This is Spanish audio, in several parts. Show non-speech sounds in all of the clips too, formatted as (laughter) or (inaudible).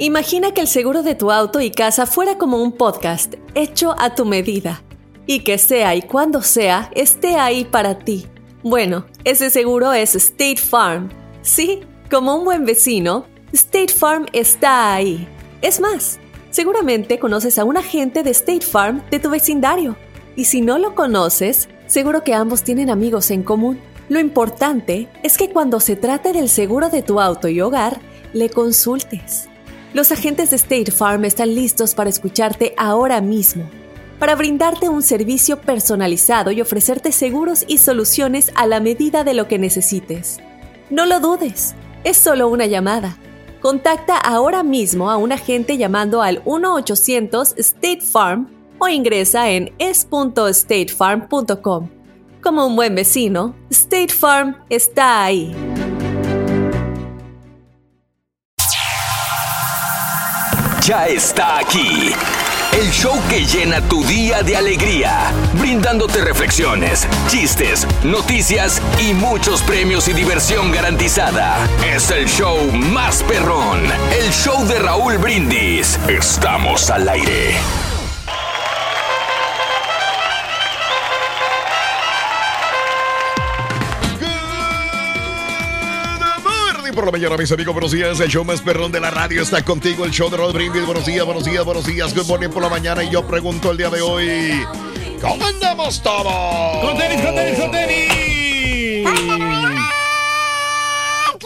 Imagina que el seguro de tu auto y casa fuera como un podcast hecho a tu medida y que sea y cuando sea esté ahí para ti. Bueno, ese seguro es State Farm. Sí, como un buen vecino, State Farm está ahí. Es más, seguramente conoces a un agente de State Farm de tu vecindario. Y si no lo conoces, seguro que ambos tienen amigos en común. Lo importante es que cuando se trate del seguro de tu auto y hogar, le consultes. Los agentes de State Farm están listos para escucharte ahora mismo, para brindarte un servicio personalizado y ofrecerte seguros y soluciones a la medida de lo que necesites. No lo dudes, es solo una llamada. Contacta ahora mismo a un agente llamando al 1-800 State Farm o ingresa en es.statefarm.com. Como un buen vecino, State Farm está ahí. Ya está aquí. El show que llena tu día de alegría, brindándote reflexiones, chistes, noticias y muchos premios y diversión garantizada. Es el show más perrón, el show de Raúl Brindis. Estamos al aire. Por la mañana, mis amigos. Buenos días. El show más perrón de la radio está contigo. El show de Rod Brindis. Buenos días, buenos días, buenos días. Good morning por la mañana. Y yo pregunto el día de hoy: ¿Cómo andamos todos? ¡Con tenis, con tenis, con tenis!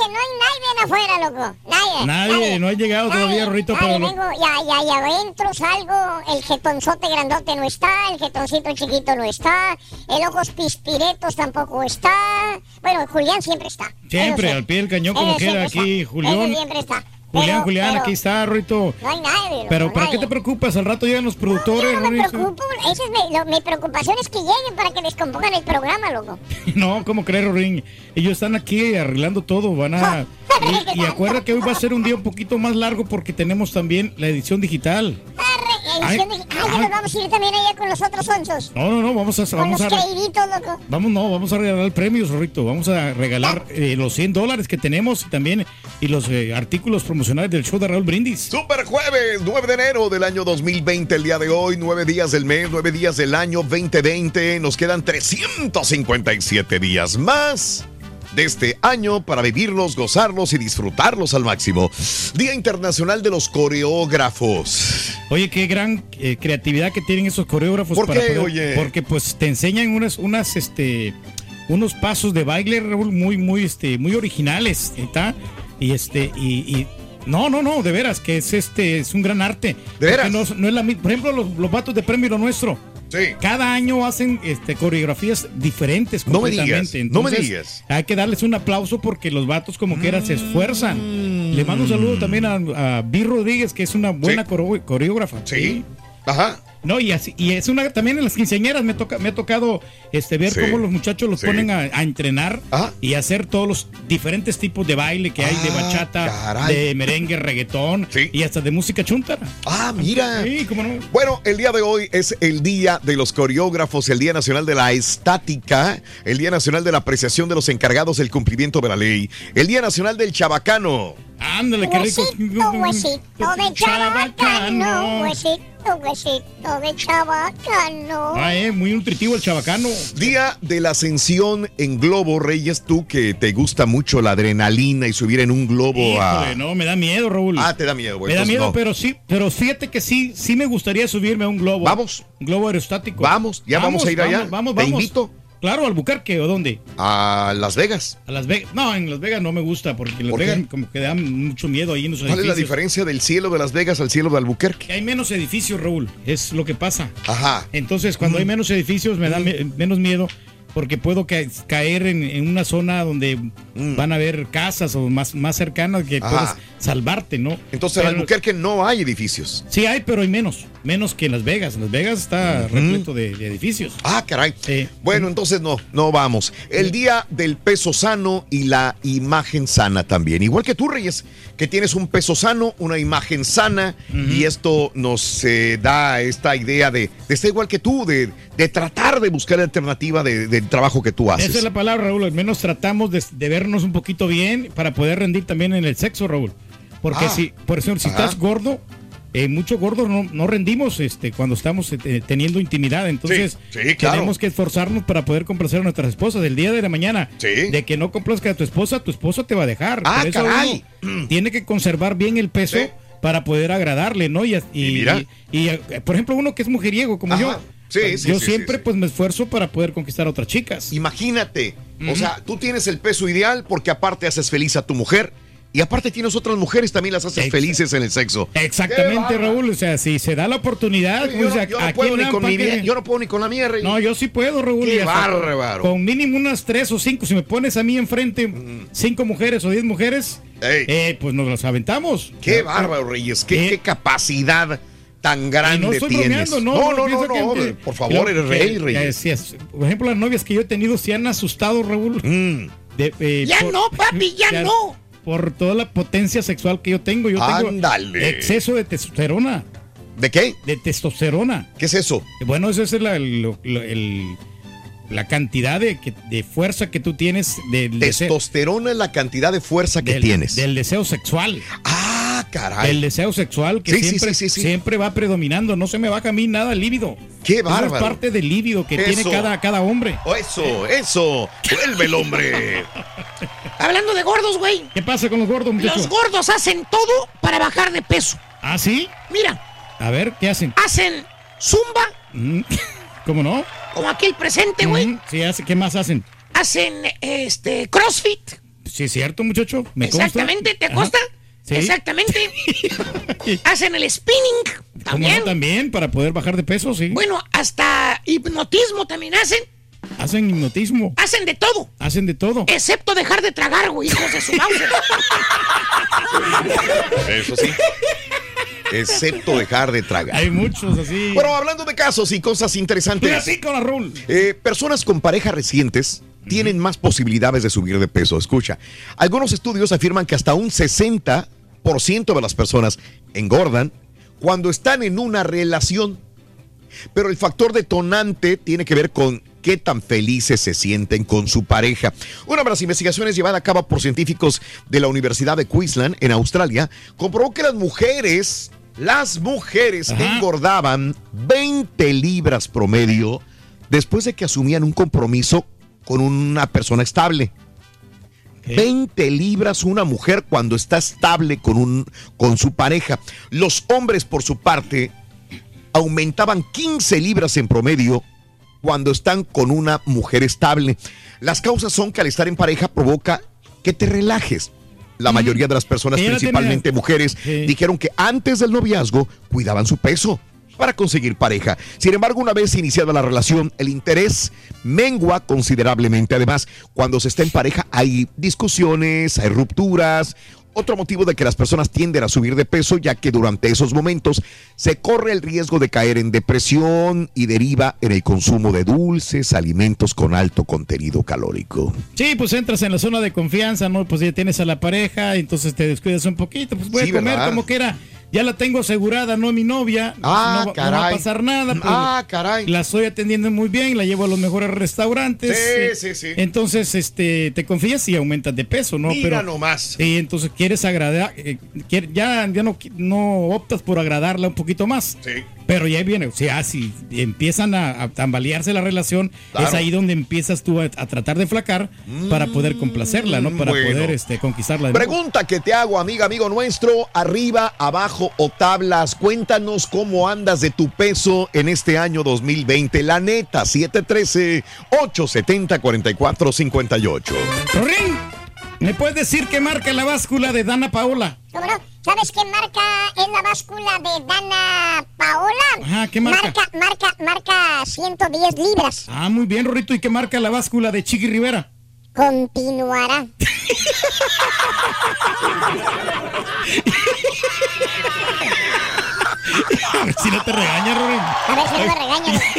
Que no hay nadie afuera, loco. Nadie. Nadie, no ha llegado todavía, Rorito, Nadie, pero vengo, ya, ya, ya adentro salgo. El jetonzote grandote no está. El jetoncito chiquito no está. El ojos pispiretos tampoco está. Bueno, Julián siempre está. siempre sí. al pie del cañón, como queda aquí, está. Julián. Siempre está. Julián, Pero- Julián, pero aquí está, Rorito. No hay nadie, Pero ¿para qué te preocupas? Al rato llegan los productores, Yo no me preocupo. Esa es mi, lo- mi preocupación es que lleguen para que descompongan el programa, loco. (laughs) No, ¿cómo crees, Rorín? Ellos están aquí arreglando todo, van a... (laughs) Y, y acuerda que hoy va a ser un día un poquito más largo porque tenemos también la edición digital. Arre, edición Ay, de- Ay, ya nos vamos a ir también allá con los otros onzos. No, no, no, vamos a... Con Vamos los a loco. Vamos, no, vamos a regalar premios, Rorito. Vamos a regalar eh, los 100 dólares que tenemos y también y los eh, artículos promocionales del show de Raúl Brindis. Super jueves, 9 de enero del año 2020, el día de hoy, 9 días del mes, 9 días del año 2020. Nos quedan 357 días más de este año para vivirlos, gozarlos y disfrutarlos al máximo. Día Internacional de los Coreógrafos. Oye, qué gran eh, creatividad que tienen esos coreógrafos. ¿Por para qué, poder- oye? Porque pues te enseñan unas, unas, este, unos pasos de baile, Raúl, muy, muy, este, muy originales, ¿está? Y este, y, y- no, no, no, de veras, que es este, es un gran arte. ¿De veras? No, no es la por ejemplo, los, los vatos de premio lo nuestro. Sí. Cada año hacen este, coreografías diferentes No me digas, completamente. no me Entonces, digas. Hay que darles un aplauso porque los vatos como quiera se esfuerzan. Le mando un saludo también a, a Rodríguez, que es una buena Sí. coreógrafa. Sí. Ajá. No, y así, y es una también en las quinceañeras me toca, me ha tocado este ver Sí. cómo los muchachos los Sí. ponen a, a entrenar Ajá. y hacer todos los diferentes tipos de baile que hay de Ah, bachata, caray. de merengue, reggaetón Sí. y hasta de música chuntara. Ah, mira. Sí, cómo no. Bueno, el día de hoy es el Día de los Coreógrafos, el Día Nacional de la Estática, el Día Nacional de la Apreciación de los Encargados del Cumplimiento de la Ley, el Día Nacional del Chabacano. Ándale, qué rico. Huesito, huesito de chabacano. Huesito, huesito de chabacano. Ah, eh, muy nutritivo el chabacano. Día de la Ascensión en globo, Reyes, tú que te gusta mucho la adrenalina y subir en un globo a... Híjole, no, me da miedo, Raúl. Ah, te da miedo, güey. me da miedo, no. pero sí, pero fíjate que sí, sí me gustaría subirme a un globo. Vamos. Un globo aerostático. Vamos, ya vamos a ir allá. Vamos, vamos, Te vamos. invito. Claro, al Bucarque o dónde? A Las Vegas. A Las Vegas. No, en Las Vegas no me gusta porque en Las ¿Por Vegas qué? como que da mucho miedo ahí en los ¿Cuál es la diferencia del cielo de Las Vegas al cielo de Albuquerque? Que hay menos edificios, Raúl. Es lo que pasa. Ajá. Entonces, cuando hay menos edificios me da me- menos miedo. Porque puedo ca- caer en, en una zona donde van a haber casas o más, más cercanas que Ajá. puedes salvarte, ¿no? Entonces, en Albuquerque no hay edificios. Sí hay, pero hay menos. Menos que en Las Vegas. En Las Vegas está repleto de, de edificios. Ah, caray. Sí. Bueno, entonces no, no vamos. El día del peso sano y la imagen sana también. Igual que tú, Reyes, que tienes un peso sano, una imagen sana, y esto nos eh, da esta idea de, de ser igual que tú, de, de tratar de buscar la alternativa de- del trabajo que tú haces. Esa es la palabra, Raúl. Al menos tratamos de, de vernos un poquito bien para poder rendir también en el sexo, Raúl. Porque Ah. si, por ejemplo, si Ajá. estás gordo, eh, muchos gordos no, no rendimos este, cuando estamos eh, teniendo intimidad. Entonces, Sí, sí, claro. tenemos que esforzarnos para poder complacer a nuestras esposas. El día de la mañana, Sí. de que no complazca a tu esposa, tu esposa te va a dejar. Ah, Por eso caray. uno (clears throat) tiene que conservar bien el peso para poder agradarle, ¿no? Y, y- Y mira. y- y, eh, por ejemplo, uno que es mujeriego como Ajá. yo. Sí, sí, yo sí, siempre pues me esfuerzo para poder conquistar a otras chicas. Imagínate, o sea, tú tienes el peso ideal porque aparte haces feliz a tu mujer y aparte tienes otras mujeres también las haces felices en el sexo. Exactamente. Raúl. O sea, si se da la oportunidad, Yo, no, yo puedo ni con Lampa mi que- mía, yo no puedo ni con la mía, Reyes. No, yo sí puedo, Raúl. Qué bárbaro. Con mínimo unas tres o cinco. Si me pones a mí enfrente cinco mujeres o diez mujeres, Ey. eh, pues nos las aventamos. Qué bárbaro, Reyes. Qué, Eh. qué capacidad tan grande no estoy tienes. bromeando, no. no, no, no, que- por favor, eres rey, Reyes. que- sí, por ejemplo, las novias que yo he tenido se han asustado, Raúl. Mm. de- eh, Ya no, papi, ya (laughs) no. Por toda la potencia sexual que yo tengo. Yo tengo Ándale. exceso de testosterona. ¿De qué? De testosterona. ¿Qué es eso? Bueno, esa es la, el- la cantidad de, de fuerza que tú tienes del deseo, Testosterona es la cantidad de fuerza que del- tienes. del deseo sexual. Ah, caray. El deseo sexual que Sí, siempre, sí, sí, sí. siempre va predominando. No se me baja a mí nada el líbido. Qué Eso bárbaro. es parte del líbido que tiene Eso. cada, cada hombre. Eso, eso. Vuelve el hombre. (laughs) Hablando de gordos, güey. ¿Qué pasa con los gordos, muchachos? Los gordos hacen todo para bajar de peso. ¿Ah, sí? Mira, A ver, ¿qué hacen? hacen zumba, Mm, (laughs) ¿Cómo no? como aquí el presente, güey. Mm, sí, hace- ¿qué más hacen? Hacen este crossfit. Sí, es cierto, muchacho. ¿Me consta? Exactamente, ¿te Ajá. consta? Sí. Exactamente. (laughs) hacen el spinning ¿Cómo también. no? También, para poder bajar de peso, sí. Bueno, hasta hipnotismo también hacen. Hacen hipnotismo. Hacen de todo. Hacen de todo. Excepto dejar de tragar, güey, hijos de su mouse. Eso sí. Excepto dejar de tragar. Hay muchos así. Bueno, hablando de casos y cosas interesantes. así con la Raúl. Eh, personas con parejas recientes tienen más posibilidades de subir de peso. Escucha, algunos estudios afirman que hasta un 60% de las personas engordan cuando están en una relación. Pero el factor detonante tiene que ver con qué tan felices se sienten con su pareja. Una de las investigaciones llevada a cabo por científicos de la Universidad de Queensland en Australia comprobó que las mujeres, las mujeres Ajá. engordaban 20 libras promedio después de que asumían un compromiso con una persona estable. Ok. 20 libras una mujer cuando está estable con, un, con su pareja. Los hombres, por su parte, aumentaban 15 libras en promedio cuando están con una mujer estable. Las causas son que al estar en pareja provoca que te relajes. La mayoría de las personas, principalmente tenía. mujeres, Sí. dijeron que antes del noviazgo cuidaban su peso para conseguir pareja. Sin embargo, una vez iniciada la relación, el interés mengua considerablemente. Además, cuando se está en pareja hay discusiones, hay rupturas. Otro motivo de que las personas tienden a subir de peso, ya que durante esos momentos se corre el riesgo de caer en depresión y deriva en el consumo de dulces, alimentos con alto contenido calórico. Sí, pues entras en la zona de confianza, ¿no? Pues ya tienes a la pareja, entonces te descuidas un poquito, pues voy Sí, a comer ¿verdad? como quiera. Ya la tengo asegurada, no mi novia. Ah, no, va- no caray. va a pasar nada. pues, Ah, caray. La estoy atendiendo muy bien, la llevo a los mejores restaurantes. Sí, eh, sí, sí. Entonces, este, te confías y aumentas de peso, ¿no? Mira Pero, nomás. Sí, entonces quieres agradar, eh, ya, ya no, no optas por agradarla un poquito más. Sí. Pero ya viene, o sea, si empiezan a, a tambalearse la relación, Claro. es ahí donde empiezas tú a, a tratar de flacar para poder complacerla, ¿no? Para bueno. poder este, conquistarla. Pregunta que te hago, amiga, amigo nuestro, arriba, abajo o tablas. Cuéntanos cómo andas de tu peso en este año 2020. La neta, 713-870-4458. ¿Me puedes decir qué marca la báscula de Dana Paola? ¿Cómo no? ¿Sabes qué marca es la báscula de Dana Paola? Ajá, ¿qué marca? Marca, marca, marca 110 libras. Ah, muy bien, Rorrito. ¿Y qué marca la báscula de Chiqui Rivera? Continuará. (laughs) A ver si no te regaña, Rorín. A ver si no me regañan. (laughs)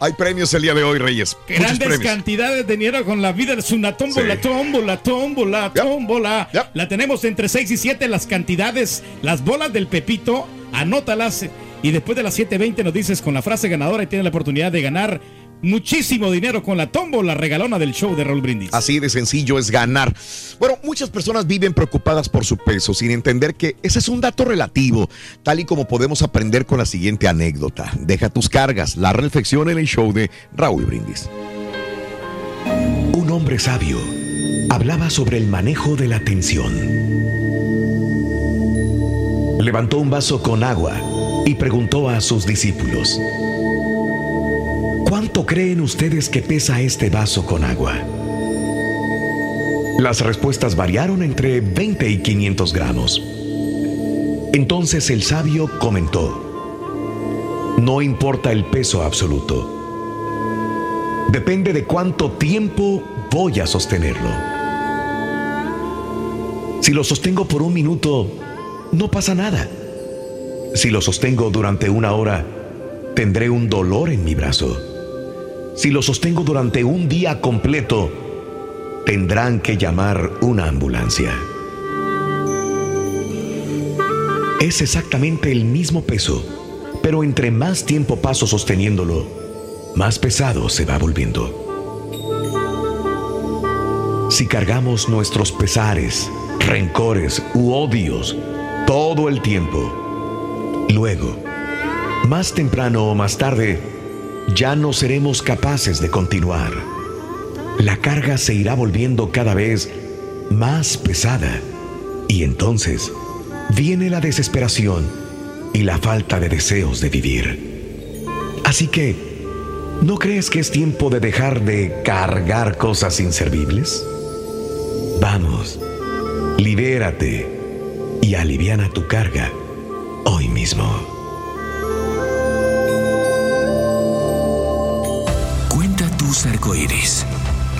Hay premios el día de hoy, Reyes. Grandes cantidades de dinero con la vida es una tómbola, Sí. tómbola, tómbola, Yep. tómbola. Yep. La tenemos entre 6 y 7 las cantidades, las bolas del Pepito, anótalas y después de las 7.20 nos dices con la frase ganadora y tienes la oportunidad de ganar muchísimo dinero con la tómbola regalona del show de Raúl Brindis. Así de sencillo es ganar. Bueno, muchas personas viven preocupadas por su peso sin entender que ese es un dato relativo, tal y como podemos aprender con la siguiente anécdota. Deja tus cargas, la reflexión en el show de Raúl Brindis. Un hombre sabio hablaba sobre el manejo de la tensión. Levantó un vaso con agua y preguntó a sus discípulos, ¿cuánto creen ustedes que pesa este vaso con agua? Las respuestas variaron entre 20 y 500 gramos. Entonces el sabio comentó, no importa el peso absoluto, Depende de cuánto tiempo voy a sostenerlo. Si lo sostengo por un minuto, no pasa nada. Si lo sostengo durante una hora, tendré un dolor en mi brazo. Si lo sostengo durante un día completo, tendrán que llamar una ambulancia. Es exactamente el mismo peso, pero entre más tiempo paso sosteniéndolo, más pesado se va volviendo. Si cargamos nuestros pesares, rencores u odios todo el tiempo, luego, más temprano o más tarde, ya no seremos capaces de continuar. La carga se irá volviendo cada vez más pesada y entonces viene la desesperación y la falta de deseos de vivir. Así que, ¿No crees que es tiempo de dejar de cargar cosas inservibles? Vamos, libérate y aliviana tu carga hoy mismo. Tus arcoíris,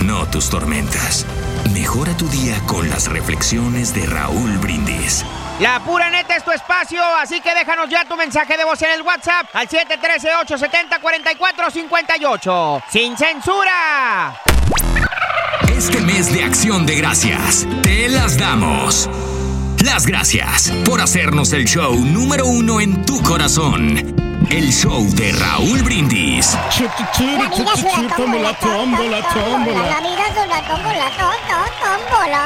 no tus tormentas. Mejora tu día con las reflexiones de Raúl Brindis. La pura neta es tu espacio, así que déjanos ya tu mensaje de voz en el WhatsApp al 713-870-4458. ¡Sin censura! Este mes de acción de gracias, te las damos. Las gracias por hacernos el show número uno en tu corazón. El show de Raúl Brindis.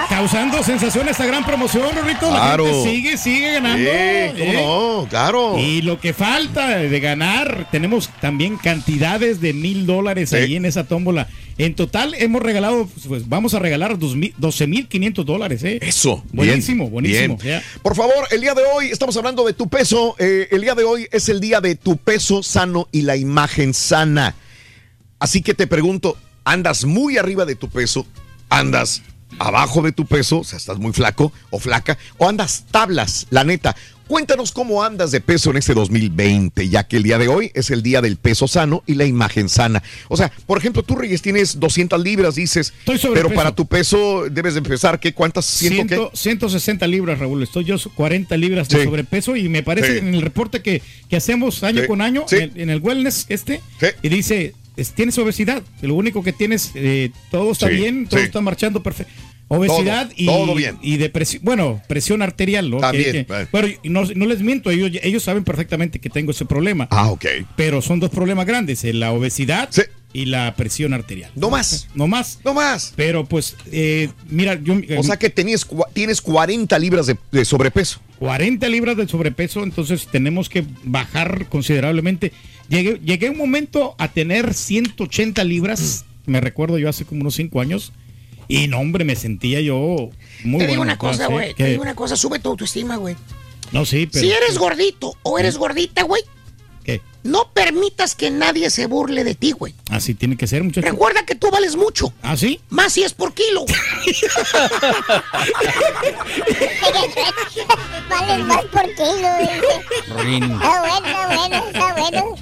Causando sensación esta gran promoción, Rorrito. La Claro. gente sigue, sigue ganando. ¿cómo ¿eh? no? Claro. Y lo que falta de ganar, tenemos también cantidades de mil dólares Sí. ahí en esa tómbola. En total hemos regalado, pues vamos a regalar dos mil- 12 mil 500 dólares. ¿eh? Eso. Buenísimo, bien, buenísimo. bien. Ya. Por favor, el día de hoy estamos hablando de tu peso. Eh, el día de hoy es el día de tu peso sano y la imagen sana. Así que te pregunto, ¿andas muy arriba de tu peso? ¿Andas abajo de tu peso? O sea, estás muy flaco o flaca. ¿O andas tablas? La neta. Cuéntanos cómo andas de peso en este 2020, ya que el día de hoy es el día del peso sano y la imagen sana. O sea, por ejemplo, tú, Reyes, tienes 200 libras, dices, Estoy pero para tu peso debes de empezar, ¿qué? ¿Cuántas? ¿Ciento qué? Ciento- 160 libras, Raúl. Estoy yo 40 libras de sobrepeso y me parece Sí. en el reporte que, que hacemos año Sí. con año en, el, en el wellness este y dice es- tienes obesidad. Lo único que tienes eh, todo está bien, todo está marchando perfecto. Obesidad Todo, y, todo bien. y depresión, bueno, presión arterial, ¿no? También, Que- que- bueno, y no, no les miento, ellos, ellos saben perfectamente que tengo ese problema, Ah, ok. pero son dos problemas grandes, eh, la obesidad Sí. y la presión arterial. No más. No más. No más. Pero pues, eh, mira, yo... O sea que tenías, tienes 40 libras de, de sobrepeso. 40 libras de sobrepeso, entonces tenemos que bajar considerablemente. Llegué, llegué un momento a tener 180 libras, me recuerdo yo hace como unos 5 años, y no, hombre, me sentía yo muy Te digo una cosa, güey. Te digo una cosa, sube tu autoestima, güey. No, sí, pero... Si eres gordito o eres gordita, güey, ¿Qué? No permitas que nadie se burle de ti, güey. Así tiene que ser, muchachos. Recuerda que tú vales mucho. ¿Ah, sí? Más si es por kilo. (laughs) Vale más por kilo, dice. Está bueno, está bueno, está bueno.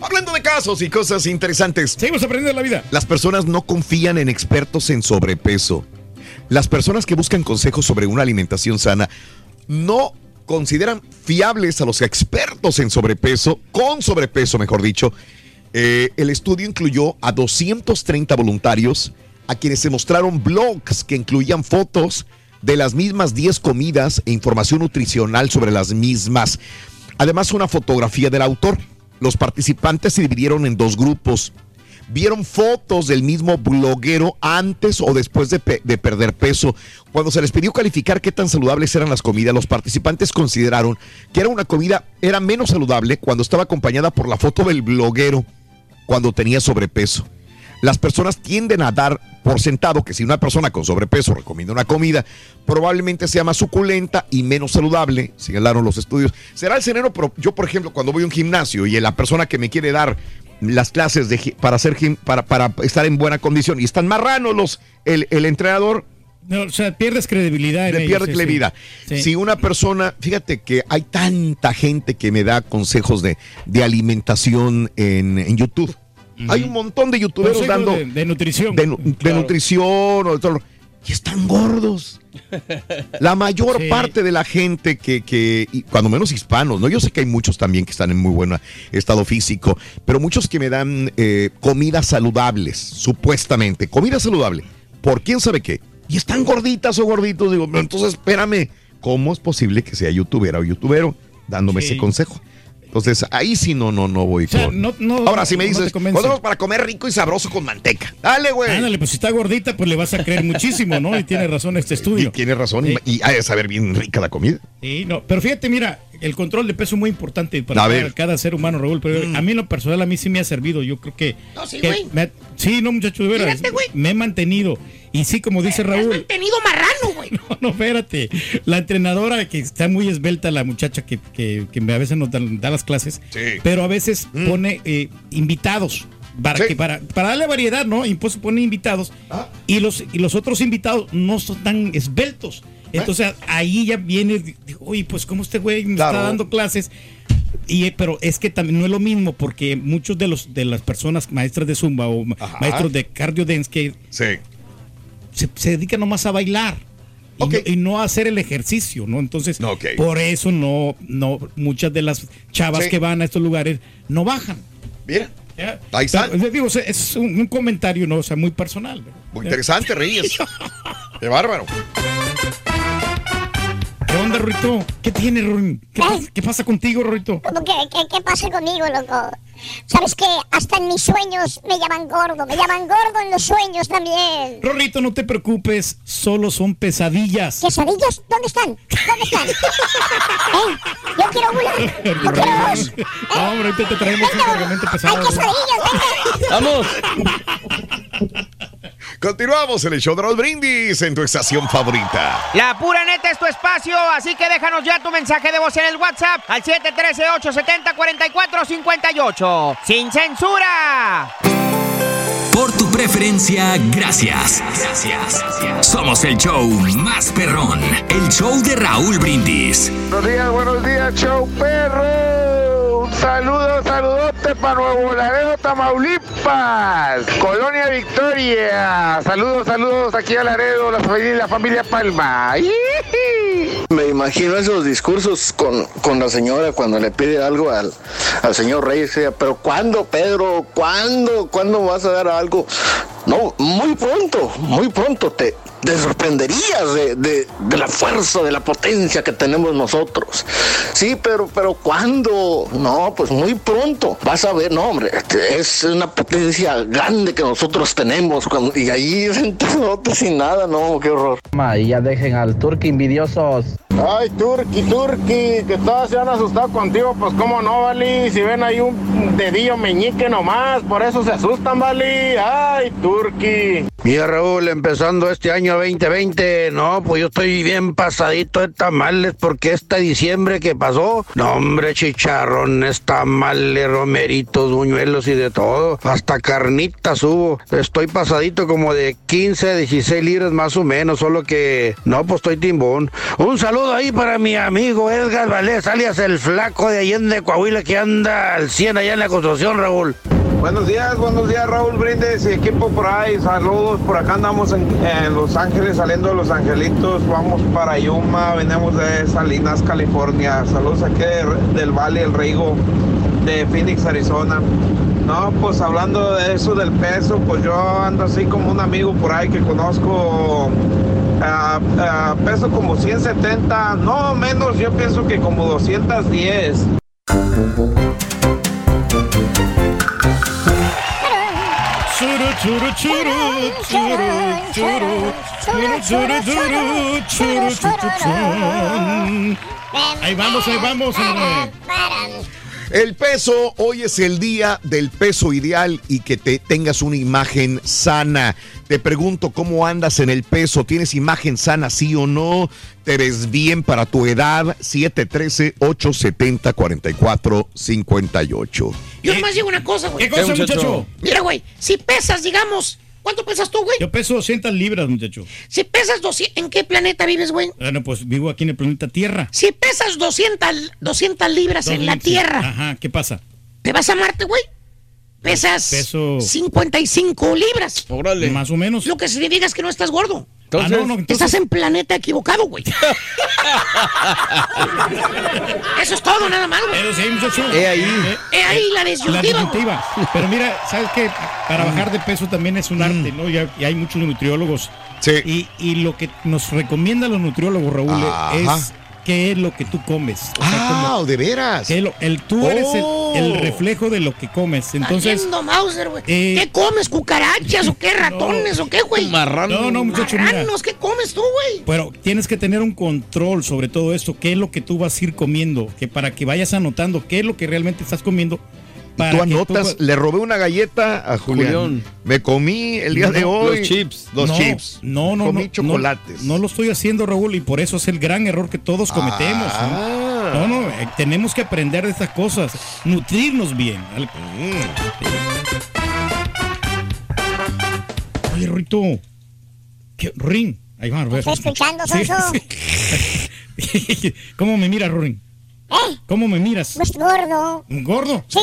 Hablando de casos y cosas interesantes. Seguimos aprendiendo la vida. Las personas no confían en expertos en sobrepeso. Las personas que buscan consejos sobre una alimentación sana no consideran fiables a los expertos en sobrepeso, con sobrepeso, mejor dicho. Eh, el estudio incluyó a 230 voluntarios a quienes se mostraron blogs que incluían fotos de las mismas 10 comidas e información nutricional sobre las mismas. Además, una fotografía del autor. Los participantes se dividieron en dos grupos. Vieron fotos del mismo bloguero antes o después de, pe- de perder peso. Cuando se les pidió calificar qué tan saludables eran las comidas, los participantes consideraron que era una comida, era menos saludable cuando estaba acompañada por la foto del bloguero cuando tenía sobrepeso. Las personas tienden a dar por sentado que si una persona con sobrepeso recomienda una comida, probablemente sea más suculenta y menos saludable, señalaron los estudios. Será el cenero, pero yo, por ejemplo, cuando voy a un gimnasio y la persona que me quiere dar las clases de, para, hacer gim- para, para estar en buena condición y están marranos los, el, el entrenador, No, o sea, pierdes credibilidad. en le ellos, pierde sí, credibilidad. sí. Sí. Si una persona, fíjate que hay tanta gente que me da consejos de, de alimentación en, en YouTube. Hay un montón de youtuberos Consejos dando de, de nutrición. de, nu- de nutrición o de todo. Y están gordos. (laughs) La mayor Sí. parte de la gente que, cuando menos hispanos, ¿no? Yo sé que hay muchos también que están en muy buen estado físico, pero muchos que me dan eh, comidas saludables, supuestamente, comida saludable, por quién sabe qué. Y están gorditas o gorditos, digo, "Pero entonces espérame, ¿cómo es posible que sea youtubera o youtubero dándome Sí. ese consejo? Entonces, ahí sí no, no, no voy O sea, con- no- no- Ahora, si me no dices. "Podemos para comer rico y sabroso con manteca. Dale, güey. Ándale, pues si está gordita, pues le vas a creer muchísimo, ¿no? Y tiene razón este Y estudio. tiene razón, y- y ha de saber bien rica la comida. Sí, no, pero fíjate, mira, el control de peso es muy importante para cada, ver. Mm. cada ser humano, Raúl. Pero a mí en lo personal, a mí sí me ha servido. Yo creo que. No, sí, que güey. me ha- sí, no, muchacho, de veras. Fíjate. Me he mantenido. Y sí, como dice Has Raúl. mantenido marrano, güey. (laughs) No, no, espérate. La entrenadora que está muy esbelta, la muchacha que, que, que a veces nos da, da las clases, Sí. pero a veces pone eh, invitados. Para, Sí. que para, para darle variedad, ¿no? Y pues pone invitados. Ah. Y, los, y los otros invitados no son tan esbeltos. Entonces ahí ya viene, oye, pues como este güey me Claro. está dando clases. Y, pero es que también no es lo mismo porque muchos de los de las personas maestras de zumba o Ajá. maestros de cardio dance que Sí. se, se dedica nomás a bailar y, no, y no a hacer el ejercicio, ¿no? Entonces, por eso no, no, muchas de las chavas Sí. que van a estos lugares no bajan. Mira. Ahí está. Pero, digo, es un, un comentario, ¿no? O sea, muy personal. muy interesante, Reyes. (laughs) Qué bárbaro. ¿Qué onda, Rorito? ¿Qué tiene, Rorín? ¿Qué, pasa- qué pasa contigo, Rorito? ¿Cómo que, qué, qué pasa conmigo, loco? ¿Sabes qué? Hasta en mis sueños me llaman gordo. Me llaman gordo en los sueños también. Rorito, no te preocupes, solo son pesadillas. ¿Quesadillas? ¿Dónde están? ¿Dónde están? (laughs) ¿Eh? Yo quiero una. Yo quiero dos. ¿Eh? No, hombre, ahorita te traemos un cargamento Hay pesado. venga. ¡Vamos! Continuamos en el show de los brindis en tu estación favorita. La pura neta es tu espacio, así que déjanos ya tu mensaje de voz en el WhatsApp al 713-870-4458. ¡Sin censura! Por tu preferencia, gracias. Gracias. Somos el show más perrón. El show de Raúl Brindis. Buenos días, buenos días, show perro. Un saludo, saludote para Nuevo Laredo, Tamaulipas. Colonia Victoria. Saludos, saludos aquí a Laredo, la familia, la familia Palma. Me imagino esos discursos con, con la señora cuando le pide algo al, al señor Reyes. Pero ¿cuándo, Pedro? ¿Cuándo? ¿Cuándo vas a dar algo? No, muy pronto, muy pronto te, te sorprenderías de, de- de la fuerza, de la potencia que tenemos nosotros. Sí, pero, pero ¿cuándo? No, pues muy pronto. Vas a ver, no, hombre, es una potencia grande que nosotros tenemos. cuando- y ahí (laughs) sentados sin nada, no, qué horror. Y ya dejen al turco envidiosos. Ay, Turki, Turki, que todas se han asustado contigo, pues cómo no, Vali. Si ven ahí un dedillo meñique nomás, por eso se asustan, Vali. Ay, Turki. Mira Raúl, empezando este año 2020, no, pues yo estoy bien pasadito de tamales porque este diciembre que pasó, no hombre, chicharrones, tamales, romeritos, buñuelos y de todo, hasta carnitas hubo. Estoy pasadito como de 15 a 16 libras más o menos, solo que no, pues estoy timbón. Un saludo ahí para mi amigo Edgar Valdés, alias el flaco de Allende, Coahuila, que anda al 100 allá en la construcción, Raúl. Buenos días, buenos días, Raúl Brindes y equipo por ahí. Saludos, por acá andamos en, Los Ángeles, saliendo de Los Angelitos. Vamos para Yuma, venimos de Salinas, California. Saludos aquí de- del Valle El Rigo, de Phoenix, Arizona. No, pues hablando de eso del peso, pues yo ando así como un amigo por ahí que conozco. Peso como 170, no menos, yo pienso que como 210. Ahí vamos, ahí vamos. El peso, hoy es el día del peso ideal y que te tengas una imagen sana. Te pregunto cómo andas en el peso, ¿tienes imagen sana sí o no? ¿Te ves bien para tu edad? 713-870-4458. Yo nomás digo una cosa, güey. ¿Qué cosa, muchacho? Mira, güey, si pesas, digamos, ¿cuánto pesas tú, güey? Yo peso 200 libras, muchacho. Si pesas 200, ¿en qué planeta vives, güey? Bueno, pues vivo aquí en el planeta Tierra. Si pesas 200, 200 libras en la Tierra, Ajá, ¿qué pasa? ¿te vas a Marte, güey? Pesas Peso- 55 libras. Órale. Más o menos. Lo que significa es que no estás gordo. Entonces- Ah, no, no, entonces- Estás en planeta equivocado, güey. Eso es todo, nada más, güey. Pero sí, muchacho. He ahí. Eh, He ahí la disyuntiva. disyuntiva. Pero mira, ¿sabes qué? Para bajar de peso también es un Mm. arte, ¿no? Ya, y hay muchos nutriólogos. Sí. Y, y lo que nos recomiendan los nutriólogos, Raúl, Ajá. es qué es lo que tú comes. O sea, Ah, como- de veras. que lo- el, tú eres el- Oh. el, reflejo de lo que comes. Entonces, Haciendo Mauser, güey. eh, ¿Qué comes? ¿Cucarachas o qué? (laughs) ¿Ratones o qué, güey? No, no, muchacho, mira. Marranos, ¿qué comes tú, güey? Pero tienes que tener un control sobre todo esto, qué es lo que tú vas a ir comiendo, que para que vayas anotando qué es lo que realmente estás comiendo. Para Tú anotas, le robé una galleta a Julián. Julián. Me comí el día No, de hoy. los chips. Dos No, chips. No, no, Comí no, chocolates. No, no lo estoy haciendo, Raúl, y por eso es el gran error que todos cometemos. Ah. ¿no? No, no, eh, tenemos que aprender de estas cosas, nutrirnos bien. Oye, Rito, ¿qué? Rin, ahí va, a ver. Estoy escuchando, Sonso. Sí. (laughs) ¿Cómo me miras, Rorin? ¿Eh? ¿Cómo me miras? Pues gordo. ¿Un gordo? Sí.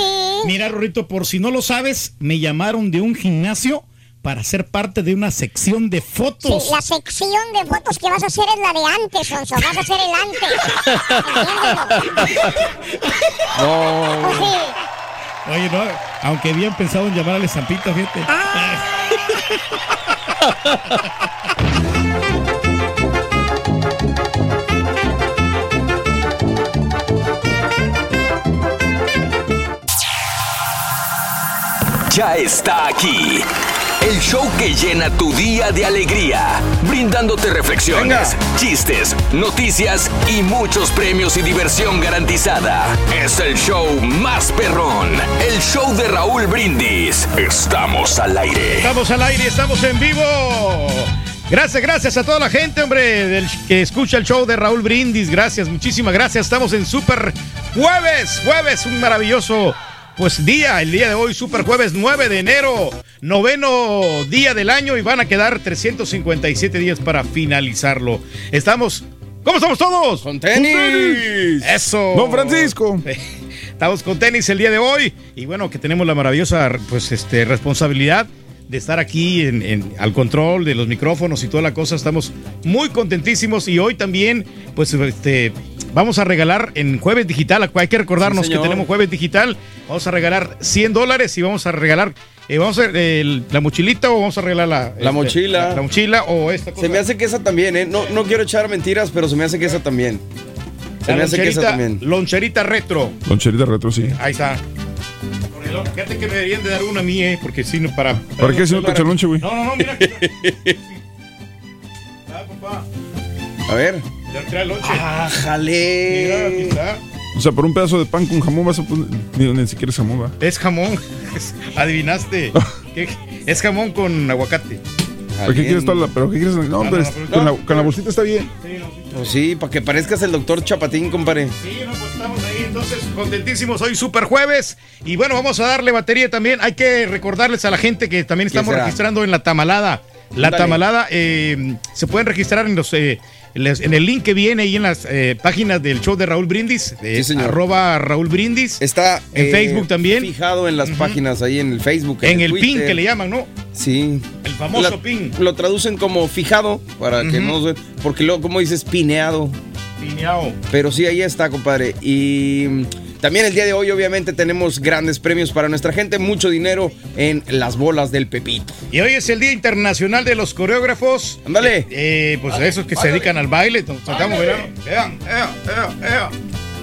Mira, Rorito, por si no lo sabes, me llamaron de un gimnasio para ser parte de una sección de Sí, fotos. la sección de fotos que vas a hacer es la de antes, Sonso. Vas a hacer el antes. No. Pues sí. Oye, no, aunque habían pensado en llamar a la estampita, fíjate. Ya está aquí. El show que llena tu día de alegría, brindándote reflexiones, chistes, noticias y muchos premios y diversión garantizada. Es el show más perrón, el show de Raúl Brindis. Estamos al aire. Estamos al aire, estamos en vivo. Gracias, gracias a toda la gente, hombre, del, que escucha el show de Raúl Brindis. Gracias, muchísimas gracias. Estamos en Super Jueves, jueves, un maravilloso pues día, el día de hoy, Super Jueves 9 de enero, noveno día del año y van a quedar 357 días para finalizarlo. Estamos, ¿cómo estamos todos? Con tenis. Eso. Don Francisco. (laughs) Estamos con tenis el día de hoy y bueno, que tenemos la maravillosa pues, este, responsabilidad de estar aquí en, en- al control de los micrófonos y toda la cosa. Estamos muy contentísimos y hoy también pues este, vamos a regalar en Jueves Digital. Hay que recordarnos Sí, que tenemos Jueves Digital. Vamos a regalar 100 dólares y vamos a regalar... eh, ¿Vamos a hacer el- la mochilita o vamos a regalar la, La este, mochila. La, la mochila o esta cosa. Se me hace que esa también, ¿eh? No, no quiero echar mentiras, pero se me hace que esa también. Se La me hace que esa loncherita- también. Loncherita retro. Loncherita retro, sí. Ahí está. Fíjate que me deberían de dar una a mí, eh, porque si no para. ¿Para qué si no te echa güey? No, no, no, mira. (laughs) A ver. Ah, jale. O sea, por un pedazo de pan con jamón vas a poner. Ni, ni siquiera es jamón, va. Es jamón. (laughs) Adivinaste. (laughs) ¿Qué? Es jamón con aguacate. ¿Pero qué quieres toda la- ¿Pero qué quieres? No, No, pero es- con, la, con la bolsita está bien. Pues sí, para que parezcas el doctor Chapatín, compadre. Sí, no, pues estamos ahí entonces contentísimos hoy super jueves y bueno vamos a darle batería también hay que recordarles a la gente que también estamos será? registrando en la tamalada la Ándale. tamalada eh, se pueden registrar en los eh, les- en el link que viene ahí en las eh, páginas del show de Raúl Brindis de Sí, señor. arroba Raúl Brindis Está en eh, Facebook también Fijado en las páginas ahí en el Facebook. en el pin que le llaman no Sí. el famoso La- pin Lo traducen como fijado para que Ujú. no se- Porque luego, como dices, pineado. pineado Pero sí, ahí está, compadre. Y también el día de hoy, obviamente, tenemos grandes premios para nuestra gente. Mucho dinero en las bolas del Pepito. y hoy es el Día Internacional de los Coreógrafos. Ándale. Eh, pues esos que se dedican al baile. Nos sacamos, ¿verdad? Ea, ea, ea, ea,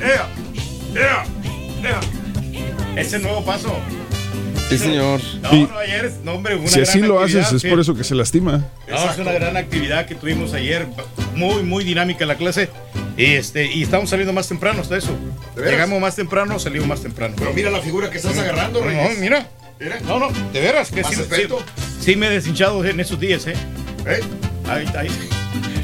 ea, ea, ea. Ese nuevo paso. Sí, señor. No, no, ayer no, hombre, una Si así gran lo actividad, haces, es sí. por eso que se lastima. No, es una gran actividad que tuvimos ayer, muy, muy dinámica la clase. Y, este, y estamos saliendo más temprano hasta eso. Llegamos más temprano, salimos más temprano. Pero mira la figura que estás agarrando, No, Reyes. mira. Mira. No, no, de veras que sí, sí me he deshinchado en esos días, ¿eh? ¿Eh? Ahí, ahí,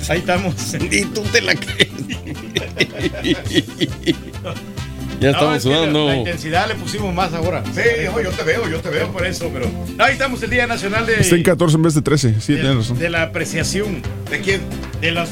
ahí estamos. Y tú te la crees. (laughs) ya No, estamos es que la- sudando. La, intensidad le pusimos más ahora. Sí, yo te veo, yo te No veo. por eso, pero. Ahí estamos el Día Nacional de, Está en 14 en vez de 13. Sí, de, tienes razón. de la apreciación ¿De quién? de los,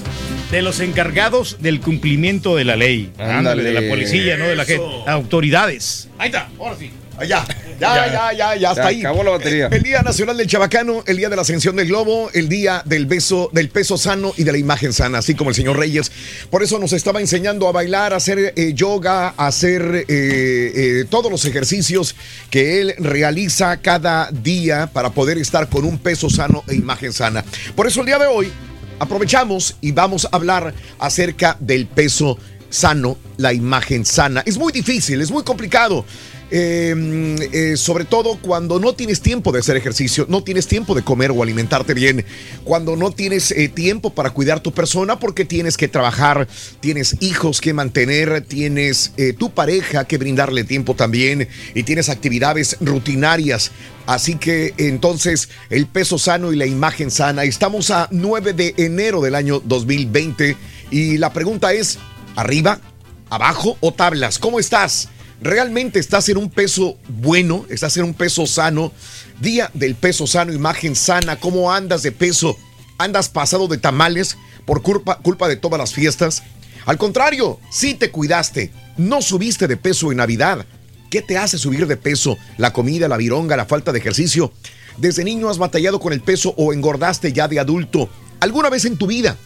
de los encargados del cumplimiento de la ley. Ándale. de la policía, ¿no? De la gente. Autoridades. Ahí está, ahora sí. Allá. Ya, ya, ya, ya, ahí. acabó la batería. El Día Nacional del Chabacano, el Día de la Ascensión del Globo, el Día del beso, del peso sano y de la imagen sana, así como el señor Reyes. Por eso nos estaba enseñando a bailar, a hacer eh, yoga, a hacer eh, eh, todos los ejercicios que él realiza cada día para poder estar con un peso sano e imagen sana. Por eso el día de hoy aprovechamos y vamos a hablar acerca del peso sano, la imagen sana. Es muy difícil, es muy complicado. Eh, eh, sobre todo cuando no tienes tiempo de hacer ejercicio, no tienes tiempo de comer o alimentarte bien, cuando no tienes eh, tiempo para cuidar tu persona porque tienes que trabajar, tienes hijos que mantener, tienes eh, tu pareja que brindarle tiempo también y tienes actividades rutinarias. Así que entonces el peso sano y la imagen sana. Estamos a 9 de enero del año 2020 y la pregunta es, ¿arriba, abajo o tablas? ¿Cómo estás? ¿Realmente estás en un peso bueno? ¿Estás en un peso sano? Día del peso sano, imagen sana. ¿Cómo andas de peso? ¿Andas pasado de tamales por culpa, de todas las fiestas? Al contrario, sí te cuidaste. No subiste de peso en Navidad. ¿Qué te hace subir de peso? La comida, la vironga, la falta de ejercicio. Desde niño has batallado con el peso o engordaste ya de adulto. ¿Alguna vez en tu vida?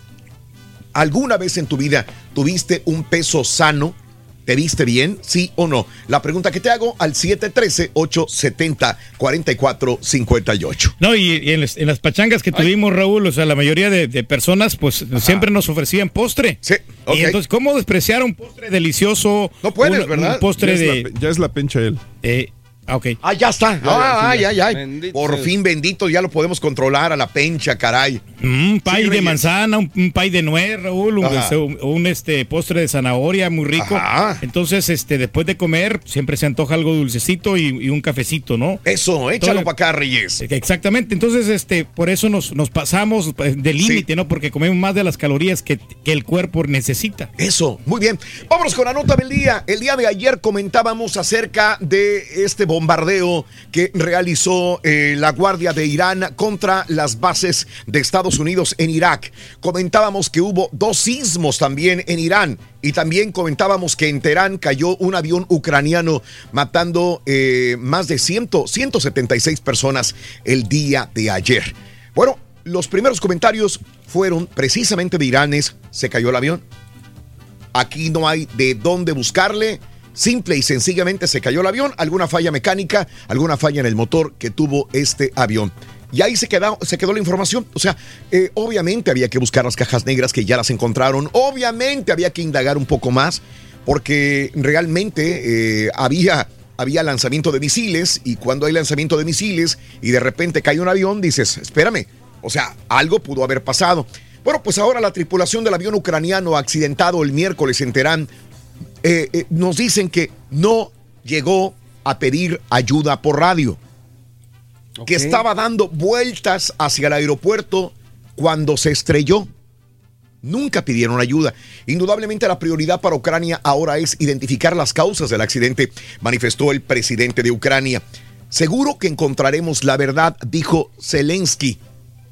¿Alguna vez en tu vida tuviste un peso sano? ¿Te viste bien? ¿Sí o no? La pregunta que te hago al 713-870-4458. No, y, y en, las, en las pachangas que tuvimos, Raúl, o sea, la mayoría de, de personas, pues siempre nos ofrecían postre. Sí, ok. Y entonces, ¿cómo despreciar un postre delicioso? No puedes, Un- ¿verdad? Un postre ya, es de. la, ya es la pencha él. eh, ah, ok. Ah, ya está. Ah, ay, ay, ay. Bendito Por fin, bendito, ya lo podemos controlar a la pencha, caray. Un pay de manzana, un, un pay de nuez, Raúl, un, este, un- un, este postre de zanahoria muy rico. Ajá. Entonces, este, después de comer, siempre se antoja algo dulcecito y, y un cafecito, ¿no? Eso, échalo para acá, Reyes. Exactamente, entonces este, por eso nos, nos pasamos eh, del límite, ¿no? Porque comemos más de las calorías que, que el cuerpo necesita. Eso, muy bien. Vámonos con la nota del día. El día de ayer comentábamos acerca de este bombardeo que realizó eh, la Guardia de Irán contra las bases de Estados Unidos en Irak. Comentábamos que hubo dos sismos también en Irán y también comentábamos que en Teherán cayó un avión ucraniano matando eh, más de 100, 176 personas el día de ayer. Bueno, los primeros comentarios fueron precisamente de Irán es, ¿se cayó el avión? Aquí no hay de dónde buscarle. Simple y sencillamente se cayó el avión, alguna falla mecánica, alguna falla en el motor que tuvo este avión. Y ahí se quedó, la información. O sea, eh, obviamente había que buscar las cajas negras que ya las encontraron. Obviamente había que indagar un poco más porque realmente eh, había, había lanzamiento de misiles y cuando hay lanzamiento de misiles y de repente cae un avión, dices, espérame, o sea, algo pudo haber pasado. Bueno, pues ahora la tripulación del avión ucraniano accidentado el miércoles en Teherán eh, eh, nos dicen que no llegó a pedir ayuda por radio, que estaba dando vueltas hacia el aeropuerto cuando se estrelló. Nunca pidieron ayuda. Indudablemente la prioridad para Ucrania ahora es identificar las causas del accidente, manifestó el presidente de Ucrania. Seguro que encontraremos la verdad, dijo Zelensky,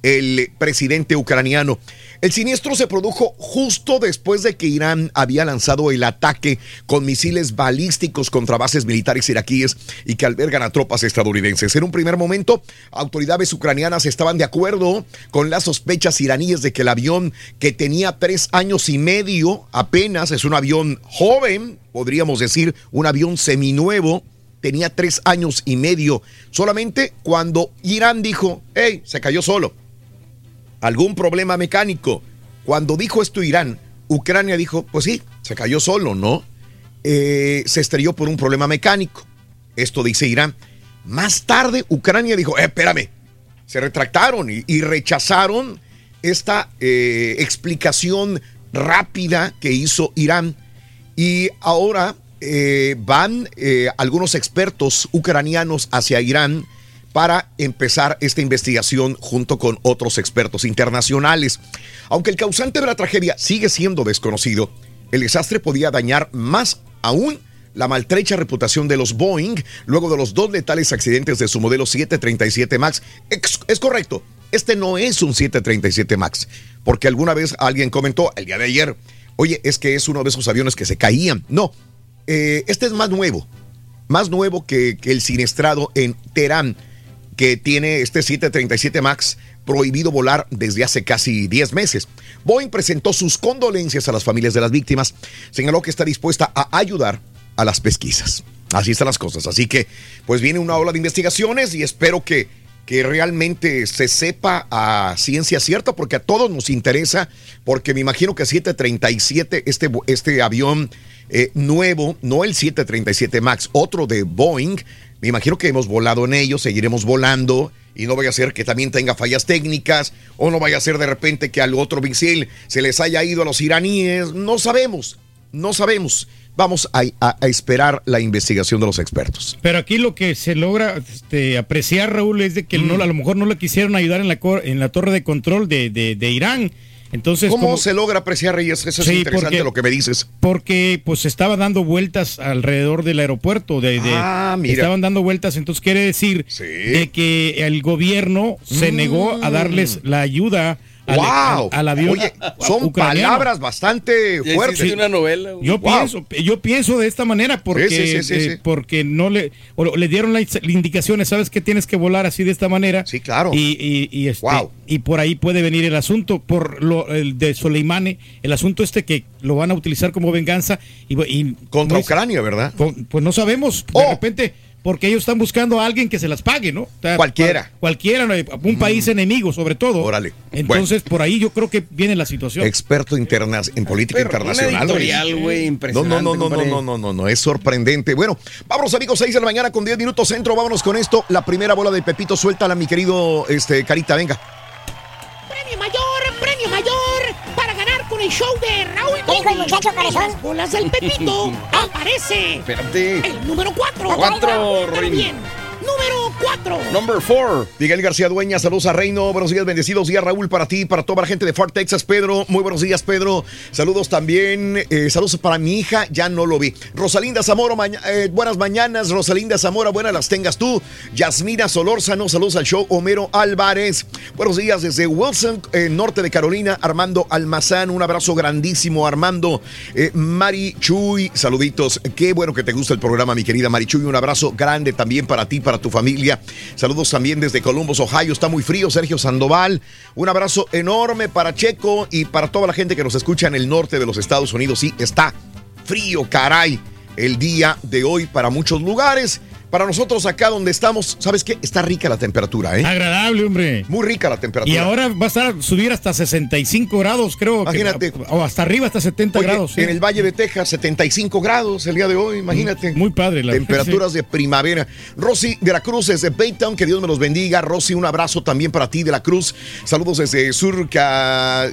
el presidente ucraniano. El siniestro se produjo justo después de que Irán había lanzado el ataque con misiles balísticos contra bases militares iraquíes y que albergan a tropas estadounidenses. En un primer momento, autoridades ucranianas estaban de acuerdo con las sospechas iraníes de que el avión que tenía tres años y medio, apenas es un avión joven, podríamos decir un avión seminuevo, tenía tres años y medio, solamente cuando Irán dijo, hey, se cayó solo algún problema mecánico. Cuando dijo esto Irán, Ucrania dijo, pues sí, se cayó solo, ¿no? Eh, se estrelló por un problema mecánico. Esto dice Irán. Más tarde, Ucrania dijo, eh, espérame, se retractaron y, rechazaron esta eh, explicación rápida que hizo Irán. Y ahora van algunos expertos ucranianos hacia Irán para empezar esta investigación junto con otros expertos internacionales. Aunque el causante de la tragedia sigue siendo desconocido, el desastre podía dañar más aún la maltrecha reputación de los Boeing luego de los dos letales accidentes de su modelo 737 MAX. Es, correcto, este no es un 737 MAX, porque alguna vez alguien comentó el día de ayer, oye, es que es uno de esos aviones que se caían. No, eh, este es más nuevo, más nuevo que, que el siniestrado en Teherán que tiene este 737 MAX prohibido volar desde hace casi 10 meses. Boeing presentó sus condolencias a las familias de las víctimas, señaló que está dispuesta a ayudar a las pesquisas. Así están las cosas. Así que, pues viene una ola de investigaciones y espero que, que realmente se sepa a ciencia cierta, porque a todos nos interesa, porque me imagino que 737, este, este avión eh, nuevo, no el 737 MAX, otro de Boeing, me imagino que hemos volado en ellos, seguiremos volando y no vaya a ser que también tenga fallas técnicas o no vaya a ser de repente que al otro misil se les haya ido a los iraníes. No sabemos, no sabemos. Vamos a, esperar la investigación de los expertos. Pero aquí lo que se logra este, apreciar, Raúl, es de que no, mm. a lo mejor no le quisieron ayudar en la, en la torre de control de, de Irán entonces, ¿Cómo se logra apreciar, Reyes? Eso es interesante lo que me dices. Porque pues estaba dando vueltas alrededor del aeropuerto. De, ah, mira. Estaban dando vueltas, entonces quiere decir de que el gobierno se negó a darles la ayuda wow. al, avión. Oye, son palabras bastante fuertes. una novela. Yo pienso, yo pienso de esta manera porque, eh, porque no le, le dieron las indicaciones, sabes que tienes que volar así de esta manera. Sí, claro. Y, y, este, y por ahí puede venir el asunto por lo el de Soleimani, el asunto este que lo van a utilizar como venganza y, contra Ucrania, ¿verdad? pues no sabemos. De oh. repente porque ellos están buscando a alguien que se las pague, ¿no? cualquiera. Cualquiera, un país mm. enemigo sobre todo. Órale. Entonces, por ahí yo creo que viene la situación. Experto interna en política internacional. no, no, no, no, no, no, no, no, no, es sorprendente. Bueno, vámonos amigos, 6 de la mañana con 10 minutos centro, vámonos con esto. La primera bola de Pepito, suéltala, mi querido este, Carita, venga. El show de Raúl. ¿Qué dijo el muchacho cabezón? Las bolas del Pepito. (laughs) Aparece. Espérate. El número 4. 4, También número 4. Number 4. Miguel García Dueña, saludos a Reino. Buenos días, bendecidos días, Raúl, para ti, para toda la gente de Fort Texas. Pedro, muy buenos días, Pedro. Saludos también. Eh, saludos para mi hija, ya no lo vi. Rosalinda Zamora, eh, buenas mañanas. Rosalinda Zamora, buenas las tengas tú. Yasmina Solórzano, saludos al show. Homero Álvarez, buenos días desde Wilson, eh, norte de Carolina. Armando Almazán, un abrazo grandísimo, Armando. Mari Chuy, saluditos. Qué bueno que te gusta el programa, mi querida Mari Chuy. Un abrazo grande también para ti, para tu familia. Saludos también desde Columbus, Ohio. Está muy frío, Sergio Sandoval. Un abrazo enorme para Checo y para toda la gente que nos escucha en el norte de los Estados Unidos. Sí, está frío, caray, el día de hoy para muchos lugares. Para nosotros acá donde estamos, ¿sabes qué? Está rica la temperatura, ¿eh? Agradable, hombre. Muy rica la temperatura. Y ahora va a estar, subir hasta 65 grados, creo. que- Imagínate. o hasta arriba, hasta 70 Oye, grados. sí. En el Valle de Texas, 75 grados el día de hoy, imagínate. Muy padre. La Temperaturas de primavera. Rosy de la Cruz desde Baytown, que Dios me los bendiga. Rosy, un abrazo también para ti de la Cruz. Saludos desde sur,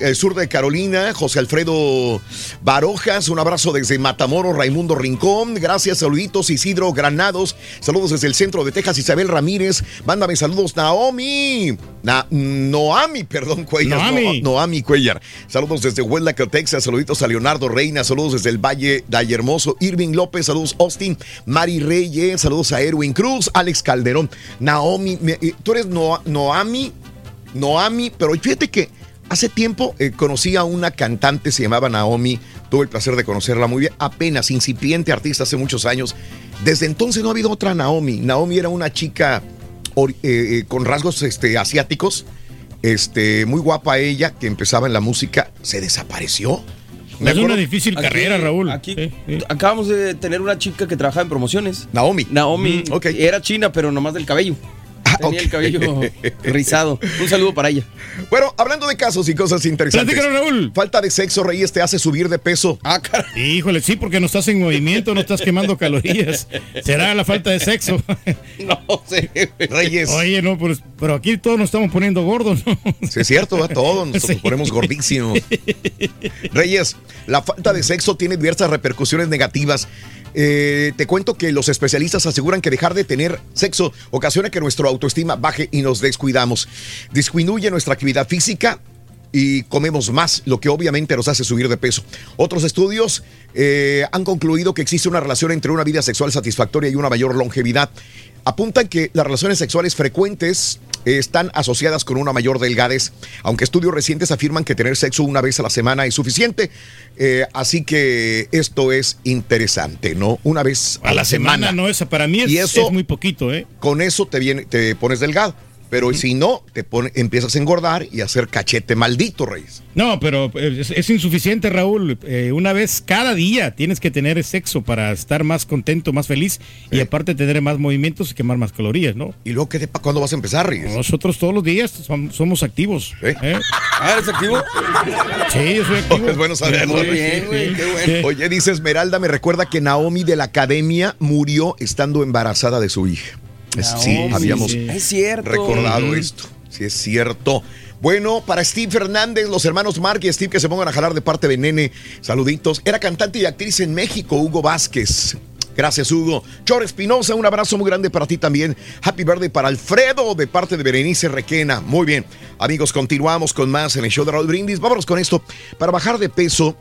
el sur de Carolina. José Alfredo Barojas, un abrazo desde Matamoros, Raimundo Rincón. Gracias, saluditos, Isidro Granados. Saludos desde el centro de Texas, Isabel Ramírez. Mándame saludos, Naomi. Na- Noami, perdón, Cuellar. Noami. No- Noami Cuellar. Saludos desde Huelaca, Texas. Saluditos a Leonardo Reina. Saludos desde el Valle de Hermoso. Irving López. Saludos, Austin. Mari Reyes. Saludos a Erwin Cruz. Alex Calderón. Naomi. me- eh, Tú eres No- Noami. Noami. Pero fíjate que hace tiempo eh, conocí a una cantante, se llamaba Naomi. Tuve el placer de conocerla muy bien. Apenas incipiente artista hace muchos años. Desde entonces no ha habido otra Naomi. Naomi era una chica eh, eh, con rasgos este, asiáticos. Este, muy guapa ella, que empezaba en la música, se desapareció. Me Es una difícil Aquí- carrera, Raúl. Aquí acabamos de tener una chica que trabajaba en promociones. Naomi. Naomi Mm, ok. era china, pero nomás del cabello. Tenía el cabello (laughs) rizado. Un saludo para ella. Bueno, hablando de casos y cosas interesantes. Platícanos, Raúl. Falta de sexo, Reyes, te hace subir de peso. Ah, caray. Híjole, sí, porque no estás en movimiento, no estás quemando calorías. Será la falta de sexo. (laughs) No sé. Reyes. Oye, no, pero, pero aquí todos nos estamos poniendo gordos, ¿no? Sí, es cierto, a todos nos Sí. ponemos gordísimos. (laughs) Reyes, la falta de sexo tiene diversas repercusiones negativas. Eh, te cuento que los especialistas aseguran que dejar de tener sexo ocasiona que nuestra autoestima baje y nos descuidamos. Disminuye nuestra actividad física y comemos más, lo que obviamente nos hace subir de peso. Otros estudios eh, han concluido que existe una relación entre una vida sexual satisfactoria y una mayor longevidad. Apuntan que las relaciones sexuales frecuentes eh, están asociadas con una mayor delgadez, aunque estudios recientes afirman que tener sexo una vez a la semana es suficiente. Eh, así que esto es interesante, ¿no? Una vez a, A la semana, no, esa para mí es, Y eso- es muy poquito, ¿eh? Con eso te, viene, te pones delgado. Pero si no, te pone, empiezas a engordar y a hacer cachete maldito, Reyes. No, pero eh, es, es insuficiente, Raúl. Eh, una vez cada día tienes que tener sexo para estar más contento, más feliz y aparte tener más movimientos y quemar más calorías, ¿no? ¿Y luego qué te, pa- cuándo vas a empezar, Reyes? Nosotros todos los días som- somos activos. ¿Eh? ¿eh? (laughs) Ah, ¿eres activo? Sí, yo soy activo. (laughs) Es bueno saberlo. Muy bien, güey, qué bueno. Oye, dice Esmeralda, me recuerda que Naomi de la academia murió estando embarazada de su hija. Es- sí, Naomi, habíamos sí. Es cierto. recordado esto. Sí, es cierto. Bueno, para Steve Fernández, los hermanos Mark y Steve que se pongan a jalar de parte de Nene, saluditos. Era cantante y actriz en México, Hugo Vázquez. Gracias, Hugo. Chor Espinosa, un abrazo muy grande para ti también. Happy birthday para Alfredo de parte de Berenice Requena. Muy bien. Amigos, continuamos con más en el show de Raúl Brindis. Vámonos con esto. Para bajar de peso,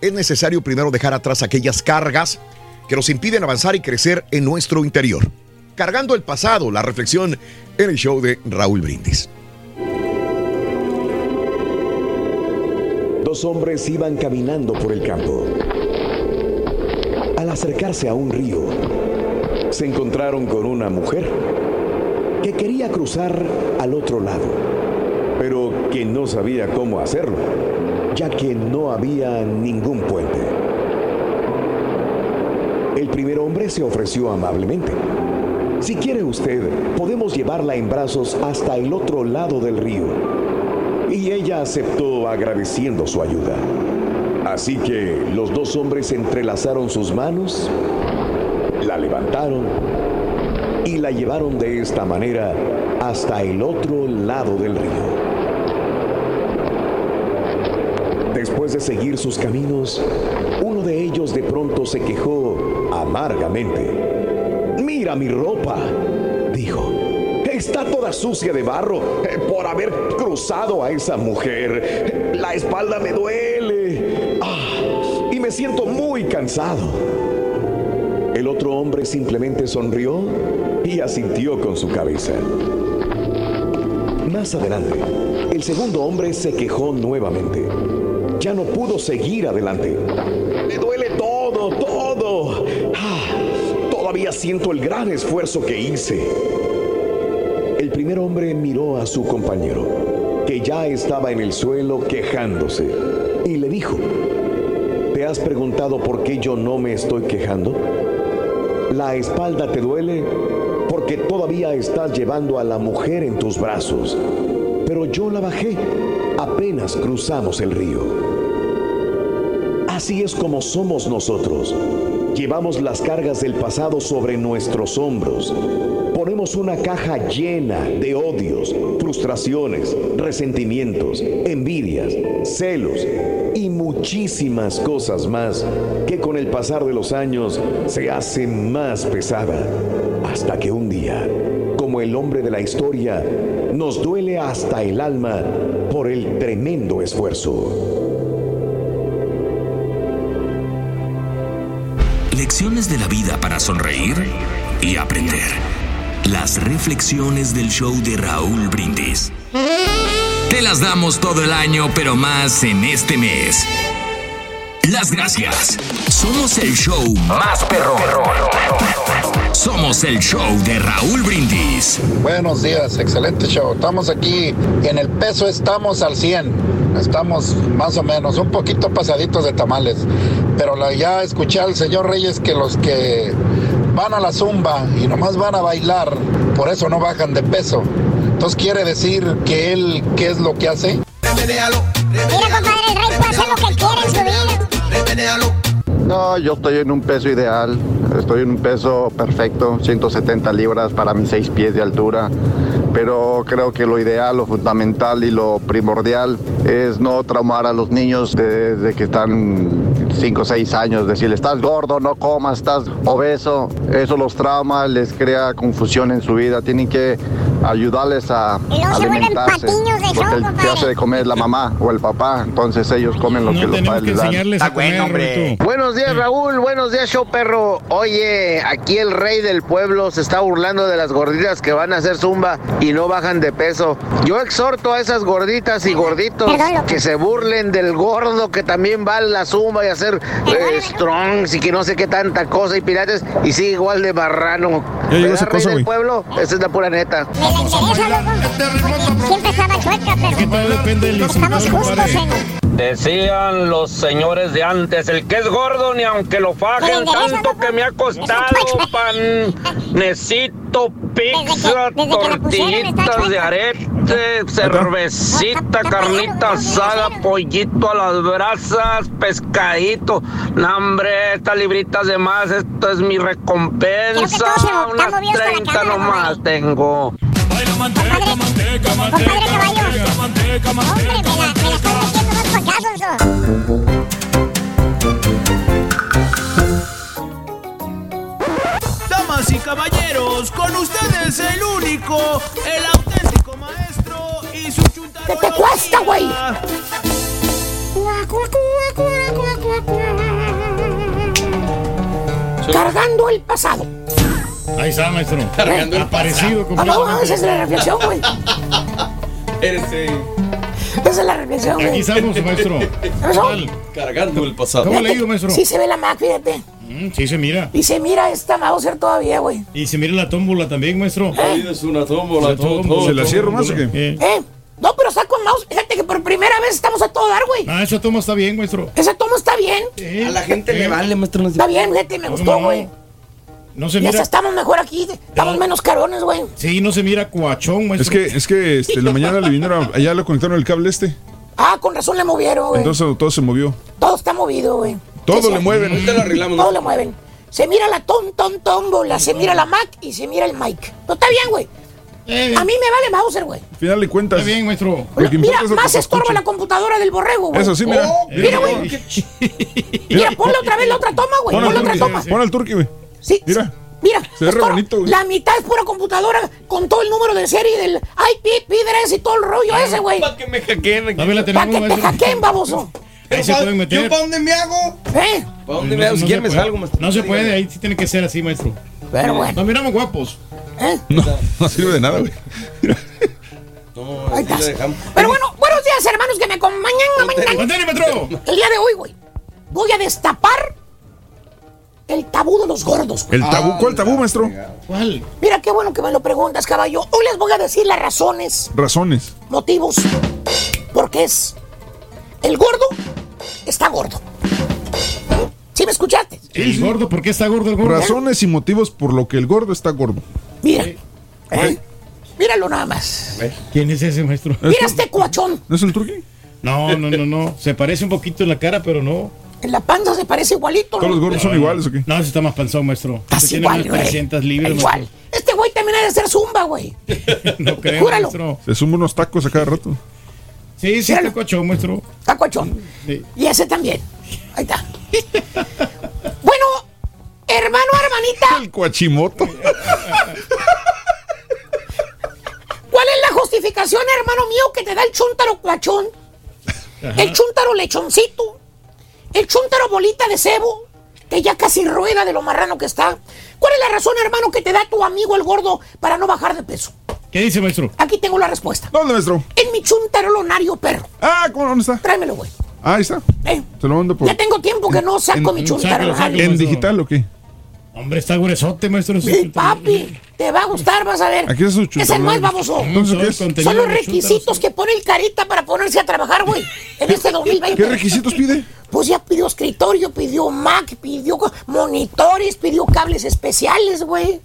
es necesario primero dejar atrás aquellas cargas que nos impiden avanzar y crecer en nuestro interior. Cargando el pasado, la reflexión en el show de Raúl Brindis. Dos hombres iban caminando por el campo. Al acercarse a un río, se encontraron con una mujer que quería cruzar al otro lado, pero que no sabía cómo hacerlo, ya que no había ningún puente. El primer hombre se ofreció amablemente. Si quiere usted, podemos llevarla en brazos hasta el otro lado del río. Y ella aceptó agradeciendo su ayuda. Así que los dos hombres entrelazaron sus manos, la levantaron y la llevaron de esta manera hasta el otro lado del río. Después de seguir sus caminos, uno de ellos de pronto se quejó amargamente. Mi ropa, dijo. Está toda sucia de barro eh, por haber cruzado a esa mujer. La espalda me duele. Ah, y me siento muy cansado. El otro hombre simplemente sonrió y asintió con su cabeza. Más adelante, el segundo hombre se quejó nuevamente. Ya no pudo seguir adelante. Siento el gran esfuerzo que hice. El primer hombre miró a su compañero, que ya estaba en el suelo quejándose, y le dijo, ¿te has preguntado por qué yo no me estoy quejando? la espalda te duele porque todavía estás llevando a la mujer en tus brazos. Pero yo la bajé apenas cruzamos el río. Así es como somos nosotros. Llevamos las cargas del pasado sobre nuestros hombros. Ponemos una caja llena de odios, frustraciones, resentimientos, envidias, celos y muchísimas cosas más que con el pasar de los años se hace más pesada. Hasta que un día, como el hombre de la historia, nos duele hasta el alma por el tremendo esfuerzo. Lecciones de la vida para sonreír y aprender. Las reflexiones del show de Raúl Brindis. Te las damos todo el año, pero más en este mes. Las gracias. Somos el show más perrón. Somos el show de Raúl Brindis. Buenos días, excelente show. Estamos aquí, en el peso estamos al 100. Estamos más o menos, un poquito pasaditos de tamales. Pero la- ya escuché al señor Reyes que los que van a la zumba y nomás van a bailar, por eso no bajan de peso. Entonces quiere decir que él, ¿qué es lo que hace? Mira, compadre, el rey puede hacer lo que quiera en su vida. No, yo estoy en un peso ideal, estoy en un peso perfecto, 170 libras para mis 6 pies de altura, pero creo que lo ideal, lo fundamental y lo primordial es no traumar a los niños desde que están 5 o 6 años, decirle, estás gordo, no comas, estás obeso, eso los trauma, les crea confusión en su vida, tienen que ayudarles a Y luego se vuelven alimentarse, patiños de porque show, el hace de comer es la mamá o el papá, entonces ellos comen lo que los padres les dan. Buenos días, Raúl. Buenos días, show perro. Oye, aquí el rey del pueblo se está burlando de las gorditas que van a hacer zumba y no bajan de peso. Yo exhorto a esas gorditas y gorditos que se burlen del gordo que también va a la zumba y a hacer eh, strongs y que no sé qué tanta cosa y pirates y sigue igual de marrano. Ya llegó ¿Verdad, esa rey cosa, del güey. pueblo? Esa es la pura neta. Siempre estaba chueca, pero estamos justos en... Decían los señores de antes, el que es gordo ni aunque lo fajen tanto que me ha costado panecito, pizza, tortillitas de arete, cervecita, carnita asada, pollito a las brasas, pescadito. No, hombre, estas libritas de más, esto es mi recompensa. Unas 30 nomás tengo. Damas y caballeros, con ustedes el único, el auténtico maestro y su ¿Qué te cuesta, güey? Cargando el pasado. Ahí está, maestro. Cargando el Aparecido Ah, no, esa es la reflexión, güey. Eres eh, Esa es la reflexión, güey. Aquí estamos, maestro. Cargando el pasado. ¿Cómo le ha ido, maestro? Sí se ve la Mac, fíjate. Mm, sí se mira. Y se mira esta Mauser todavía, güey. Y se mira la tómbola también, maestro. Vida es una tómbola, todo, todo, ¿Se la cierro más o qué? Eh. ¿Eh? No, pero está con mouse. Fíjate que por primera vez estamos a todo dar, güey. Ah, esa toma está bien, maestro. Esa toma está bien. A la gente le vale, maestro. Está bien, fíjate, me gustó, no? güey. No se Y hasta mira. estamos mejor aquí. Estamos menos carones, güey. Sí, no se mira cuachón, maestro. Es que, es que este, la mañana le vinieron, allá le conectaron el cable este. Ah, con razón le movieron, güey. Entonces todo se movió. Todo está movido, güey. Todo le mueven. Ahorita lo arreglamos. Todo le mueven. Se mira la ton, ton, tómbola, se mira la Mac y se mira el mic. No está bien, güey. Eh, A mí me vale Mauser, güey. Al final de cuentas. Está bien, maestro. Lo que Mira, es lo más se estorba la computadora del borrego, güey. Eso sí, mira. Oh, mira, güey. Mira, ponle otra vez la otra toma, güey. Pon Ponle otra toma. pon al turqui, güey. Sí. Mira. Mira, Se ve re estorba. bonito, güey. la mitad es pura computadora con todo el número de serie del IP, Pidres y todo el rollo ese, güey. Para que me hackeen aquí. Para que te hackeen, baboso. Ahí se pueden ¿Yo meter. para dónde me hago? ¿Eh? ¿Para dónde No, me hago? Si no quieren se me puede. salgo, maestro. No se puede, ahí sí tiene que ser así, maestro. Pero bueno. Nos miramos guapos. No, no sirve de nada, güey. No, Ahí dejamos. Pero bueno, buenos días, hermanos que me acompañan. ¡Mantén, maestro! El día de hoy, güey, voy a destapar el tabú de los gordos. güey. El tabú, ¿cuál tabú, maestro? ¿Cuál? Mira qué bueno que me lo preguntas, caballo. Hoy les voy a decir las razones, Razones. motivos, porque es el gordo está gordo. ¿Sí me escuchaste? El gordo, ¿por qué está gordo el gordo? Razones y motivos por lo que el gordo está gordo. Mira. ¿eh? Míralo nada más. ¿Quién es ese maestro? Mira este cuachón. ¿No es el turqui? No, no, no, no. Se parece un poquito en la cara, pero no. En la panza se parece igualito. ¿Todos los gordos son iguales o qué? No, ese está más panzón, maestro. Estás igual, unas güey. 300 libras. Igual. Este güey también ha de ser zumba, güey. (laughs) No creo, Júralo. maestro. Se suma unos tacos a cada rato. Sí, sí, está cochón, maestro. Está cuachón. Sí. Y ese también. Ahí está. (laughs) bueno, hermano, hermanita, El cuachimoto. (laughs) ¿cuál es la justificación, hermano mío, que te da el chúntaro cuachón? El chúntaro lechoncito. El chúntaro bolita de cebo. Que ya casi rueda de lo marrano que está. ¿Cuál es la razón, hermano, que te da tu amigo el gordo para no bajar de peso? ¿Qué dice, maestro? Aquí tengo la respuesta. ¿Dónde, maestro? En mi chuntarolonario, perro. Ah, ¿cómo dónde está? Tráemelo, güey. Ah, ahí está. Eh, Se lo mando por. ya tengo tiempo que no saco mi sácalo, chuntarolonario. sácalo. ¿En digital o qué? Hombre, está gruesote, maestro. Sí, papi, te va a gustar, vas a ver. Aquí es su Ese no es baboso. Entonces, ¿qué es? Son los requisitos que pone el carita para ponerse a trabajar, güey, en este 2020. ¿Qué requisitos pide? Pues ya pidió escritorio, pidió Mac, pidió monitores, pidió cables especiales, güey.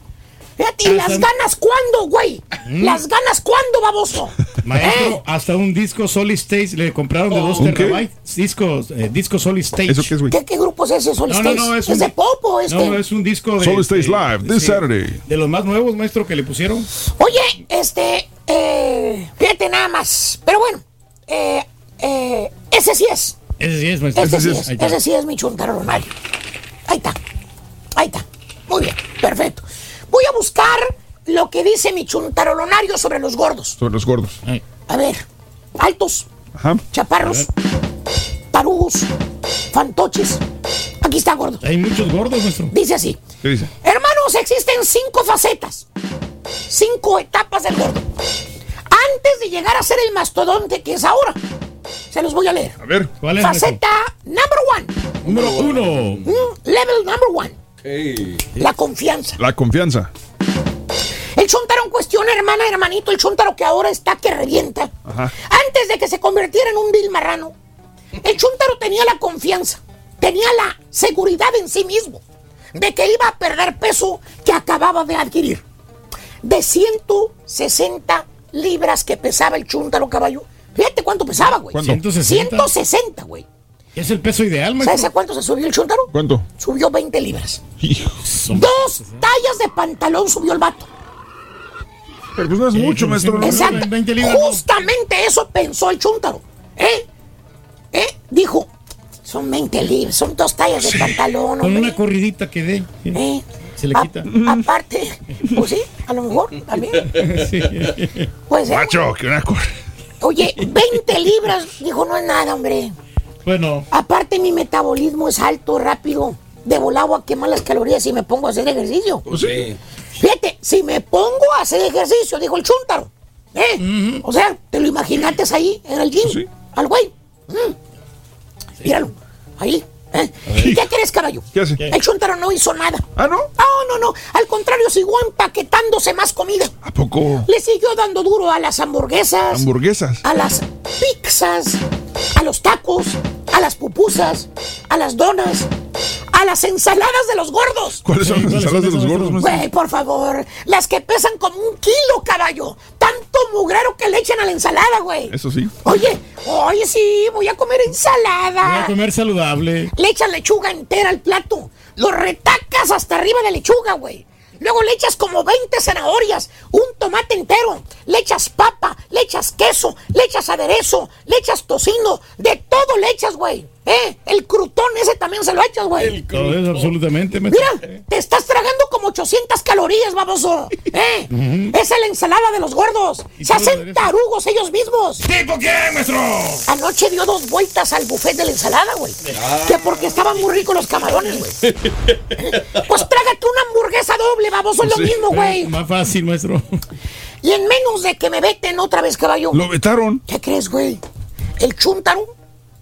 Fíjate, ¿y las ganas cuándo, güey? Mm. ¿Las ganas cuándo, baboso? Maestro, ¿Eh? hasta un disco Solid State le compraron de dos ¿Un qué? terabytes. Discos, eh, disco Solid State. ¿Eso qué es, güey? ¿Qué, qué grupo es ese, Sol No, no, no, es ¿Es, un- de Popo este? No, es un disco de. Solid Stage de- Live, this sí, Saturday. De los más nuevos, maestro, que le pusieron. Oye, este, eh, fíjate nada más. Pero bueno, eh, eh, ese sí es. Ese sí es, maestro. Ese sí es, ese sí es mi chuntaronario. Ahí está. Ahí está. Muy bien, perfecto. Voy a buscar lo que dice mi chuntarolonario sobre los gordos. Sobre los gordos. A ver, altos, Ajá. chaparros, tarugos, fantoches. Aquí está gordo. Hay muchos gordos, maestro. Dice así. ¿Qué dice? Hermanos, existen cinco facetas, cinco etapas del gordo. Antes de llegar a ser el mastodonte que es ahora. Se los voy a leer. A ver. ¿Cuál es? Faceta number one. Número uno. Mm, level number one. La confianza. La confianza. El chuntaro en cuestión, hermana, hermanito, el chuntaro que ahora está que revienta. Ajá. Antes de que se convirtiera en un vil marrano, el chuntaro tenía la confianza, tenía la seguridad en sí mismo de que iba a perder peso que acababa de adquirir. De 160 libras que pesaba el chuntaro caballo. Fíjate cuánto pesaba, güey. ¿Cuánto? 160. 160, güey. Es el peso ideal, ¿Sabes maestro. a cuánto se subió el chuntaro? ¿Cuánto? Subió 20 libras. Dos tallas de pantalón subió el vato. Pero pues no es mucho, maestro. Exacto. 20 libras, no. Justamente eso pensó el chúntaro. ¿Eh? ¿Eh? Dijo, son 20 libras, son dos tallas de pantalón. Con hombre. una corridita que dé. sí. ¿Eh? Se le A- quita. aparte, pues sí, a lo mejor también. (laughs) Sí. Pues, eh, Macho, que una cor. Oye, 20 libras, dijo, no es nada, hombre. Bueno, Aparte, mi metabolismo es alto, rápido. De volado a quemar las calorías y me pongo a hacer ejercicio. Pues sí. Fíjate, si me pongo a hacer ejercicio, dijo el chúntaro. ¿Eh? O sea, te lo imaginaste ahí en el gym, Sí. al güey. Mm. Míralo, ahí. ¿Eh? ¿Y qué crees, caballo? ¿Qué hace? El chúntaro no hizo nada. ¿Ah, no? No, no, no. Al contrario, siguió empaquetándose más comida. ¿A poco? Le siguió dando duro a las hamburguesas, Hamburguesas. a las pizzas, a los tacos, a las pupusas, a las donas, a las ensaladas de los gordos. ¿Cuáles son las ¿cuáles ensaladas de los gordos? Güey, por favor, las que pesan como un kilo, caballo. Tanto mugrero que le echan a la ensalada, güey. Eso sí. Oye, oye, sí, voy a comer voy a ensalada. comer saludable. Le echas lechuga entera al plato. Lo retacas hasta arriba de lechuga, güey. Luego le echas como 20 zanahorias, un tomate entero, le echas papa, le echas queso, le echas aderezo, le echas tocino, de todo le echas, güey. ¿Eh? El crutón ese también se lo echas, güey. Todo eso, absolutamente, maestro. Mira, te estás tragando como 800 calorías, baboso. (laughs) ¿Eh? Esa es la ensalada de los gordos. ¿Y Se hacen tarugos ellos mismos. ¿Tipo quién, maestro? Anoche dio dos vueltas al buffet de la ensalada, güey. Que porque estaban muy ricos los camarones, güey. (laughs) Pues trágate una hamburguesa doble, baboso, es lo Sí. mismo, güey. Más fácil, maestro. Y en menos de que me veten otra vez, caballo. Lo vetaron. ¿Qué crees, güey? El chuntaro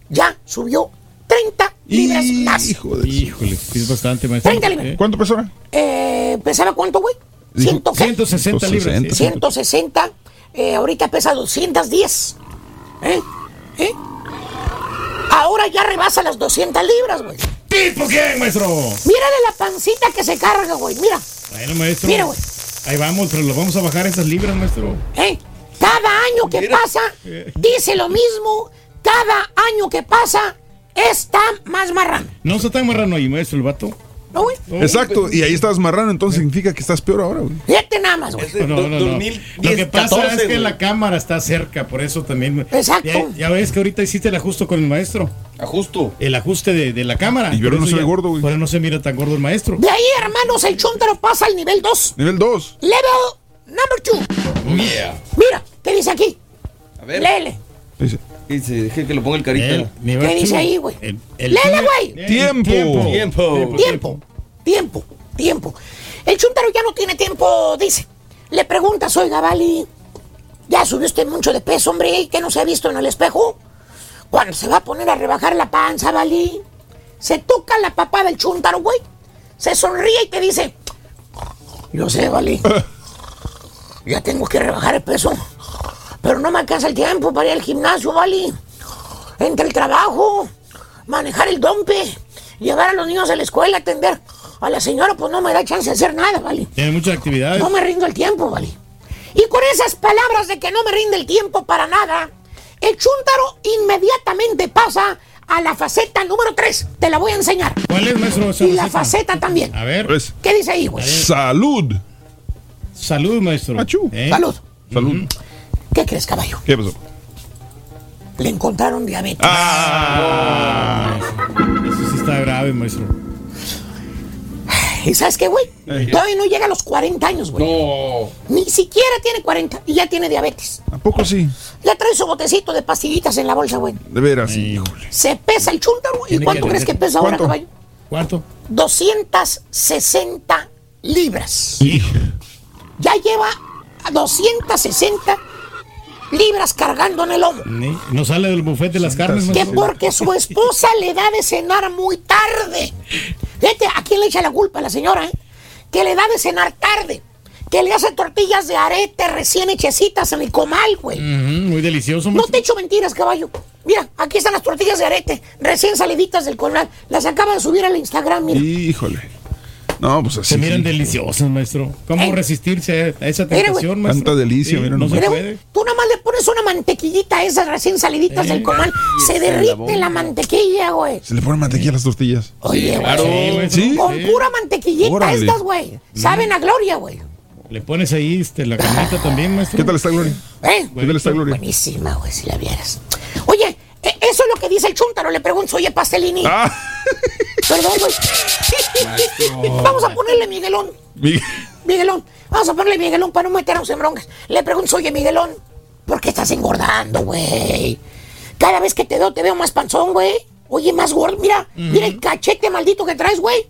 ya subió 30 libras más. Hijo de... Híjole, es bastante, maestro. 30 libras. ¿Eh? ¿Cuánto pesó? Eh, ¿Pesaba cuánto, güey? Dijo, ¿Ciento qué? 160 libras. sí. 160. eh, ahorita pesa 210. ¿Eh? ¿Eh? Ahora ya rebasa las 200 libras, güey. ¿Tipo quién, maestro? Mírale la pancita que se carga, güey. Mira. Bueno, maestro. Mira, güey. Ahí vamos, pero lo vamos a bajar esas libras, maestro. ¿Eh? Cada año que pasa, dice lo mismo. Cada año que pasa, está más marrano. No está tan marrano ahí, maestro, el vato. ¿No, güey? Exacto, y ahí estás marrano, entonces significa que estás peor ahora, güey. Fíjate nada más, güey. No, no, no. Lo que pasa es que la cámara está cerca, por eso también. Exacto. Ya, ya ves que ahorita hiciste el ajusto con el maestro. ¿Ajusto? El ajuste de, de la cámara. Y ahora Por no ya- gordo, güey. Por eso no se mira tan gordo el maestro. De ahí, hermanos, el chuntaro pasa al nivel 2. Nivel 2. Level number 2. Yeah. Mira, ¿qué dice aquí? A ver. Léele. Dice. Dice, deje que lo ponga el carita. ¿Qué dice ahí, güey? El- el- Léele, güey. Tiempo. Tiempo. Tiempo, tiempo, tiempo. El chuntaro ya no tiene tiempo, dice. Le preguntas, oiga, Vali, ya subió usted mucho de peso, hombre, que no se ha visto en el espejo. Cuando se va a poner a rebajar la panza, Vali, se toca la papá del chuntaro, güey. Se sonríe y te dice, yo sé, Vali, (laughs) ya tengo que rebajar el peso, pero no me alcanza el tiempo para ir al gimnasio, Vali. Entre el trabajo, manejar el dompe, llevar a los niños a la escuela, atender a la señora, pues no me da chance de hacer nada, ¿vale? Tiene muchas actividades. No me rindo el tiempo, ¿vale? Y con esas palabras de que no me rinde el tiempo para nada, el chúntaro inmediatamente pasa a la faceta número 3. Te la voy a enseñar. ¿Cuál es, maestro? Y la faceta también. A ver. Pues, ¿Qué dice ahí, güey? salud. Salud, maestro. Achú. ¿Eh? Salud. Salud. ¿Qué crees, caballo? ¿Qué pasó? Le encontraron diabetes. Ah. Eso sí está grave, maestro. ¿Y sabes qué, güey? Todavía no llega a los 40 años, güey. No. Ni siquiera tiene 40 y ya tiene diabetes. ¿A poco sí? Ya trae su botecito de pastillitas en la bolsa, güey. De veras, híjole. Se pesa el chúntaro. ¿Y cuánto que- crees que pesa ahora, caballo? ¿Cuánto? 260 libras. Hijo. Ya lleva a 260 libras cargando en el hombro. Ni- No sale del buffet de las carnes, Que maestro. porque su esposa le da de cenar muy tarde. Fíjate, ¿a quién le echa la culpa? A la señora, ¿eh? Que le da de cenar tarde. Que le hace tortillas de arete recién hechecitas en el comal, güey. Ujú, muy delicioso, No maestro. te echo mentiras, caballo. Mira, aquí están las tortillas de arete, recién saliditas del comal. Las acaba de subir al Instagram, mira. Híjole. No, pues así. Se miran sí. deliciosas, maestro. ¿Cómo Eh. resistirse a esa Mira, tentación, maestro? Tanta delicia, mira no se nomás. Mira, puede. tú nada más le pones una mantequillita a esas recién saliditas del comal. Se derrite la mantequilla, güey. Se le pone mantequilla a las tortillas. Oye, Claro. güey. Sí. ¿Sí? Con pura mantequillita Órale. estas, güey. Saben a gloria, güey. Le pones ahí este, la carnita también, maestro. ¿Qué tal está Gloria? ¿Eh? ¿Qué tal está Gloria? Buenísima, güey, si la vieras. Oye, eso es lo que dice el chúntaro. Le pregunto, oye, Pastelini. Ah, Perdón, güey. Vamos a ponerle Miguelón. mi- Miguelón, vamos a ponerle Miguelón para no meternos en broncas. Le pregunto, oye, Miguelón, ¿por qué estás engordando, güey? Cada vez que te veo, te veo más panzón, güey. Oye, más gordo. Mira, mira el cachete maldito que traes, güey.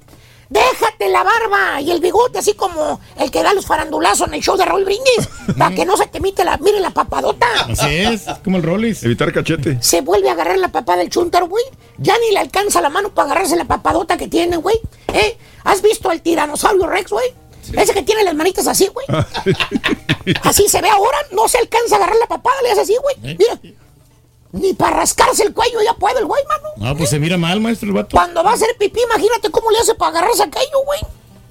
Déjate la barba y el bigote, así como el que da los farandulazos en el show de Raúl Brindis. para que no se te mite la. Mire la papadota. Así es, es como el Rollis. evitar cachete. Se vuelve a agarrar la papada del chúntaro, güey. Ya ni le alcanza la mano para agarrarse la papadota que tiene, güey. ¿Eh? ¿Has visto al tiranosaurio Rex, güey? Ese que tiene las manitas así, güey. (laughs) Así se ve ahora, no se alcanza a agarrar la papada, le hace así, güey. Mira. Ni para rascarse el cuello ya puede el güey, mano. No, pues se mira mal, maestro, el vato. Cuando va a hacer pipí, imagínate cómo le hace para agarrarse aquello, güey.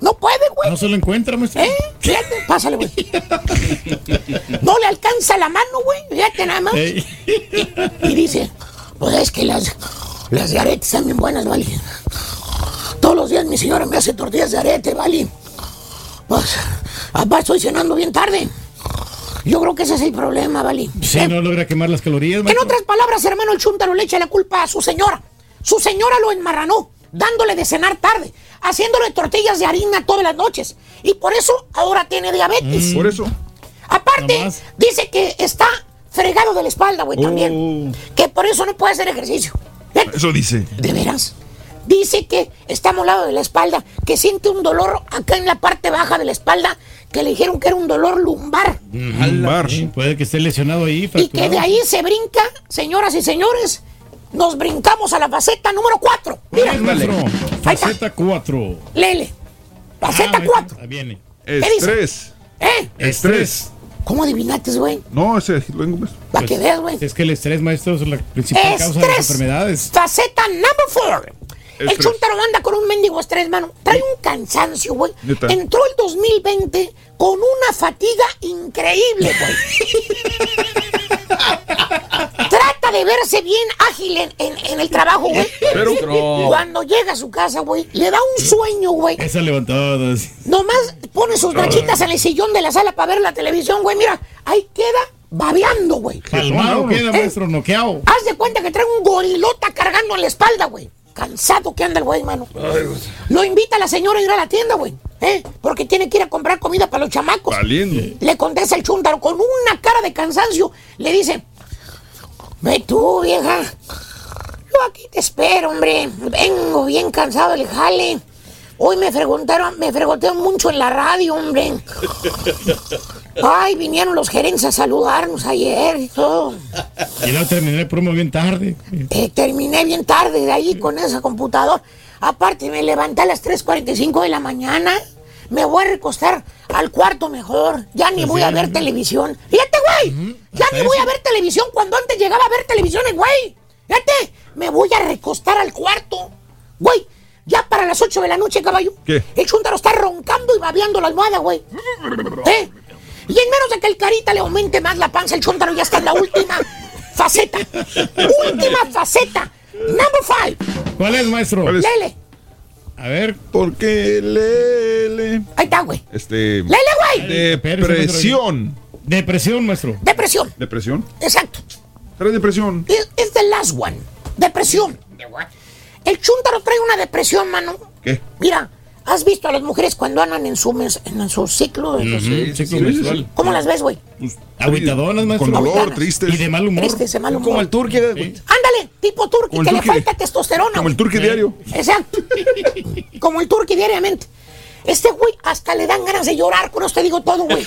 No puede, güey. No se lo encuentra, maestro. ¿Eh? Fíjate, pásale, güey. (laughs) No le alcanza la mano, güey. Fíjate nada más. Ey. Y dice, pues es que las, las de arete están bien buenas, ¿vale? Todos los días mi señora me hace tortillas de arete, ¿vale? Pues, apá, estoy cenando bien tarde. Yo creo que ese es el problema, ¿vale? Sí, no logra quemar las calorías, En otras palabras, hermano, el chúntaro le echa la culpa a su señora. Su señora lo enmarranó, dándole de cenar tarde, haciéndole tortillas de harina todas las noches. Y por eso ahora tiene diabetes. Por eso. Aparte, dice que está fregado de la espalda, güey, también. Que por eso no puede hacer ejercicio. Fíjate, Eso dice. ¿De veras? Dice que está molado de la espalda, que siente un dolor acá en la parte baja de la espalda, que le dijeron que era un dolor lumbar. Lumbar. Sí, puede que esté lesionado ahí, Y que de fracturado. ahí se brinca, señoras y señores, nos brincamos a la faceta número 4. Mira. Faceta 4. lele. Faceta 4. Ahí viene. Estrés. ¿Eh? Estrés. ¿Cómo adivinaste, güey? No, ese lo tengo, pues. Para que veas, güey. Es que el estrés, maestro, es la principal causa de las enfermedades. Faceta number 4. El chuntaro anda con un mendigo estrés, mano. Trae un cansancio, güey. Entró el 2020 con una fatiga increíble, güey. (laughs) Trata de verse bien ágil en, en- en el trabajo, güey. Pero- Cuando llega a su casa, güey, le da un sueño, güey. Esa levantada. Nomás pone sus nachitas en el sillón de la sala para ver la televisión, güey. Mira, ahí queda babeando, güey. Palmado queda, ¿Eh? maestro, noqueado. Haz de cuenta que trae un gorilota cargando en la espalda, güey. Cansado que anda el güey, mano. Lo invita a la señora a ir a la tienda, güey. ¿Eh? Porque tiene que ir a comprar comida para los chamacos. Le contesta el chúntaro con una cara de cansancio. Le dice, ve tú, vieja. Yo aquí te espero, hombre. Vengo bien cansado del jale. Hoy me fregotearon, me fregotearon mucho en la radio, hombre. Ay, vinieron los gerentes a saludarnos ayer y todo. Y no terminé el promo bien tarde. Eh, terminé bien tarde de ahí con esa computadora. Aparte, me levanté a las 3.45 de la mañana. Me voy a recostar al cuarto mejor. Ya ni voy a ver televisión. Fíjate, güey. Ya ni voy a ver televisión cuando antes llegaba a ver televisión, güey. Fíjate, me voy a recostar al cuarto. Güey, ya para las 8 de la noche, caballo. ¿Qué? El chúntaro está roncando y babeando la almohada, güey. ¿Eh? Y en menos de que el carita le aumente más la panza, el chúntaro ya está en la última (laughs) faceta. última faceta. Number five. ¿Cuál es, maestro? ¿Cuál es? Lele. A ver. Porque lele. Ahí está, güey. Este. Lele, güey. Depresión. Depresión, maestro. Depresión. ¿Depresión? Exacto. ¿Trae depresión? Es es the last one. Depresión. El chúntaro trae una depresión, mano. ¿Qué? Mira, ¿has visto a las mujeres cuando andan en su, mes- en su ciclo? Ujú, Sí, ciclo sí, menstrual. sí. ¿Cómo las ves, güey? Aguitadonas, maestro. Con dolor, tristes. Y de mal humor. Tristes, de mal humor. Como el turque. Ándale, tipo el que le falta testosterona. Como el turque diario. Exacto. (laughs) Como el turqui diariamente. Este güey hasta le dan ganas de llorar, con eso te digo todo, güey.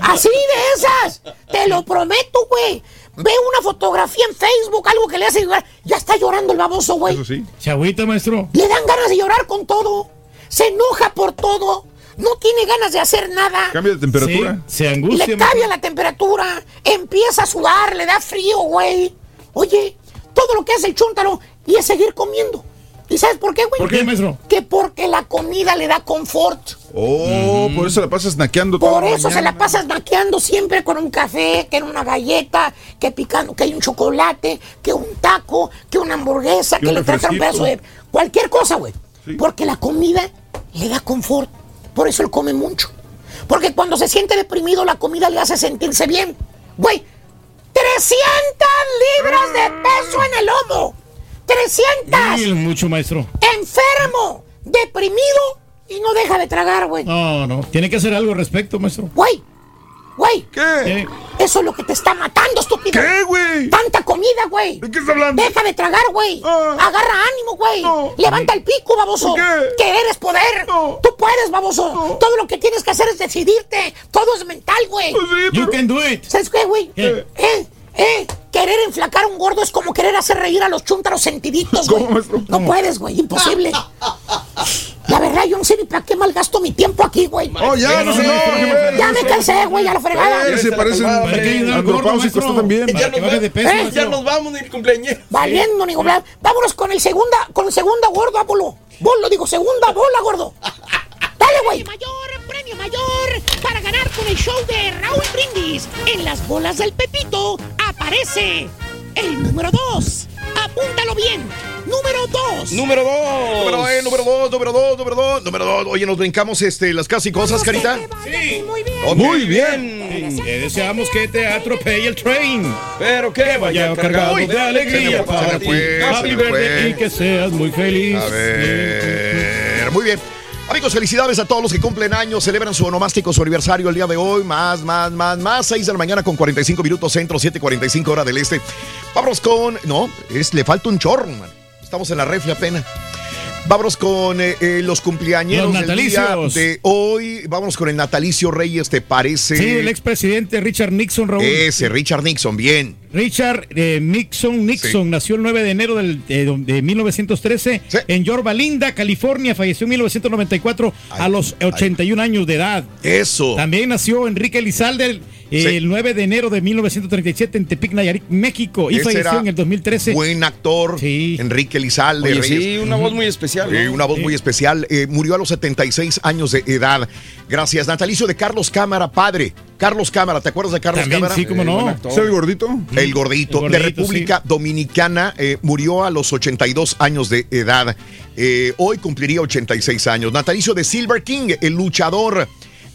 Así de esas. Te lo prometo, güey. Ve una fotografía en Facebook, algo que le hace llorar. Ya está llorando el baboso, güey. Eso sí. Se agüita, maestro. Le dan ganas de llorar con todo. Se enoja por todo. No tiene ganas de hacer nada. Cambia de temperatura. Sí, se angustia. Le cambia la temperatura, empieza a sudar, le da frío, güey. Oye, todo lo que hace el chúntaro y es seguir comiendo. ¿Y sabes por qué, güey? ¿Por qué, maestro? Que porque la comida le da confort. Oh, por eso la pasas naqueando toda Por la eso se la pasas maqueando siempre con un café, que en una galleta, que picando, que hay un chocolate, que un taco, que una hamburguesa, Que un le tratan un pedazo de cualquier cosa, güey. Sí. Porque la comida le da confort. Por eso él come mucho. Porque cuando se siente deprimido, la comida le hace sentirse bien. Güey, 300 libras de peso en el lomo. 300. Sí, mucho, maestro. Enfermo, deprimido y no deja de tragar, güey. No, no. Tiene que hacer algo al respecto, maestro. Güey, güey. ¿Qué? Eh, Eso es lo que te está matando, estúpido. ¿Qué, güey? Tanta comida, güey. ¿De qué está hablando? Deja de tragar, güey. Ah. Agarra ánimo, güey. No. Levanta el pico, baboso. ¿Por qué? Querer es poder. No. Tú puedes, baboso. No. Todo lo que tienes que hacer es decidirte. Todo es mental, güey. Pues sí, you pero- can do it. ¿Sabes qué, güey? ¿Qué? Eh, eh. Querer enflacar a un gordo es como querer hacer reír a los chúntaros sentiditos, güey. ¿Cómo, maestro? No puedes, güey. Imposible. La verdad, yo no sé ni para qué malgasto mi tiempo aquí, güey. Oh, ya, no se enoje, Ya me cansé, güey, a la fregada. Eh, se parecen maestro. está también. Que baje de peso, ¿Eh? Ya nos vamos del cumpleaños. Valiendo, ni. Vámonos con el segunda, con el segunda gordo, bolo. Bolo, digo, segunda bola, gordo. Dale, güey. mayor, premio mayor para ganar con el show de Raúl Brindis. En las bolas del Pepito aparece el número 2. Apúntalo bien. Número 2. Número dos. Número, eh, número dos, número dos, número dos, número dos. Oye, nos brincamos este, las casi cosas, Carita. Sí. Muy bien. Muy bien. Le deseamos que te atropelle el train. Pero que Vaya cargado Uy, de alegría para ti. Happy fue. y que seas muy feliz. A ver, muy bien. Amigos, felicidades a todos los que cumplen años, celebran su onomástico, su aniversario el día de hoy. Más, más, más, más. 6 de la mañana con 45 minutos centro, 7.45 hora del este. Vámonos con. No, es, le falta un chorro, man. Estamos en la refle apenas. Vámonos con eh, eh, los cumpleaños del día de hoy. Vámonos con el natalicio Reyes, ¿te parece? Sí, el expresidente Richard Nixon, Raúl. Ese, Richard Nixon, bien. Richard eh, Nixon Nixon Sí. nació el 9 de enero del- de, de 1913 Sí. en Yorba Linda, California. Falleció en 1994 a los 81 años de edad. Eso. También nació Enrique Elizalde, El 9 de enero de 1937 en Tepic, Nayarit, México. Y Ese falleció era en el 2013. Buen actor, Enrique Lizalde. Oye, sí, una voz muy especial. Una voz muy especial. Eh, murió a los 76 años de edad. Gracias. Natalicio de Carlos Cámara, padre. Carlos Cámara, ¿te acuerdas de Carlos También, Cámara? sí, cómo no. Eh, buen actor. ¿Es el gordito? El gordito, El de República Dominicana eh, murió a los 82 años de edad. Eh, hoy cumpliría 86 años. Natalicio de Silver King, el luchador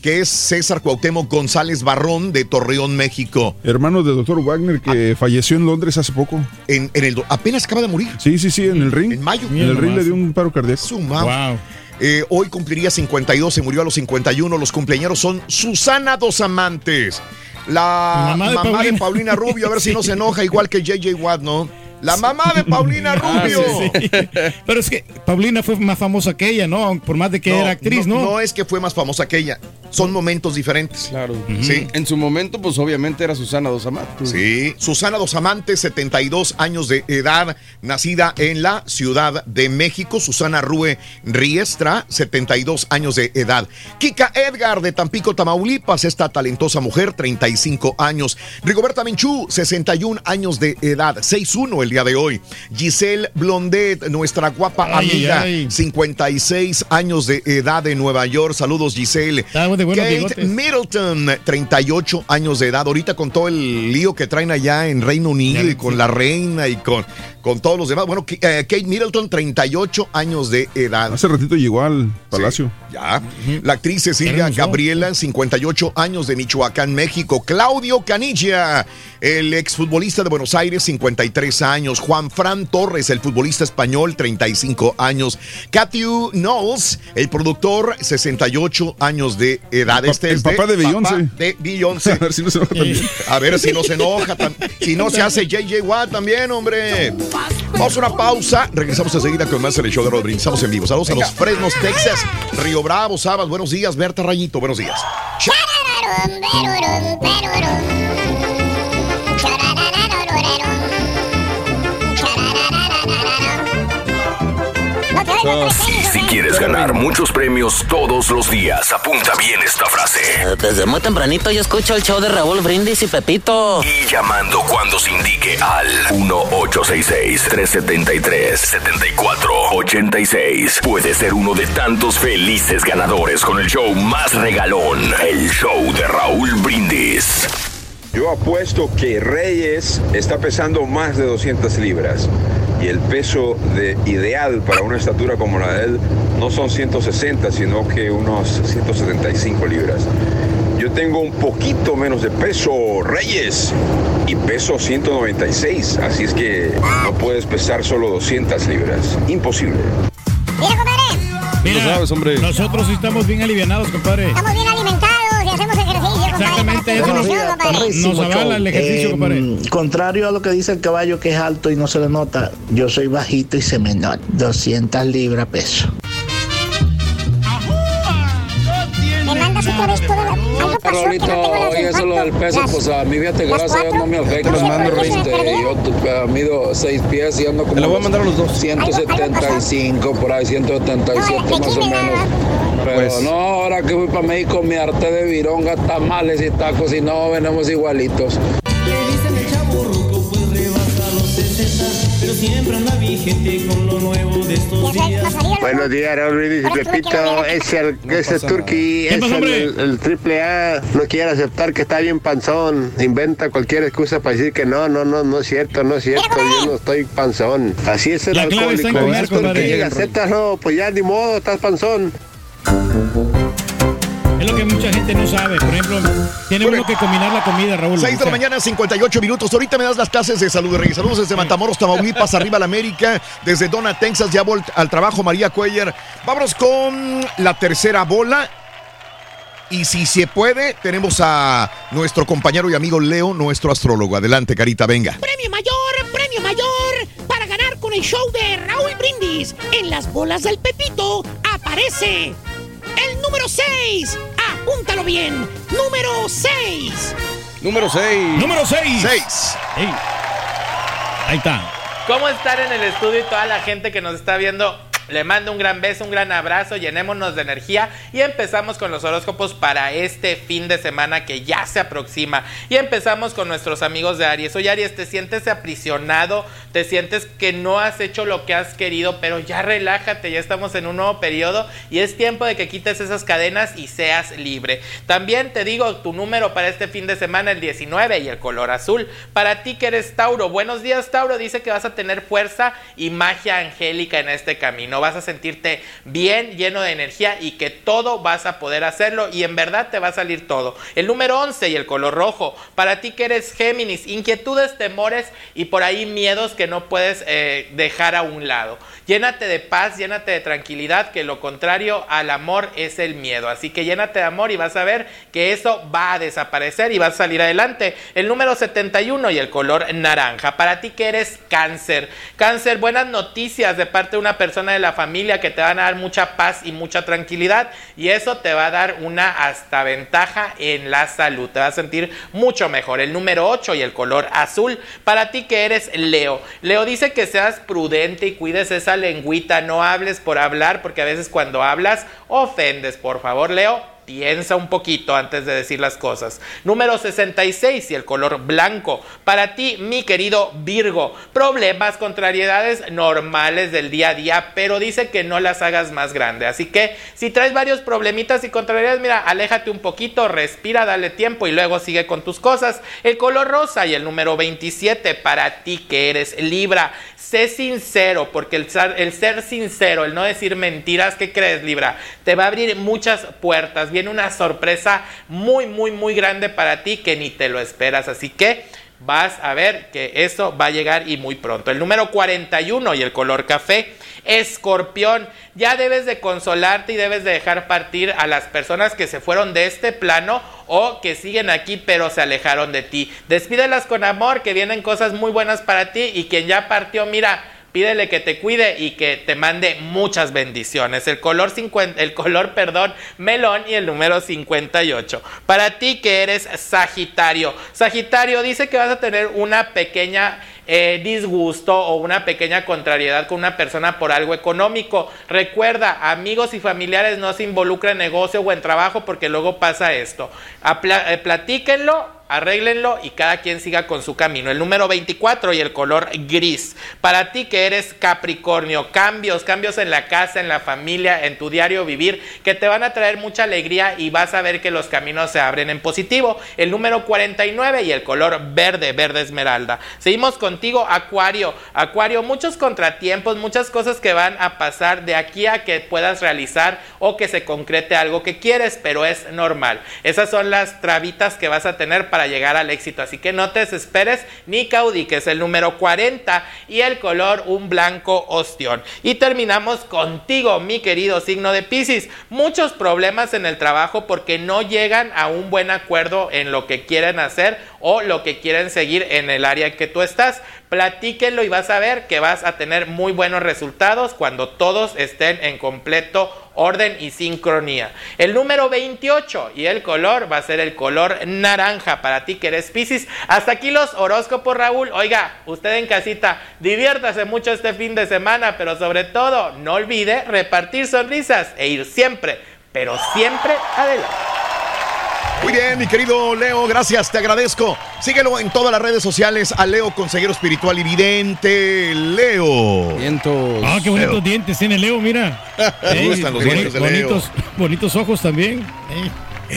que es César Cuauhtémoc González Barrón de Torreón, México. Hermano de Dr. Wagner que falleció en Londres hace poco. En, en el, apenas acaba de morir. Sí, sí, sí, en el ring. En mayo. En el ring le dio un paro cardíaco. Su mam- Eh, hoy cumpliría 52, se murió a los 51. Los cumpleaños son Susana Dos Amantes. La Mamá mamá, de de, Paulina. Paulina Rubio, a ver si no se enoja, igual que JJ Watt, ¿no? La mamá de Paulina (laughs) Ah, Rubio. sí, sí. Pero es que Paulina fue más famosa que ella, ¿no? Por más de que era actriz, ¿no? No es que fue más famosa que ella. Son momentos diferentes. Claro. Sí. En su momento, pues obviamente era Susana Dos Amantes. Sí, Susana Dos Amantes, 72 años de edad, nacida en la Ciudad de México. Susana Rue Riestra, 72 años de edad. Kika Edgar de Tampico, Tamaulipas, esta talentosa mujer, 35 años. Rigoberta Menchú, 61 años de edad, 6'1 el día de hoy. Giselle Blondet, nuestra guapa Ay, amiga, ay. 56 años de edad de Nueva York. Saludos, Giselle. de buenos Kate bigotes. Middleton, 38 años de edad. Ahorita con todo el lío que traen allá en Reino Unido y con la reina y con, con todos los demás. Bueno, eh, Kate Middleton, 38 años de edad. Hace ratito llegó al palacio. Ya. La actriz Cecilia Gabriela, 58 años de Michoacán, México. Claudio Canilla, el exfutbolista de Buenos Aires, 53 años. Juan Fran Torres, el futbolista español, 35 años. Cathy Knowles, el productor, 68 años de edad. El Este es el papá de Beyoncé. De Beyoncé. (laughs) A ver si no se enoja también. A ver si no se enoja. Si no se hace JJ Watt también, hombre. Vamos a una pausa. Regresamos enseguida con más en el show de Rodríguez. Estamos en vivo. Saludos a los Fresnos, Texas. Río Bravo, Sabas. Buenos días. Berta Rayito. Buenos días. Si quieres ganar muchos premios todos los días, apunta bien esta frase. Desde muy tempranito yo escucho el show de Raúl Brindis y Pepito. Y llamando cuando se indique al 1-866-373-7486. Puede ser uno de tantos felices ganadores con el show más regalón, el show de Raúl Brindis. Yo apuesto que Reyes está pesando más de 200 libras y el peso de, ideal para una estatura como la de él no son 160, sino que unos 175 libras. Yo tengo un poquito menos de peso, Reyes, y peso 196, así es que no puedes pesar solo 200 libras. Imposible. Mira, sabes, hombre. nosotros estamos bien alivianados, compadre. Estamos bien alimentados Exactamente, eso nos, nos avala el ejercicio, Eh, compadre. Contrario a lo que dice el caballo que es alto y no se le nota, yo soy bajito y se me nota. 200 libras peso. Me mandas otra vez toda pasó que no Raulito, tengo eso lo del peso, Las- pues a mí fíjate, gracias a Dios no me afecta, se me este, yo tu- mido 6 pies y ando como... Te voy a mandar a los dos. 175, por ahí, 177 más o menos. Pero Pues- no, ahora que fui para México me harté de vironga, tamales y tacos y no, venimos igualitos. Pero siempre anda vigente con lo nuevo de estos días. Buenos días, Raúl Brindis y Pepito. Es el, ese Turkey, ¿Qué es pasó, el, el, el triple A. No quiere aceptar que está bien panzón. Inventa cualquier excusa para decir que no, no, no, no es cierto, no es cierto. Yo no estoy panzón. Así es el La clave está en alcohólico. comer, Es compadre. acéptalo, pues ya ni modo, estás panzón. Es lo que mucha gente no sabe. Por ejemplo, tiene uno que combinar la comida, Raúl. 6 de la mañana, 58 minutos. Ahorita me das las clases de salud, Reyes. Saludos desde Matamoros, Tamaulipas, (laughs) arriba la América. Desde Dona, Texas, ya vol- al trabajo, María Cuellar. Vámonos con la tercera bola. Y si se puede, tenemos a nuestro compañero y amigo Leo, nuestro astrólogo. Adelante, Carita, venga. Premio mayor, premio mayor para ganar con el show de Raúl Brindis. En las bolas del Pepito aparece el número 6. Apúntalo bien. Número 6. Número 6. Número 6. 6. Ahí está. ¿Cómo estar en el estudio y toda la gente que nos está viendo Le mando un gran beso, un gran abrazo, llenémonos de energía y empezamos con los horóscopos para este fin de semana que ya se aproxima. Y empezamos con nuestros amigos de Aries. Oye Aries, te sientes aprisionado, te sientes que no has hecho lo que has querido, pero ya relájate, ya estamos en un nuevo periodo y es tiempo de que quites esas cadenas y seas libre. También te digo tu número para este fin de semana, el 19 y el color azul. Para ti que eres Tauro, buenos días Tauro, dice que vas a tener fuerza y magia angélica en este camino. Vas a sentirte bien, lleno de energía y que todo vas a poder hacerlo y en verdad te va a salir todo. El número 11 y el color rojo, para ti que eres Géminis, inquietudes, temores y por ahí miedos que no puedes eh, dejar a un lado. Llénate de paz, llénate de tranquilidad, que lo contrario al amor es el miedo. Así que llénate de amor y vas a ver que eso va a desaparecer y vas a salir adelante. El número 71 y el color naranja. Para ti que eres cáncer. Cáncer, buenas noticias de parte de una persona de la familia que te van a dar mucha paz y mucha tranquilidad. Y eso te va a dar una hasta ventaja en la salud. Te vas a sentir mucho mejor. El número 8 y el color azul. Para ti que eres Leo. Leo dice que seas prudente y cuides esa lengüita, no hables por hablar, porque a veces cuando hablas ofendes. Por favor, Leo, Piensa un poquito antes de decir las cosas. Número 66 y el color blanco. Para ti, mi querido Virgo, problemas, contrariedades normales del día a día, pero dice que no las hagas más grandes. Así que si traes varios problemitas y contrariedades, mira, aléjate un poquito, respira, dale tiempo y luego sigue con tus cosas. El color rosa y el número 27 para ti que eres Libra. Sé sincero, porque el ser, el ser sincero, el no decir mentiras, ¿qué crees, Libra? Te va a abrir muchas puertas viene una sorpresa muy, muy, muy grande para ti que ni te lo esperas. Así que vas a ver que eso va a llegar y muy pronto. El número 41 y el color café, escorpión. Ya debes de consolarte y debes de dejar partir a las personas que se fueron de este plano o que siguen aquí pero se alejaron de ti. Despídelas con amor, que vienen cosas muy buenas para ti y quien ya partió, mira, pídele que te cuide y que te mande muchas bendiciones. El color 50, el color, (laughs) perdón, melón y el número 58. Para ti que eres Sagitario. Sagitario dice que vas a tener una pequeña eh, disgusto o una pequeña contrariedad con una persona por algo económico. Recuerda, amigos y familiares no se involucran en negocio o en trabajo porque luego pasa esto. Eh, platíquenlo arréglenlo y cada quien siga con su camino. El número 24 y el color gris. Para ti que eres Capricornio, cambios, cambios en la casa, en la familia, en tu diario vivir, que te van a traer mucha alegría y vas a ver que los caminos se abren en positivo. El número 49 y el color verde, verde esmeralda. Seguimos contigo, Acuario. Acuario, muchos contratiempos, muchas cosas que van a pasar de aquí a que puedas realizar o que se concrete algo que quieres, pero es normal. Esas son las trabitas que vas a tener para llegar al éxito. Así que no te desesperes ni caudiques. El número 40 y el color un blanco ostión. Y terminamos contigo, mi querido signo de Pisces. Muchos problemas en el trabajo porque no llegan a un buen acuerdo en lo que quieren hacer o lo que quieren seguir en el área en que tú estás. Platíquenlo y vas a ver que vas a tener muy buenos resultados cuando todos estén en completo orden y sincronía. El número 28 y el color va a ser el color naranja para ti que eres Pisces. Hasta aquí los horóscopos, Raúl. Oiga, usted en casita, diviértase mucho este fin de semana, pero sobre todo no olvide repartir sonrisas e ir siempre, pero siempre adelante. Muy bien, mi querido Leo, gracias, te agradezco. Síguelo en todas las redes sociales a Leo Consejero Espiritual y Vidente. Leo. Vientos. Ah, qué bonitos dientes tiene Leo, mira. (laughs) Me gustan los dientes de Leo. Bonitos, bonitos ojos también.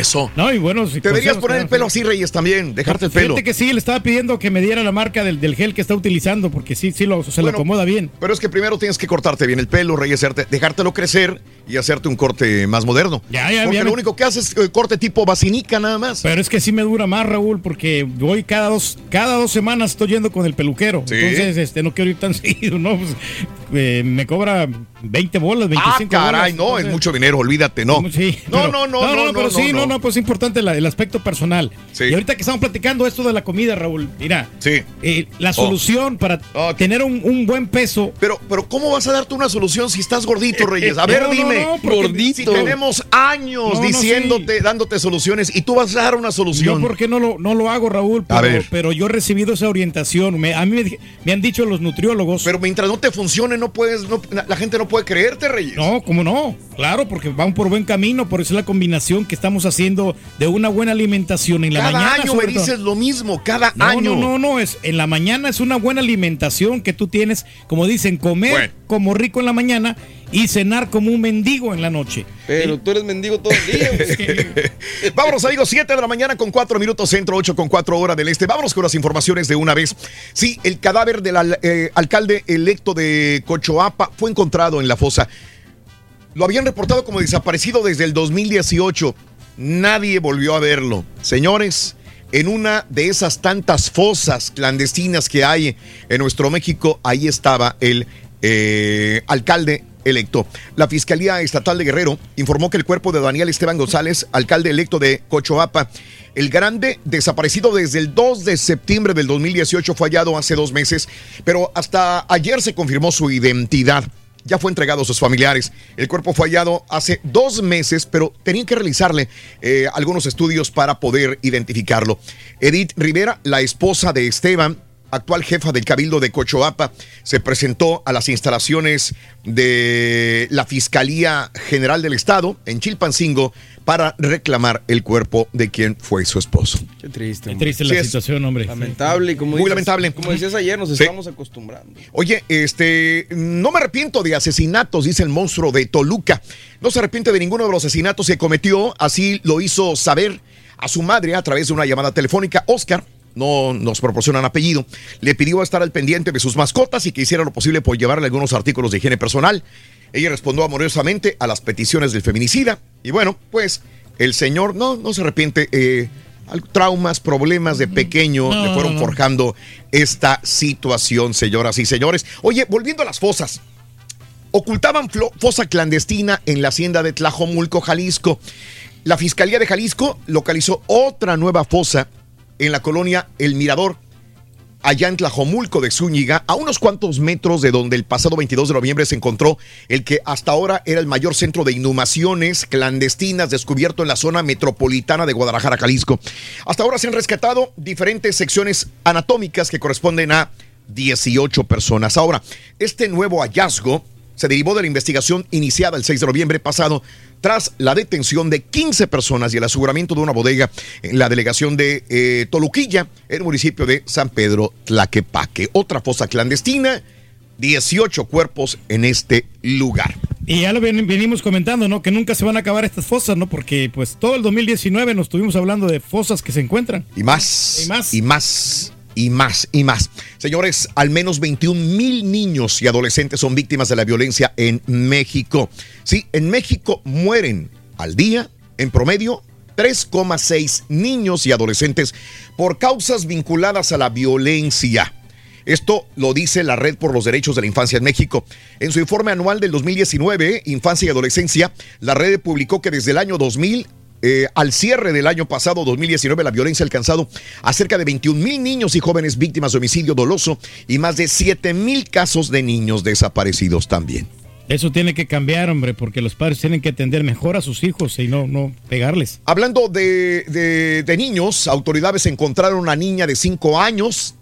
Eso. No, y bueno, si Te deberías poner el pelo así, Reyes, también. Dejarte el pelo. Fíjate que sí, le estaba pidiendo que me diera la marca del, del gel que está utilizando, porque sí, sí lo, se lo Bueno, acomoda bien. Pero es que primero tienes que cortarte bien el pelo, Reyes, dejártelo crecer y hacerte un corte más moderno. Ya, ya, Porque ya lo me- único que haces es eh, corte tipo vacinica nada más. Pero es que sí me dura más, Raúl, porque voy cada dos, cada dos semanas estoy yendo con el peluquero. Sí. Entonces, este, no quiero ir tan (laughs) seguido, ¿no? Pues, eh, me cobra 20 bolas, 25 Ah, caray, bolas, no, es mucho dinero, olvídate, no. Sí, no, pero- no, no, no, no, pero sí, no, no, no, pues es importante la- el aspecto personal. Y ahorita que estamos platicando esto de la comida, Raúl, mira, Sí. eh, la Oh. solución para tener un, un buen peso. Pero, pero, ¿cómo vas a darte una solución si estás gordito, Reyes? A ver, No, no, dime. no, porque- Si tenemos años No, no, diciéndote, dándote soluciones y tú vas a dar una solución. Yo porque no lo, no lo hago, Raúl, pero, A ver. pero yo he recibido esa orientación. Me- a mí me, me han dicho los nutriólogos. Pero mientras no te funcione, no puedes, no- la gente no puede creerte, Reyes. No, ¿cómo no? Claro, porque van por buen camino, por eso es la combinación que estamos haciendo de una buena alimentación en la Cada mañana. año me dices lo mismo, cada No, año. no, no, no, es en la mañana es una buena alimentación que tú tienes, como dicen, comer Bueno. como rico en la mañana y cenar como un mendigo en la noche. Pero tú eres mendigo todo el día. (laughs) (laughs) Vámonos, amigos, 7 de la mañana con 4 minutos centro, 8 con 4 horas del este. Vámonos con las informaciones de una vez. Sí, el cadáver del al- eh, alcalde electo de Cochoapa fue encontrado en la fosa. Lo habían reportado como desaparecido desde el 2018. Nadie volvió a verlo. Señores, en una de esas tantas fosas clandestinas que hay en nuestro México, ahí estaba el eh, alcalde electo. La Fiscalía Estatal de Guerrero informó que el cuerpo de Daniel Esteban González, alcalde electo de Cochoapa, el grande, desaparecido desde el 2 de septiembre del 2018, fue hallado hace dos meses, pero hasta ayer se confirmó su identidad ya fue entregado a sus familiares. El cuerpo fue hallado hace dos meses, pero tenían que realizarle eh, algunos estudios para poder identificarlo. Edith Rivera, la esposa de Esteban, actual jefa del Cabildo de Cochoapa, se presentó a las instalaciones de la Fiscalía General del Estado en Chilpancingo para reclamar el cuerpo de quien fue su esposo. Qué triste. Qué triste la situación, hombre. Lamentable. y Como Muy dices- lamentable. Como decías ayer, nos Sí. estamos acostumbrando. Oye, este, no me arrepiento de asesinatos, dice el monstruo de Toluca. No se arrepiente de ninguno de los asesinatos que cometió, así lo hizo saber a su madre a través de una llamada telefónica. Oscar, no nos proporcionan apellido, le pidió estar al pendiente de sus mascotas y que hiciera lo posible por llevarle algunos artículos de higiene personal. Ella respondió amorosamente a las peticiones del feminicida y bueno, pues el señor no, no se arrepiente. eh, traumas, problemas de pequeño No, le fueron no, no. forjando esta situación, señoras y señores. Oye, volviendo a las fosas. Ocultaban fosa clandestina en la hacienda de Tlajomulco, Jalisco. La Fiscalía de Jalisco localizó otra nueva fosa en la colonia El Mirador, allá en Tlajomulco de Zúñiga, a unos cuantos metros de donde el pasado 22 de noviembre se encontró el que hasta ahora era el mayor centro de inhumaciones clandestinas descubierto en la zona metropolitana de Guadalajara, Jalisco. Hasta ahora se han rescatado diferentes secciones anatómicas que corresponden a 18 personas. Ahora, este nuevo hallazgo se derivó de la investigación iniciada el 6 de noviembre pasado tras la detención de 15 personas y el aseguramiento de una bodega en la delegación de eh, Toluquilla, el municipio de San Pedro Tlaquepaque. Otra fosa clandestina, 18 cuerpos en este lugar. Y ya lo ven- venimos comentando, ¿no? Que nunca se van a acabar estas fosas, ¿no? Porque pues todo el 2019 nos estuvimos hablando de fosas que se encuentran. Y más. Y más. Y más. Y más. Y más. Señores, al menos 21 mil niños y adolescentes son víctimas de la violencia en México. Sí, en México mueren al día, en promedio, 3,6 niños y adolescentes por causas vinculadas a la violencia. Esto lo dice la Red por los Derechos de la Infancia en México. En su informe anual del 2019, Infancia y Adolescencia, la red publicó que desde el año 2000 eh, al cierre del año pasado, 2019, la violencia ha alcanzado a cerca de 21 mil niños y jóvenes víctimas de homicidio doloso y más de 7 mil casos de niños desaparecidos también. Eso tiene que cambiar, hombre, porque los padres tienen que atender mejor a sus hijos y no, no pegarles. Hablando de, de- de niños, autoridades encontraron a una niña de 5 años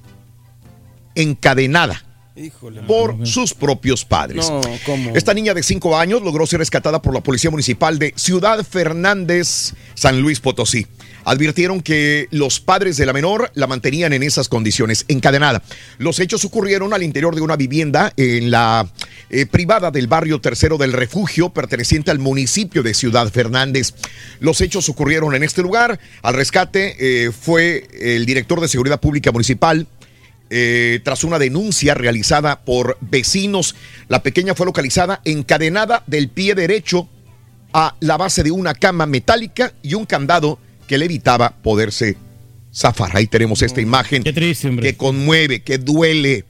encadenada Híjole. por sus propios padres. Esta niña de 5 años logró ser rescatada por la Policía Municipal de Ciudad Fernández, San Luis Potosí. Advirtieron que los padres de la menor la mantenían en esas condiciones, encadenada. Los hechos ocurrieron al interior de una vivienda en la eh, privada del barrio tercero del refugio, perteneciente al municipio de Ciudad Fernández. Los hechos ocurrieron en este lugar. Al rescate eh, fue el director de Seguridad Pública Municipal, eh, tras una denuncia realizada por vecinos. La pequeña fue localizada encadenada del pie derecho a la base de una cama metálica y un candado que le evitaba poderse zafar. Ahí tenemos esta imagen que conmueve, que duele.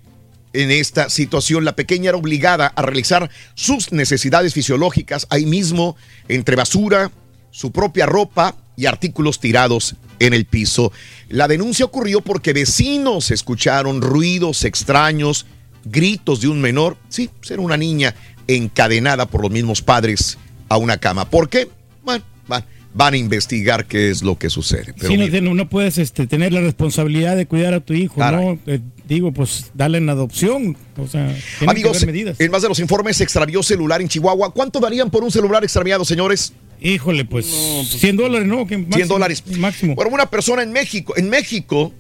En esta situación, la pequeña era obligada a realizar sus necesidades fisiológicas ahí mismo, entre basura, su propia ropa y artículos tirados en el piso. La denuncia ocurrió porque vecinos escucharon ruidos extraños, gritos de un menor. Sí, era una niña encadenada por los mismos padres a una cama. ¿Por qué? Bueno, bueno, van a investigar qué es lo que sucede. Pero Sí, no, mira, no, no puedes este, tener la responsabilidad de cuidar a tu hijo, ¿no? Eh, digo, pues dale en adopción. O sea, que Amigos, haber medidas. en más de los informes, se extravió celular en Chihuahua. ¿Cuánto darían por un celular extraviado, señores? Híjole, pues 100 dólares, ¿no? Que 100 máximo, dólares. Máximo. Bueno, una persona en México, en México,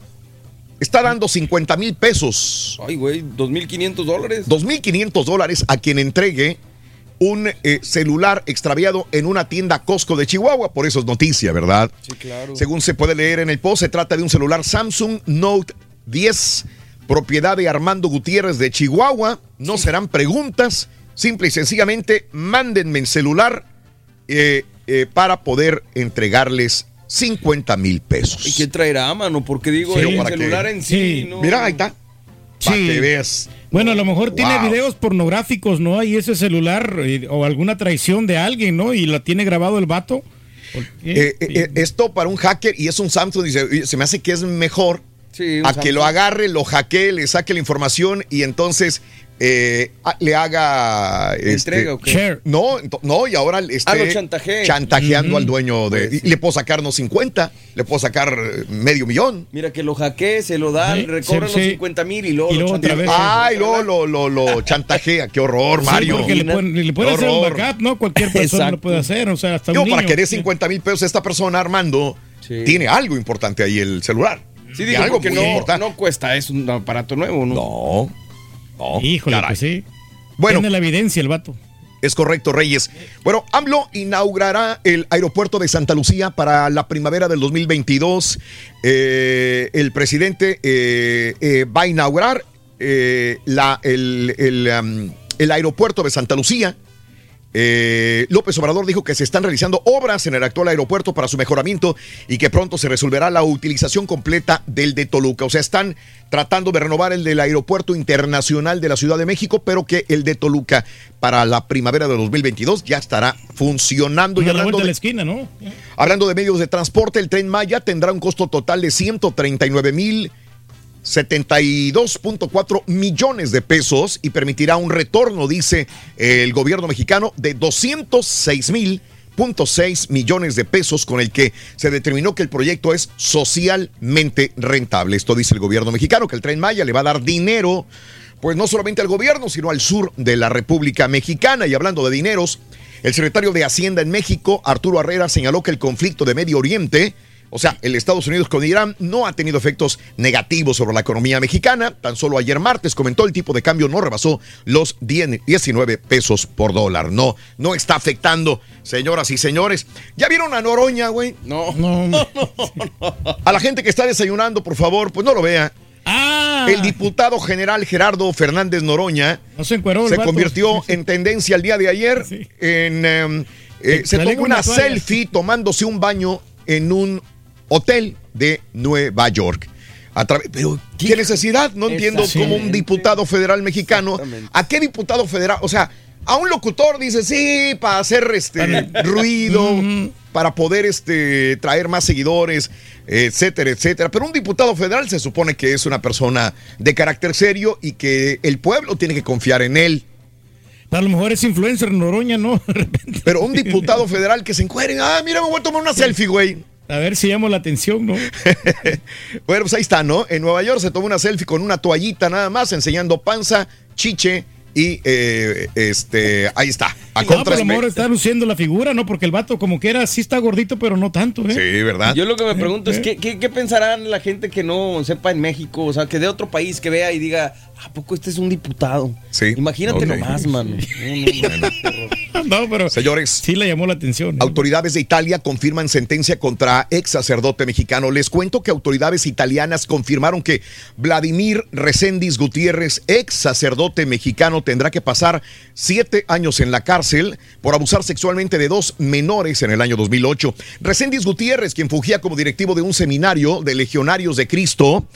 está dando 50 mil pesos. Ay, güey, 2.500 dólares. 2.500 dólares a quien entregue un eh, celular extraviado en una tienda Costco de Chihuahua. Por eso es noticia, ¿verdad? Sí, claro. Según se puede leer en el post, se trata de un celular Samsung Note 10, propiedad de Armando Gutiérrez de Chihuahua. No serán preguntas, simple y sencillamente mándenme el celular eh, eh, para poder entregarles 50 mil pesos. ¿Y quién traerá mano? Porque digo, Sí, el celular en sí, no. Mira, ahí está. Para que veas. Bueno, a lo mejor tiene videos pornográficos, ¿no? Ahí ese celular eh, o alguna traición de alguien, ¿no? Y lo tiene grabado el vato. Eh, eh, esto para un hacker y es un Samsung, dice, "Oye, se me hace que es mejor Sí, a que lo agarre, lo hackee, le saque la información y entonces eh, le haga este, ¿Entrega o qué? Share. No, no, y ahora esté Ah, chantajee. chantajeando al dueño de. Pues y le puedo sacarnos 50, le puedo sacar eh, medio millón. Mira que lo hackee, se lo dan, Sí, los sí. 50 mil y luego lo chantajea. Ay, luego lo, lo, lo (laughs) chantajea, qué horror, Sí, Mario. porque le pueden, le pueden hacer un horror. backup, ¿no? Cualquier persona lo puede hacer, o sea, hasta un Digo, niño. para que dé 50 mil pesos esta persona, Armando, tiene algo importante ahí el celular. Sí, digo, algo muy no, importante. no cuesta, es un aparato nuevo, ¿no? No. No, Híjole, caray. pues sí. Bueno. Tiene la evidencia el vato. Es correcto, Reyes. Bueno, AMLO inaugurará el aeropuerto de Santa Lucía para la primavera del 2022. Eh, el presidente eh, eh, va a inaugurar eh, la- el, el, um, el aeropuerto de Santa Lucía. Eh, López Obrador dijo que se están realizando obras en el actual aeropuerto para su mejoramiento y que pronto se resolverá la utilización completa del de Toluca. O sea, están tratando de renovar el del aeropuerto internacional de la Ciudad de México, pero que el de Toluca para la primavera de 2022 ya estará funcionando. Y Una hablando de la esquina, ¿no? hablando de medios de transporte, el tren Maya tendrá un costo total de 139 mil 72.4 millones de pesos y permitirá un retorno, dice el gobierno mexicano, de 206 mil millones de pesos con el que se determinó que el proyecto es socialmente rentable. Esto dice el gobierno mexicano, que el tren Maya le va a dar dinero, pues no solamente al gobierno, sino al sur de la República Mexicana. Y hablando de dineros, el secretario de Hacienda en México, Arturo Herrera, señaló que el conflicto de Medio Oriente o sea, el Estados Unidos con Irán no ha tenido efectos negativos sobre la economía mexicana. Tan solo ayer martes comentó el tipo de cambio no rebasó los 10 19 pesos por dólar. No, no está afectando, señoras y señores. ¿Ya vieron a Noroña, güey? (laughs) No. No, A la gente que está desayunando, por favor, pues no lo vea. Ah. El diputado general Gerardo Fernández Noroña No se encueró convirtió en tendencia el día de ayer. En, em, eh, se tomó una selfie tomándose un baño en un hotel de Nueva York. A través- pero qué necesidad, no entiendo cómo un diputado federal mexicano, ¿a qué diputado federal? O sea, a un locutor dice sí para hacer este ruido, (laughs) para poder este traer más seguidores, etcétera, etcétera. Pero un diputado federal se supone que es una persona de carácter serio y que el pueblo tiene que confiar en él. A lo mejor es influencer Noroña, ¿no? (laughs) Pero un diputado federal que se encuere, ah, mira, me voy a tomar una selfie, güey. A ver si llamo la atención, ¿no? (laughs) Bueno, pues ahí está, ¿no? En Nueva York se tomó una selfie con una toallita nada más, enseñando panza, chiche y eh, este, ahí está. A No, pero a contras- lo mejor está luciendo la figura, ¿no? Porque el vato como que era, sí está gordito, pero no tanto, ¿eh? Sí, ¿verdad? Yo lo que me pregunto es ¿qué, qué, qué pensarán la gente que no sepa en México, o sea, que de otro país que vea y diga, ¿a poco este es un diputado? Sí. Imagínate Ok. nomás, mano. No, pero Señores, sí le llamó la atención. ¿no? Autoridades de Italia confirman sentencia contra ex sacerdote mexicano. Les cuento que autoridades italianas confirmaron que Vladimir Reséndiz Gutiérrez, ex sacerdote mexicano, tendrá que pasar siete años en la cárcel por abusar sexualmente de dos menores en el año 2008. Reséndiz Gutiérrez, quien fungía como directivo de un seminario de legionarios de Cristo,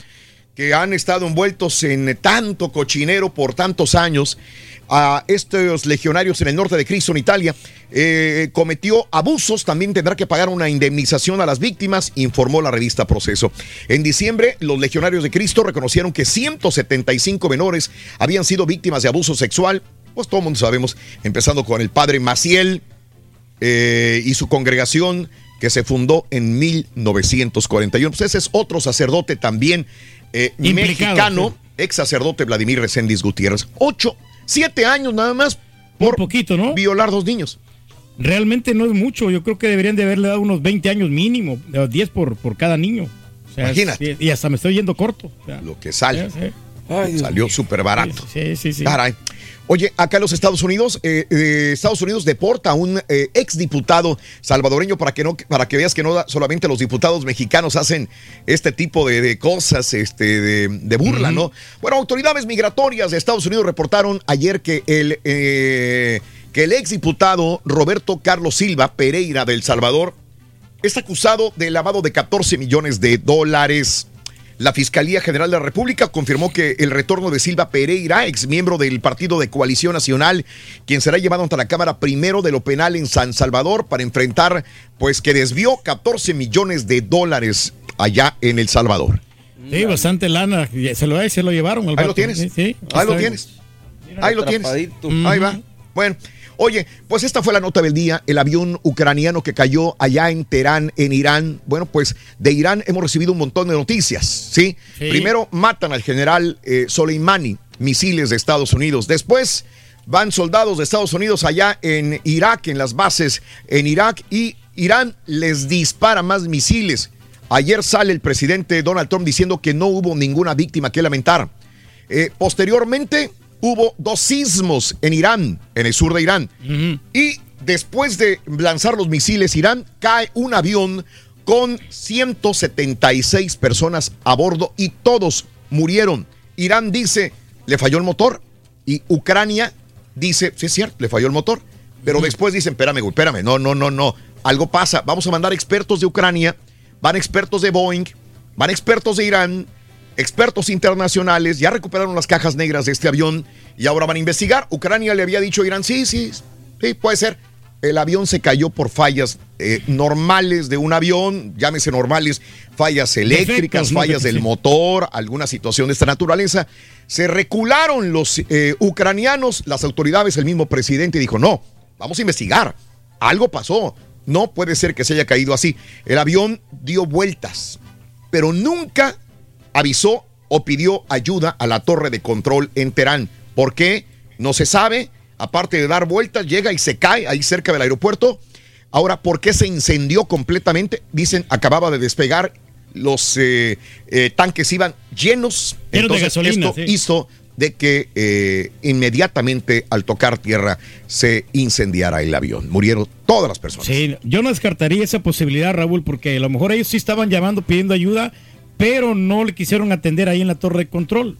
que han estado envueltos en tanto cochinero por tantos años. A estos legionarios en el norte de Cristo, en Italia, eh, cometió abusos, también tendrá que pagar una indemnización a las víctimas, informó la revista Proceso. En diciembre, los legionarios de Cristo reconocieron que 175 menores habían sido víctimas de abuso sexual, pues todo el mundo sabemos, empezando con el padre Maciel, eh, y su congregación que se fundó en 1941. Pues ese es otro sacerdote también eh, mexicano, ex sacerdote Vladimir Reséndiz Gutiérrez. Ocho, siete años nada más por poquito, ¿no? violar dos niños. Realmente no es mucho. Yo creo que deberían de haberle dado unos 20 años mínimo, eh, 10 por, por cada niño. O sea, Imagínate. Y, y hasta me estoy yendo corto. O sea, Lo que sale. Sí, sí. Salió súper barato. Sí, sí, sí. Caray. Oye, acá en los Estados Unidos, eh, eh, Estados Unidos deporta a un eh, exdiputado salvadoreño para que no, para que veas que no da- solamente los diputados mexicanos hacen este tipo de, de cosas, este, de, de burla, ¿no? Bueno, autoridades migratorias de Estados Unidos reportaron ayer que el eh, que el exdiputado Roberto Carlos Silva Pereira del Salvador es acusado de lavado de 14 millones de dólares. La Fiscalía General de la República confirmó que el retorno de Silva Pereira, ex miembro del Partido de Coalición Nacional, quien será llevado ante la Cámara primero de lo penal en San Salvador para enfrentar, pues que desvió 14 millones de dólares allá en El Salvador. Sí, bastante lana. Se lo, se lo llevaron al Ahí lo vato. tienes. Sí, sí. Ahí lo tienes. Ahí lo tienes. Ahí va. Bueno, oye, pues esta fue la nota del día. El avión ucraniano que cayó allá en Teherán, en Irán. Bueno, pues de Irán hemos recibido un montón de noticias, ¿sí? Sí. Primero matan al general eh, Soleimani, misiles de Estados Unidos. Después van soldados de Estados Unidos allá en Irak, en las bases en Irak, y Irán les dispara más misiles. Ayer sale el presidente Donald Trump diciendo que no hubo ninguna víctima que lamentar. Eh, posteriormente hubo dos sismos en Irán, en el sur de Irán. Y después de lanzar los misiles, Irán cae un avión con 176 personas a bordo y todos murieron. Irán dice, le falló el motor. Y Ucrania dice, sí es cierto, le falló el motor. Pero después dicen, espérame, güey, espérame, no, no, no, no. Algo pasa. Vamos a mandar expertos de Ucrania, van expertos de Boeing, van expertos de Irán, expertos internacionales, ya recuperaron las cajas negras de este avión y ahora van a investigar. Ucrania le había dicho a Irán, sí, sí, sí, puede ser. El avión se cayó por fallas eh, normales de un avión, llámese normales, fallas eléctricas, Defectos, ¿no? fallas del motor, alguna situación de esta naturaleza. Se recularon los eh, ucranianos, las autoridades, el mismo presidente dijo, no, vamos a investigar, algo pasó, no puede ser que se haya caído así. El avión dio vueltas, pero nunca avisó o pidió ayuda a la torre de control en Teherán. ¿Por qué? No se sabe. Aparte de dar vueltas, llega y se cae ahí cerca del aeropuerto. Ahora, ¿por qué se incendió completamente? Dicen, acababa de despegar, los eh, eh, tanques iban llenos. Llenos de Entonces, gasolina, esto sí. hizo de que eh, inmediatamente al tocar tierra se incendiara el avión. Murieron todas las personas. Sí, yo no descartaría esa posibilidad, Raúl, porque a lo mejor ellos sí estaban llamando pidiendo ayuda, pero no le quisieron atender ahí en la torre de control.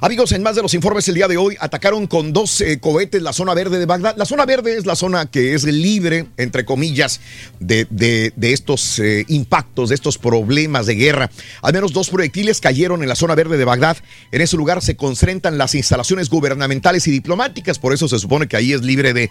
Amigos, en más de los informes el día de hoy, atacaron con dos eh, cohetes la zona verde de Bagdad. La zona verde es la zona que es libre, entre comillas, de, de- estos eh, impactos, de estos problemas de guerra. Al menos dos proyectiles cayeron en la zona verde de Bagdad. En ese lugar se concentran las instalaciones gubernamentales y diplomáticas, por eso se supone que ahí es libre de...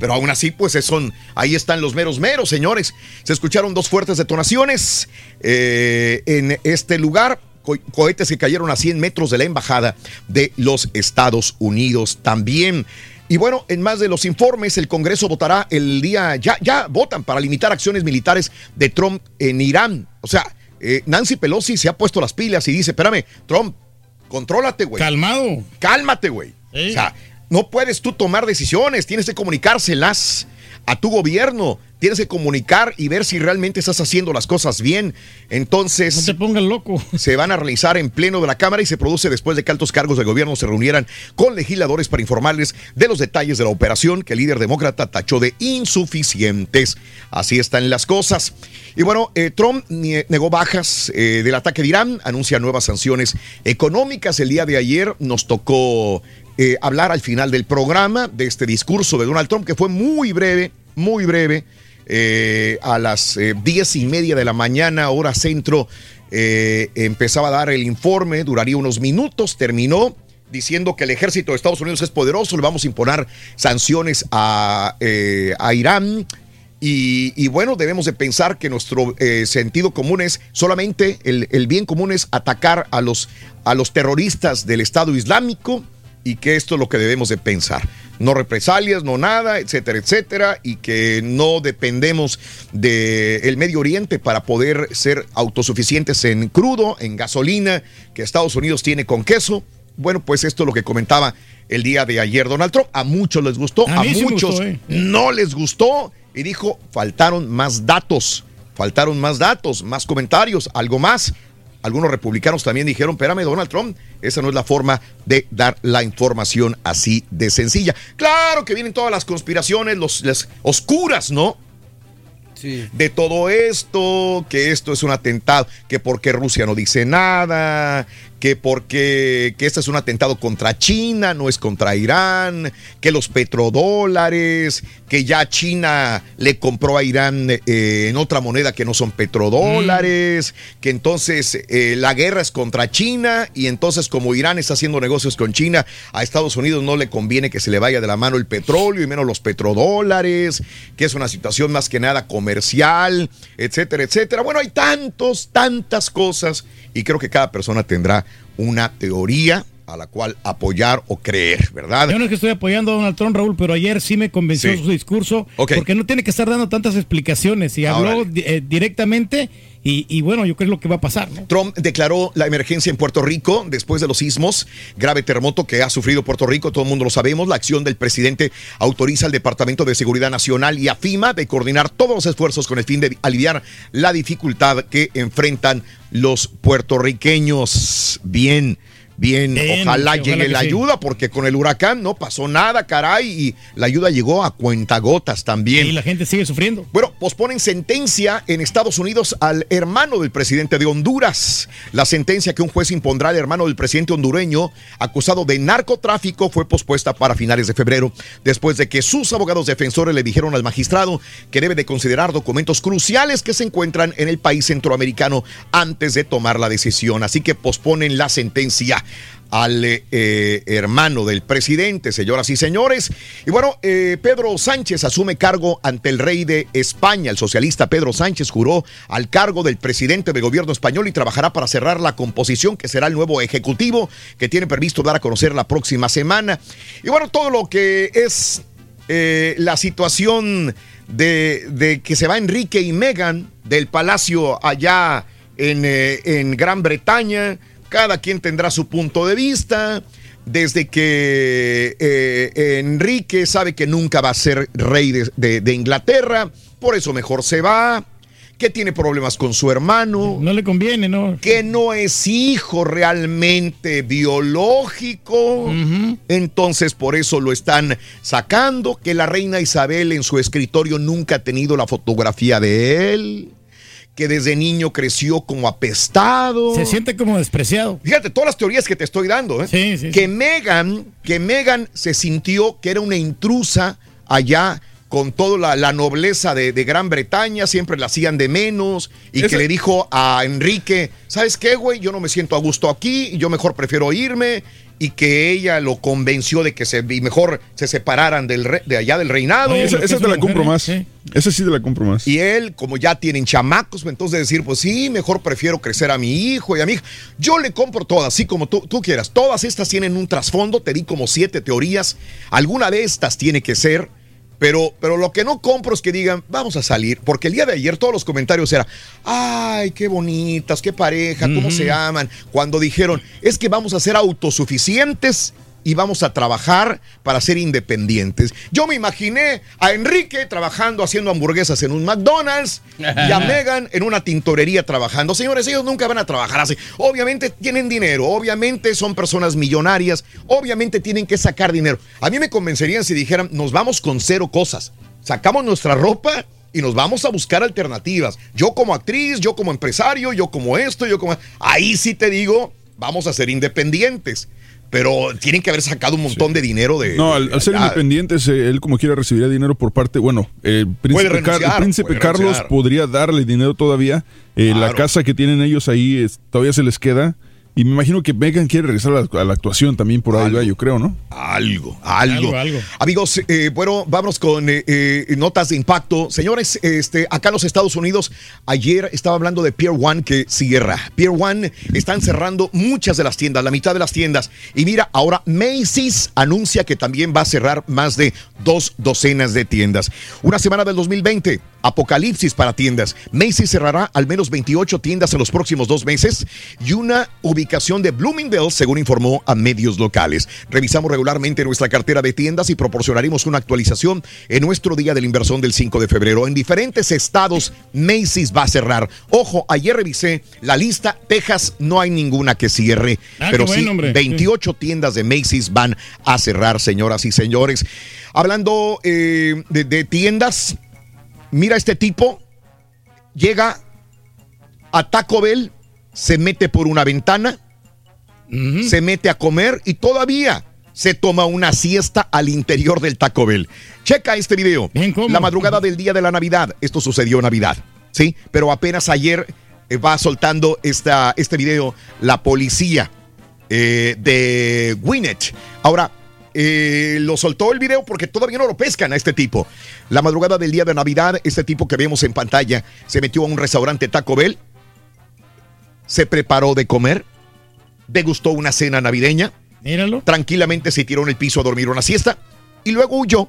Pero aún así, pues son, ahí están los meros meros, señores. Se escucharon dos fuertes detonaciones eh, en este lugar co- cohetes que cayeron a 100 metros de la embajada de los Estados Unidos también. Y bueno, en más de los informes, el Congreso votará el día, ya, ya votan para limitar acciones militares de Trump en Irán. O sea, eh, Nancy Pelosi se ha puesto las pilas y dice, espérame, Trump, contrólate, güey. Calmado. Cálmate, güey. O sea, no puedes tú tomar decisiones, tienes que comunicárselas a tu gobierno. Tienes que comunicar y ver si realmente estás haciendo las cosas bien. Entonces. No te pongas loco. Se van a realizar en pleno de la Cámara y se produce después de que altos cargos del gobierno se reunieran con legisladores para informarles de los detalles de la operación que el líder demócrata tachó de insuficientes. Así están las cosas. Y bueno, eh, Trump negó bajas eh, del ataque de Irán, anuncia nuevas sanciones económicas. El día de ayer nos tocó eh, hablar al final del programa de este discurso de Donald Trump, que fue muy breve, muy breve. Eh, a las eh, diez y media de la mañana, hora centro, eh, empezaba a dar el informe, duraría unos minutos, terminó diciendo que el ejército de Estados Unidos es poderoso, le vamos a imponer sanciones a, eh, a Irán. Y, y bueno, debemos de pensar que nuestro sentido común es solamente el, el bien común es atacar a los, a los terroristas del Estado Islámico y que esto es lo que debemos de pensar. No represalias, no nada, etcétera, etcétera, y que no dependemos del Medio Oriente para poder ser autosuficientes en crudo, en gasolina, que Estados Unidos tiene con queso. Bueno, pues esto es lo que comentaba el día de ayer Donald Trump. A muchos les gustó, A sí muchos gustó, eh. no les gustó y dijo, faltaron más datos, faltaron más datos, más comentarios, algo más. Algunos republicanos también dijeron, espérame, Donald Trump, esa no es la forma de dar la información así de sencilla. Claro que vienen todas las conspiraciones, los, las oscuras, ¿no? de todo esto, que esto es un atentado, que porque Rusia no dice nada, que porque que este es un atentado contra China, no es contra Irán, que los petrodólares, que ya China le compró a Irán eh, en otra moneda que no son petrodólares, que entonces eh, la guerra es contra China y entonces como Irán está haciendo negocios con China, a Estados Unidos no le conviene que se le vaya de la mano el petróleo y menos los petrodólares, que es una situación más que nada comercial, etcétera, etcétera. Bueno, hay tantos, tantas cosas y creo que cada persona tendrá una teoría a la cual apoyar o creer, ¿verdad? Yo no es que estoy apoyando a Donald Trump, Raúl, pero ayer sí me convenció Sí. su discurso, porque no tiene que estar dando tantas explicaciones y habló eh, directamente y, bueno, yo creo que es lo que va a pasar. Trump declaró la emergencia en Puerto Rico después de los sismos, grave terremoto que ha sufrido Puerto Rico, todo el mundo lo sabemos. La acción del presidente autoriza al Departamento de Seguridad Nacional y a FIMA de coordinar todos los esfuerzos con el fin de aliviar la dificultad que enfrentan los puertorriqueños. Bien. Bien, Bien, ojalá llegue la sí. ayuda, porque con el huracán no pasó nada, caray, y la ayuda llegó a cuentagotas también. Y la gente sigue sufriendo. Bueno, posponen sentencia en Estados Unidos al hermano del presidente de Honduras. La sentencia que un juez impondrá al hermano del presidente hondureño acusado de narcotráfico fue pospuesta para finales de febrero, después de que sus abogados defensores le dijeron al magistrado que debe de considerar documentos cruciales que se encuentran en el país centroamericano antes de tomar la decisión. Así que posponen la sentencia al eh, eh, hermano del presidente, señoras y señores. Y bueno, eh, Pedro Sánchez asume cargo ante el rey de España. El socialista Pedro Sánchez juró al cargo del presidente del gobierno español y trabajará para cerrar la composición que será el nuevo ejecutivo que tiene previsto dar a conocer la próxima semana. Y bueno, todo lo que es la situación de, que se va Enrique y Meghan del palacio allá en, en Gran Bretaña. Cada quien tendrá su punto de vista. Desde que eh, Enrique sabe que nunca va a ser rey de, de- de Inglaterra, por eso mejor se va. Que tiene problemas con su hermano. No le conviene, ¿no? Que no es hijo realmente biológico. Entonces por eso lo están sacando. Que la reina Isabel en su escritorio nunca ha tenido la fotografía de él. Que desde niño creció como apestado. Se siente como despreciado. Fíjate, todas las teorías que te estoy dando. ¿eh? que Megan, que Megan se sintió que era una intrusa allá con toda la, la nobleza de, de Gran Bretaña, siempre la hacían de menos, y que le dijo a Enrique, ¿sabes qué, güey? Yo no me siento a gusto aquí, yo mejor prefiero irme, y que ella lo convenció de que se, y mejor se separaran del re- de allá del reinado. esa esa te la compro más. Esa sí te la compro más. Y él, como ya tienen chamacos, pues entonces decir, pues sí, mejor prefiero crecer a mi hijo y a mi hija. Yo le compro todas, así como tú, tú quieras. Todas estas tienen un trasfondo, te di como siete teorías. Alguna de estas tiene que ser, pero, pero lo que no compro es que digan, vamos a salir. Porque el día de ayer todos los comentarios eran, ay, qué bonitas, qué pareja, cómo se aman. Cuando dijeron, es que vamos a ser autosuficientes y vamos a trabajar para ser independientes. Yo me imaginé a Enrique trabajando haciendo hamburguesas en un McDonald's y a (laughs) Megan en una tintorería trabajando. Señores, ellos nunca van a trabajar así. Obviamente tienen dinero, obviamente son personas millonarias, obviamente tienen que sacar dinero. A mí me convencerían si dijeran, nos vamos con cero cosas. Sacamos nuestra ropa y nos vamos a buscar alternativas. Yo como actriz, yo como empresario, yo como esto, yo como... Ahí sí te digo, vamos a ser independientes. Pero tienen que haber sacado un montón de dinero de... No, al, de al ser independientes, eh, él como quiera recibiría dinero por parte, bueno, el príncipe, Car- el príncipe Carlos renunciar. podría darle dinero todavía. Eh, La casa que tienen ellos ahí es- todavía se les queda. Y me imagino que Megan quiere regresar a la, a la actuación también por ahí, yo creo, ¿no? Algo, algo. Algo, algo. Amigos, eh, bueno, vamos con eh, eh, notas de impacto. Señores, este, acá en los Estados Unidos, ayer estaba hablando de Pier One que cierra. Pier One están cerrando muchas de las tiendas, la mitad de las tiendas. Y mira, ahora Macy's anuncia que también va a cerrar más de dos docenas de tiendas. Una semana del 2020, apocalipsis para tiendas. Macy's cerrará al menos 28 tiendas en los próximos dos meses y una ubicación de Bloomingdale, según informó a medios locales. Revisamos regularmente nuestra cartera de tiendas y proporcionaremos una actualización en nuestro día de la inversión del 5 de febrero. En diferentes estados, Macy's va a cerrar. Ojo, ayer revisé la lista. Texas no hay ninguna que cierre, Ah, pero sí bueno, hombre. 28 tiendas de Macy's van a cerrar, señoras y señores. Hablando eh, de, de tiendas, mira este tipo, llega a Taco Bell, se mete por una ventana, se mete a comer y todavía se toma una siesta al interior del Taco Bell. Checa este video. La madrugada del día de la Navidad. Esto sucedió en Navidad, ¿sí? Pero apenas ayer eh, va soltando esta, este video la policía eh, de Winnet. Ahora, eh, lo soltó el video porque todavía no lo pescan a este tipo. La madrugada del día de Navidad, este tipo que vemos en pantalla se metió a un restaurante Taco Bell, se preparó de comer, degustó una cena navideña, Míralo. tranquilamente se tiró en el piso a dormir una siesta y luego huyó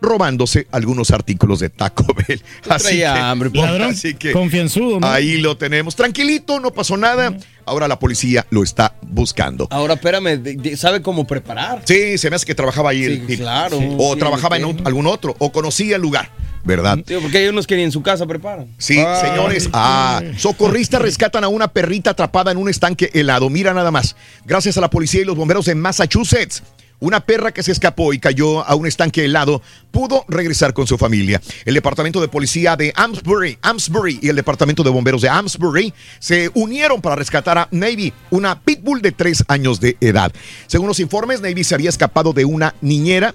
robándose algunos artículos de Taco (laughs) Bell. Así traía que, hambre, po. Ladrón así que confianzudo, ¿no? ahí lo tenemos. Tranquilito, no pasó nada. Ahora la policía lo está buscando. Ahora, espérame, ¿sabe cómo preparar? Sí, se me hace que trabajaba ahí. Sí, el- claro. O Sí, trabajaba en un- algún otro, o conocía el lugar, ¿verdad? Porque hay unos que ni en su casa preparan. Sí, señores. Ah, socorristas rescatan a una perrita atrapada en un estanque helado. Mira nada más. Gracias a la policía y los bomberos de Massachusetts. Una perra que se escapó y cayó a un estanque helado pudo regresar con su familia. El departamento de policía de Amesbury y el departamento de bomberos de Amesbury se unieron para rescatar a Navy, una pitbull de tres años de edad. Según los informes, Navy se había escapado de una niñera,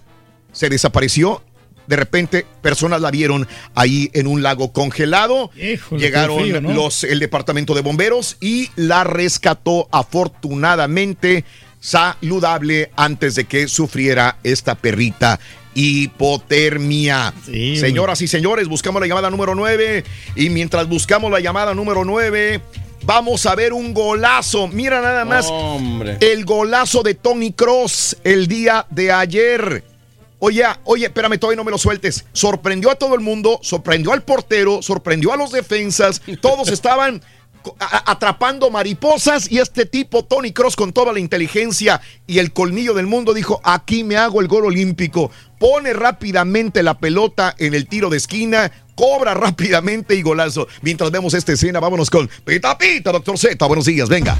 se desapareció. De repente, personas la vieron ahí en un lago congelado. Híjole, Llegaron qué frío, ¿no? los el departamento de bomberos y la rescató afortunadamente saludable antes de que sufriera esta perrita hipotermia. Sí, Señoras y señores, buscamos la llamada número 9 y mientras buscamos la llamada número 9 vamos a ver un golazo. Mira nada más Hombre. el golazo de Tony Cross el día de ayer. Oye, oye, espérame, todavía no me lo sueltes. Sorprendió a todo el mundo, sorprendió al portero, sorprendió a los defensas. (laughs) Todos estaban atrapando mariposas y este tipo, Tony Cross, con toda la inteligencia y el colmillo del mundo, dijo, aquí me hago el gol olímpico. Pone rápidamente la pelota en el tiro de esquina, cobra rápidamente y golazo. Mientras vemos esta escena, vámonos con Pita Pita, doctor Z. Buenos días, venga.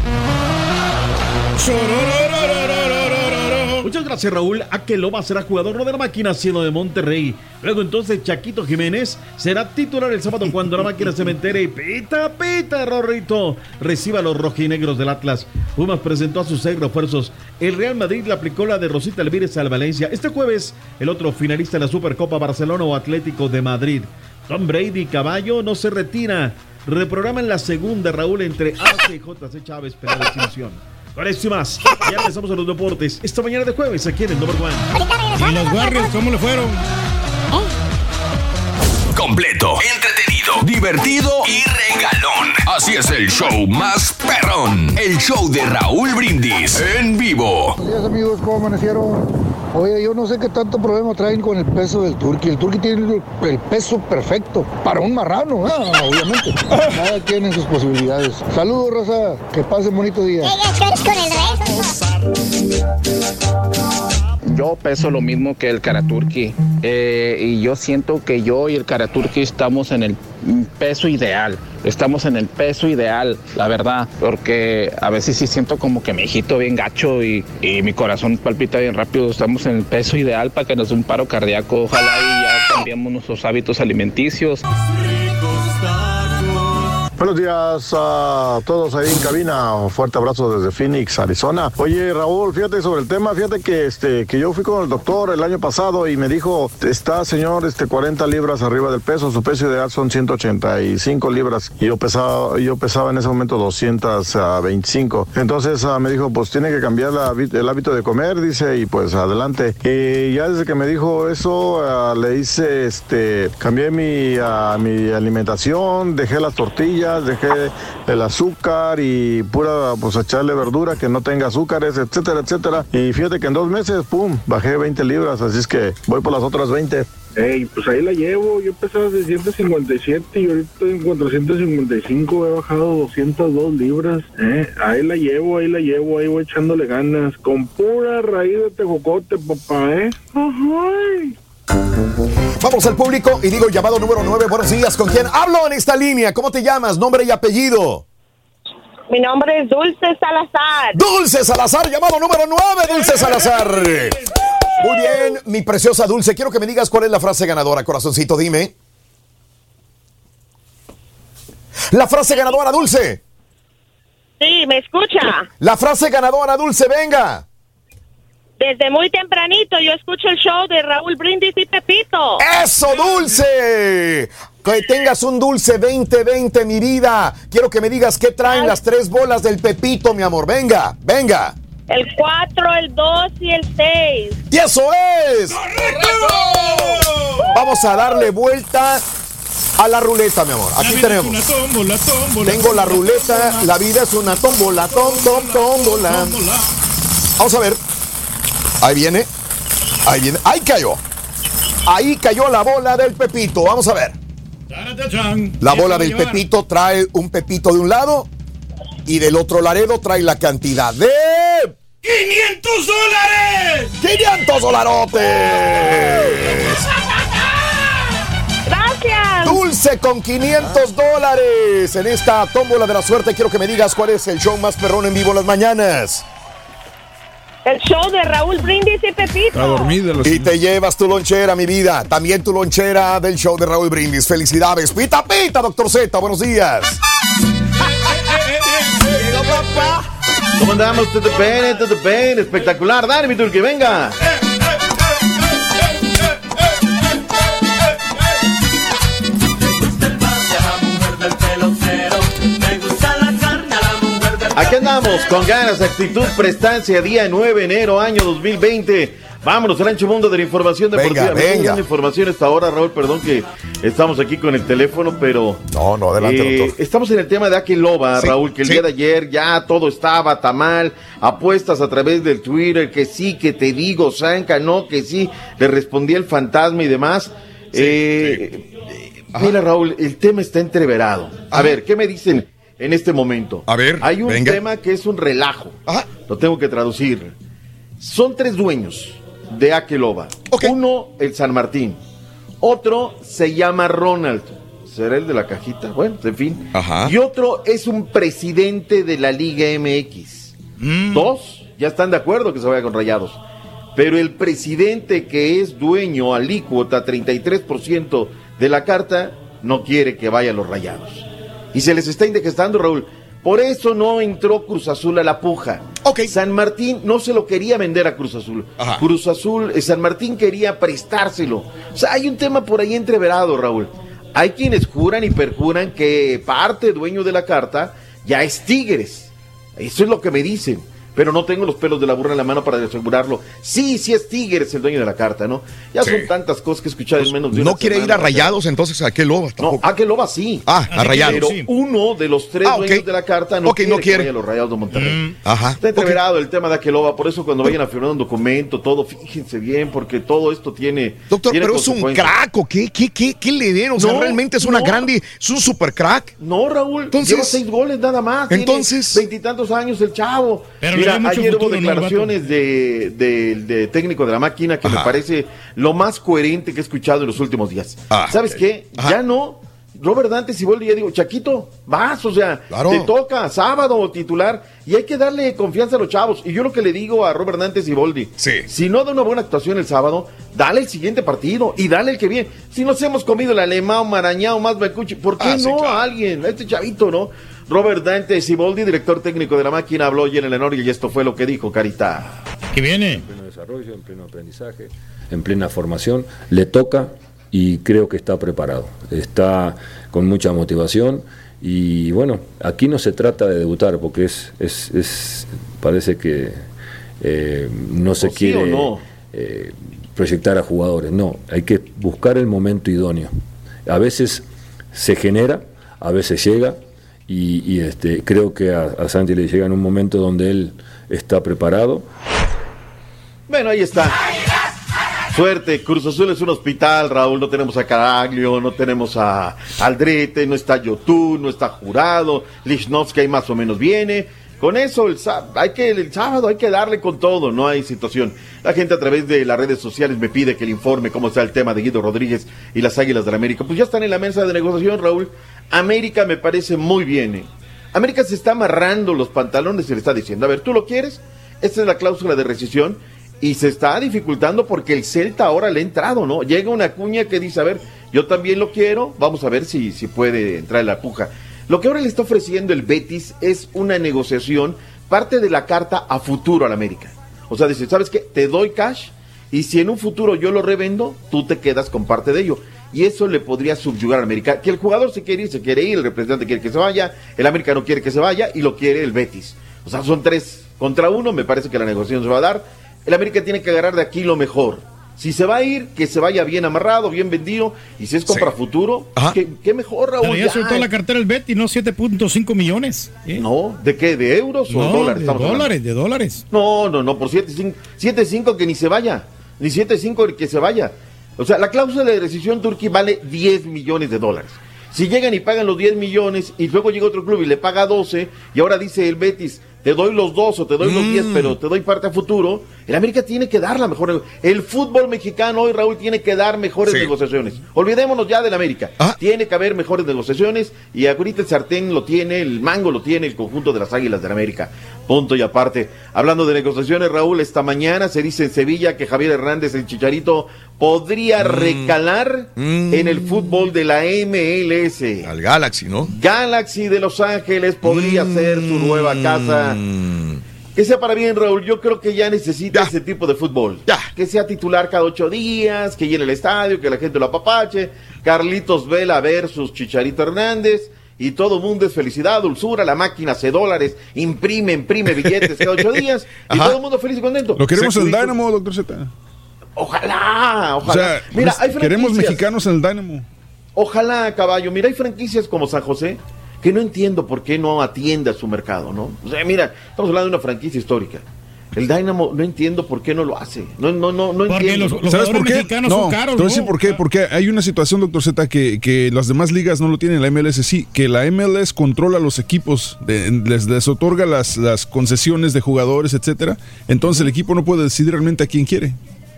Muchas gracias, Raúl. Aqueloba será jugador de la máquina cielo de Monterrey. Luego entonces Chaquito Jiménez será titular el sábado cuando la máquina se entere. Pita, pita, Rorrito. Reciba los rojinegros del Atlas. Pumas presentó a sus seis refuerzos. El Real Madrid le aplicó la de Rosita Elvírez al Valencia. Este jueves, el otro finalista de la Supercopa Barcelona o Atlético de Madrid. Tom Brady Caballo no se retira. Reprograman la segunda, Raúl, entre Arce y JC Chávez la extinción. Con esto y más, ya regresamos a los deportes. Esta mañana de jueves aquí en el Number One. ¿Y los Warriors cómo le fueron? Completo, entretenido, divertido y regalón. Así es el show más perrón. El show de Raúl Brindis en vivo. Buenos días amigos, ¿cómo amanecieron? Oye, yo no sé qué tanto problema traen con el peso del turqui. El turqui tiene el- el peso perfecto para un marrano, ah, obviamente. Cada quien en sus posibilidades. Saludos, Rosa. Que pasen bonito día. Yo peso lo mismo que el Karaturki eh, y yo siento que yo y el Karaturki estamos en el peso ideal, estamos en el peso ideal, la verdad, porque a veces sí siento como que me hijito bien gacho y, y mi corazón palpita bien rápido, estamos en el peso ideal para que nos dé un paro cardíaco, ojalá y ya cambiemos nuestros hábitos alimenticios. Buenos días a todos ahí en cabina. Un fuerte abrazo desde Phoenix, Arizona. Oye, Raúl, fíjate sobre el tema. Fíjate que este que yo fui con el doctor el año pasado y me dijo, está señor, este 40 libras arriba del peso. Su peso ideal son 185 libras. Y yo pesaba, yo pesaba en ese momento 225. Entonces ah, me dijo, pues tiene que cambiar el hábito de comer, dice, y pues adelante. Y ya desde que me dijo eso, ah, le hice, este, cambié mi, ah, mi alimentación, dejé las tortillas, dejé el azúcar y pura, pues echarle verdura que no tenga azúcares, etcétera, etcétera. Y fíjate que en dos meses, pum, bajé 20 libras, así es que voy por las otras 20. Ey, pues ahí la llevo. Yo pesaba de 157 y ahorita estoy en 455. He bajado 202 libras. Eh, ahí la llevo, ahí la llevo, ahí voy echándole ganas. Con pura raíz de tejocote, papá, ¿eh? Ajá. Vamos al público y digo llamado número 9. Buenos días. ¿Con quién hablo en esta línea? ¿Cómo te llamas? Nombre y apellido. Mi nombre es Dulce Salazar. Dulce Salazar, llamado número 9, Dulce Salazar. Muy bien, mi preciosa Dulce. Quiero que me digas cuál es la frase ganadora, corazoncito. Dime. La frase ganadora, Dulce. Sí, me escucha. La frase ganadora, Dulce, venga. Desde muy tempranito yo escucho el show de Raúl Brindis y Pepito. ¡Eso, Dulce! Que tengas un dulce 2020, mi vida. Quiero que me digas qué traen las tres bolas del Pepito, mi amor. Venga, venga. El 4, el 2 y el 6. ¡Y eso es! Vamos a darle vuelta a la ruleta, mi amor. Aquí tenemos. Una tómbola, tómbola. Tengo la ruleta, la vida es una tómbola, tom, tom, tómbola. Vamos a ver. Ahí viene. Ahí viene. Ahí cayó. Ahí cayó la bola del Pepito. Vamos a ver. La bola del Pepito trae un Pepito de un lado y del otro Laredo trae la cantidad de... ¡500 dólares! ¡500 dolarotes! Gracias. Dulce con 500 dólares. En esta tómbola de la suerte quiero que me digas cuál es el show más perrón en vivo las mañanas. El show de Raúl Brindis y Pepito. Y te llevas tu lonchera, mi vida. También tu lonchera del show de Raúl Brindis. Felicidades. Pita, pita, doctor Z. Buenos días. ¿Cómo andamos? Todo bien, todo bien. Espectacular. Dale, mi turqui, venga. Con ganas, actitud, prestancia, día 9 de enero, año 2020. Vámonos, Rancho Mundo de la Información Deportiva. Venga, venga. dando información hasta ahora, Raúl, perdón que estamos aquí con el teléfono, pero... No, no, adelante, Eh, doctor. Estamos en el tema de Aquiloba, Sí, Raúl, que el sí. día de ayer ya todo estaba tamal, apuestas a través del Twitter, que sí, que te digo, Sanca, no, que sí, le respondí el fantasma y demás. Eh, eh, Mira, Raúl, el tema está entreverado. A ver, ¿qué me dicen en este momento? A ver, Hay un venga. tema que es un relajo. Lo tengo que traducir. Son tres dueños de Akeloba. Uno, el San Martín. Otro se llama Ronald. ¿Será el de la cajita? Bueno, en fin. Y otro es un presidente de la Liga MX. Dos ya están de acuerdo que se vaya con rayados. Pero el presidente que es dueño alícuota 33% de la carta no quiere que vaya a los rayados. Y se les está indigestando, Raúl. Por eso no entró Cruz Azul a la puja. San Martín no se lo quería vender a Cruz Azul. Cruz Azul, eh, San Martín quería prestárselo. O sea, hay un tema por ahí entreverado, Raúl. Hay quienes juran y perjuran que parte dueño de la carta ya es Tigres. Eso es lo que me dicen. Pero no tengo los pelos de la burra en la mano para asegurarlo. Sí, sí es Tigres el dueño de la carta, ¿no? Ya Sí. son tantas cosas que he escuchado en menos de No una quiere ir a rayados, entonces a qué loba. No, a que loba sí. Ah, a rayados. Pero Sí. uno de los tres Ah, dueños de la carta no Ok, quiere, no que quiere. vaya a los rayados de Monterrey. Ajá. Está entreverado el tema de Aqueloba, por eso cuando vayan a firmar un documento, todo, fíjense bien, porque todo esto tiene. Doctor, tiene pero es un crack, ¿o qué? ¿Qué, qué, qué le? O sea, No, realmente es una no. grande, es un super crack. No, Raúl, Entonces- lleva seis goles nada más. Entonces- Veintitantos años el chavo. Pero Mira, ayer hubo futuro, ¿no, el declaraciones de, de- de técnico de la máquina que me parece lo más coherente que he escuchado en los últimos días. Ah, ¿Sabes qué? Ajá. Ya no, Robert Dante Siboldi, ya digo, Chaquito, vas, o sea, Claro. te toca sábado titular y hay que darle confianza a los chavos. Y yo lo que le digo a Robert Dante Siboldi, si no da una buena actuación el sábado, dale el siguiente partido y dale el que viene. Si nos hemos comido el alemán, marañao, más Becuchi, ¿por qué Ah, sí, no claro. a alguien, a este chavito, no? Robert Dante Siboldi, director técnico de la máquina, habló hoy en el Enorio y esto fue lo que dijo, Carita. Que viene. En pleno desarrollo, en pleno aprendizaje, en plena formación, le toca y creo que está preparado. Está con mucha motivación y bueno, aquí no se trata de debutar porque es, es, es- parece que eh, no se ¿O quiere no? eh, proyectar a jugadores. No, hay que buscar el momento idóneo. A veces se genera, a veces llega y, este, creo que a, a Santi le llega en un momento donde él está preparado. Bueno, ahí está. Suerte, Cruz Azul es un hospital, Raúl. No tenemos a Caraglio, no tenemos a Aldrete, no está Yotun, no está Jurado, Lichnowsky más o menos viene. Con eso, el, hay que, el sábado hay que darle con todo, no hay situación. La gente a través de las redes sociales me pide que le informe cómo está el tema de Guido Rodríguez y las Águilas de la América. Pues ya están en la mesa de negociación, Raúl. América me parece muy bien. ¿eh? América se está amarrando los pantalones y le está diciendo, a ver, ¿tú lo quieres? Esta es la cláusula de rescisión y se está dificultando porque el Celta ahora le ha entrado, ¿no? Llega una cuña que dice, a ver, yo también lo quiero, vamos a ver si, si puede entrar en la puja. Lo que ahora le está ofreciendo el Betis es una negociación, parte de la carta a futuro al América. O sea, dice, ¿sabes qué? Te doy cash y si en un futuro yo lo revendo, tú te quedas con parte de ello. Y eso le podría subyugar al América. Que el jugador se quiere ir, se quiere ir, el representante quiere que se vaya, el América no quiere que se vaya y lo quiere el Betis. O sea, son tres contra uno, me parece que la negociación se va a dar. El América tiene que agarrar de aquí lo mejor. Si se va a ir, que se vaya bien amarrado, bien vendido. Y si es compra futuro, ¿qué, qué mejor, Raúl. Pero ya Ya. soltó la cartera el Betty, ¿no? 7.5 millones. ¿eh? No, ¿de qué? ¿De euros o No, dólares? de hablando? dólares, de dólares. No, no, no, por 7.5 que ni se vaya. Ni 7.5 el que se vaya. O sea, la cláusula de rescisión Turquía vale 10 millones de dólares. Si llegan y pagan los 10 millones y luego llega otro club y le paga 12 y ahora dice el Betis, te doy los dos o te doy los 10, pero te doy parte a futuro, el América tiene que dar la mejor. El fútbol mexicano hoy, Raúl, tiene que dar mejores Sí. negociaciones. Olvidémonos ya del América. Tiene que haber mejores negociaciones y ahorita el sartén lo tiene, el mango lo tiene el conjunto de las Águilas del América. Punto y aparte. Hablando de negociaciones, Raúl, esta mañana se dice en Sevilla que Javier Hernández, el Chicharito, podría recalar en el fútbol de la MLS. Al Galaxy, ¿no? Galaxy de Los Ángeles podría ser su nueva casa. Que sea para bien, Raúl. Yo creo que ya necesita ese tipo de fútbol. Que sea titular cada ocho días, que llene el estadio, que la gente lo apapache. Carlitos Vela versus Chicharito Hernández. Y todo mundo es felicidad, dulzura. La máquina hace dólares, imprime, imprime billetes cada ocho (laughs) días. Y Ajá. todo el mundo feliz y contento. Lo queremos en Dynamo, doctor Z. Ojalá, O ojalá. sea, Mira, hay queremos mexicanos en el Dynamo. Ojalá, caballo. Mira, hay franquicias como San José que no entiendo por qué no atiende a su mercado, ¿no? O sea, mira, estamos hablando de una franquicia histórica. El Dynamo no entiendo por qué no lo hace. No, no, no, no entiendo. ¿Sabes por qué? no, te voy a decir por qué. Porque hay una situación, doctor Z, que, que las demás ligas no lo tienen, la MLS sí, que la MLS controla los equipos, de- les, les otorga las, las concesiones de jugadores, etcétera. Entonces el equipo no puede decidir realmente a quién quiere.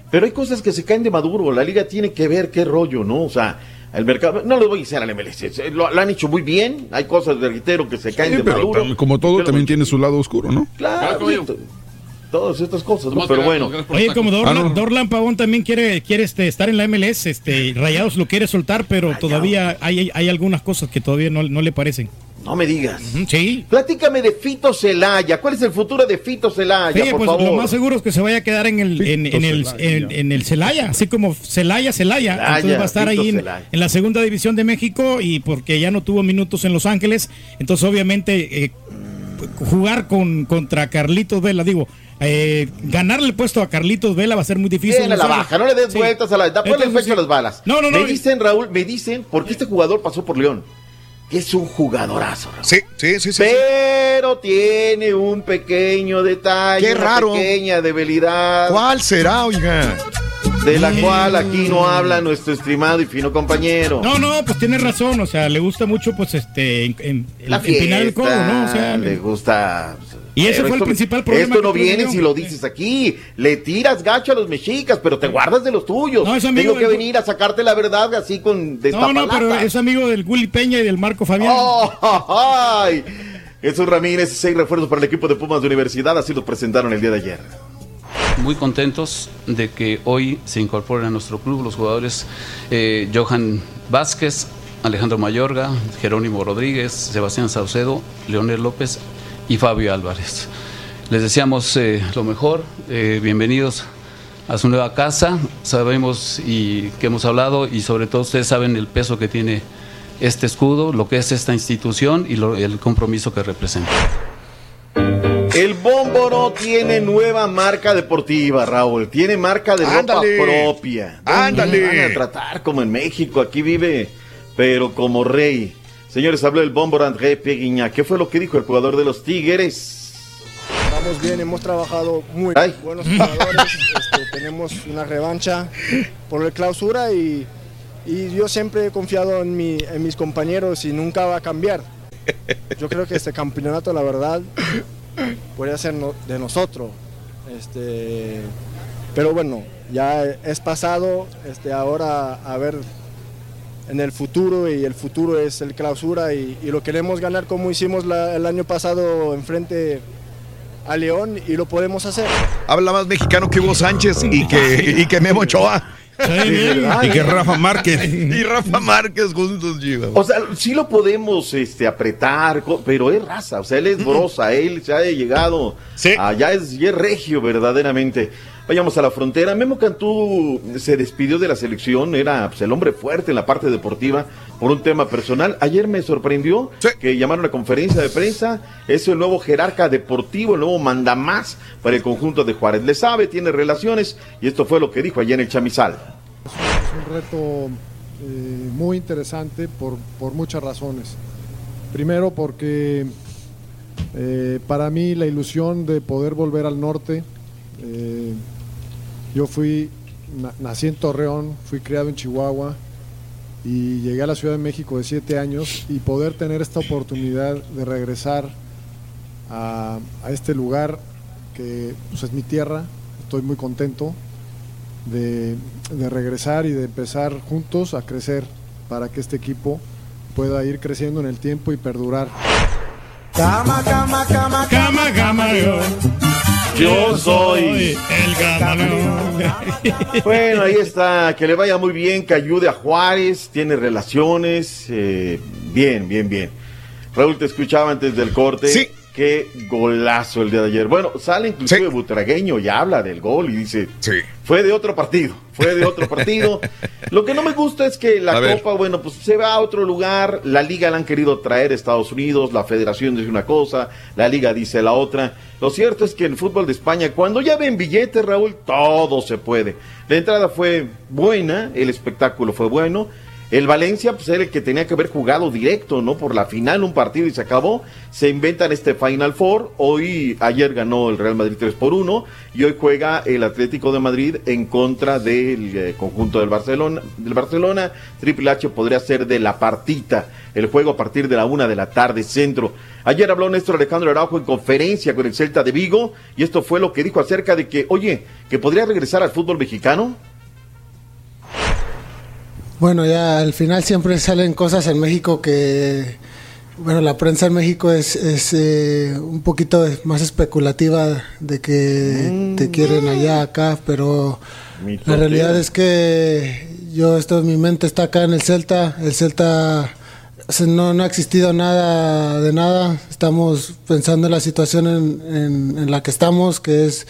Pero hay cosas que se caen de maduro. La liga tiene que ver qué rollo, ¿no? O sea, el mercado. No lo voy a decir al MLS. se- Lo, lo han hecho muy bien. Hay cosas, reitero, que se caen Sí, de pero maduro. tam- como todo, también tiene su lado oscuro, ¿no? Claro, t- todas estas cosas, ¿no? Pero bueno. Oye, como Ah, Dorlan, Dorlan Pavón también quiere, quiere este, estar en la MLS, este, Rayados lo quiere soltar, pero todavía hay, hay algunas cosas que todavía no, no le parecen. No me digas. Sí. Platícame de Fito Celaya. ¿Cuál es el futuro de Fito Celaya, Sí, por pues favor? lo más seguro es que se vaya a quedar en el, en, en el, en, en el Celaya, así como Celaya, Celaya. Celaya, Entonces va a estar Fito ahí en la segunda división de México y porque ya no tuvo minutos en Los Ángeles, entonces obviamente eh, jugar con contra Carlitos Vela, digo, eh, ganarle el puesto a Carlitos Vela va a ser muy difícil. A la baja, no le des Sí. vueltas a la. Da, ponle pecho a las balas. No, no, no. Me dicen, Raúl, me dicen, porque este jugador pasó por León, que es un jugadorazo. Raúl. Sí, sí, sí, sí. Pero tiene un pequeño detalle, Qué una raro. pequeña debilidad. ¿Cuál será, oiga? De la cual aquí no habla nuestro estimado y fino compañero. No, no, pues tiene razón, o sea, le gusta mucho, pues, este, en, en- La empinar el fiesta, codo, ¿no? O sea, le gusta Y ese Pero fue el principal problema Esto no viene si lo dices aquí. Le tiras gacho a los mexicas, pero te guardas de los tuyos. No, es amigo Tengo que del- venir a sacarte la verdad así con No, no, pero es amigo del Willy Peña y del Marco Fabián. Oh, ay. Jesús Ramírez, seis refuerzos para el equipo de Pumas de Universidad, así lo presentaron el día de ayer. Muy contentos de que hoy se incorporen a nuestro club los jugadores eh, Johan Vázquez, Alejandro Mayorga, Jerónimo Rodríguez, Sebastián Saucedo, Leonel López y Fabio Álvarez. Les deseamos eh, lo mejor, eh, bienvenidos a su nueva casa, sabemos y que hemos hablado y sobre todo ustedes saben el peso que tiene este escudo, lo que es esta institución y lo- el compromiso que representa. El Bómboro tiene nueva marca deportiva, Raúl. Tiene marca de Ándale. ropa propia. ¿Dónde Ándale. Van a tratar como en México. Aquí vive, pero como rey. Señores, habló el Bómboro André Peguiña. ¿Qué fue lo que dijo el jugador de los Tigres? Vamos bien, hemos trabajado muy Ay. buenos jugadores, este, tenemos una revancha por el clausura y, y yo siempre he confiado en, mi, en mis compañeros y nunca va a cambiar. Yo creo que este campeonato, la verdad, puede ser no- de nosotros. Este, pero bueno, ya es pasado, este, ahora a ver en el futuro y el futuro es el clausura y, y lo queremos ganar como hicimos la- el año pasado enfrente a León y lo podemos hacer. Habla más mexicano que Hugo Sánchez y que, y que Memo Ochoa. Y que Rafa Márquez. y Rafa Márquez juntos, Chihuahua. O sea, sí lo podemos este, apretar, pero es raza, o sea, él es brosa, él se ha llegado allá, es, es regio verdaderamente. Vayamos a la frontera. Memo Cantú se despidió de la selección, era pues, el hombre fuerte en la parte deportiva por un tema personal. Ayer me sorprendió que llamaron a conferencia de prensa. Es el nuevo jerarca deportivo, el nuevo mandamás para el conjunto de Juárez. Le sabe, tiene relaciones y esto fue lo que dijo ayer en el chamizal. Es un reto eh, muy interesante por, por muchas razones. Primero porque eh, para mí la ilusión de poder volver al norte, eh, yo fui, na- nací en Torreón, fui criado en Chihuahua y llegué a la Ciudad de México de siete años y poder tener esta oportunidad de regresar a, este lugar que pues, es mi tierra, estoy muy contento de, de regresar y de empezar juntos a crecer para que este equipo pueda ir creciendo en el tiempo y perdurar. Cama, cama, cama, cama, cama, yo. Yo soy el camaleón. Bueno, ahí está, que le vaya muy bien, que ayude a Juárez, tiene relaciones, eh, bien, bien, bien. Raúl, te escuchaba antes del corte. Sí. Qué golazo el día de ayer. Bueno, sale inclusive Butragueño y habla del gol y dice, fue de otro partido, fue de otro partido. (laughs) Lo que no me gusta es que la A ver. Copa, bueno, pues se va a otro lugar, la Liga la han querido traer a Estados Unidos, la Federación dice una cosa, la Liga dice la otra. Lo cierto es que el fútbol de España, cuando ya ven billetes, Raúl, todo se puede. La entrada fue buena, el espectáculo fue bueno. El Valencia, pues era el que tenía que haber jugado directo, ¿no? Por la final, un partido y se acabó. Se inventan este Final Four. Hoy, ayer ganó el Real Madrid 3 por 1 y hoy juega el Atlético de Madrid en contra del eh, conjunto del Barcelona. Del Barcelona, Triple H podría ser de la partita. El juego a partir de la una de la tarde, centro. Ayer habló Néstor Alejandro Araujo en conferencia con el Celta de Vigo y esto fue lo que dijo acerca de que, oye, que podría regresar al fútbol mexicano. Bueno, ya al final siempre salen cosas en México que, bueno, la prensa en México es, es eh, un poquito más especulativa de que te quieren allá, acá, pero la realidad es que yo, esto, mi mente está acá en el Celta, el Celta no, no ha existido nada de nada, estamos pensando en la situación en, en- en la que estamos, que es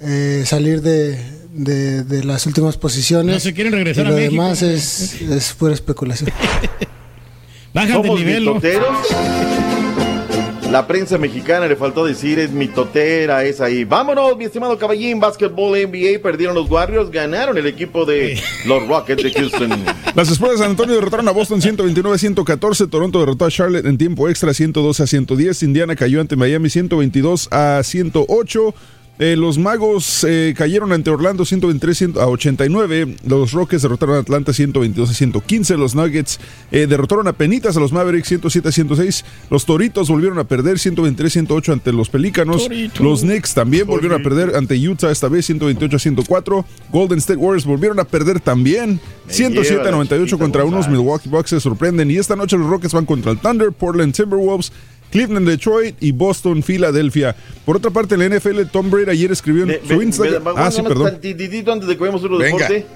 eh, salir de, de- de las últimas posiciones. No se quieren regresar y a lo México. demás es, es pura especulación. (laughs) Bájate Somos el nivel. (laughs) La prensa mexicana le faltó decir es mitotera, es ahí. Vámonos, mi estimado caballín, básquetbol NBA, perdieron los Warriors, ganaron el equipo de (laughs) los Rockets de Houston. Las Espuelas de San Antonio derrotaron a Boston 129-114. Toronto derrotó a Charlotte en tiempo extra 112 a 110. Indiana cayó ante Miami 122 a 108. Eh, los Magos eh, cayeron ante Orlando 123 a 89. Los Rockets derrotaron a Atlanta 122 a 115. Los Nuggets eh, derrotaron a Penitas a los Mavericks 107 a 106. Los Toritos volvieron a perder 123 a 108 ante los Pelícanos. Torito. Los Knicks también volvieron a perder ante Utah esta vez 128 a 104. Golden State Warriors volvieron a perder también 107 a lleva la 98 chiquita contra unos. Milwaukee Bucks se sorprenden. Y esta noche los Rockets van contra el Thunder, Portland Timberwolves. Cleveland, Detroit y Boston, Filadelfia. Por otra parte, la NFL, Tom Brady ayer escribió en su Instagram. ah, sí, perdón. antes de que vayamos a otro deporte.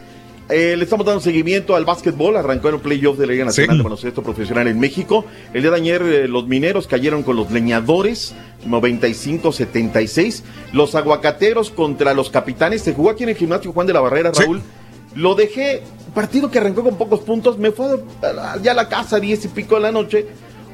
Eh, le estamos dando seguimiento al básquetbol. Arrancó en el playoff de la Liga Nacional Sí. de Baloncesto Profesional en México. El día de ayer eh, los mineros cayeron con los leñadores, 95-76. Los aguacateros contra los capitanes. Se jugó aquí en el gimnasio Juan de la Barrera, Raúl. Lo dejé, partido que arrancó con pocos puntos. Me fue a ya a la casa, 10 y pico de la noche.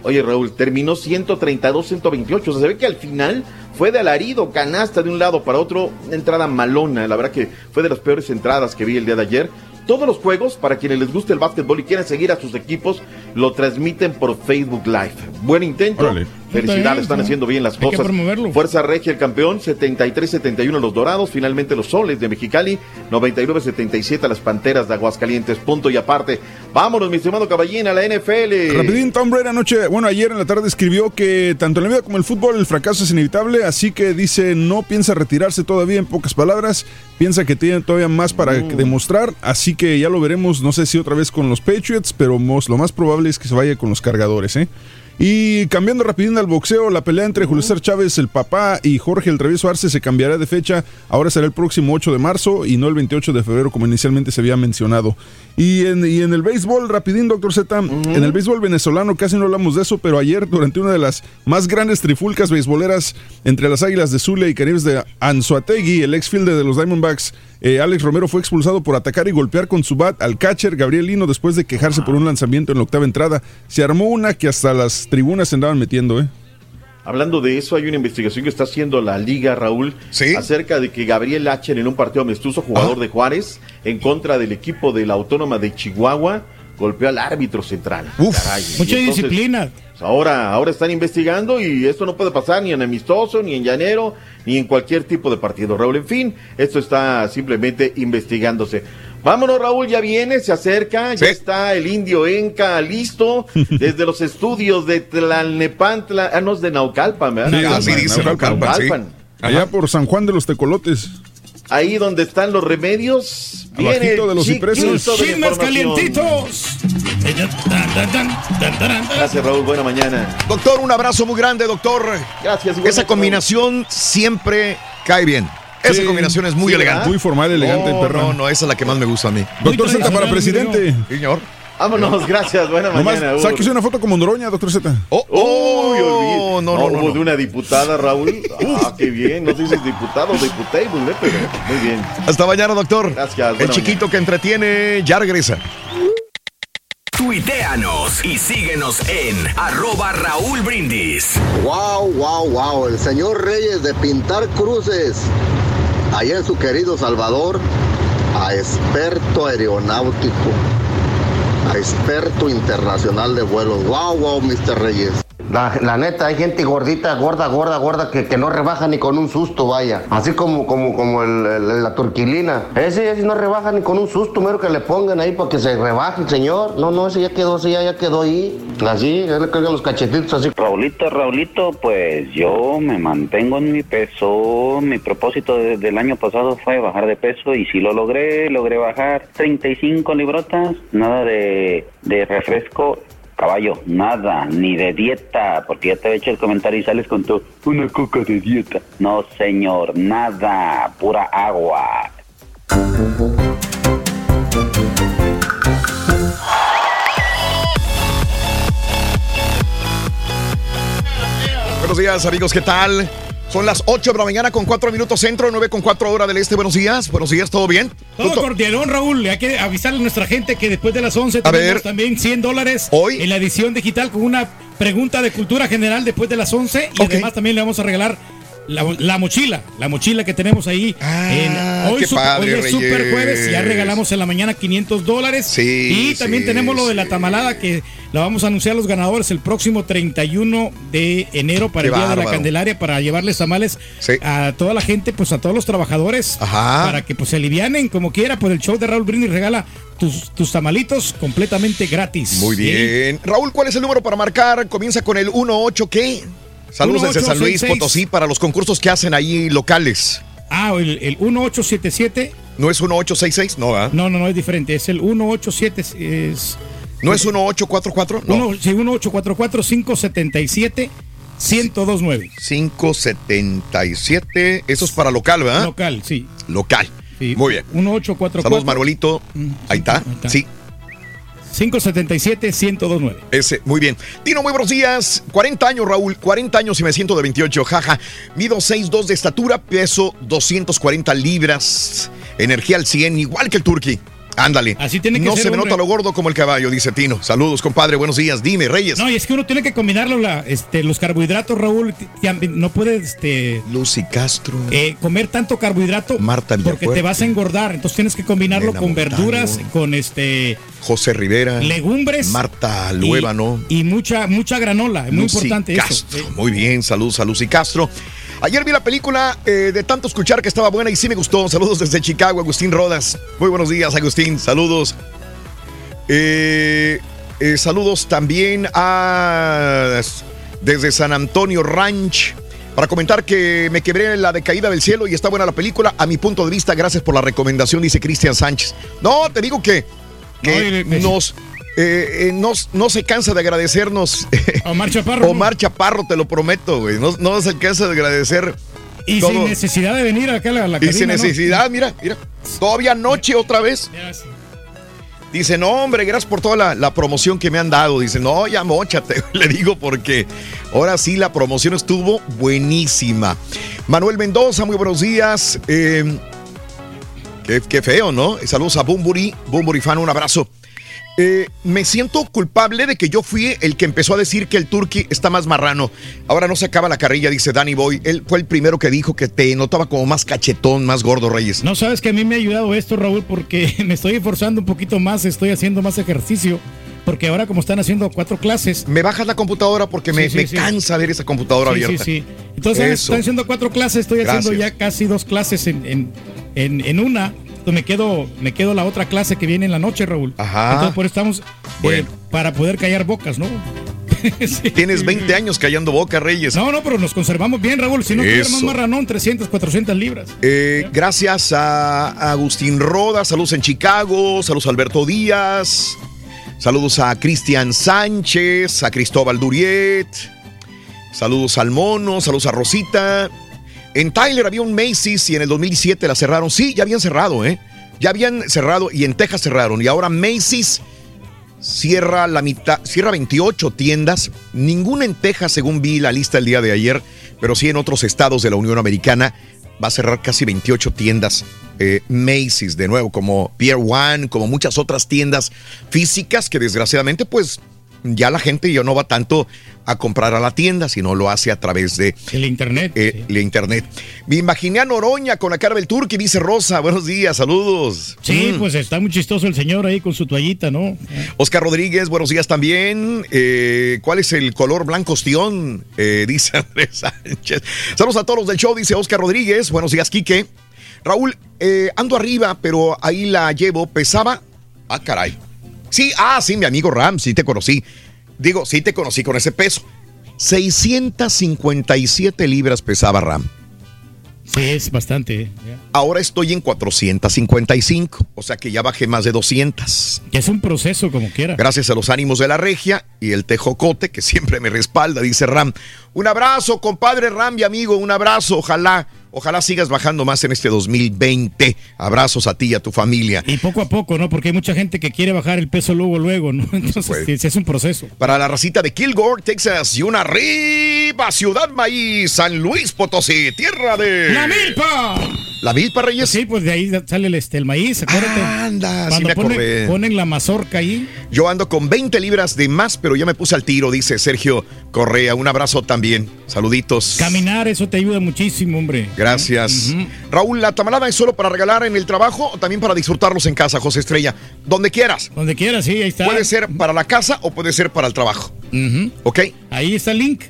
Oye, Raúl, terminó 132-128. O sea, se ve que al final fue de alarido, canasta de un lado para otro, entrada malona. La verdad que fue de las peores entradas que vi el día de ayer. Todos los juegos, para quienes les guste el básquetbol y quieran seguir a sus equipos, lo transmiten por Facebook Live. Buen intento. Órale. Felicidades, están haciendo bien las cosas. Fuerza Regia, el campeón, 73-71 los Dorados. Finalmente los Soles de Mexicali, 99-77 las Panteras de Aguascalientes. Punto y aparte. Vámonos, mi estimado caballín, a la NFL. Rapidín, Tom Brady anoche, bueno, ayer en la tarde escribió que tanto en la vida como en el fútbol el fracaso es inevitable, así que dice no piensa retirarse todavía, en pocas palabras, piensa que tiene todavía más para demostrar, así que ya lo veremos, no sé si otra vez con los Patriots, pero lo más probable es que se vaya con los cargadores, ¿eh? Y cambiando rapidín al boxeo, la pelea entre Julio César Chávez, el papá, y Jorge el Travieso Arce se cambiará de fecha. Ahora será el próximo 8 de marzo y no el 28 de febrero como inicialmente se había mencionado. Y en, y en el béisbol, rapidín, doctor Z, en el béisbol venezolano casi no hablamos de eso, pero ayer durante una de las más grandes trifulcas beisboleras entre las Águilas de Zulia y Caribes de Anzuategui, el ex fielder de los Diamondbacks, eh, Alex Romero fue expulsado por atacar y golpear con su bat al catcher Gabriel Lino después de quejarse por un lanzamiento en la octava entrada. Se armó una que hasta las tribunas se andaban metiendo, ¿eh? Hablando de eso, hay una investigación que está haciendo la Liga, Raúl, acerca de que Gabriel Achen en un partido amistoso, jugador de Juárez, en contra del equipo de la Autónoma de Chihuahua, golpeó al árbitro central. Caray. Y Mucha entonces, disciplina. pues, Ahora, ahora están investigando y esto no puede pasar ni en amistoso, ni en llanero, ni en cualquier tipo de partido, Raúl. En fin, esto está simplemente investigándose. Vámonos, Raúl, ya viene, se acerca, ya está el indio Enca listo (laughs) desde los estudios de Tlalnepantla, ah, no, es de Naucalpan, ¿verdad? Sí, así dice, Naucalpan, sí. Allá por San Juan de los Tecolotes. Ahí donde están los remedios, viene Abajito de los cipreses. Chismes calientitos. Gracias, Raúl, buena mañana. Doctor, un abrazo muy grande, doctor. Gracias. Esa combinación siempre cae bien. Esa Sí. combinación es muy Sí, elegante. muy formal, elegante, no, perrón. No, no, esa es la que más me gusta a mí. Doctor Z para presidente. Señor. Vámonos, gracias, buena Nomás, mañana. Ur. sáquese una foto como Noroña, doctor Z. Oh, Uy, olvidé. no, no, no, hubo no. de una diputada, Raúl. (laughs) Ah, qué bien. No sé si es diputado o diputable, pero muy bien. Hasta mañana, doctor. Gracias. El chiquito que entretiene ya regresa. Tuiteanos y síguenos en arroba Raúl Brindis. Wow, wow, wow. El señor Reyes de pintar cruces. Allá en su querido Salvador, a experto aeronáutico, experto internacional de vuelos. Wow, wow, Mr. Reyes. La, la neta, hay gente gordita, gorda, gorda, gorda, que, que no rebaja ni con un susto, vaya. Así como, como, como el- el- la turquilina. Ese, ese no rebaja ni con un susto, mero que le pongan ahí para que se rebaje señor. No, no, ese ya quedó, ese ya, ya quedó ahí. Así, ya le cargan los cachetitos así. Raulito, Raulito, pues yo me mantengo en mi peso. Mi propósito desde el año pasado fue bajar de peso y si lo logré, logré bajar 35 librotas, nada de, de refresco. Caballo, nada, ni de dieta, porque ya te he hecho el comentario y sales con tu una coca de dieta. No, señor, nada, pura agua. Buenos días, amigos, ¿qué tal? Son las 8 de la mañana con 4 minutos centro, 9 con 4 hora del este. Buenos días, buenos días, ¿todo bien? Todo cordialón, Raúl. Hay que avisarle a nuestra gente que después de las 11 A ver. también 100 dólares en la edición digital con una pregunta de cultura general después de las 11 y además también le vamos a regalar La, la mochila, la mochila que tenemos ahí. Ah, en, hoy, qué su- padre, hoy es Super. Jueves, ya regalamos en la mañana 500 dólares. Sí, y también sí, tenemos lo de la tamalada que la vamos a anunciar a los ganadores el próximo 31 de enero para Qué el Día de la. Candelaria, para llevarles tamales a toda la gente, pues a todos los trabajadores, para que pues se alivianen como quiera. Pues el show de Raúl Brindis regala tus, tus tamalitos completamente gratis. Muy ¿sí? bien. Raúl, ¿cuál es el número para marcar? Comienza con el 18 ¿qué? Saludos desde San Luis 1866. Potosí para los concursos que hacen ahí locales. Ah, el, el 1877. ¿No es 1866? No, ¿ah? No, no, no es diferente. Es el 187. Es, ¿No es 1844? No. uno, sí, 1844 577 1029. 577. Eso es para local, ¿verdad? Local, sí. Local. Muy bien. 1844 Saludos, Manuelito. Ahí está. Sí. 577 1029. Ese, muy bien. Tino, muy buenos días. 40 años, Raúl. 40 años y me siento de 28. Jaja. Mido 6'2 de estatura, peso 240 libras. Energía al 100, igual que el turqui. Ándale. Así tiene que no ser, se me nota lo gordo como el caballo, dice Tino. Saludos, compadre. Buenos días. Dime, Reyes. No, y es que uno tiene que combinarlo, la, este, los carbohidratos, Raúl. No puedes este, Lucy Castro. eh, comer tanto carbohidrato Marta porque te vas a engordar. Entonces tienes que combinarlo Elena con Montaño. verduras, con este José Rivera. legumbres. Marta Luébano. Y mucha, mucha granola. Es muy Lucy importante eso. Castro. Muy bien, saludos a Lucy Castro. Ayer vi la película eh, de tanto escuchar que estaba buena y sí me gustó. Saludos desde Chicago, Agustín Rodas. Muy buenos días, Agustín. Saludos. Eh, eh, saludos también a desde San Antonio Ranch. Para comentar que me quebré en la decaída del cielo y está buena la película. A mi punto de vista, gracias por la recomendación, dice Cristian Sánchez. No, te digo que, que nos, eh, eh, nos- no se cansa de agradecernos. (laughs) Omar Chaparro. Omar Chaparro, te lo prometo, güey. No, no se cansa de agradecer. Y todo. sin necesidad de venir acá a la, la Y sin ¿no? necesidad, mira, mira. Todavía anoche otra vez. Dice, no, hombre, gracias por toda la, la promoción que me han dado. Dice, no, ya mochate, (laughs) le digo, porque ahora sí la promoción estuvo buenísima. Manuel Mendoza, muy buenos días. Eh, qué, qué feo, ¿no? Saludos a Bumburi, Bumburi fan, un abrazo. Eh, me siento culpable de que yo fui el que empezó a decir que el turqui está más marrano. Ahora no se acaba la carrilla, dice Danny Boy. Él fue el primero que dijo que te notaba como más cachetón, más gordo, Reyes. No sabes que a mí me ha ayudado esto, Raúl, porque (laughs) me estoy esforzando un poquito más, estoy haciendo más ejercicio. Porque ahora, como están haciendo cuatro clases. Me bajas la computadora porque me, Sí, sí, me sí. cansa ver esa computadora abierta. sí, sí. Entonces, Eso. estoy haciendo cuatro clases, estoy haciendo ya casi dos clases en, en, en, en una. Entonces me quedo, me quedo la otra clase que viene en la noche, Raúl. Ajá. Entonces, por eso estamos eh, para poder callar bocas, ¿no? (laughs) Tienes 20 años callando boca, Reyes. No, no, pero nos conservamos bien, Raúl. Si no más marranón, 300, 400 libras. Eh, gracias a Agustín Roda, saludos en Chicago, saludos a Alberto Díaz, saludos a Cristian Sánchez, a Cristóbal Duriet, saludos al Mono, saludos a Rosita. En Tyler había un Macy's y en el 2007 la cerraron. Sí, ya habían cerrado, ¿eh? Ya habían cerrado y en Texas cerraron. Y ahora Macy's cierra la mitad, cierra 28 tiendas, ninguna en Texas según vi la lista el día de ayer, pero sí en otros estados de la Unión Americana va a cerrar casi 28 tiendas eh, Macy's de nuevo, como Pier One, como muchas otras tiendas físicas que desgraciadamente pues ya la gente ya no va tanto a comprar a la tienda, sino lo hace a través de el internet. eh, el internet. Me imaginé a Noroña con la cara del Turqui, dice Rosa. Buenos días, saludos. Sí, Mm. pues está muy chistoso el señor ahí con su toallita, ¿no? Oscar Rodríguez, buenos días también. Eh, ¿Cuál es el color blanco ostión? Eh, dice (laughs) Andrés Sánchez. Saludos a todos los del show, dice Oscar Rodríguez. Buenos días, Quique. Raúl, eh, ando arriba, pero ahí la llevo. Pesaba. Ah, caray. Sí, ah, sí, mi amigo Ram, sí te conocí. Digo, sí te conocí con ese peso. 657 libras pesaba Ram. Sí, es bastante. ¿eh? Ahora estoy en 455, o sea que ya bajé más de 200. Que es un proceso como quiera. Gracias a los ánimos de la regia y el tejocote que siempre me respalda, dice Ram. Un abrazo, compadre Ram y amigo, un abrazo. Ojalá, ojalá sigas bajando más en este 2020. Abrazos a ti y a tu familia. Y poco a poco, ¿no? Porque hay mucha gente que quiere bajar el peso luego, luego, ¿no? (laughs) Entonces, Pues. es un proceso. Para la racita de Kilgore, Texas y una arriba Ciudad Maíz, San Luis Potosí, tierra de... ¡La milpa! ¿La milpa, Reyes? Sí, pues de ahí sale el, este, el maíz, acuérdate. Anda, sí Cuando me ponen, ponen la mazorca ahí. Yo ando con 20 libras de más, pero ya me puse al tiro, dice Sergio Correa. Un abrazo también. Saluditos. Caminar, eso te ayuda muchísimo, hombre. Gracias. Raúl, ¿la tamalada es solo para regalar en el trabajo o también para disfrutarlos en casa, José Estrella? Donde quieras. Donde quieras, sí, ahí está. Puede ser para la casa o puede ser para el trabajo. ¿Ok? Ahí está el link.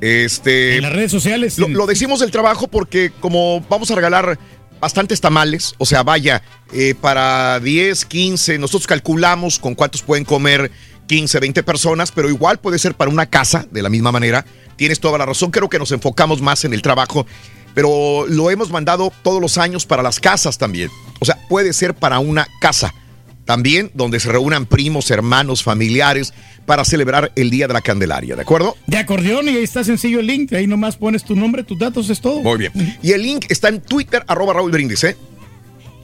Este, En las redes sociales. Lo, lo decimos del trabajo porque como vamos a regalar bastantes tamales, o sea, vaya, eh, para 10, 15, nosotros calculamos con cuántos pueden comer 15, 20 personas, pero igual puede ser para una casa de la misma manera. Tienes toda la razón, creo que nos enfocamos más en el trabajo, pero lo hemos mandado todos los años para las casas también. O sea, puede ser para una casa también donde se reúnan primos, hermanos, familiares para celebrar el Día de la Candelaria, ¿de acuerdo? De acordeón y ahí está sencillo el link. Ahí nomás pones tu nombre, tus datos, es todo. Muy bien. Y el link está en Twitter, arroba Raúl Brindis, ¿eh?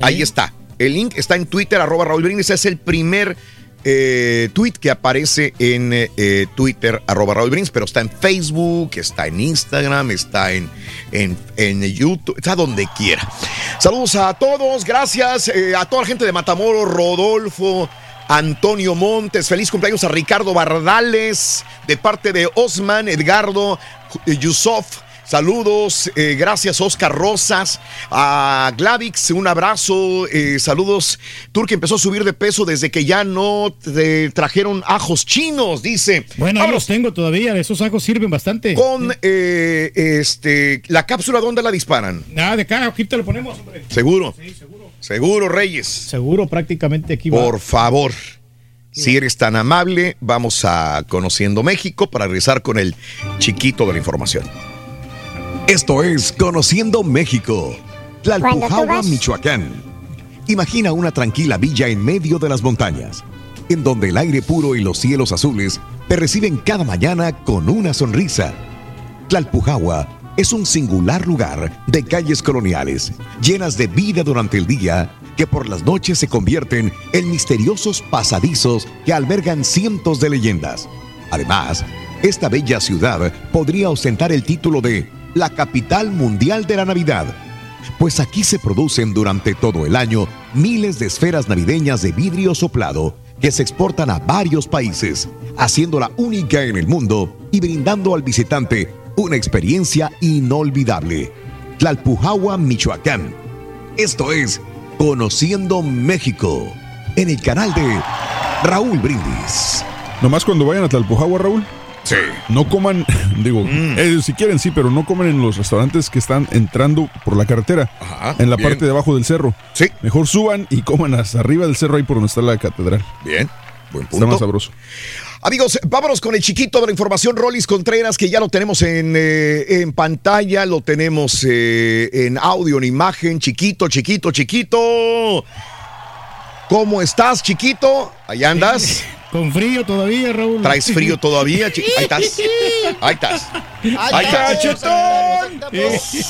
Ahí está. El link está en Twitter, arroba Raúl Brindis. Es el primer eh, tweet que aparece en eh, Twitter, arroba Raúl Brindis, pero está en Facebook, está en Instagram, está en, en, en YouTube, está donde quiera. Saludos a todos, gracias eh, a toda la gente de Matamoros, Rodolfo. Antonio Montes, feliz cumpleaños a Ricardo Bardales, de parte de Osman, Edgardo, Yusuf, Saludos, eh, gracias Oscar Rosas, a Glavix, un abrazo, eh, saludos. Turque empezó a subir de peso desde que ya no te trajeron ajos chinos, dice. Bueno, ahí los tengo todavía, esos ajos sirven bastante. Con eh, este, la cápsula, ¿dónde la disparan? Nada, de acá, aquí te lo ponemos, hombre. ¿Seguro? Sí, seguro. Seguro, Reyes. Seguro, prácticamente aquí va. Por favor. Si eres tan amable, vamos a Conociendo México para regresar con el chiquito de la información. Esto es Conociendo México. Tlalpujahua, Michoacán. Imagina una tranquila villa en medio de las montañas, en donde el aire puro y los cielos azules te reciben cada mañana con una sonrisa. Tlalpujahua es un singular lugar de calles coloniales, llenas de vida durante el día, que por las noches se convierten en misteriosos pasadizos que albergan cientos de leyendas. Además, esta bella ciudad podría ostentar el título de la capital mundial de la Navidad, pues aquí se producen durante todo el año miles de esferas navideñas de vidrio soplado que se exportan a varios países, haciéndola única en el mundo y brindando al visitante una experiencia inolvidable. Tlalpujahua, Michoacán. Esto es Conociendo México, en el canal de Raúl Brindis. Nomás cuando vayan a Tlalpujahua, Raúl. Sí. No coman, (laughs) digo, Mm. eh, si quieren sí, pero no coman en los restaurantes que están entrando por la carretera, en la bien. parte de abajo del cerro. Sí. Mejor suban y coman hasta arriba del cerro ahí por donde está la catedral. Bien, buen Está punto. más sabroso. Amigos, vámonos con el chiquito de la información, Rollis Contreras, que ya lo tenemos en, eh, en pantalla, lo tenemos eh, en audio, en imagen, chiquito, chiquito, chiquito. ¿Cómo estás, chiquito? Ahí andas. Con frío todavía, Raúl. ¿Traes frío todavía? chi- Ahí estás. Ahí estás. Ahí estás.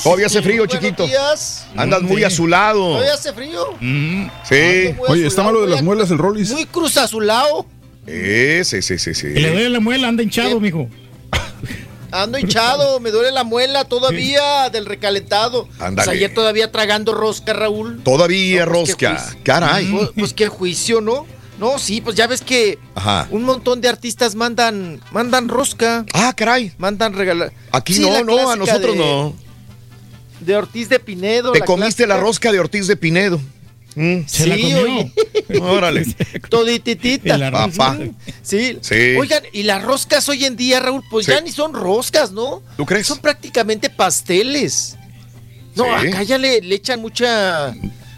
Todavía hace frío, chiquito. Andas muy azulado. ¿Todavía hace frío? Sí. Oye, está malo de las muelas el Rollis. Muy cruz azulado. Eh, sí, sí, sí, sí. Y le duele la muela, anda hinchado, mijo. Ando hinchado, me duele la muela todavía del recalentado. Ándale. Pues ayer todavía tragando rosca, Raúl. Todavía No, pues, rosca. Caray. Pues, pues qué juicio, ¿no? No, sí, pues ya ves que Ajá. un montón de artistas mandan mandan rosca. Ah, caray. Mandan regalar. Aquí Sí, no, no, a nosotros de- no. De Ortiz de Pinedo. Te la comiste la rosca de Ortiz de Pinedo. Mm. Se la Sí, comió. oye. (laughs) Órale. Todititita. Papá. Sí. Sí. Oigan, y las roscas hoy en día, Raúl, pues Sí. ya ni son roscas, ¿no? ¿Tú crees? Son prácticamente pasteles. No, Sí. acá ya le, le echan mucha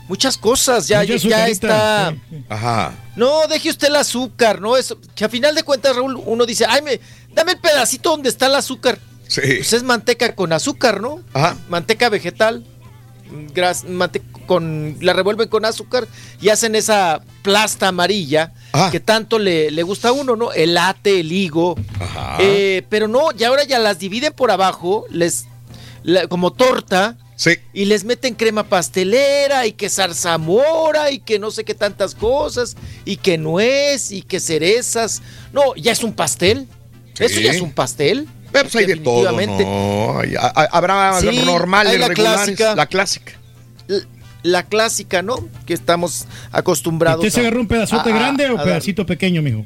muchas cosas, ya, ya, ya está. Ajá. No, deje usted el azúcar, ¿no? Eso, que a final de cuentas, Raúl, uno dice, ay, me, dame el pedacito donde está el azúcar. Sí. Pues es manteca con azúcar, ¿no? Ajá. Manteca vegetal. Gras, mante- con, la revuelven con azúcar y hacen esa plasta amarilla Ah. que tanto le, le gusta a uno, ¿no? El late, el higo. Ajá. Eh, pero no, y ahora ya las dividen por abajo, les la- como torta. Sí. Y les meten crema pastelera y que zarzamora y que no sé qué tantas cosas y que nuez y que cerezas. No, ya es un pastel. Sí. Eso ya es un pastel. Pues hay de todo. ¿no? Hay- Habrá Sí, normales, hay la regulares. clásica. La clásica. la clásica, ¿no? Que estamos acostumbrados. ¿Usted se agarró un pedazote a- a- grande o a dar. pedacito pequeño, mijo?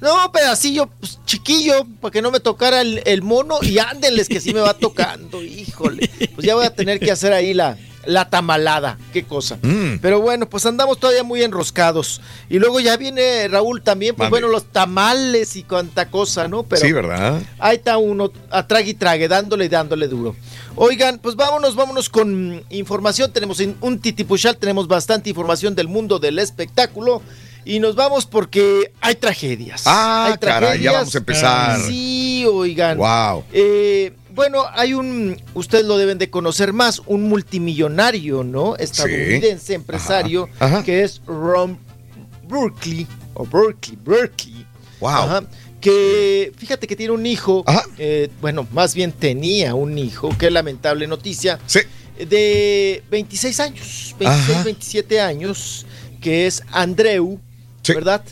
No, pedacillo pues, chiquillo, para que no me tocara el, el mono y ándenles que sí me va tocando, híjole. Pues ya voy a tener que hacer ahí la, la tamalada, qué cosa. Mm. Pero bueno, pues andamos todavía muy enroscados. Y luego ya viene Raúl también, pues bueno, los tamales y cuanta cosa, ¿no? Pero sí, ¿verdad? Ahí está uno, a trague y trague, dándole y dándole duro. Oigan, pues vámonos, vámonos con información. Tenemos un titipuchal, tenemos bastante información del mundo del espectáculo. Y nos vamos porque hay tragedias. Ah, hay caray, ya vamos a empezar. Sí, oigan. Wow. Eh, bueno, hay un, ustedes lo deben de conocer más, un multimillonario, ¿no? Estadounidense, empresario, Ajá, ajá. que es Ron Berkeley, o Berkeley, Berkeley. Wow. Ajá, que fíjate que tiene un hijo, eh, bueno, más bien tenía un hijo, qué lamentable noticia, de 26 años, 26, Ajá. 27 años, que es Andreu, ¿verdad?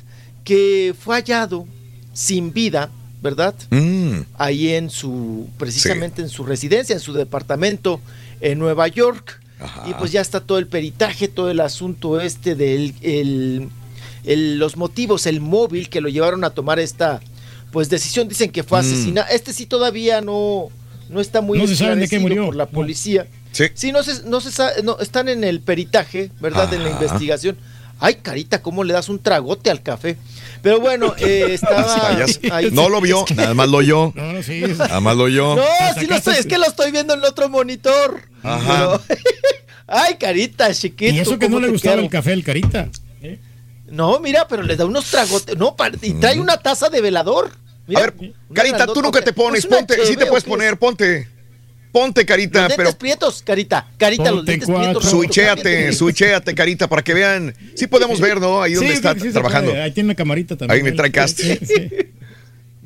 Que fue hallado sin vida, ¿verdad? Mm. Ahí en su, precisamente en su residencia, en su departamento en Nueva York. Y pues ya está todo el peritaje, todo el asunto este del el- el- los motivos, el móvil que lo llevaron a tomar esta pues decisión. Dicen que fue Mm. asesinado. Este sí todavía no, no está muy No se sabe de qué esclarecido murió. por la policía. Sí. no se, no se sabe, no, están en el peritaje, ¿verdad? En la investigación. Ay, carita, ¿cómo le das un tragote al café? Pero bueno, (laughs) eh, estaba Vayas. ahí- No lo vio, nada más lo oyó. No, no, sí. Nada más lo oyó. No, sí lo estoy, es que lo estoy viendo en el otro monitor. Ajá. Pero- (laughs) Ay, carita, chiquito. Y eso que ¿cómo no le gustaba quiero? el café al carita. No, mira, pero le da unos tragotes. No, y trae una taza de velador. Mira, a ver, Carita, tú nunca te pones, ponte, sí te puedes poner, ponte. Ponte, Carita, Los pero prietos, carita. Carita, los Ponte lentes prietos. Switchéate, switchéate, Carita, para que vean. Sí podemos ver, ¿no? Ahí donde está sí, trabajando. puede. Ahí tiene una camarita también. Ahí me trae caste. (laughs)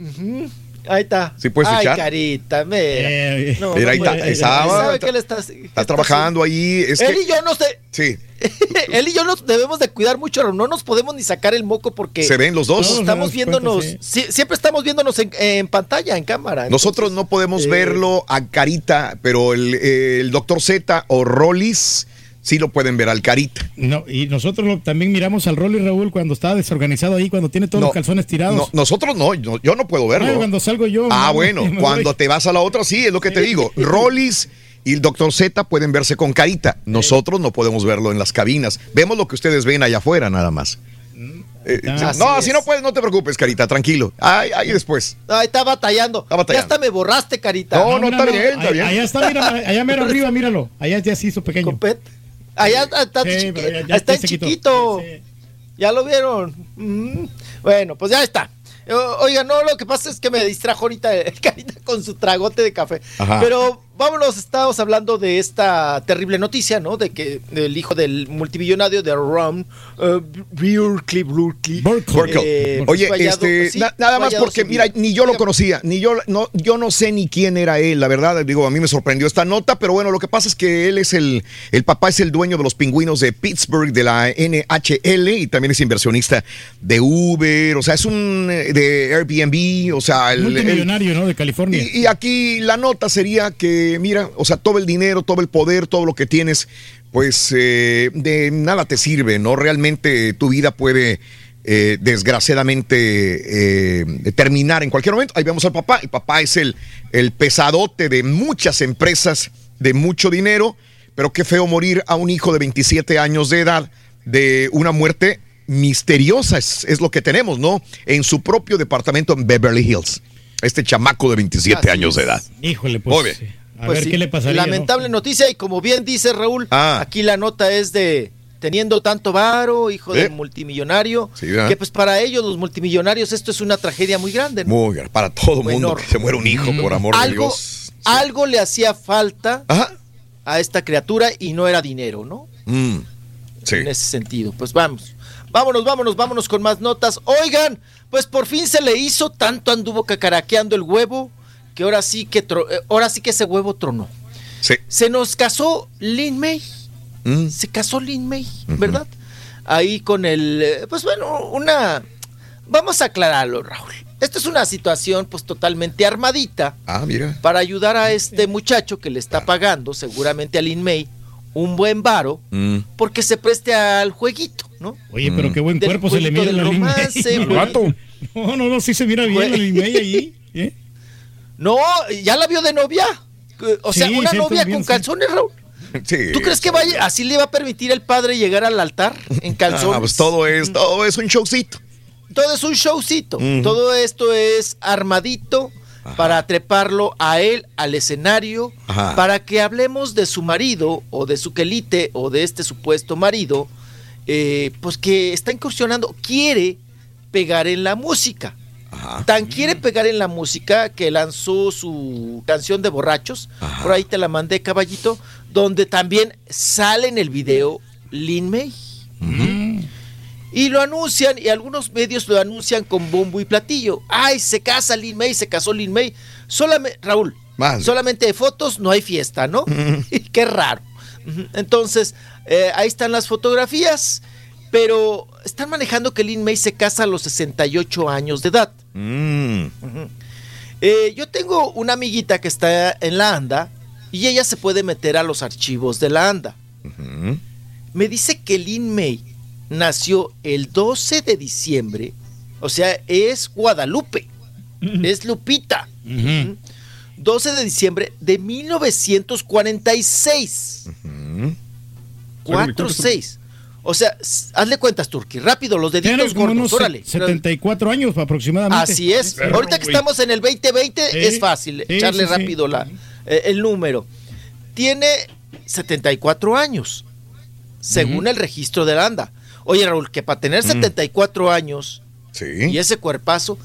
Ujú. Ahí está. ¿Sí puedes Ay, carita, mira. No, Mira, ahí no está, estaba-. Estás trabajando ahí. Es Él que, y yo no sé. sí, (laughs) Él y yo nos debemos de cuidar mucho, no nos podemos ni sacar el moco porque Se ven los dos. pues, estamos viéndonos, Cuenta, sí, siempre estamos viéndonos en, en pantalla, en cámara. nosotros no podemos eh, verlo a Carita, pero el, el doctor Z o Rollis sí lo pueden ver al Carita. No, y nosotros lo- también miramos al Rolly Raúl cuando estaba desorganizado ahí, cuando tiene todos No, los calzones tirados. No, nosotros no, yo, yo no puedo verlo. Ay, cuando salgo yo. Ah, no, bueno, (laughs) cuando voy. te vas a la otra, sí, es lo que te digo. (laughs) Rollis y el doctor Z pueden verse con carita. Nosotros no podemos verlo en las cabinas. Vemos lo que ustedes ven allá afuera, nada más. Eh, Ah, no, así si no puedes, no te preocupes, carita, tranquilo. Ahí, ahí después. Ay, está batallando. batallando. Ya hasta me borraste, carita. No, no, está bien, está Ahí- bien. Allá está, mira, (laughs) allá mero arriba, míralo. Allá ya se hizo pequeño. Allá está, Sí, chiqui- ya- está ya en chiquito. ¿Ya lo vieron? Mm. Bueno, pues ya está. Oiga, no, lo que pasa es que me distrajo ahorita el (laughs) carita con su tragote de café. Ajá. Pero vámonos, estamos hablando de esta terrible noticia, ¿no? De que el hijo del multimillonario de Ron, uh, Berkeley, Berkeley, Burkle. eh, Oye, fue hallado- este, sí, na- nada más porque, mira, ni yo lo conocía, ni yo no, yo no sé ni quién era él, la verdad. Digo, a mí me sorprendió esta nota, pero bueno, lo que pasa es que él es el, el papá es el dueño de los pingüinos de Pittsburgh, de la NHL, y también es inversionista de Uber, o sea, es un eh, de Airbnb, o sea, el, el- Multimillonario, ¿no? De California. y, y aquí la nota sería que, mira, o sea, todo el dinero, todo el poder, todo lo que tienes, pues eh, de nada te sirve, ¿no? Realmente tu vida puede, eh, desgraciadamente, eh, terminar en cualquier momento. Ahí vemos al papá. El papá es el, el pesadote de muchas empresas de mucho dinero, pero qué feo morir a un hijo de 27 años de edad de una muerte misteriosa, es, es lo que tenemos, ¿no? En su propio departamento en Beverly Hills. Este chamaco de 27 Así años de edad. Híjole, pues. Muy bien. sí. A Pues ver sí, qué le pasaría. ¿no? Lamentable noticia y como bien dice Raúl, Ah. aquí la nota es de teniendo tanto varo, hijo Eh. del multimillonario, Sí, que pues para ellos los multimillonarios esto es una tragedia muy grande. ¿no? Muy bien. Para todo mundo que se muera un hijo, por amor de Dios. algo le hacía falta a esta criatura y no era dinero, ¿no? Mm, sí. En ese sentido. Pues vamos. Vámonos, vámonos, vámonos con más notas. Oigan, pues por fin se le hizo, tanto anduvo cacaraqueando el huevo, que ahora sí que, tro- eh, ahora sí que ese huevo tronó. Sí. Se nos casó Lin May. Mm. Se casó Lin May, ¿verdad? Ahí con el, eh, pues bueno, una... Vamos a aclararlo, Raúl. Esta es una situación pues totalmente armadita Ah, mira. para ayudar a este muchacho que le está pagando seguramente a Lin May un buen varo Mm. porque se preste al jueguito, ¿no? Oye, pero qué buen Del cuerpo se le mira (laughs) Al güey. vato. No, no, no, sí se mira bien Güey. la línea ahí. (laughs) ¿eh? No, ya la vio de novia. O sea, Sí, una novia bien, con sí. calzones, Raúl. Sí. ¿Tú crees que vaya, así le va a permitir el padre llegar al altar en (laughs) calzones? Ah, pues todo es, todo es un showcito. Todo es un showcito. Todo esto es armadito para treparlo a él al escenario, Ajá. para que hablemos de su marido o de su quelite o de este supuesto marido, eh, pues que está incursionando, quiere pegar en la música. Tan quiere pegar en la música que lanzó su canción de borrachos, por ahí te la mandé caballito, donde también sale en el video Lin May. Y lo anuncian, y algunos medios lo anuncian con bombo y platillo. Ay, se casa Lin May, se casó Lin May. Solamente, Raúl, Madre. solamente de fotos, no hay fiesta, ¿no? (laughs) Qué raro. Entonces, eh, ahí están las fotografías, pero están manejando que Lin May se casa a los 68 años de edad. Mm. Eh, yo tengo una amiguita que está en la ANDA y ella se puede meter a los archivos de la ANDA. Me dice que Lin May nació el 12 de diciembre, o sea, es Guadalupe, es Lupita. Ujú. 12 de diciembre de 1946. 4, 6. O sea, hazle cuentas, Turki. Rápido, los deditos como gordos, unos órale. 74 años aproximadamente. Así es. Ahorita que estamos en el 2020 Sí, es fácil sí, echarle sí, sí. rápido la, eh, el número. Tiene 74 años, según el registro de la ANDA. Oye, Raúl, que para tener 74 años y ese cuerpazo,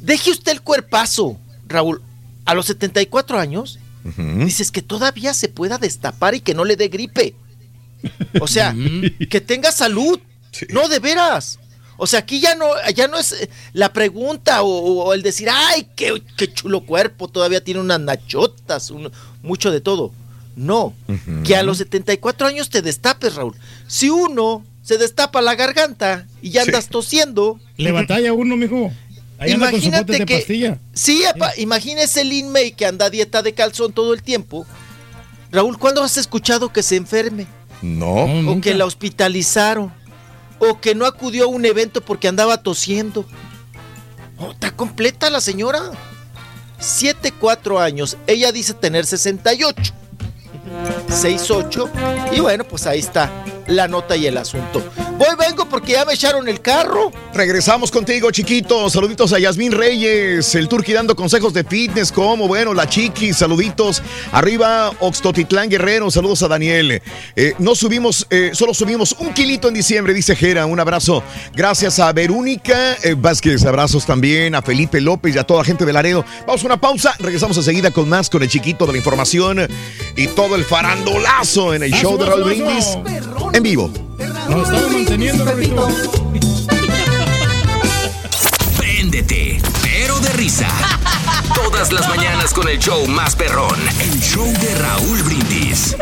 deje usted el cuerpazo, Raúl, a los 74 años, dices que todavía se pueda destapar y que no le dé gripe. O sea, (laughs) que tenga salud. No, de veras. O sea, aquí ya no, ya no es eh, la pregunta o, o el decir, ay, qué, qué chulo cuerpo, todavía tiene unas nachotas, un- mucho de todo. No, que a los 74 años te destapes, Raúl. Si uno se destapa la garganta y ya andas tosiendo. Le batalla uno, mijo. Ahí anda con su bote Imagínate de que. pastilla. Sí, apa, imagínese Lin May que anda a dieta de calzón todo el tiempo. Raúl, ¿cuándo has escuchado que se enferme? No. o que la hospitalizaron. O que no acudió a un evento porque andaba tosiendo. Oh, está completa la señora. 7, 4 años. Ella dice tener 68. 6, 8. Y bueno, pues ahí está la nota y el asunto. Voy, vengo porque ya me echaron el carro. Regresamos contigo, chiquito. Saluditos a Yasmín Reyes, el Turqui dando consejos de fitness, como, bueno, la Chiqui, saluditos. Arriba, Oxtotitlán Guerrero, saludos a Daniel. Eh, no subimos, eh, solo subimos un kilito en diciembre, dice Jera. Un abrazo. Gracias a Verónica eh, Vázquez, abrazos también a Felipe López y a toda la gente de Laredo. Vamos a una pausa, regresamos enseguida con más, con el chiquito de la información y todo el farandolazo en el Eso, show de Raúl. Brindis en vivo. Nos estamos manteniendo, Rorrito. Préndete, pero de risa. Todas las mañanas con el show más perrón. El show de Raúl Brindis.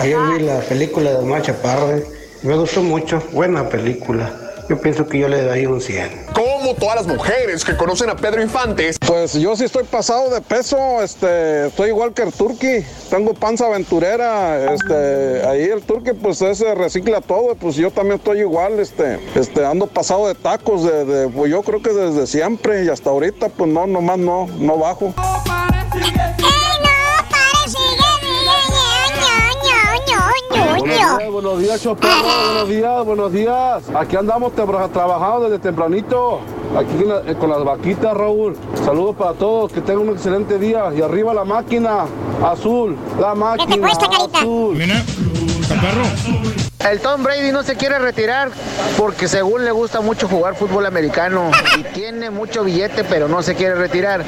Ayer vi la película de Omar Chaparro eh, me gustó mucho. Buena película. Yo pienso que yo le daría un 100. Como todas las mujeres que conocen a Pedro Infantes. Pues yo sí estoy pasado de peso, este, estoy igual que el turqui, tengo panza aventurera, este, ahí el turqui pues ese recicla todo, pues yo también estoy igual, este, este, ando pasado de tacos, de, de- pues yo creo que desde siempre y hasta ahorita pues no, nomás no, no bajo. Buenos días, buenos días, Choperro, (laughs) buenos días, buenos días. Aquí andamos trabajando desde tempranito, aquí la- eh, con las vaquitas, Raúl. Saludos para todos, que tengan un excelente día. Y arriba la máquina azul, la máquina azul. El Tom Brady no se quiere retirar porque según le gusta mucho jugar fútbol americano y tiene mucho billete pero no se quiere retirar.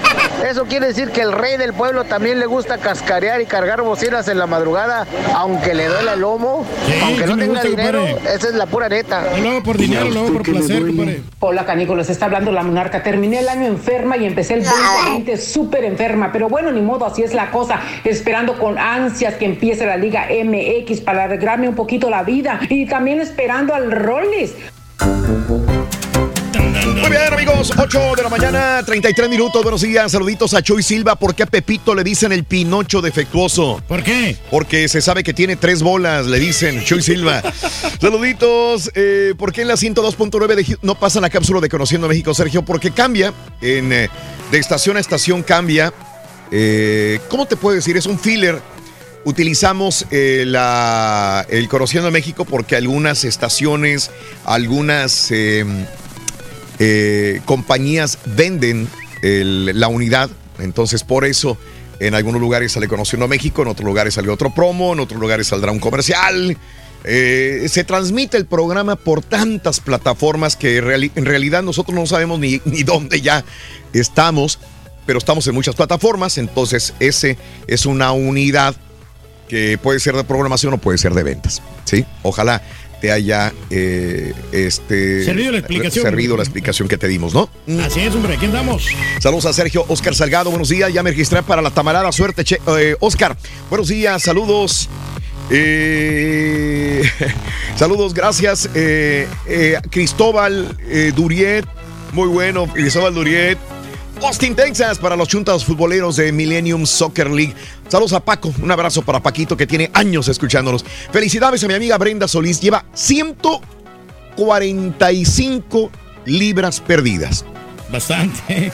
Eso quiere decir que el rey del pueblo también le gusta cascarear y cargar bocinas en la madrugada aunque le duela el lomo, aunque no tenga gusta, dinero, esa es la pura neta. No por dinero, lo hago por placer, compadre. Hola canícolas, está hablando la monarca. Terminé el año enferma y empecé el 2020 súper enferma. Pero bueno, ni modo, así es la cosa. Esperando con ansias que empiece la Liga MX para arreglarme un poquito la vida. Y también esperando al Rollis. Muy bien, amigos, Amigos, 8 de la mañana, 33 minutos. Buenos días, saluditos a Chuy Silva. ¿Por qué a Pepito le dicen el Pinocho defectuoso? ¿Por qué? Porque se sabe que tiene tres bolas, le dicen Chuy Silva. (laughs) saluditos. Eh, ¿Por qué en la 102.9 no pasa la cápsula de Conociendo México, Sergio? Porque cambia, en, eh, de estación a estación cambia. Eh, ¿Cómo te puedo decir? Es un filler utilizamos eh, el Conociendo México porque algunas estaciones, algunas eh, eh, compañías venden la unidad. Entonces, por eso, en algunos lugares sale Conociendo México, en otros lugares sale otro promo, en otros lugares saldrá un comercial. Eh, se transmite el programa por tantas plataformas que en realidad nosotros no sabemos ni dónde ya estamos, pero estamos en muchas plataformas, entonces ese es una unidad que puede ser de programación o puede ser de ventas, ¿sí? Ojalá te haya eh, este, Servido la explicación. servido la explicación que te dimos, ¿no? Así es, hombre, aquí andamos. Saludos a Sergio Oscar Salgado, buenos días, ya me registré para la tamarada, suerte, che- eh, Oscar, buenos días, saludos. Eh, (laughs) saludos, gracias. Cristóbal Duriet, muy bueno, Cristóbal Duriet. Austin, Texas, para los chuntas futboleros de Millennium Soccer League. Saludos a Paco, un abrazo para Paquito que tiene años escuchándonos. Felicidades a mi amiga Brenda Solís, lleva 145 libras perdidas. Bastante.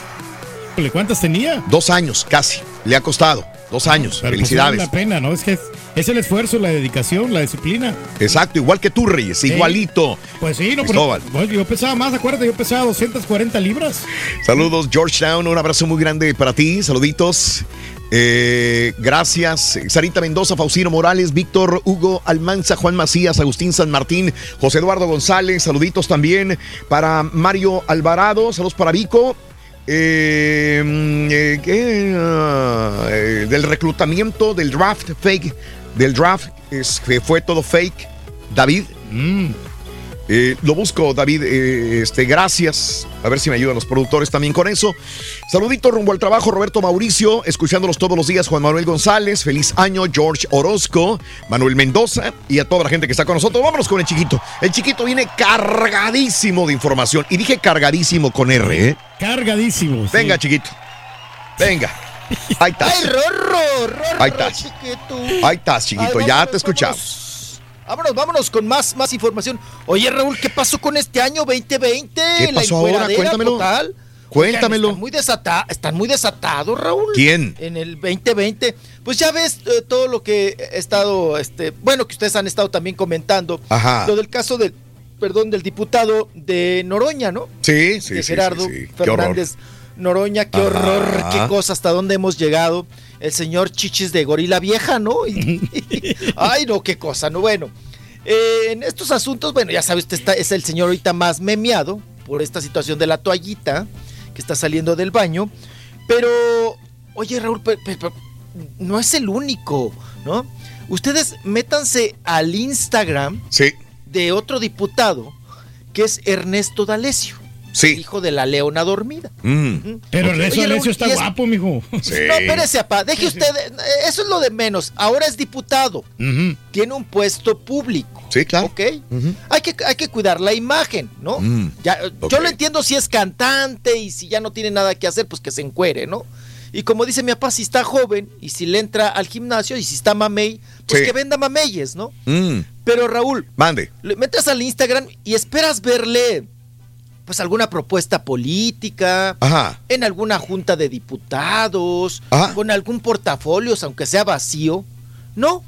(laughs) ¿Cuántas tenía? Dos años, casi. Le ha costado. Dos años. Pero, pues, Felicidades. vale la pena, ¿no? Es que es, es el esfuerzo, la dedicación, la disciplina. Exacto, igual que tú, Reyes, Sí. igualito. Pues sí, no, pero bueno, yo pesaba más, acuérdate, yo pesaba 240 libras. Saludos, Georgetown. Un abrazo muy grande para ti. Saluditos. Eh, gracias. Sarita Mendoza, Faustino Morales, Víctor Hugo Almanza, Juan Macías, Agustín San Martín, José Eduardo González. Saluditos también para Mario Alvarado. Saludos para Vico. Eh, mm, eh. Ah, eh, del reclutamiento del draft fake. Del draft es, que fue todo fake. David. Eh, lo busco, David. eh, este, gracias. A ver si me ayudan los productores también con eso. Saludito rumbo al trabajo, Roberto Mauricio, escuchándolos todos los días, Juan Manuel González, feliz año, George Orozco, Manuel Mendoza y a toda la gente que está con nosotros. Vámonos con el chiquito. El chiquito viene cargadísimo de información. Y dije cargadísimo con R, ¿eh? Cargadísimo. sí. Venga, chiquito. Venga. Ahí estás. ¡Ay, Rorro! ¡Rorro, Ahí estás. chiquito! Ahí estás, chiquito. Ay, ya te escuchamos. Vámonos, vámonos con más, más información. Oye, Raúl, ¿qué pasó con este año 2020? ¿Qué La pasó ahora? encueradera Cuéntamelo. total. Cuéntamelo. Están muy, desata- están muy desatados, Raúl. ¿Quién? En el 2020. Pues ya ves eh, todo lo que he estado, este, bueno, que ustedes han estado también comentando. Ajá. Lo del caso del, perdón, del diputado de Noroña, ¿no? Sí, sí, de Gerardo sí, sí. Qué. Fernández Noroña, qué Ajá. horror, qué cosa, hasta dónde hemos llegado. El señor Chichis de Gorila Vieja, ¿no? Y- ay, no, qué cosa, no, bueno. eh, en estos asuntos, bueno, ya sabe usted, está, es el señor ahorita más memeado por esta situación de la toallita que está saliendo del baño. Pero, oye, Raúl, no es el único, ¿no? Ustedes métanse al Instagram Sí. de otro diputado que es Ernesto D'Alessio. Sí. Hijo de la leona dormida. Mm. Pero Ok. Ernesto Oye, Alessio Raúl, está es- guapo, mijo. No, espérese, apá. Deje usted. eh, Eso es lo de menos. Ahora es diputado. Tiene un puesto público. Sí, claro. ¿Ok? hay, que, hay que cuidar la imagen, ¿no? Mm. Ya, eh. Yo lo entiendo si es cantante y si ya no tiene nada que hacer, pues que se encuere, ¿no? Y como dice mi papá, si está joven y si le entra al gimnasio y si está mamey, pues Sí. que venda mameyes, ¿no? Mm. Pero Raúl, Mande. le metes al Instagram y esperas verle pues alguna propuesta política, Ajá. en alguna junta de diputados, Ajá. con algún portafolio, aunque sea vacío. No.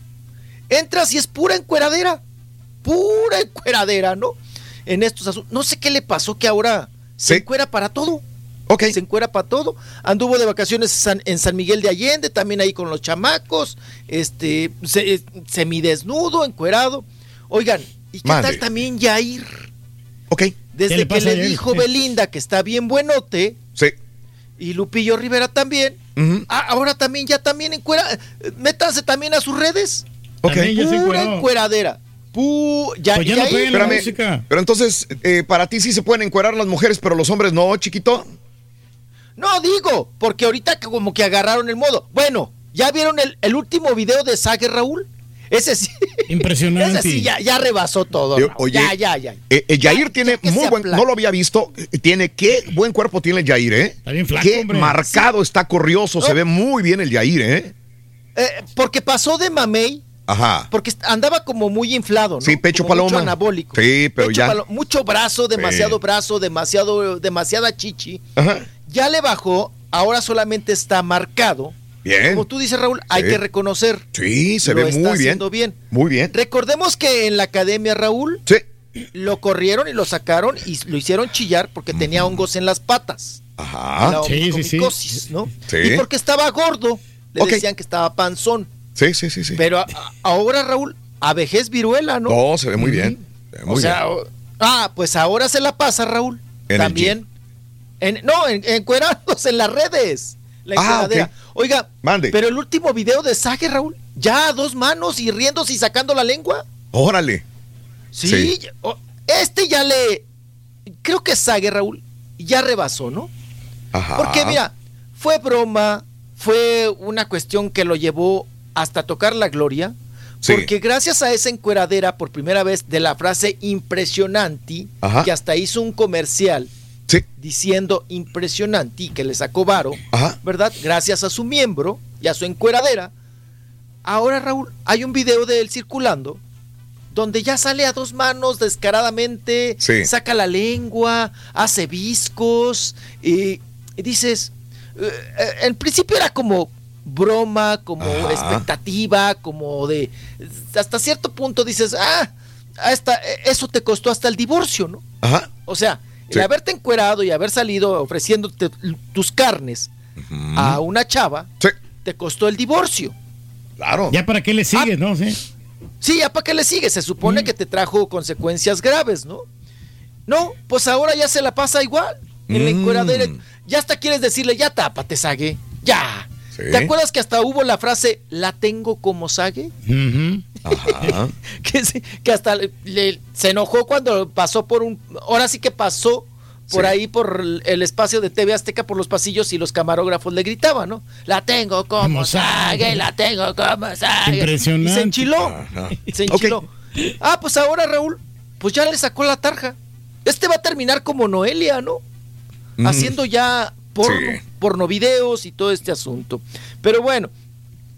Entras y es pura encueradera. Pura encueradera, ¿no? En estos asuntos. No sé qué le pasó que ahora se Sí. encuera para todo. Ok. Se encuera para todo. Anduvo de vacaciones San- en San Miguel de Allende, también ahí con los chamacos, este, se- eh, semidesnudo, encuerado. Oigan, ¿y qué tal también Yair? Ok. Desde le que le dijo Belinda que está bien buenote, Sí. y Lupillo Rivera también. Ah, ahora también, ya también encuera. Métanse también a sus redes. Ok. Pura encueradera. Pu- ya, Pues ya ya no la. Pero entonces, eh, para ti sí se pueden encuerar las mujeres, pero los hombres no, chiquito. No digo, porque ahorita que como que agarraron el modo. Bueno, ¿ya vieron el, el último video de Sague Raúl? Ese sí. Impresionante. Ese sí, ya, ya rebasó todo. Yo- Raúl. oye, ya, ya, ya. Eh, el Jair tiene muy buen, no lo había visto, eh, tiene, qué buen cuerpo tiene el Jair, ¿eh? Está bien flaco, Qué hombre. marcado, está corrioso, se ve muy bien el Jair, ¿eh? Eh, porque pasó de mamey, Ajá. porque andaba como muy inflado, ¿no? Sí, pecho Como Mucho paloma. anabólico. Sí, pero Pecho ya. palo- mucho brazo, demasiado Sí. brazo, demasiado, demasiada chichi. Ajá. Ya le bajó, ahora solamente está marcado. Bien. Como tú dices, Raúl, hay Sí. que reconocer. Sí, se lo ve está muy bien. haciendo bien. Muy bien. Recordemos que en la academia, Raúl, Sí. lo corrieron y lo sacaron y lo hicieron chillar porque tenía hongos en las patas. Ajá. La Sí, sí, sí. ¿no? Sí. Y porque estaba gordo, le decían que estaba panzón. Sí, sí, sí, sí. Pero a- ahora, Raúl, a vejez viruela, ¿no? No, se ve muy bien. Se ve muy o sea, bien. ah, pues ahora se la pasa, Raúl. En el también. En, no, en, encuerados en las redes. La Ah. Oiga, Mande. pero el último video de Sage, Raúl, ya a dos manos y riéndose y sacando la lengua. Órale. Sí, Sí. este ya le. Creo que Sage, Raúl, ya rebasó, ¿no? Ajá. Porque mira, fue broma, fue una cuestión que lo llevó hasta tocar la gloria. Sí. Porque gracias a esa encueradera, por primera vez, de la frase impresionante, Ajá. que hasta hizo un comercial Sí. diciendo impresionante y que le sacó varo, Ajá. ¿verdad? Gracias a su miembro y a su encueradera. Ahora, Raúl, hay un video de él circulando donde ya sale a dos manos descaradamente, Sí. saca la lengua, hace viscos y, y dices, eh, eh, en principio era como broma, como Ajá. expectativa, como de, hasta cierto punto dices, ah, hasta, eh, eso te costó hasta el divorcio, ¿no? Ajá. O sea, el Sí. haberte encuerado y haber salido ofreciéndote tus carnes a una chava, Sí. te costó el divorcio. Claro. ¿Ya para qué le sigues, no? Sí. Sí, ¿ya para qué le sigue? Se supone que te trajo consecuencias graves, ¿no? No, pues ahora ya se la pasa igual. En la Mm. encueradera. Ya hasta quieres decirle, ya tápate, Sague. Ya. Sí. ¿Te acuerdas que hasta hubo la frase, la tengo como Sague? (laughs) Ajá. que, hasta le- se enojó cuando pasó por un. Ahora sí que pasó por Sí. ahí, por el- espacio de TV Azteca, por los pasillos y los camarógrafos le gritaban, ¿no? La tengo como Como Sague, Sague. la tengo como Sague. Impresionante. Y se enchiló. Ajá. Se enchiló. Ah, pues ahora, Raúl, pues ya le sacó la tarja. Este va a terminar como Noelia, ¿no? Mm. Haciendo ya porno, Sí. Porno videos y todo este asunto. Pero bueno,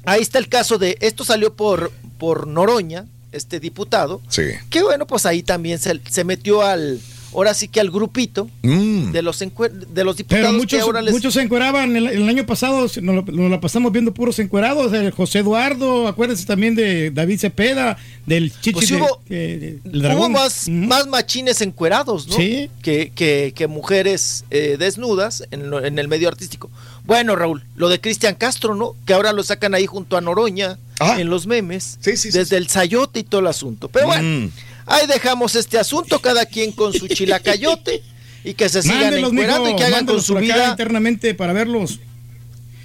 ahí está el caso de. Esto salió por, por Noroña, este diputado. Sí. Que bueno, pues ahí también se, se metió al. Ahora sí que al grupito Mm. de los, encue- de los diputados Pero que muchos, ahora les. muchos se encueraban. El, el año pasado nos, lo- nos la pasamos viendo puros encuerados. El José Eduardo, acuérdense también de David Cepeda, del Chichi Pues hubo- de- de- del Hubo dragón. más, más machines encuerados, ¿no? Sí. Que, que, que mujeres eh, desnudas en, lo- en el medio artístico. Bueno, Raúl, lo de Cristian Castro, ¿no? Que ahora lo sacan ahí junto a Noroña Ah. en los memes. Sí, sí, sí, desde el sayote y todo el asunto. Pero bueno, Mm. Ahí dejamos este asunto, cada quien con su chilacayote y que se sigan Mándelos, encuerando mijo, y que hagan con su por vida. internamente para verlos.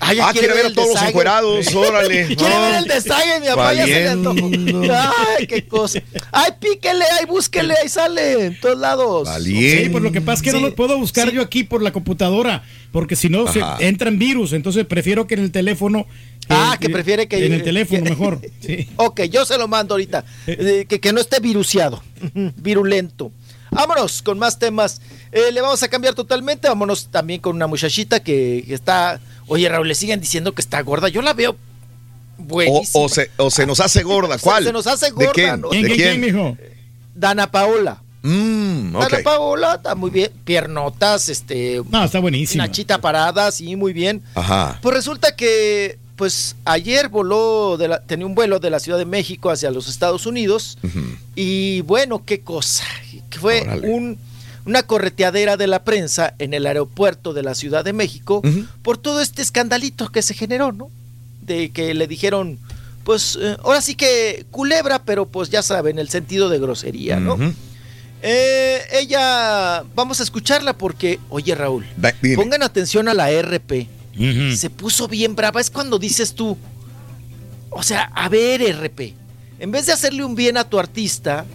Ah, ya Ah, quiere ver a el todos los desague. encuerados, órale. (laughs) Quiere ver el desague, mi papá, ya se le. Ay, qué cosa. Ay, píquele, ay, búsquele, ahí sale, en todos lados. Sí, pues lo que pasa es que no Sí, lo puedo buscar sí. yo aquí por la computadora, porque si no se entran virus, entonces prefiero que en el teléfono. Ah, que prefiere que- En el teléfono que- (laughs) mejor. (laughs) Sí. Ok, yo se lo mando ahorita. Eh, que, que no esté viruciado, (laughs) virulento. Vámonos con más temas. Eh, le vamos a cambiar totalmente. Vámonos también con una muchachita que, que está. Oye, Raúl, le siguen diciendo que está gorda. Yo la veo O, buenísima. o se, o se nos hace gorda. Se- ¿Cuál? se nos hace ¿De gorda, quién? ¿no? ¿Quién, ¿De quién, quién, quién? mijo? Dana Paola. Mm, ok. Dana Paola está muy bien. Piernotas, este. No, está buenísimo. Nachita parada, sí, muy bien. Ajá. Pues resulta que, pues ayer voló, de la- tenía un vuelo de la Ciudad de México hacia los Estados Unidos y bueno, qué cosa, fue un, una correteadera de la prensa en el aeropuerto de la Ciudad de México por todo este escandalito que se generó, ¿no? De que le dijeron, pues eh, ahora sí que culebra, pero pues ya saben, el sentido de grosería, ¿no? Eh, ella, vamos a escucharla porque, oye Raúl, pongan atención a la RP Se puso bien brava. Es cuando dices tú, o sea, a ver, RP, en vez de hacerle un bien a tu artista,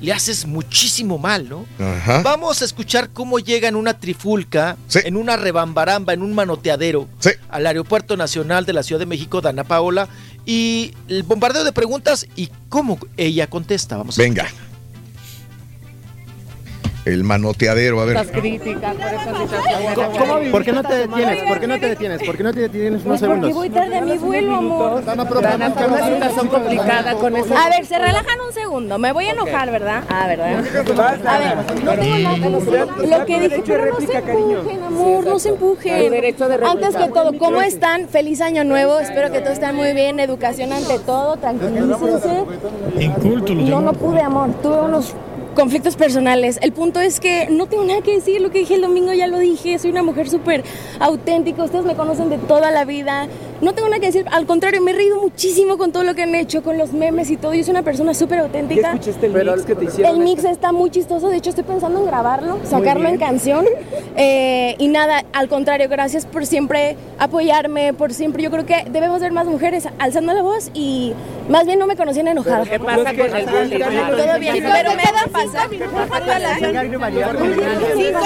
le haces muchísimo mal, ¿no? Ajá. Vamos a escuchar cómo llega en una trifulca, en una rebambaramba, en un manoteadero, al Aeropuerto Nacional de la Ciudad de México, Dana Paola, y el bombardeo de preguntas y cómo ella contesta. Vamos a Venga. El manoteadero, a ver. críticas por esa situación. ¿Por qué no te detienes? ¿Por qué no te detienes? ¿Por qué no te detienes unos Pues porque segundos? voy tarde a mi vuelo, amor. Dana, por una situación complicada con eso. A ver, se relajan un segundo. Me voy a enojar, ¿verdad? Ah, ¿verdad? A ver, no tengo nada. Lo que dije, pero no se empujen, amor, no se empujen. Antes que todo, ¿cómo están? Feliz año nuevo. Espero que todos estén muy bien. Educación ante todo. Tranquilícense. Inculto No, no pude, amor. Tuve unos conflictos personales. El punto es que no tengo nada que decir. Lo que dije el domingo ya lo dije. Soy una mujer súper auténtica. Ustedes me conocen de toda la vida. No tengo nada que decir. Al contrario, me he reído muchísimo con todo lo que han hecho, con los memes y todo. Yo soy una persona súper auténtica. ¿Ya escuchaste el mix que te hicieron? El mix está muy chistoso. De hecho, estoy pensando en grabarlo, sacarlo en canción. (laughs) Eh, y nada, al contrario, gracias por siempre apoyarme, por siempre. Yo creo que debemos ver más mujeres alzando la voz y más bien no me conocían enojada. ¿Qué pasa con el? Todo bien, pero me da pasar. Cinco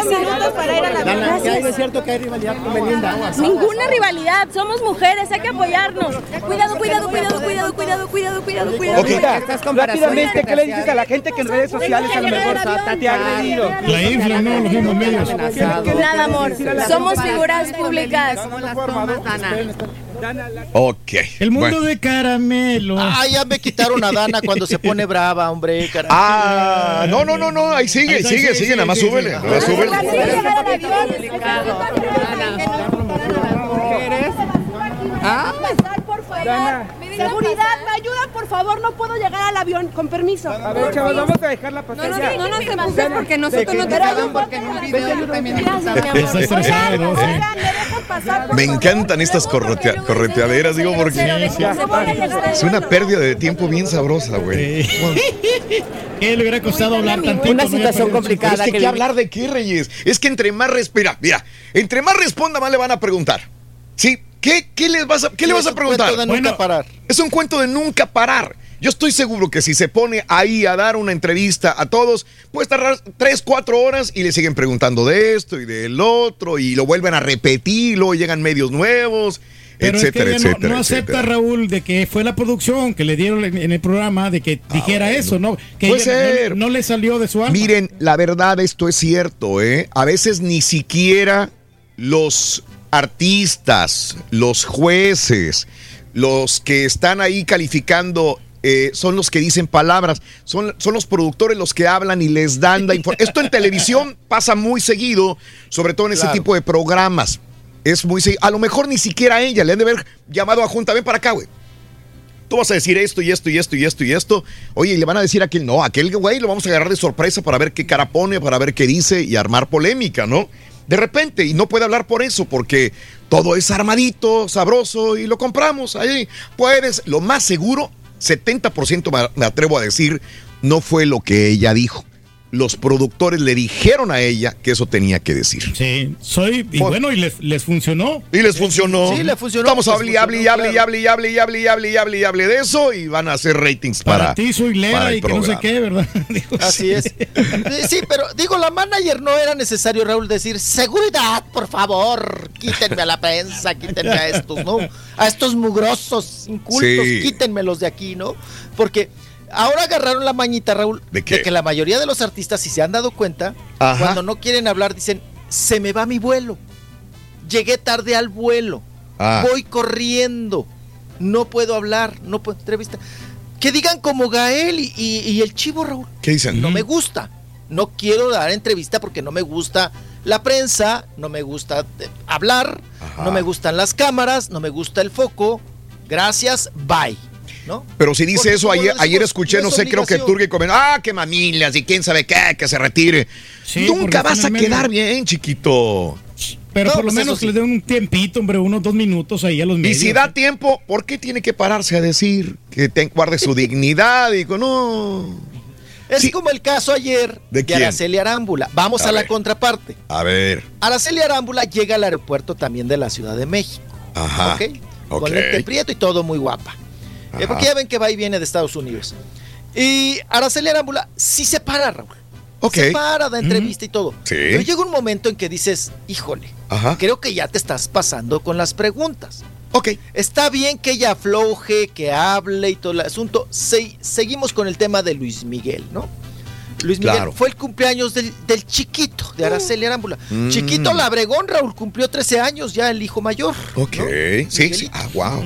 minutos para ir a la Dana, Gracias. ¿ya es cierto que hay rivalidad con Belinda? Ninguna rivalidad, somos mujeres, hay que apoyarnos. Cuidado, cuidado, cuidado, cuidado, cuidado, cuidado, cuidado, cuidado. Rápidamente, ¿qué le dices a la gente que en redes sociales a lo mejor te ha agredido? La infla, no, los mismos medios. Nada, amor, somos figuras públicas. Ok. El mundo Bueno. de caramelo. Ah, ya me quitaron a Dana cuando se pone brava, hombre. caray. Ah, no, no, no, no, ahí sigue, Ahí sigue, sigue, sí, nada más sí, súbele, sí. nada más súbele. ¿Ah? Pasar, por favor. Seguridad, ¿me ayudan, por favor? No puedo llegar al avión, con permiso. A ver, chavos, vamos a dejar la No, no, paciencia. no, no nos empujes porque nosotros no te porque en un video también sí. Me encantan estas corretea- correteaderas, digo, porque es una pérdida de tiempo bien sabrosa, güey. (laughs) ¿Qué le hubiera costado hablar tantito? Una no? situación complicada. Es que, ¿qué hablar de qué, Reyes? Es que entre más respira, mira, entre más responda, más le van a preguntar. ¿Sí? ¿Qué, qué, les vas a, qué le vas a preguntar? cuento de nunca Bueno. parar. Es un cuento de nunca parar. Yo estoy seguro que si se pone ahí a dar una entrevista a todos, puede tardar tres, cuatro horas y le siguen preguntando de esto y del otro y lo vuelven a repetir, luego llegan medios nuevos, Pero etcétera, es que ella no- etcétera, no, acepta, etcétera. Raúl, de que fue la producción que le dieron en, el programa de que dijera eso, ¿no? Que Puede ella no- ser. No, le salió de su alma. Miren, la verdad, esto es cierto, ¿eh? A veces ni siquiera los artistas, los jueces, los que están ahí calificando. eh, son los que dicen palabras, son, son los productores los que hablan y les dan la información. Esto en televisión (laughs) pasa muy seguido, sobre todo en ese Claro. tipo de programas. Es muy seguido. A lo mejor ni siquiera a ella le han de haber llamado a Junta, ven para acá, güey tú vas a decir esto y esto y esto y esto y esto. Oye, y le van a decir a aquel, no, a aquel güey lo vamos a agarrar de sorpresa para ver qué cara pone, para ver qué dice y armar polémica, ¿no? De repente, y no puede hablar por eso, porque todo es armadito, sabroso y lo compramos ahí. Puedes, lo más seguro, 70% me- atrevo a decir, no fue lo que ella dijo los productores le dijeron a ella que eso tenía que decir. Sí, soy, y bueno, y les, funcionó. Y les funcionó. Sí, les funcionó. Estamos a hable, hable, hable, claro. hable, hable, y hable, y hable, de eso y van a hacer ratings para. Para ti, soy Lera y que no sé qué, ¿verdad? (laughs) Así es. Sí, pero digo, la manager no era necesario, Raúl, decir, seguridad, por favor, quítenme a la prensa, quítenme a estos, ¿no? A estos mugrosos, incultos, sí. quítenmelos de aquí, ¿no? Porque ahora agarraron la mañita, Raúl, ¿De qué? que la mayoría de los artistas, si se han dado cuenta, Ajá. cuando no quieren hablar, dicen, se me va mi vuelo, llegué tarde al vuelo, Ah. voy corriendo, no puedo hablar, no puedo entrevista. Que digan como Gael y, y- y el chivo, Raúl. ¿Qué dicen? No me gusta. No quiero dar entrevista porque no me gusta la prensa, no me gusta eh, hablar, no me gustan las cámaras, no me gusta el foco. Gracias, bye. ¿No? Pero si dice Porque eso, ayer, ayer escuché, no sé, creo que. Turque comentó, ah, qué mamillas y quién sabe qué, que se retire. Sí, Nunca vas a quedar medio. bien, chiquito. Pero No, por lo pues menos sí. que le den un tiempito, hombre, unos dos minutos ahí a los Y medios. si da tiempo, ¿por qué tiene que pararse a decir que te guarde su (laughs) dignidad? Y con, no. Es como el caso ayer ¿De de, quién? Araceli Arámbula. Vamos A a, la contraparte. A ver. Araceli Arámbula llega al aeropuerto también de la Ciudad de México. Ajá. ¿ok? ok. Con lente prieto y todo muy guapa. Eh, porque ya ven que va y viene de Estados Unidos. Y Araceli Arámbula sí se para, Raúl. Ok. Se para, da entrevista y todo. Sí. Pero llega un momento en que dices, híjole, Ajá. creo que ya te estás pasando con las preguntas. Ok. Está bien que ella afloje, que hable y todo el asunto. Se- seguimos con el tema de Luis Miguel, ¿no? Luis Miguel Claro. fue el cumpleaños del, del chiquito, de Araceli Arámbula. Mm. Chiquito Labregón, Raúl, cumplió 13 años, ya el hijo mayor. Ok. Sí, sí. Ah, wow.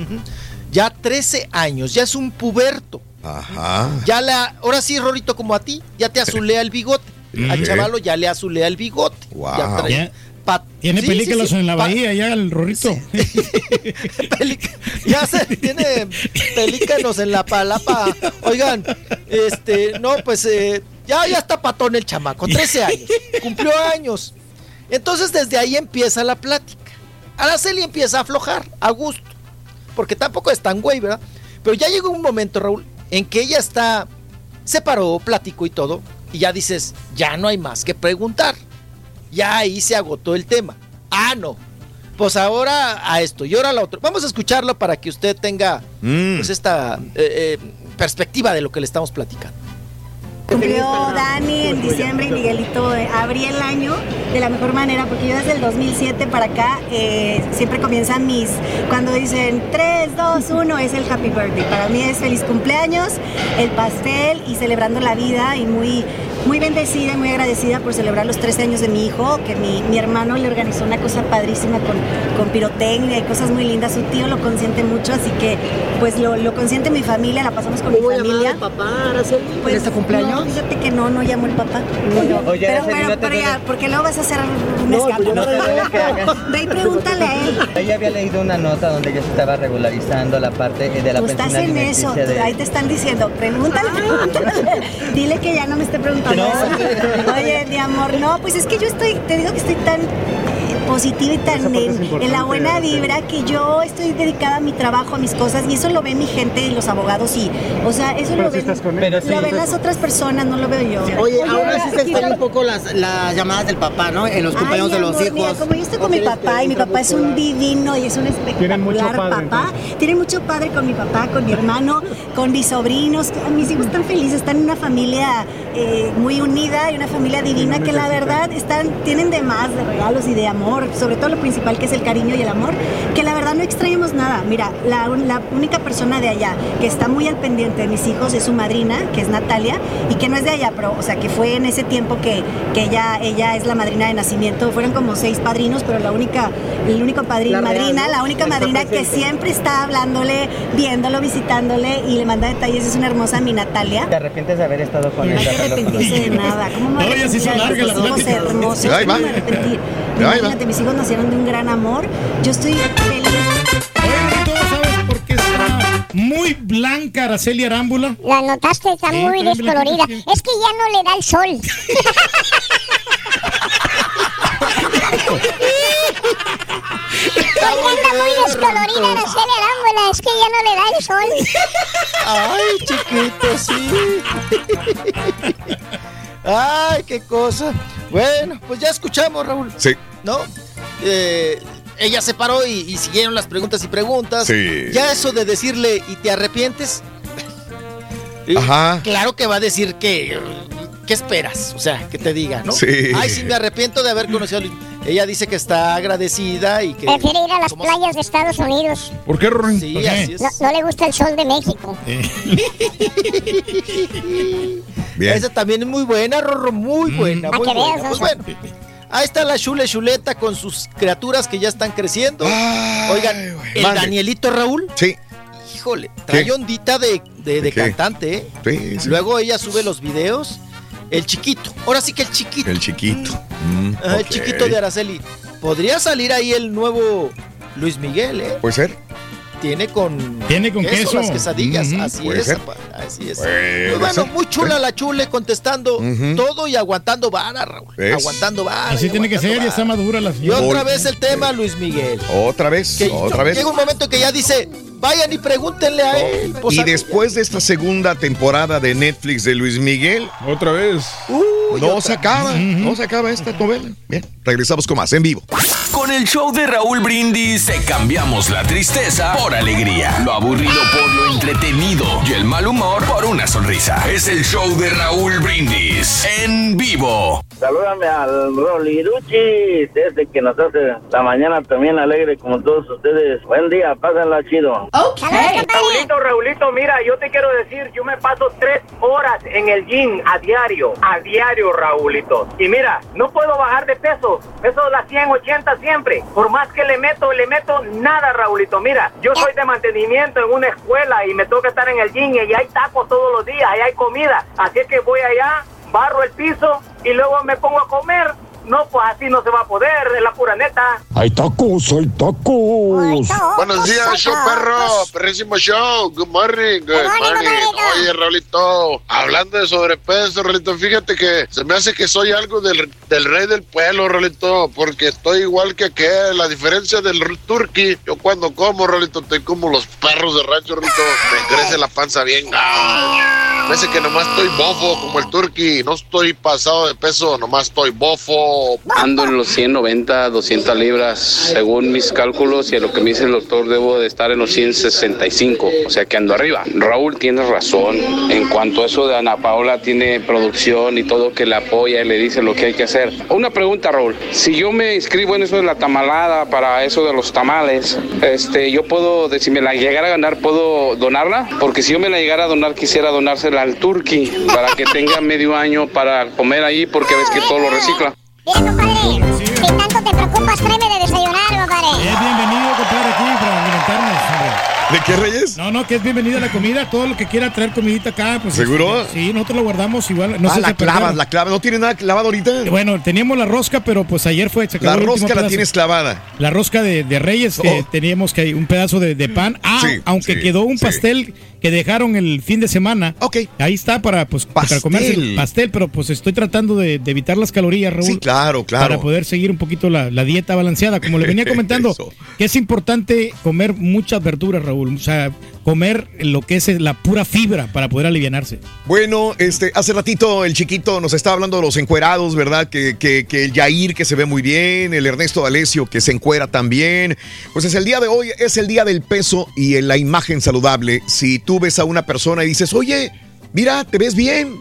Ya 13 años, ya es un puberto. Ajá. Ya la, ahora sí, Rorito, como a ti, ya te azulea el bigote. Al chavalo ya le azulea el bigote. Wow. Ya trae Ya. pa- Tiene sí, películas sí, sí, en la pa- bahía, ya el rorrito. (laughs) Ya se tiene pelícanos en la palapa. Oigan, este, no, pues eh, ya, ya está patón el chamaco, 13 años, cumplió años. Entonces desde ahí empieza la plática. Araceli empieza a aflojar, a gusto, porque tampoco es tan güey, ¿verdad? Pero ya llegó un momento, Raúl, en que ella está, se paró, platicó y todo, y ya dices, ya no hay más que preguntar. Ya ahí se agotó el tema. Ah, no. Pues ahora a esto y ahora a lo otro. Vamos a escucharlo para que usted tenga Mm. pues esta eh, eh, perspectiva de lo que le estamos platicando. Cumplió Dani en diciembre y Miguelito eh, abrí el año de la mejor manera porque yo desde el 2007 para acá eh, siempre comienzan mis, cuando dicen 3, 2, 1 es el happy birthday. Para mí es feliz cumpleaños, el pastel y celebrando la vida y muy, muy bendecida y muy agradecida por celebrar los 13 años de mi hijo, que mi, mi hermano le organizó una cosa padrísima con, con pirotecnia y cosas muy lindas. Su tío lo consiente mucho, así que pues lo, lo consiente mi familia, la pasamos con mi familia. papá, Araceli, Pues, en este cumpleaños? No, fíjate que no, no llamó el papá. Pero, Oye, pero, no te pero ya, porque luego vas a hacer un No, escándalo. pues no te duele que hagas. (laughs) Ve y pregúntale a él. Ella había leído una nota donde ya se estaba regularizando la parte de la Tú estás en eso, de... ahí te están diciendo, pregúntale, pregúntale. (laughs) Dile que ya no me esté preguntando No. eso. Oye, mi amor, no, pues es que yo estoy, te digo que estoy tan eh, positiva y tan en, en la buena vibra que yo estoy dedicada a mi trabajo, a mis cosas y eso lo ve mi gente y los abogados y, o sea, eso Pero lo sí ven, estás con él. Pero sí, lo ven estás las otras personas, no lo veo yo. Oye, ahora sí se extrañan un poco las, las llamadas del papá, ¿no? En los cumpleaños Ay, de los amor, hijos. Mira, como yo estoy con mi papá y mi papá es un divino y es un Tienen mucho espectacular padre, papá. Tienen mucho padre con mi papá, con mi hermano, con mis sobrinos. Mis hijos están felices, están en una familia eh, muy unida y una familia divina que la verdad están, tienen de más de regalos y de amor, sobre todo lo principal que es el cariño y el amor, que la verdad no extrañamos nada. Mira, la, la única persona de allá que está muy al pendiente de mis hijos es su madrina, que es Natalia, y que no es de allá, pero, o sea, que fue en ese tiempo que, que ella, ella es la madrina de nacimiento. Fueron como seis padrinos, pero la única, el único padrino, La real, madrina, ¿no? la única Está madrina que presente. siempre está hablándole, viéndolo, visitándole y le manda detalles. Es una hermosa mi Natalia. ¿Te arrepientes de haber estado con No él? hay que arrepentirse de nada. ¿Cómo me No, ya se hizo larga la hijos plática. hermosos? Ahí ¿Cómo me voy a arrepentir? Ahí va. Imagínate, mis hijos nacieron de un gran amor. Yo estoy feliz. Muy blanca Araceli Arámbula? La notaste, está Sí, muy descolorida. Es que ya no le da el sol. (laughs) Porque anda muy descolorida Araceli Arámbula, es que ya no le da el sol. Ay, chiquito, sí. Ay, qué cosa. Bueno, pues ya escuchamos, Raúl. Sí. ¿No? Eh, ella se paró y, y siguieron las preguntas y preguntas. Sí. Ya eso de decirle, ¿y te arrepientes? (laughs) Ajá. Claro que va a decir que. ¿Qué esperas? O sea, que te diga, ¿no? Sí. Ay, sí, me arrepiento de haber conocido a Luis. Ella dice que está agradecida y que. Prefiere ir a las playas de Estados Unidos. ¿Por qué? Sí, así es. No, no le gusta el sol de México. (laughs) Bien. Esa también es muy buena, Rorro, muy buena, Pa' muy que buena. veas, Pues Oso. bueno, ahí está la chule chuleta con sus criaturas que ya están creciendo. Oigan, el Mande. Danielito Raúl. Sí. Híjole, trae ¿Qué? ondita de, de, cantante, ¿eh? Sí, sí. Luego ella sube los videos. El chiquito, ahora sí que el chiquito. El chiquito. Mm, Ajá, El ok. chiquito de Araceli. Podría salir ahí el nuevo Luis Miguel, ¿eh? Puede ser. Tiene con, Tiene con queso. las quesadillas, así es, apa, así es. Pues bueno, ser. muy chula la chule contestando todo y aguantando vara, Raúl. ¿Ves? Aguantando vara. Así y tiene que ser, ya está madura la Y señora. otra vez el tema, Luis Miguel. Otra vez, Que otra vez. Llega un momento que ya dice, vayan y pregúntenle a él. Pues, Y a- después de esta segunda temporada de Netflix de Luis Miguel, Otra vez. No otra- se acaba, no se acaba esta novela. Bien, regresamos con más en vivo. Con el show de Raúl Brindis te cambiamos la tristeza por alegría, lo aburrido por lo entretenido y el mal humor por una sonrisa. Es el show de Raúl Brindis en vivo. Salúdame al Roliruchi, desde que nos hace la mañana también alegre como todos ustedes. Buen día, pásenla chido. Ok. Raulito, Raulito, mira, yo te quiero decir, yo me paso tres horas en el gym a diario, a diario, Raulito. Y mira, no puedo bajar de peso, peso de las 180 siempre. Por más que le meto, le meto nada, Raulito. Mira, yo soy de mantenimiento en una escuela y me toca estar en el gym y hay tacos todos los días, y hay comida. Así es que voy allá, barro el piso y luego me pongo a comer. No, pues así no se va a poder, es la pura neta. Hay tacos, hay tacos. Buenos días, show perro, perrísimo show. Good morning, good, morning. Oye, Raulito, hablando de sobrepeso, Raulito, fíjate que se me hace que soy algo del, del rey del pueblo, Raulito, porque estoy igual que aquel. La diferencia del turkey, yo cuando como, Raulito, estoy como los perros de rancho, Raulito. Me crece la panza bien. Ah, hace que nomás estoy bofo como el turkey. No estoy pasado de peso, nomás estoy bofo. Ando en los 190, 200 libras, según mis cálculos y a lo que me dice el doctor, debo de estar en los 165, o sea que ando arriba. Raúl tiene razón, en cuanto a eso de Ana Paola tiene producción y todo que le apoya y le dice lo que hay que hacer. Una pregunta, Raúl, si yo me inscribo en eso de la tamalada para eso de los tamales, este, yo puedo, si me la llegara a ganar, ¿puedo donarla? Porque si yo me la llegara a donar, quisiera donársela al Turqui para que tenga medio año para comer ahí, porque ves que todo lo recicla. Si tanto te preocupas, tráeme de desayunar, compadre. Es bienvenido, compadre, aquí. ¿De qué, Reyes? No, no, que es bienvenida la comida. Todo lo que quiera traer comidita acá. Pues, ¿Seguro? este, sí, nosotros lo guardamos igual. No ah, la clavas, perdieron. la clavas. ¿No tiene nada clavado ahorita? Bueno, teníamos la rosca, pero pues ayer fue. La rosca la pedazo. tienes clavada. La rosca de, de Reyes, que Oh. teníamos que un pedazo de, de pan. Ah, Sí, aunque sí, quedó un sí. pastel que dejaron el fin de semana. Ok. Ahí está para, pues, para comerse el pastel, pero pues estoy tratando de, de evitar las calorías, Raúl. Sí, claro, claro. Para poder seguir un poquito la, la dieta balanceada. Como le venía (laughs) comentando, que es importante comer muchas verduras, Raúl. O sea, comer lo que es la pura fibra para poder alivianarse. Bueno, este, hace ratito el chiquito nos estaba hablando de los encuerados, ¿verdad? Que, que, que el Yair que se ve muy bien, el Ernesto D'Alessio que se encuera también. Pues es el día de hoy, es el día del peso y en la imagen saludable. Si tú ves a una persona y dices, oye, mira, te ves bien,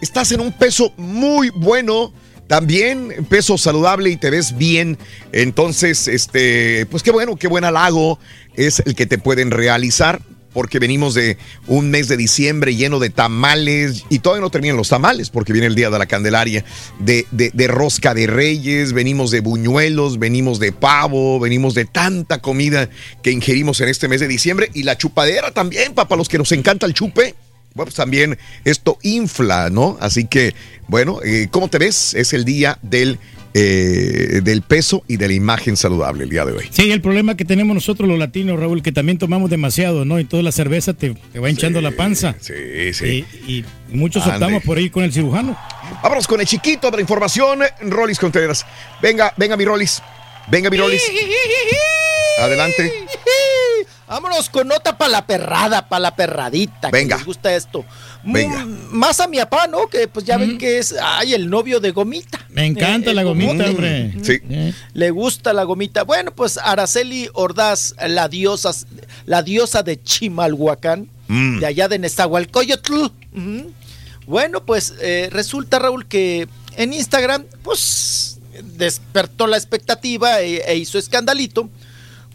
estás en un peso muy bueno. También peso saludable y te ves bien. Entonces, este, pues qué bueno, qué buen halago es el que te pueden realizar porque venimos de un mes de diciembre lleno de tamales y todavía no terminan los tamales porque viene el día de la Candelaria, de, de- de rosca de reyes, venimos de buñuelos, venimos de pavo, venimos de tanta comida que ingerimos en este mes de diciembre y la chupadera también, para los que nos encanta el chupe. Bueno, pues también esto infla, ¿no? Así que, bueno, eh, ¿cómo te ves? Es el día del, eh, del peso y de la imagen saludable el día de hoy. Sí, el problema que tenemos nosotros los latinos, Raúl, que también tomamos demasiado, ¿no? Y toda la cerveza te, te va hinchando la panza. Sí, sí. Y, y muchos Ande. optamos por ir con el cirujano. Vámonos con el chiquito de la información, Rolis Contreras. Venga, venga mi Rolis. Venga mi Rolis. (laughs) Adelante. (laughs) Vámonos con nota para la perrada, para la perradita. que Venga. les gusta esto. Mm, Venga. Más a mi papá, ¿no? Que pues ya ven que es, ay, el novio de Gomita. Me encanta Eh, la el gomita, hombre. Sí. Le gusta la gomita. Bueno, pues Araceli Ordaz, la diosa, la diosa de Chimalhuacán, Mm. de allá de Nezahualcóyotl. Bueno, pues eh, resulta, Raúl, que en Instagram, pues despertó la expectativa e, e hizo escandalito,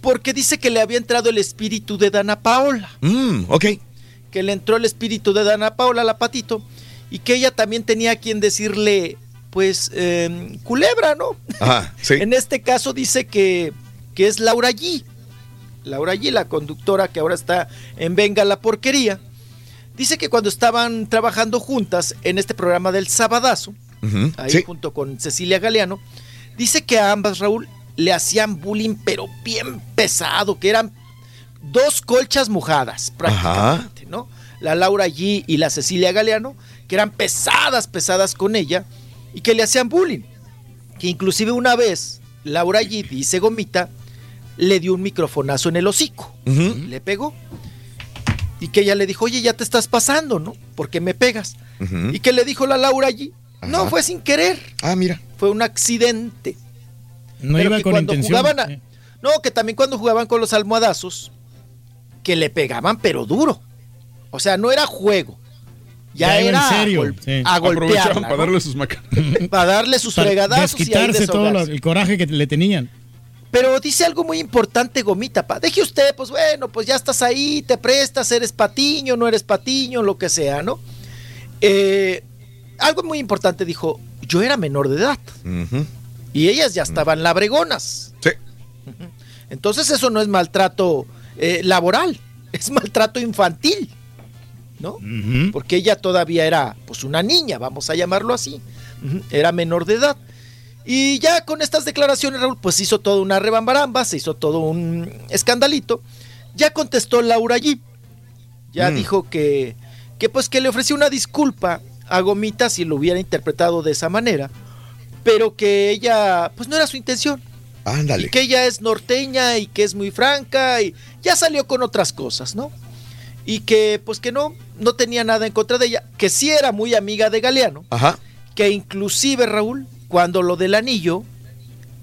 porque dice que le había entrado el espíritu de Dana Paola. Mm, ok. Que le entró el espíritu de Dana Paola, la patito, y que ella también tenía a quien decirle, pues, eh, culebra, ¿no? Ajá, sí. (laughs) En este caso dice que, que es Laura G. Laura G, la conductora que ahora está en Venga la Porquería. Dice que cuando estaban trabajando juntas en este programa del Sabadazo, ahí sí. junto con Cecilia Galeano, dice que a ambas, Raúl, le hacían bullying, pero bien pesado, que eran dos colchas mojadas, prácticamente, ¿no? La Laura G y la Cecilia Galeano, que eran pesadas, pesadas con ella, y que le hacían bullying. Que inclusive una vez, Laura G, dice Gomita, le dio un microfonazo en el hocico, le pegó. Y que ella le dijo, oye, ya te estás pasando, ¿no? ¿Por qué me pegas? Y que le dijo la Laura allí, no, Ajá. fue sin querer. Ah, mira. Fue un accidente. No Pero iba que con cuando intención. jugaban a- sí. No, que también cuando jugaban con los almohadazos, que le pegaban pero duro. O sea, no era juego. Ya, Ya iba en era a serio, gol- sí. a golpearla, para ¿no? darle sus macanas. (laughs) para darle sus Para fregadazos desquitarse todo lo- el coraje que le tenían. Pero dice algo muy importante, Gomita, pa. Deje usted, pues bueno, pues ya estás ahí, te prestas, eres patiño, no eres patiño, lo que sea, ¿no? Eh, algo muy importante dijo, yo era menor de edad y ellas ya estaban labregonas. Sí. Entonces eso no es maltrato eh, laboral, (laughs) es maltrato infantil, ¿no? Porque ella todavía era pues una niña, vamos a llamarlo así. Era menor de edad. Y ya con estas declaraciones, Raúl, pues hizo todo una rebambaramba, se hizo todo un escandalito. Ya contestó Laura G. Ya Mm. dijo que, que pues que le ofreció una disculpa a Gomita si lo hubiera interpretado de esa manera, pero que ella, pues no era su intención. Ándale. Y que ella es norteña y que es muy franca y ya salió con otras cosas, ¿no? Y que pues que no, no tenía nada en contra de ella, que sí era muy amiga de Galeano, Ajá. que inclusive Raúl, cuando lo del anillo,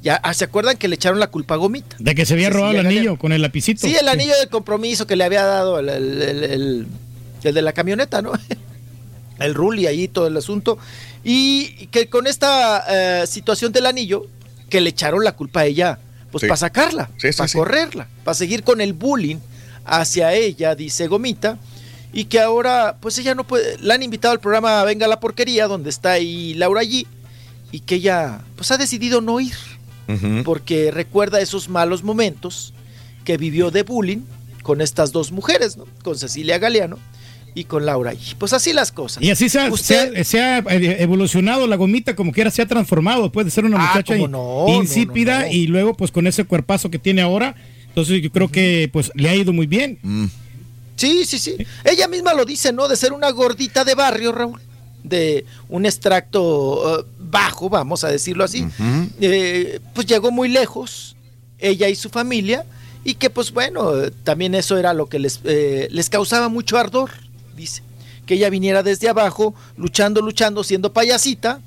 ya ah, se acuerdan que le echaron la culpa a Gomita. De que se había robado el anillo Galeano. con el lapicito. Sí, el anillo del compromiso que le había dado el, el- el- el- el de la camioneta, ¿no? (laughs) El Ruli ahí, todo el asunto. Y que con esta eh, situación del anillo, que le echaron la culpa a ella, pues Sí. para sacarla, Sí, sí, para correrla, para seguir con el bullying hacia ella, dice Gomita. Y que ahora, pues ella no puede, la han invitado al programa Venga la Porquería, donde está ahí Laura allí, y que ella, pues ha decidido no ir porque recuerda esos malos momentos que vivió de bullying con estas dos mujeres, ¿no? Con Cecilia Galeano y con Laura. Y pues así las cosas. Y así se ha, Usted- se ha- se ha, eh, evolucionado la gomita, como quiera se ha transformado después de ser una Ah, muchacha no, insípida no, no. y luego pues con ese cuerpazo que tiene ahora. Entonces yo creo que pues le ha ido muy bien. Sí, sí, sí. Ella misma lo dice, ¿no? De ser una gordita de barrio, Raúl. De un extracto eh, bajo, vamos a decirlo así. Eh, pues llegó muy lejos, ella y su familia, y que pues bueno, también eso era lo que les, eh, les causaba mucho ardor, dice. Que ella viniera desde abajo, luchando, luchando, siendo payasita,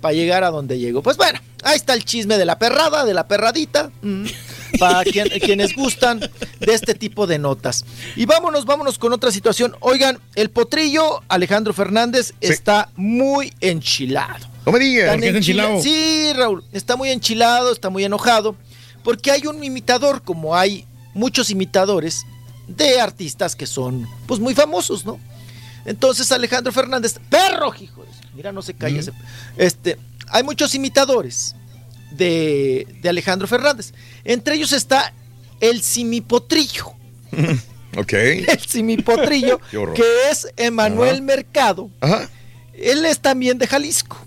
para llegar a donde llegó. Pues bueno, ahí está el chisme de la perrada, de la perradita, mm, (laughs) para quien- quienes gustan de este tipo de notas. Y vámonos, vámonos con otra situación. Oigan, el potrillo Alejandro Fernández está muy enchilado. No me digas. Tan ¿Por qué está enchila- enchilado? Sí, Raúl, está muy enchilado, está muy enojado, porque hay un imitador, como hay muchos imitadores de artistas que son, pues, muy famosos, ¿no? Entonces Alejandro Fernández, perro, hijo, mira, no se calla ese- Este, hay muchos imitadores de, de Alejandro Fernández. Entre ellos está el simipotrillo. (laughs) Ok. El simipotrillo, (laughs) que es Emanuel Ajá. Mercado. Ajá. Él es también de Jalisco,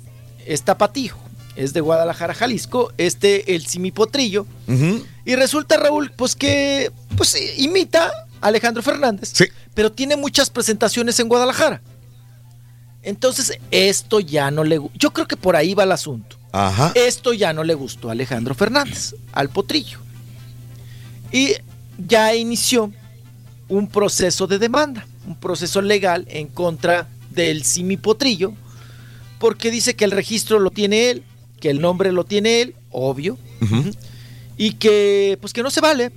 es tapatío, es de Guadalajara, Jalisco, este, el simipotrillo. Y resulta, Raúl, pues que pues, imita Alejandro Fernández, pero tiene muchas presentaciones en Guadalajara. Entonces, esto ya no le... Yo creo que por ahí va el asunto. Ajá. Esto ya no le gustó a Alejandro Fernández, al potrillo. Y ya inició un proceso de demanda, un proceso legal en contra del Simi Potrillo, porque dice que el registro lo tiene él, que el nombre lo tiene él, obvio, y que pues que no se vale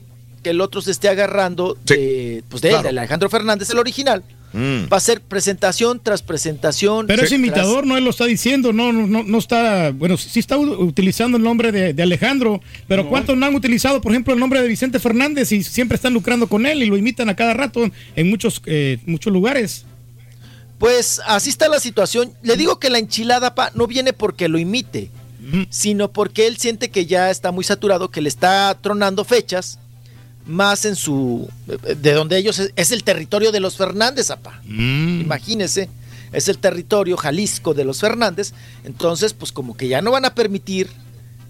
que el otro se esté agarrando de, pues, de él, de Alejandro Fernández, el original. Mm. Va a ser presentación tras presentación. Pero es tras- imitador, no él lo está diciendo, no, no, no, no está, bueno, sí está utilizando el nombre de, de Alejandro, pero ¿cuántos no han utilizado, por ejemplo, el nombre de Vicente Fernández y siempre están lucrando con él y lo imitan a cada rato en muchos, eh, muchos lugares? Pues así está la situación. Le digo que la enchilada pa, no viene porque lo imite, sino porque él siente que ya está muy saturado, que le está tronando fechas más en su de donde ellos es, es el territorio de los Fernández, apa. Imagínese, es el territorio Jalisco de los Fernández, entonces pues como que ya no van a permitir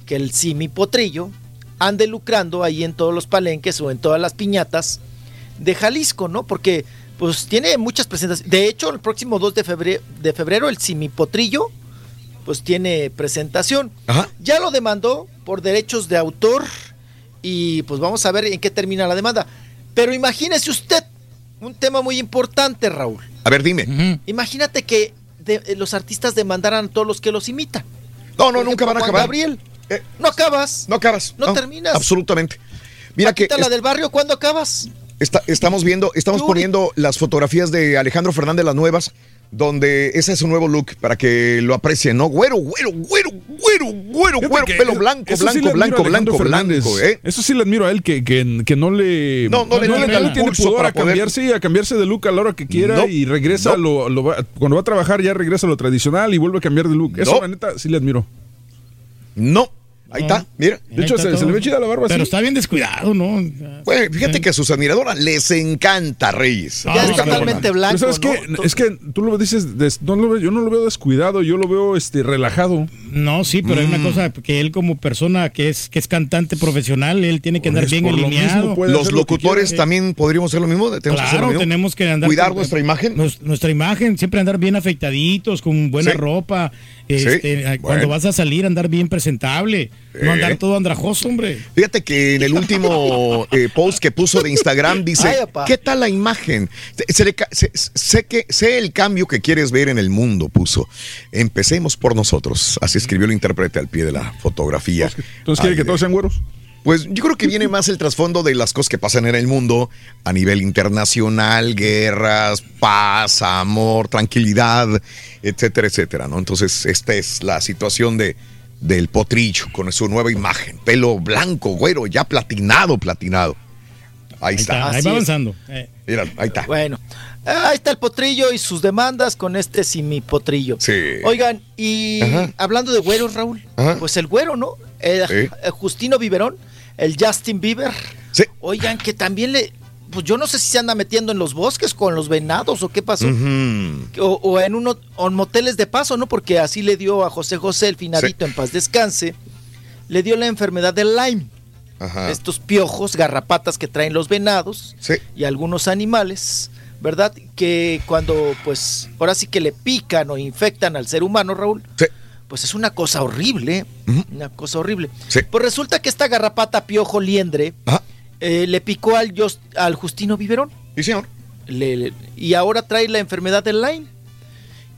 que el Simi Potrillo ande lucrando ahí en todos los palenques o en todas las piñatas de Jalisco, ¿no? Porque pues tiene muchas presentaciones. De hecho, el próximo 2 de febrero, de febrero el Simi Potrillo pues tiene presentación. Ya lo demandó por derechos de autor y pues vamos a ver en qué termina la demanda. Pero imagínese usted un tema muy importante, Raúl. A ver, dime. Imagínate que de- eh, los artistas demandaran a todos los que los imitan. No, no, Por nunca ejemplo, van a Juan acabar. Gabriel. no acabas. No acabas. No, terminas. Absolutamente. Mira que la del barrio, ¿cuándo acabas? Está, estamos viendo, estamos poniendo las fotografías de Alejandro Fernández las nuevas, donde ese es su nuevo look para que lo aprecien, ¿no? Güero, güero, güero, güero, güero, güero, pelo blanco, sí blanco, le blanco, blanco, blanco, ¿eh? Eso sí le admiro a él, que, que, que no le. No, no le tiene el tiene pudor para a poder- cambiarse, a cambiarse de look a la hora que quiera No, y regresa no. a lo, lo va- Cuando va a trabajar, ya regresa a lo tradicional y vuelve a cambiar de look. Eso, No. la neta, sí le admiro. No. Ahí está, mira. De hecho, se, se le ve chida la barba Pero así. está bien descuidado, ¿no? Bueno, fíjate que a sus admiradoras les encanta Reyes. Ya es totalmente blanco, Pero ¿sabes ¿no? qué? Es que tú lo dices, des- no lo veo- yo no lo veo descuidado, yo lo veo este relajado. No, sí, pero hay una Mm. cosa que él como persona que es que es cantante profesional, él tiene que andar Pues, bien lo alineado. Los lo que locutores también podríamos hacer lo mismo. Tenemos que hacer lo Claro, mismo. tenemos que andar Cuidar con- nuestra imagen. Nos- nuestra imagen, siempre andar bien afeitaditos, con buena Sí. ropa. Este, Sí, Cuando bueno. vas a salir, andar bien presentable. No andar todo andrajoso, hombre. Fíjate que en el último (laughs) eh, post que puso de Instagram dice, Ay. ¿qué tal la imagen? Se- se le ca- se- sé, que, sé el cambio que quieres ver en el mundo, puso. Empecemos por nosotros. Así escribió el intérprete al pie de la fotografía. Entonces, ¿quiere que todos sean güeros? Pues yo creo que viene más el trasfondo de las cosas que pasan en el mundo a nivel internacional, guerras, paz, amor, tranquilidad, etcétera, etcétera, ¿no? Entonces, esta es la situación de del potrillo con su nueva imagen, pelo blanco, güero, ya platinado, platinado. Ahí, Ahí, está. está, ahí va avanzando. Eh. Mira, ahí está. Bueno, ahí está el potrillo y sus demandas con este simi potrillo. Sí. Oigan, y Ajá. hablando de güeros, Raúl, Ajá. pues el güero, ¿no? Sí. el Justino Biberón, el Justin Bieber. Sí. Oigan, que también le. Pues yo no sé si se anda metiendo en los bosques con los venados o qué pasó. Ujú. o, o en uno, o en moteles de paso, ¿no? Porque así le dio a José José, el finadito, en paz descanse, le dio la enfermedad del Lyme. Ajá. Estos piojos, garrapatas que traen los venados Sí. y algunos animales, ¿verdad? Que cuando, pues, ahora sí que le pican o infectan al ser humano, Raúl, Sí. Pues es una cosa horrible, una cosa horrible. Sí. Pues resulta que esta garrapata piojo liendre eh, le picó al, Just- al Justino Biberón Sí, señor. le- le- y ahora trae la enfermedad del Lyme.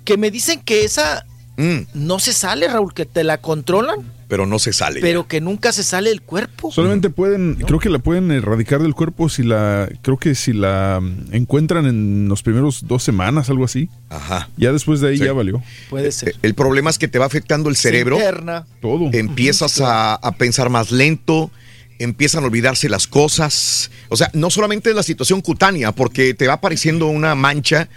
Que me dicen que esa Mm, no se sale, Raúl, que te la controlan, pero no se sale. pero que nunca se sale del cuerpo. Solamente pueden, creo que la pueden erradicar del cuerpo si la, creo que si la mm, encuentran en los primeros dos semanas, algo así. Ajá. Ya después de ahí Sí. ya valió. Puede Eh, ser. El problema es que te va afectando el cerebro. Se interna. Todo. empiezas a, a pensar más lento, empiezan a olvidarse las cosas. O sea, no solamente la situación cutánea, porque te va apareciendo una mancha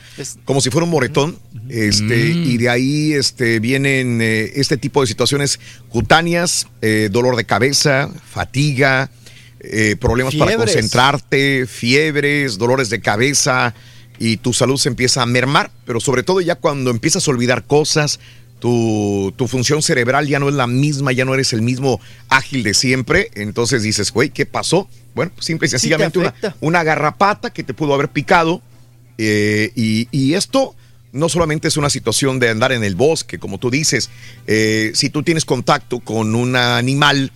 como si fuera un moretón, este, y de ahí este, vienen eh, este tipo de situaciones cutáneas, eh, dolor de cabeza, fatiga, eh, problemas para concentrarte, fiebres, dolores de cabeza, y tu salud se empieza a mermar, pero sobre todo ya cuando empiezas a olvidar cosas, tu, tu función cerebral ya no es la misma, ya no eres el mismo ágil de siempre, entonces dices, güey, ¿qué pasó? Bueno, pues simple y sencillamente una, una garrapata que te pudo haber picado, eh, y, y esto no solamente es una situación de andar en el bosque, como tú dices, eh, si tú tienes contacto con un animal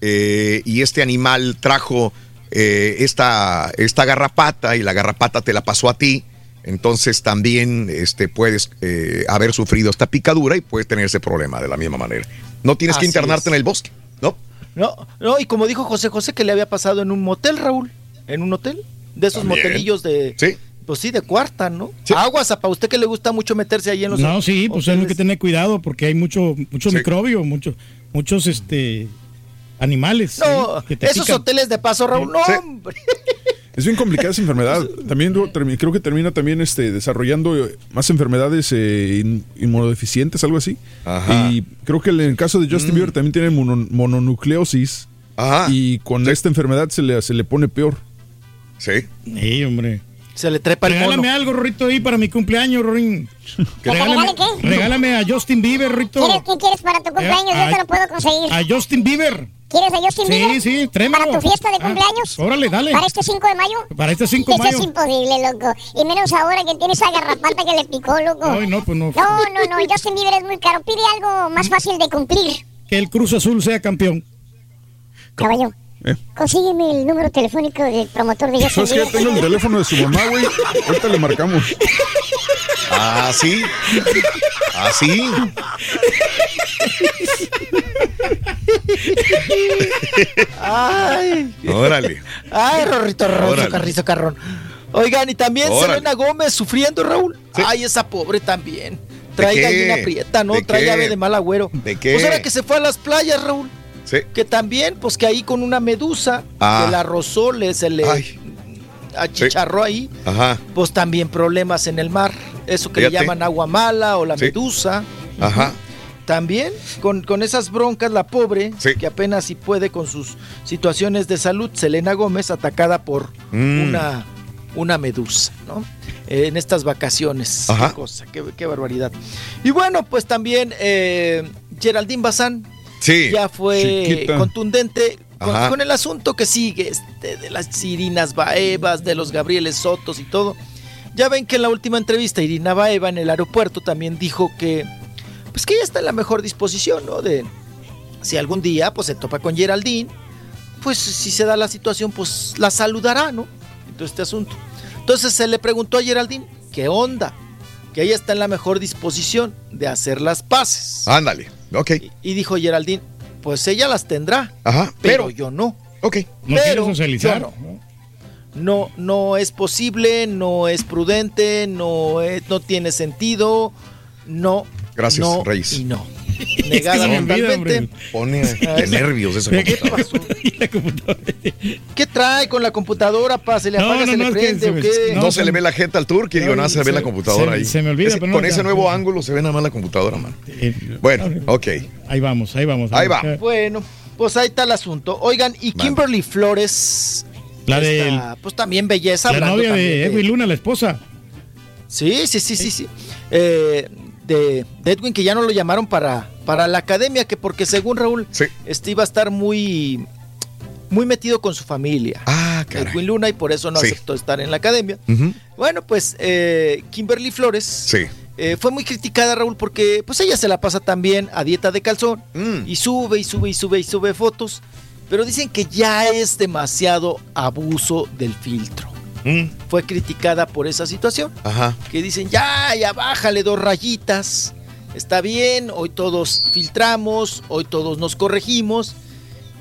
eh, y este animal trajo esta, esta garrapata y la garrapata te la pasó a ti, entonces también este, puedes eh, haber sufrido esta picadura y puedes tener ese problema de la misma manera. No tienes que internarte es. en el bosque, ¿no? No, no, y como dijo José José que le había pasado en un motel, Raúl, en un hotel, de esos También. motelillos de, Sí. pues sí, de cuarta, ¿no? Sí. Aguas, para usted que le gusta mucho meterse ahí en los No, sí, pues hay que tener cuidado porque hay mucho, mucho Sí. microbio, mucho, muchos este animales. No, ¿sí? que te esos pican. hoteles de paso, Raúl, no, Sí. hombre. Es bien complicada esa enfermedad. (laughs) También creo que termina también este, desarrollando eh, más enfermedades eh, in- inmunodeficientes, algo así. Ajá. Y creo que en el caso de Justin Bieber también tiene mono- mononucleosis. Ajá. Y con esta enfermedad se le, se le pone peor. Sí. Sí, hombre. Se le trepa el Regálame mono. algo, Rorrito, ahí para mi cumpleaños, Rorín. ¿Que te regale qué? regálame a Justin Bieber, Rorito. ¿Quieres, ¿Qué quieres para tu cumpleaños? Yo a- te lo puedo conseguir. A Justin Bieber. ¿Quieres a Justin Sí, Bieber? sí, tráemelo. ¿Para tu fiesta de Ah, cumpleaños? órale, dale. ¿Para este 5 de mayo? Para este 5 de Eso mayo. es imposible, loco. Y menos ahora que tiene esa garrapata que le picó, loco. Ay, no, pues no. No, no, no. Justin Bieber es muy caro. Pide algo más fácil de cumplir. Que el Cruz Azul sea campeón. Caballo, ¿Eh? consígueme el número telefónico del promotor de Justin ¿Sabes qué? Bieber. Tengo el teléfono de su mamá, güey. Ahorita le marcamos. Así. Así. Ay. Órale. Ay, Rorrito, Rorrito, Órale. Carrizo, Carrón. Oigan, y también Órale. Selena Gómez sufriendo, Raúl. Ay, esa pobre también. Trae qué? gallina prieta, ¿no? ¿De Trae qué? ave de mal agüero. ¿De qué? Pues ahora que se fue a las playas, Raúl. Sí. Que también, pues que ahí con una medusa, Ah. que la rozó, le, se le achicharró ahí. Ajá. Pues también problemas en el mar. Eso que le llaman agua mala o la Sí. medusa. Ajá. También con, con esas broncas, la pobre, Sí. que apenas si puede con sus situaciones de salud, Selena Gómez, atacada por Mm. una, una medusa, ¿no? Eh, en estas vacaciones. Ajá. Qué cosa, qué, qué barbaridad. Y bueno, pues también eh, Geraldine Bazán Sí. ya fue Chiquita. contundente con el asunto que sigue, este, de las Irinas Baevas, de los Gabrieles Sotos y todo. Ya ven que en la última entrevista Irina Baeva en el aeropuerto también dijo que pues que ella está en la mejor disposición, ¿no? De si algún día pues se topa con Geraldine, pues si se da la situación pues la saludará, ¿no? Todo este asunto. Entonces se le preguntó a Geraldine, ¿qué onda? Que ella está en la mejor disposición de hacer las paces. Ándale. Ok. Y dijo Geraldine, pues ella las tendrá, Ajá. pero, Pero. yo no. Ok. No Pero socializar. yo No, no es posible, no es prudente, no, es- no tiene sentido, no. Gracias, no Reyes. Y no. (laughs) Es Negada totalmente. Pone de eso. nervios esa ¿Qué (laughs) computadora. ¿Qué trae con la computadora, pa? ¿Se le No, apaga, no, se no, le es prende se o qué? No, se le ve la jeta al turqui, digo, nada, se ve la computadora se- ahí. se me olvida, Ese- pero no, Con ese ya, nuevo ángulo se ve nada más la computadora, man. Eh, Bueno, ok. Ahí vamos, ahí vamos. Ahí va. Bueno, pues ahí está el asunto. Oigan, y Kimberly Flores. La esta, del- Pues también belleza. La novia de Edwin Luna, la esposa. Sí, sí, sí, sí, sí. Eh, de, de Edwin, que ya no lo llamaron para, para la academia, que porque según Raúl, este iba a estar muy, muy metido con su familia. Ah, Edwin Luna, y por eso no Sí. aceptó estar en la academia. Bueno, pues eh, Kimberly Flores Sí. eh, fue muy criticada, Raúl, porque pues ella se la pasa también a dieta de calzón Mm. y sube y sube y sube y sube fotos, pero dicen que ya es demasiado abuso del filtro. Mm. Fue criticada por esa situación Ajá. que dicen, ya, ya bájale dos rayitas, está bien, hoy todos filtramos, hoy todos nos corregimos,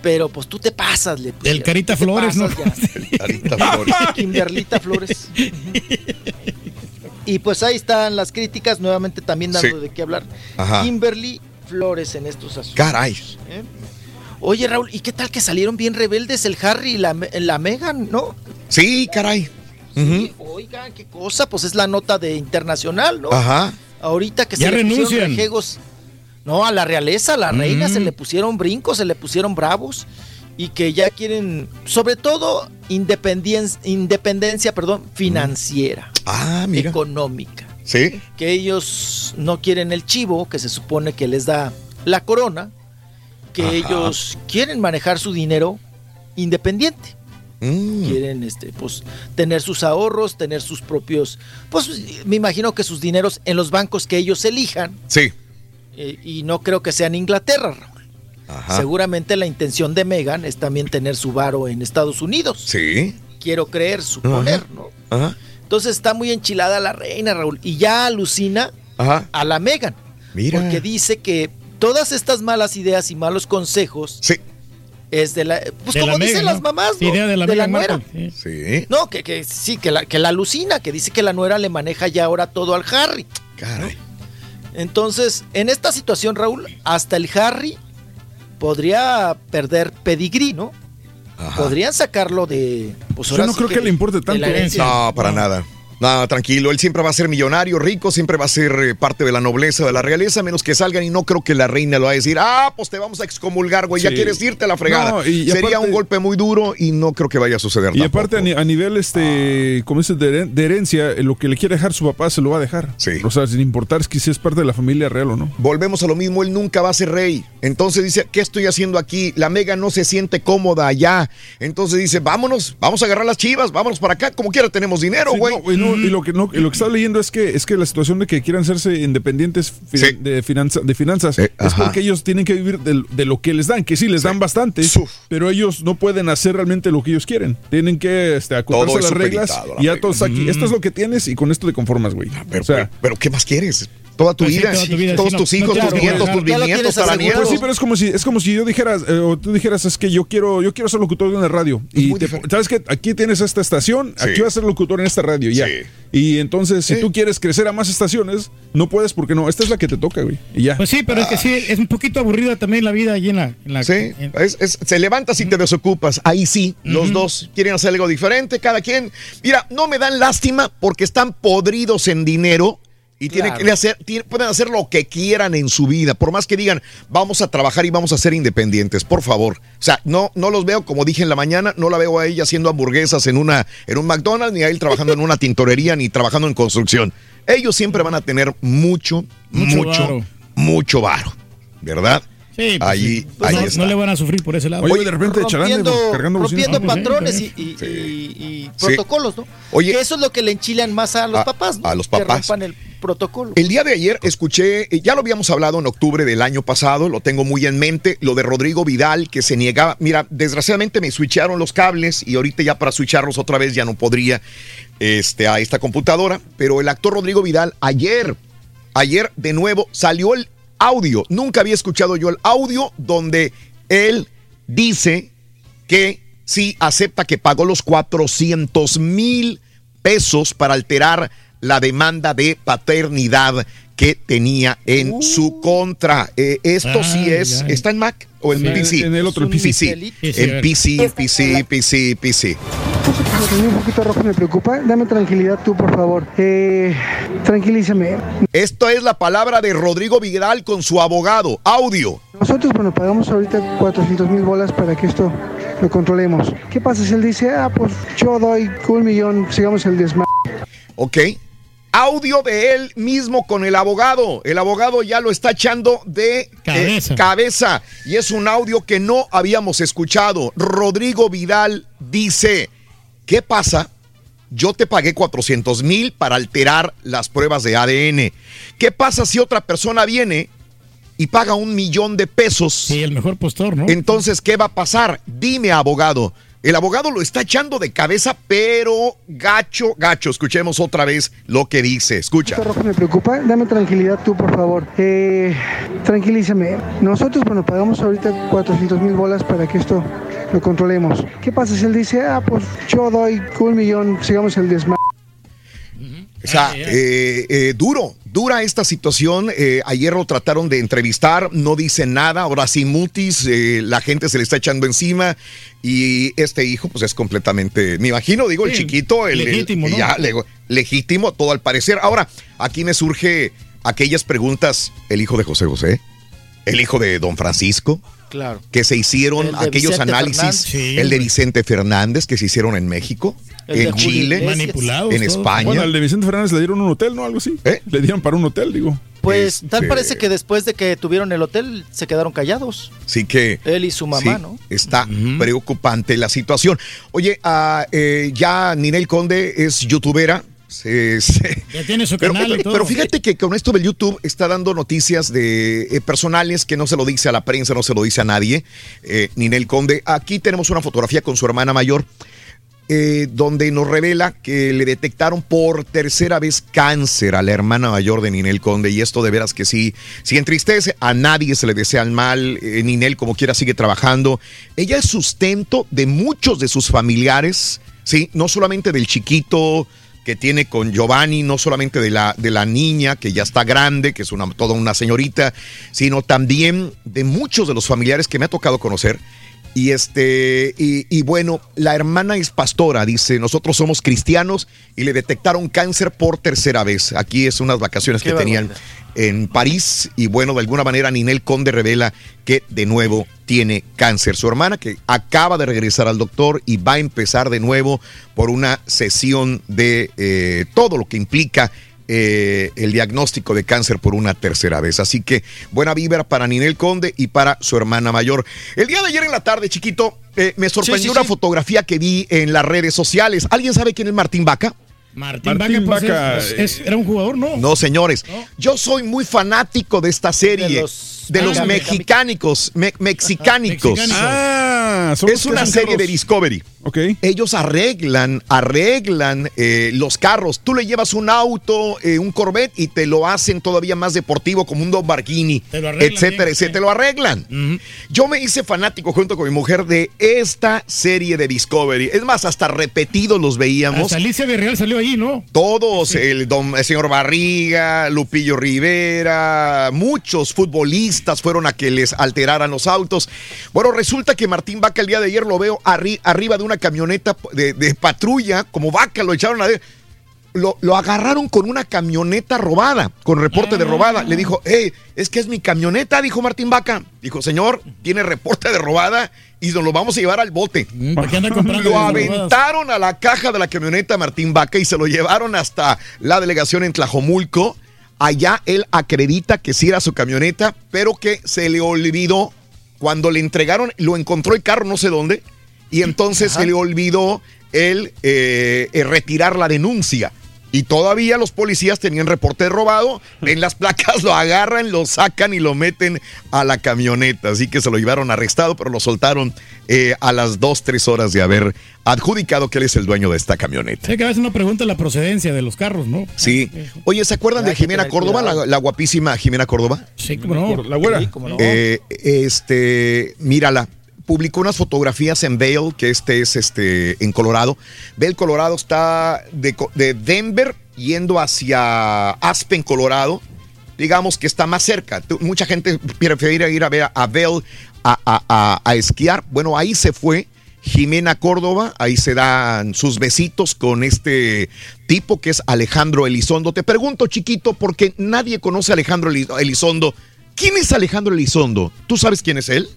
pero pues tú te pasas, le pusieron, El Carita Flores, ¿no? ya. Carita Flores. Kimberlita Flores. Y pues ahí están las críticas, nuevamente también dando Sí. de qué hablar. Ajá. Kimberly Flores en estos asuntos. Caray. ¿eh? Oye, Raúl, ¿y qué tal que salieron bien rebeldes el Harry y la, la Megan, no? Sí, caray. Ujú. Oigan, qué cosa, pues es la nota de internacional, ¿no? Ajá. Ahorita que Ya se le pusieron renuncian. rejegos. No, a la realeza, a la reina, Mm. se le pusieron brincos, se le pusieron bravos. Y que ya quieren, sobre todo, independencia, independencia perdón, financiera, Ah, mira. económica. Sí. Que ellos no quieren el chivo, que se supone que les da la corona. Que Ajá. ellos quieren manejar su dinero independiente Mm. quieren este pues tener sus ahorros, tener sus propios pues me imagino que sus dineros en los bancos que ellos elijan Sí. eh, y no creo que sea en Inglaterra. Raúl. Ajá. Seguramente la intención de Megan es también tener su varo en Estados Unidos. Sí. Quiero creer, suponer, Ajá. ¿no? Ajá. Entonces está muy enchilada la reina, Raúl, y ya alucina a la Megan. Mira. Porque dice que todas estas malas ideas y malos consejos Sí. es de la pues De como la dicen las ¿no? mamás, ¿no? Idea de la Meghan nuera. Markle, sí. Sí. No, que, que sí, que la, que la alucina, que dice que la nuera le maneja ya ahora todo al Harry. Caray. Entonces, en esta situación, Raúl, hasta el Harry podría perder pedigrí, ¿no? Ajá. Podrían sacarlo de. Pues Yo no sí creo que le importe de tanto. la herencia. No, para nada. No, tranquilo, él siempre va a ser millonario, rico, siempre va a ser eh, parte de la nobleza, de la realeza, a menos que salgan y no creo que la reina lo va a decir, ah, pues te vamos a excomulgar, güey, ya Sí. quieres irte a la fregada. No, y- Sería aparte- un golpe muy duro y no creo que vaya a suceder Y tampoco. aparte a, ni- a nivel este, como dices, de, heren- de herencia, eh, lo que le quiere dejar su papá se lo va a dejar. Sí. O sea, sin importar si es parte de la familia real o no. Volvemos a lo mismo, él nunca va a ser rey. Entonces dice, ¿qué estoy haciendo aquí? La Mega no se siente cómoda allá. Entonces dice, vámonos, vamos a agarrar las chivas, vámonos para acá, como quiera tenemos dinero, Sí, güey. no, y, no- y lo que no, y lo que estaba leyendo es que es que la situación de que quieran hacerse independientes Sí. de, finanza- de finanzas Eh, es ajá. porque ellos tienen que vivir de, lo que les dan, que sí les dan bastante, Suf. pero ellos no pueden hacer realmente lo que ellos quieren. Tienen que este, acotarse a las reglas la y ya regla. todo está aquí. Esto es lo que tienes y con esto te conformas, güey. Pero, o sea, pero, pero, ¿qué más quieres? Toda tu Pues sí, toda tu vida, todos sí, tus no hijos, tus nietos, tus bisnietos, tataranietos. Pues sí, pero es como si es como si yo dijeras eh, o tú dijeras es que yo quiero yo quiero ser locutor de una radio y te- sabes que aquí tienes esta estación, Sí. aquí vas a ser locutor en esta radio ya. Y entonces si tú quieres crecer a más estaciones, no puedes porque no, esta es la que te toca, güey. Y ya. Pues sí, pero es que sí, es un poquito aburrida también la vida allí en la... en la- Sí, en- es- es- se levantas y te desocupas. Ahí sí, los dos quieren hacer algo diferente, cada quien. Mira, no me dan lástima porque están podridos en dinero y tienen que hacer, tienen- pueden hacer lo que quieran en su vida. Por más que digan, vamos a trabajar y vamos a ser independientes, por favor. O sea, no, no los veo, como dije en la mañana, no la veo a ella haciendo hamburguesas en, una, en un McDonald's, ni a él trabajando en una tintorería, ni trabajando en construcción. Ellos siempre van a tener mucho, Mucho mucho, varo. mucho varo. ¿Verdad? Sí, pues Allí, sí. Pues ahí no, está. no le van a sufrir por ese lado. Oye, de repente charlando, rompiendo, cargando bocinas. rompiendo Ah, pues sí, patrones y, y- y- y Sí. protocolos, ¿no? Oye. que eso es lo que le enchilan más a los A- papás, ¿no? a los Que papás. rompan el protocolo. El día de ayer escuché, eh, ya lo habíamos hablado en octubre del año pasado, lo tengo muy en mente, lo de Rodrigo Vidal que se negaba. Mira, desgraciadamente me switcharon los cables y ahorita ya para switcharlos otra vez ya no podría este, a esta computadora. Pero el actor Rodrigo Vidal ayer, ayer de nuevo salió el audio. Nunca había escuchado yo el audio donde él dice que sí acepta que pagó los 400 mil pesos para alterar la demanda de paternidad que tenía en su contra. Eh, esto sí es. ¿está en Mac o en Sí, PC? en el otro, en PC. En PC, PC, PC, PC. Un poquito rojo me preocupa. Dame tranquilidad tú, por favor. Eh, tranquilízame. Esto es la palabra de Rodrigo Vidal con su abogado. Audio. Nosotros, bueno, pagamos ahorita 400 mil bolas para que esto lo controlemos. ¿Qué pasa si él dice, ah, pues yo doy un millón, sigamos el desmadre? ¿Ok? Audio de él mismo con el abogado. El abogado ya lo está echando de eh, Cabeza. cabeza. Y es un audio que no habíamos escuchado. Rodrigo Vidal dice, ¿qué pasa? Yo te pagué 400 mil para alterar las pruebas de ADN. ¿Qué pasa si otra persona viene y paga un millón de pesos? Sí, el mejor postor, ¿no? Entonces, ¿qué va a pasar? Dime, abogado. El abogado lo está echando de cabeza, pero gacho, gacho. Escuchemos otra vez lo que dice. Escucha. Esto rojo me preocupa. Dame tranquilidad tú, por favor. Eh, tranquilízame. Nosotros, bueno, pagamos ahorita 400 mil bolas para que esto lo controlemos. ¿Qué pasa si él dice, ah, pues yo doy un millón, sigamos el desmadre? O sea, eh, eh, duro, dura esta situación. Eh, ayer lo trataron de entrevistar, no dice nada. Ahora sí, mutis, eh, la gente se le está echando encima. Y este hijo, pues es completamente, me imagino, digo, el chiquito, el, el- legítimo, ¿no? ya, le- legítimo, todo al parecer. Ahora, aquí me surge aquellas preguntas: el hijo de José José, el hijo de Don Francisco. Claro. Que se hicieron aquellos Vicente análisis. Sí, el de. Vicente Fernández que se hicieron en México, El en Chile. Manipulados en. España. Bueno, al de Vicente Fernández le dieron un hotel, ¿no? Algo así. Le dieron para un hotel, digo. Pues tal Este- parece que después de que tuvieron el hotel se quedaron callados. Así que. Él y su mamá, sí, ¿no? Está preocupante la situación. Oye, eh, ya Ninel Conde es youtubera. Se- Ya tiene su Pero, canal y pero- todo. pero fíjate que con esto del YouTube está dando noticias de eh, personales que no se lo dice a la prensa, no se lo dice a nadie. Eh, Ninel Conde. Aquí tenemos una fotografía con su hermana mayor. Eh, donde nos revela que le detectaron por tercera vez cáncer a la hermana mayor de Ninel Conde. Y esto de veras que sí, sí entristece, a nadie se le desea el mal, eh, Ninel como quiera sigue trabajando, ella es sustento de muchos de sus familiares, sí, no solamente del chiquito que tiene con Giovanni, no solamente de la, de la niña que ya está grande, que es una, toda una señorita, sino también de muchos de los familiares que me ha tocado conocer. Y este, y, y bueno, la hermana es pastora, dice, nosotros somos cristianos y le detectaron cáncer por tercera vez. Aquí es unas vacaciones Qué que tenían en París y bueno, de alguna manera Ninel Conde revela que de nuevo tiene cáncer. Su hermana que acaba de regresar al doctor y va a empezar de nuevo por una sesión de eh, todo lo que implica eh, el diagnóstico de cáncer por una tercera vez. Así que buena vibra para Ninel Conde y para su hermana mayor. El día de ayer en la tarde, chiquito, eh, me sorprendió Sí, sí, una sí. fotografía que vi en las redes sociales. ¿Alguien sabe quién es Martín Vaca? Martín, Martín Vaca, pues, Vaca, es- es- era un jugador, ¿no? No, señores. Yo soy muy fanático de esta serie. De los de los mexicánicos, me- mexicánicos. Ah, es una serie carros. de Discovery. Ok. Ellos arreglan, arreglan eh, los carros. Tú le llevas un auto, eh, un Corvette y te lo hacen todavía más deportivo como un Don Barghini, Te lo arreglan etcétera, bien, etcétera. Te lo arreglan. Yo me hice fanático junto con mi mujer de esta serie de Discovery. Es más, hasta repetidos los veíamos. Hasta Alicia Villarreal salió ahí, ¿no? Todos, el, don- el señor Barriga, Lupillo Rivera, muchos futbolistas fueron a que les alteraran los autos. Bueno, resulta que Martín Vaca el día de ayer lo veo arri- arriba de una camioneta de, de patrulla, como vaca, lo echaron a... Lo, lo agarraron con una camioneta robada, con reporte de robada. Le dijo, hey, es que es mi camioneta, dijo Martín Vaca. Dijo, señor, tiene reporte de robada y nos lo vamos a llevar al bote. ¿Para qué anda comprando Lo aventaron a la caja de la camioneta Martín Vaca y se lo llevaron hasta la delegación en Tlajomulco. Allá él acredita que sí era su camioneta, pero que se le olvidó cuando le entregaron, lo encontró el carro no sé dónde, y entonces se le olvidó él eh, eh, retirar la denuncia. Y todavía los policías tenían reporte de robado, ven las placas, lo agarran, lo sacan y lo meten a la camioneta. Así que se lo llevaron arrestado, pero lo soltaron eh, a las dos, tres horas de haber adjudicado que él es el dueño de esta camioneta. Sé que a veces uno pregunta la procedencia de los carros, ¿no? Sí. Oye, ¿se acuerdan de Jimena Córdoba, la, la guapísima Jimena Córdoba? Sí, cómo no. La güera. Sí, no. Eh, este, mírala. Publicó unas fotografías en Vail, que este es este en Colorado. Vail, Colorado está de, de Denver yendo hacia Aspen, Colorado. Digamos que está más cerca. Mucha gente prefiere ir a ver a Vail a, a- a- a esquiar. Bueno, ahí se fue Jimena Córdoba. Ahí se dan sus besitos con este tipo que es Alejandro Elizondo. Te pregunto, chiquito, porque nadie conoce a Alejandro Eli- Elizondo. ¿Quién es Alejandro Elizondo? ¿Tú sabes quién es él?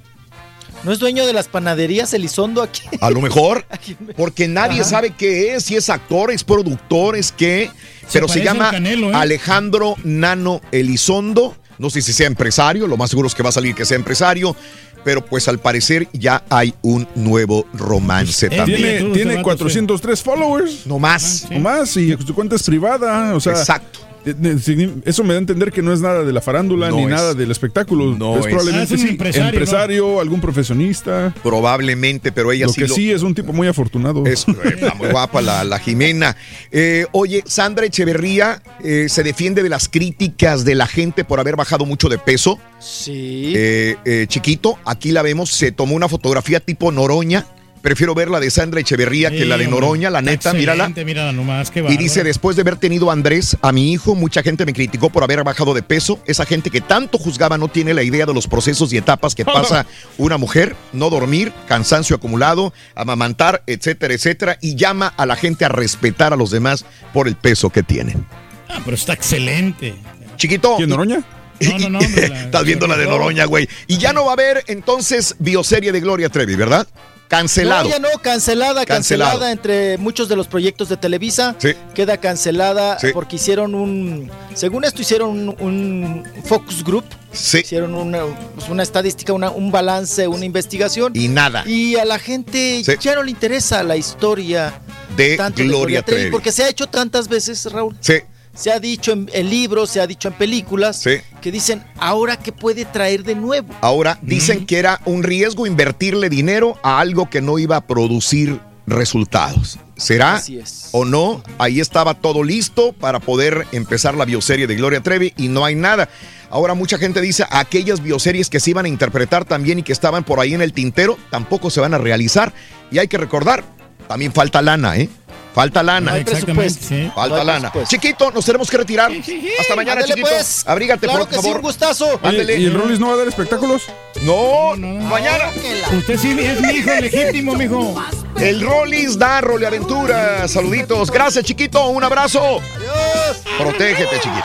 ¿No es dueño de las panaderías Elizondo aquí? A lo mejor, (laughs) porque nadie Ajá. sabe qué es, si es actor, es productor, es qué, pero se llama Canelo, ¿eh? Alejandro Nano Elizondo. No sé si sea empresario, lo más seguro es que va a salir que sea empresario, pero pues al parecer ya hay un nuevo romance también. Tiene, tiene 403 followers. No más. No más, y su cuenta es privada. O sea, Exacto. Signi- Eso me da a entender que no es nada de la farándula No ni es. nada del espectáculo. No es es. probablemente Ah, es un sí, empresario, empresario, algún profesionista. Probablemente, pero ella Lo sí que lo- sí es un tipo muy afortunado. Es, eh, está muy guapa la, la Jimena. Eh, oye, Sandra Echeverría eh, se defiende de las críticas de la gente por haber bajado mucho de peso. Sí. Eh, eh, chiquito, aquí la vemos, se tomó una fotografía tipo Noroña. Prefiero ver la de Sandra Echeverría que la de. Noroña, la neta, mírala. excelente, Mírala nomás, qué Y dice, después de haber tenido a Andrés, a mi hijo, mucha gente me criticó por haber bajado de peso. Esa gente que tanto juzgaba no tiene la idea de los procesos y etapas que (laughs) pasa una mujer. No dormir, cansancio acumulado, amamantar, etcétera, etcétera. Y llama a la gente a respetar a los demás por el peso que tienen. Ah, pero está excelente. Chiquito. ¿Quién, Noroña? No, no, no. hombre, (laughs) la- Estás viendo la de Noroña, güey. Y ya no va a haber entonces bioserie de Gloria Trevi, ¿verdad? Cancelado. No, ya no, cancelada, cancelada, entre muchos de los proyectos de Televisa. Sí. Queda cancelada Sí. porque hicieron un, según esto hicieron un, un focus group. Sí. Hicieron una, pues, una estadística, una- un balance, una investigación. Y nada. Y a la gente ya no le interesa la historia De tanto Gloria Trevi. Porque se ha hecho tantas veces, Raúl. Sí. Se ha dicho en, en libros, se ha dicho en películas, Sí. que dicen, ahora qué puede traer de nuevo. Ahora dicen que era un riesgo invertirle dinero a algo que no iba a producir resultados. ¿Será Así es. o no? Ahí estaba todo listo para poder empezar la bioserie de Gloria Trevi y no hay nada. Ahora mucha gente dice aquellas bioseries que se iban a interpretar también y que estaban por ahí en el tintero tampoco se van a realizar. Y hay que recordar, también falta lana, ¿eh? Falta lana. No Exactamente, sí. Falta No lana. Chiquito, nos tenemos que retirar. Hasta mañana, Ándale, chiquito. pues. Abrígate, Claro por que sí, favor. un gustazo. Oye. ¿Y el Rollis no va a dar espectáculos? No, mañana. Usted sí es mi hijo legítimo, mijo. El Rollis da Role Aventura. Saluditos. Gracias, chiquito. Un abrazo. Adiós. Protégete, chiquito.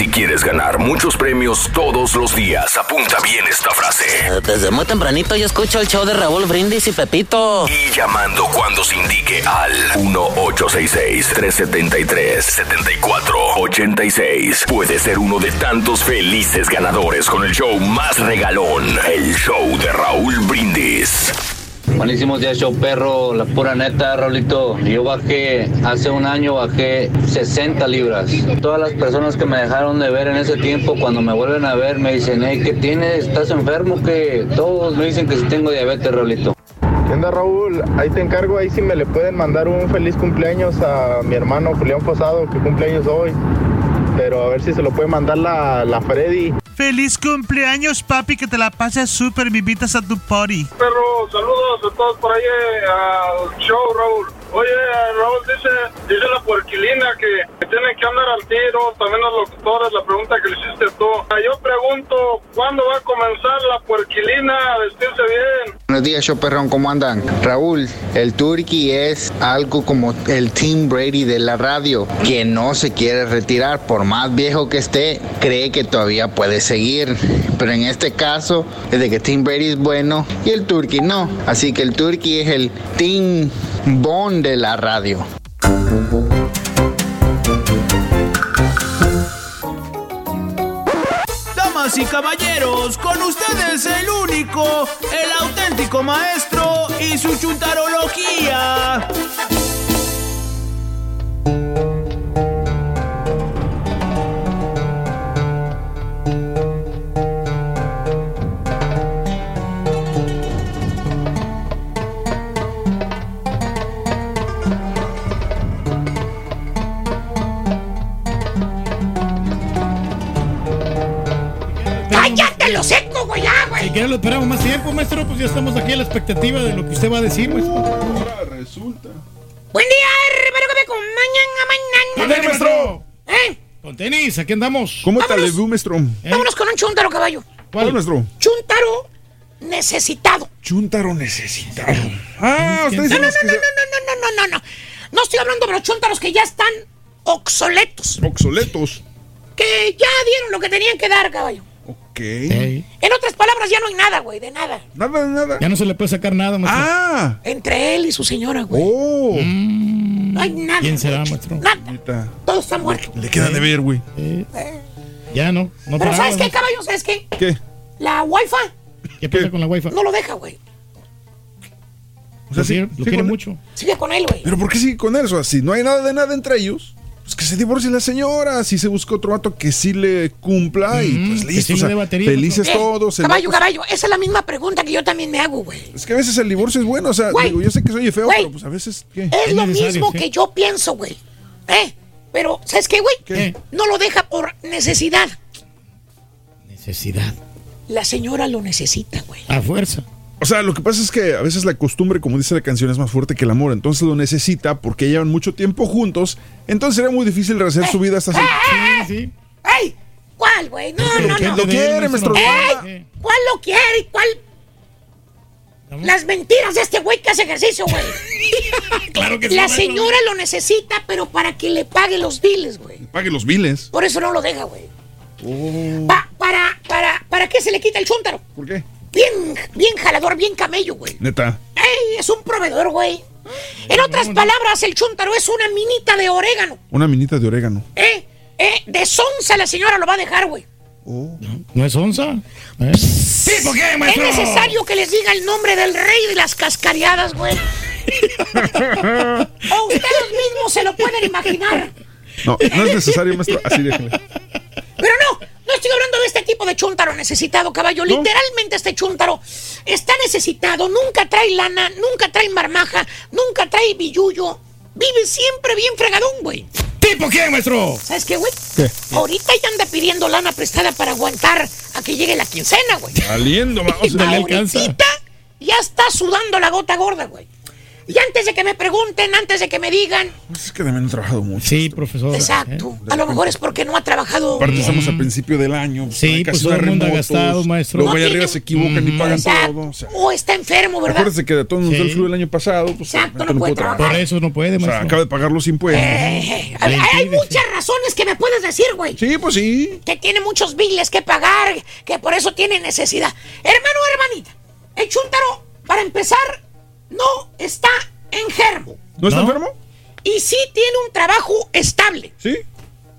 Si quieres ganar muchos premios todos los días, apunta bien esta frase. Desde muy tempranito yo escucho el show de Raúl Brindis y Pepito. Y llamando cuando se indique al 1-866-373-7486. Puede ser uno de tantos felices ganadores con el show más regalón, el show de Raúl Brindis. Buenísimos días, show perro. La pura neta, Rolito. Yo bajé, hace un año bajé 60 libras. Todas las personas que me dejaron de ver en ese tiempo, cuando me vuelven a ver, me dicen, hey, ¿qué tienes? ¿Estás enfermo? que Todos me dicen que si tengo diabetes, Rolito. ¿Qué onda, Raúl? Ahí te encargo, ahí si me le pueden mandar un feliz cumpleaños a mi hermano Julián Fosado, que cumpleaños hoy. Pero a ver si se lo puede mandar la, la Freddy. Feliz cumpleaños, papi, que te la pases súper, me invitas a tu party. Perro, saludos a todos por ahí al show, Raúl. Oye, Raúl, dice, dice la puerquilina que, que tienen que andar al tiro, también los locutores, la pregunta que le hiciste tú. Yo pregunto, ¿cuándo va a comenzar la puerquilina a vestirse bien? Buenos días, show perrón, ¿cómo andan? Raúl, el Turkey es algo como el Team Brady de la radio, que no se quiere retirar, por más viejo que esté, cree que todavía puede seguir. Pero en este caso, es de que Team Brady es bueno y el Turkey no. Así que el Turkey es el Team Bond de la radio. Damas y caballeros, con ustedes el único, el auténtico maestro y su chuntarología. Si quiere lo esperamos más tiempo, maestro, pues ya estamos aquí a la expectativa de lo que usted va a decir, maestro. resulta. Buen día, hermano, que me acompañan a mañana. maestro! ¿Eh? Con tenis, aquí andamos. ¿Cómo te le maestro? Vámonos con un chúntaro, caballo. ¿Cuál, maestro? Chúntaro necesitado. Chúntaro necesitado. Ah, No, no, usted no, dice no, no, no, no, no, no, no. No estoy hablando de los chúntaros que ya están obsoletos. Obsoletos. Que ya dieron lo que tenían que dar, caballo. En otras palabras, ya no hay nada, güey, de nada. Nada, nada. Ya no se le puede sacar nada, maestro. Ah. Entre él y su señora, güey. Oh. No hay nada. ¿Quién será, güey. maestro? Nada. Todo está muerto. Le queda de ver, güey. Ya no. no Pero ¿sabes qué, caballo? ¿Sabes qué? ¿Qué? La wifi ¿Qué pasa con la wifi? no lo deja, güey. O sea, Lo quiere- sí- lo sí, quiere mucho. Sigue con él, güey. Pero ¿por qué sigue con él? O sea, si no hay nada de nada entre ellos, pues que se divorcie la señora. Si se busca otro vato que sí le cumpla y pues listo. o sea, batería, felices Eh, todos. caballo, caballo, esa es la misma pregunta que yo también me hago, güey. Es que a veces el divorcio es bueno. O sea, Güey. digo, yo sé que soy feo, Güey. pero pues a veces. ¿qué? Es lo mismo sí. que yo pienso, güey. ¿Eh? Pero, ¿sabes qué, güey? ¿Qué? No lo deja por necesidad. Necesidad. La señora lo necesita, güey. A fuerza. O sea, lo que pasa es que a veces la costumbre, como dice la canción, es más fuerte que el amor. Entonces lo necesita porque llevan mucho tiempo juntos. Entonces será muy difícil rehacer su vida hasta. Sí, sí. ¡Ey! ¿Cuál, güey? No, no, ¿Quién no. lo quiere, maestro? ¡Ey! ¿Cuál lo quiere y cuál? Las mentiras de este güey que hace ejercicio, güey. (laughs) claro que sí, La señora lo necesita, pero para que le pague los biles, güey. Pague los biles. Por eso no lo deja, güey. Pa- para, para, ¿Para qué se le quita el chúntaro? ¿Por qué? Bien, bien jalador, bien camello, güey. Neta. ¡Ey! Es un proveedor, güey. En otras palabras, el chúntaro es una minita de orégano. Una minita de orégano. ¿Eh? ¿Eh? De sonza la señora lo va a dejar, güey. ¿No es onza? ¿Eh? Sí, ¿por qué, Es maestro? necesario que les diga el nombre del rey de las cascareadas, güey. (laughs) o ustedes mismos se lo pueden imaginar. No, no es necesario, maestro. Así déjale. Pero no, no estoy hablando de este tipo de chúntaro necesitado, caballo. Literalmente este chúntaro está necesitado, nunca trae lana, nunca trae marmaja, nunca trae billuyo. Vive siempre bien fregadón, güey. ¿Tipo qué, maestro? ¿Sabes qué, güey? ¿Qué? Ahorita ya anda pidiendo lana prestada para aguantar a que llegue la quincena, güey. Saliendo, ma- o sea, Ahorita ya está sudando la gota gorda, güey. Y antes de que me pregunten, antes de que me digan, Pues es que también he trabajado mucho. Sí, profesor. exacto, a lo mejor es porque no ha trabajado. Aparte estamos al principio del año. Sí, hay pues todo el mundo ha gastado, maestro. Luego No arriba se equivocan y pagan Exacto. todo. O sea, O está enfermo, ¿verdad? acuérdese que a todos nos dio el Sí. flu el año pasado. Pues, Exacto, ahorita no puede trabajar. Por eso no puede, O sea, maestro. acaba de pagar los impuestos. Eh, hay, muchas razones que me puedes decir, güey. Sí, pues sí. Que tiene muchos biles que pagar, que por eso tiene necesidad. Hermano, hermanita, el chúntaro, para empezar, no está enfermo. ¿No está ¿No? enfermo? Y sí tiene un trabajo estable. Sí.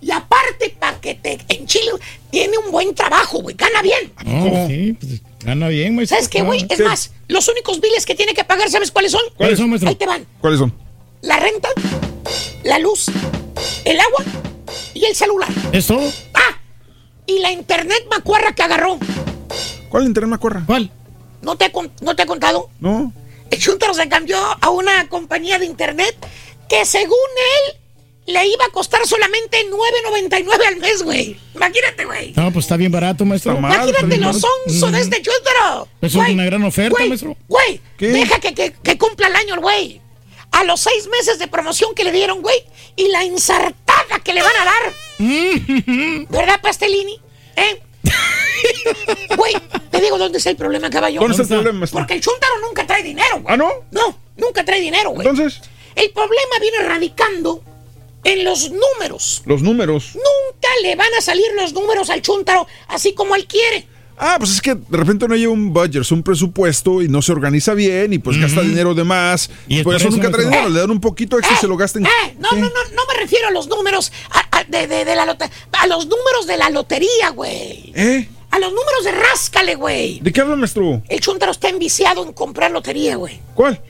Y aparte, para que te en Chile tiene un buen trabajo, güey. Gana bien. No, sí, pues gana bien, maestro. ¿Sabes qué, güey? Es Sí. más, los únicos biles que tiene que pagar, ¿sabes cuáles son? ¿Cuáles son, maestro? Ahí te van. ¿Cuáles son? La renta, la luz, el agua y el celular. ¿Es todo? Ah, y la internet macuarra que agarró. ¿Cuál internet me acuerda? ¿Cuál? ¿No te, he con- ¿No te he contado? No. Chuntaro se cambió a una compañía de internet que según él le iba a costar solamente 9.99 al mes, güey. Imagínate, güey. No, pues está bien barato, maestro. Imagínate lo sonso de este Chuntaro. Eso es una gran oferta, Güey, maestro. Güey, deja que, que- que cumpla el año el güey. A los seis meses de promoción que le dieron, güey, y la ensartada que le van a dar. ¿Verdad, Pastelini? ¿Eh? (laughs) Güey, te digo dónde está el problema, caballo. ¿Dónde está el problema, maestro? Porque el chúntaro nunca trae dinero, güey. ¿Ah, no? No, nunca trae dinero, güey. Entonces, El problema viene radicando en los números. los números. Nunca le van a salir los números al chúntaro así como él quiere. Ah, pues es que de repente no lleva un budget, un presupuesto y no se organiza bien y pues gasta dinero de más. Y es por eso nunca trae dinero, le dan un poquito extra y se lo gastan. Eh, no, no, no, no me refiero a los números a- de, de- de la lotería. A los números de la lotería, güey. ¿Eh? A los números de ráscale, güey. ¿De qué habla, maestro? El chúntaro está enviciado en comprar lotería, güey. ¿Cuál?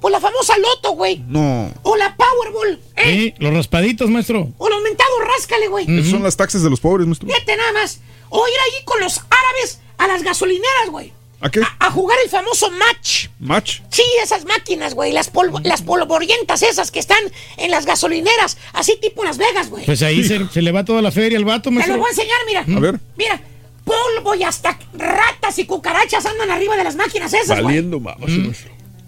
Pues la famosa loto, güey. No. O la Powerball. ¿eh? Sí, los raspaditos, maestro. O los mentados ráscale, güey. Esas son las taxas de los pobres, maestro. Fíjate nada más. O ir ahí con los árabes a las gasolineras, güey. ¿A qué? A jugar el famoso match. ¿Match? Sí, esas máquinas, güey. Las, polvo, las polvorientas esas que están en las gasolineras. Así tipo Las Vegas, güey. Pues ahí se, se le va toda la feria al vato, Te maestro. lo voy a enseñar, mira. A ver. Mira, polvo y hasta ratas y cucarachas andan arriba de las máquinas esas, güey. Valiendo, mamá.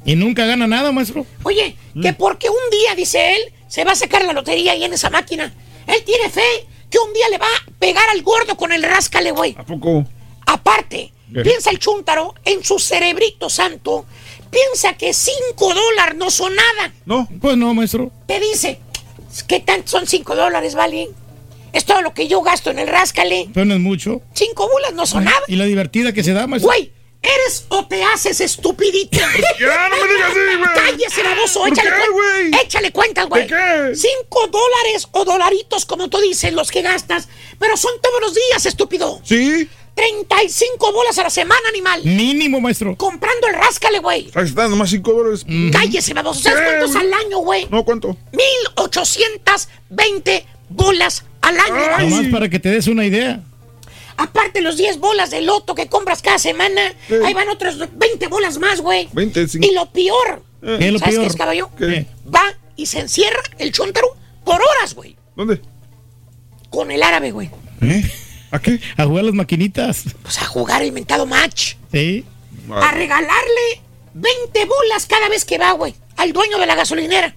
Y nunca gana nada, maestro. Oye, que porque un día, dice él, se va a sacar la lotería ahí en esa máquina. Él tiene fe que un día le va a pegar al gordo con el ráscale, güey. ¿A poco? Aparte. Piensa el chúntaro en su cerebrito santo. Piensa que 5 dólares no son nada. No. Pues no, maestro. Te dice, ¿qué tanto son 5 dólares, vale? Es todo lo que yo gasto en el ráscale. Pero no es mucho. 5 bolas no son nada. Y la divertida que se da, maestro. Güey, ¿eres o te haces estupidito? (laughs) Ya, no me digas así, (laughs) güey. Cállese, baboso. ¿Por Échale, qué, güey? échale cuentas, güey. ¿De qué? 5 dólares o dolaritos, como tú dices, los que gastas. Pero son todos los días, estúpido. Sí. 35 bolas a la semana, animal. Mínimo, maestro. Comprando el ráscale, güey. Ahí está, nomás 5 dólares. Cállese, baboso. ¿Sabes ¿Qué, cuántos al año, güey? No, ¿cuánto? 1820 bolas al año, güey. Nomás para que te des una idea. Aparte los 10 bolas de loto que compras cada semana, ahí van otras 20 bolas más, güey. 20, sí. Y lo peor, ¿Qué es lo ¿sabes peor? qué es, caballo? ¿Qué? Va y se encierra el chontaro por horas, güey. ¿Dónde? Con el árabe, güey. ¿Eh? ¿A qué? A jugar las maquinitas. Pues a jugar el mentado match. Sí. A regalarle 20 bolas cada vez que va, güey. Al dueño de la gasolinera.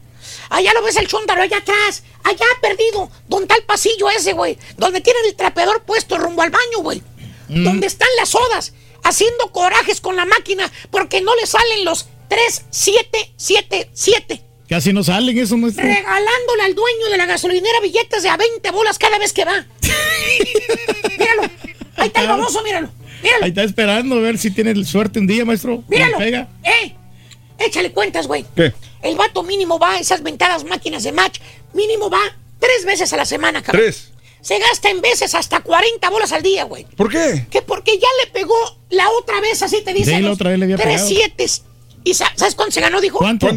Allá lo ves el chontaro, allá atrás. Allá perdido. Donde está el pasillo ese, güey. Donde tienen el trapeador puesto rumbo al baño, güey. Mm. Donde están las sodas. Haciendo corajes con la máquina porque no le salen los 3, 7, 7, 7. Casi no salen eso, maestro. Regalándole al dueño de la gasolinera billetes de a 20 bolas cada vez que va. (laughs) míralo. Ahí está el baboso, míralo. Míralo. Ahí está esperando a ver si tiene suerte un día, maestro. Míralo. Pega. ¡Eh! Échale cuentas, güey. ¿Qué? El vato mínimo va a esas ventadas máquinas de match. Mínimo va tres veces a la semana, cabrón. Tres. Se gasta en veces hasta 40 bolas al día, güey. ¿Por qué? Que porque ya le pegó la otra vez, así te dicen. Sí, la otra vez le había tres pegado. siete. ¿Y sa- sabes cuánto se ganó, dijo? ¿Cuánto?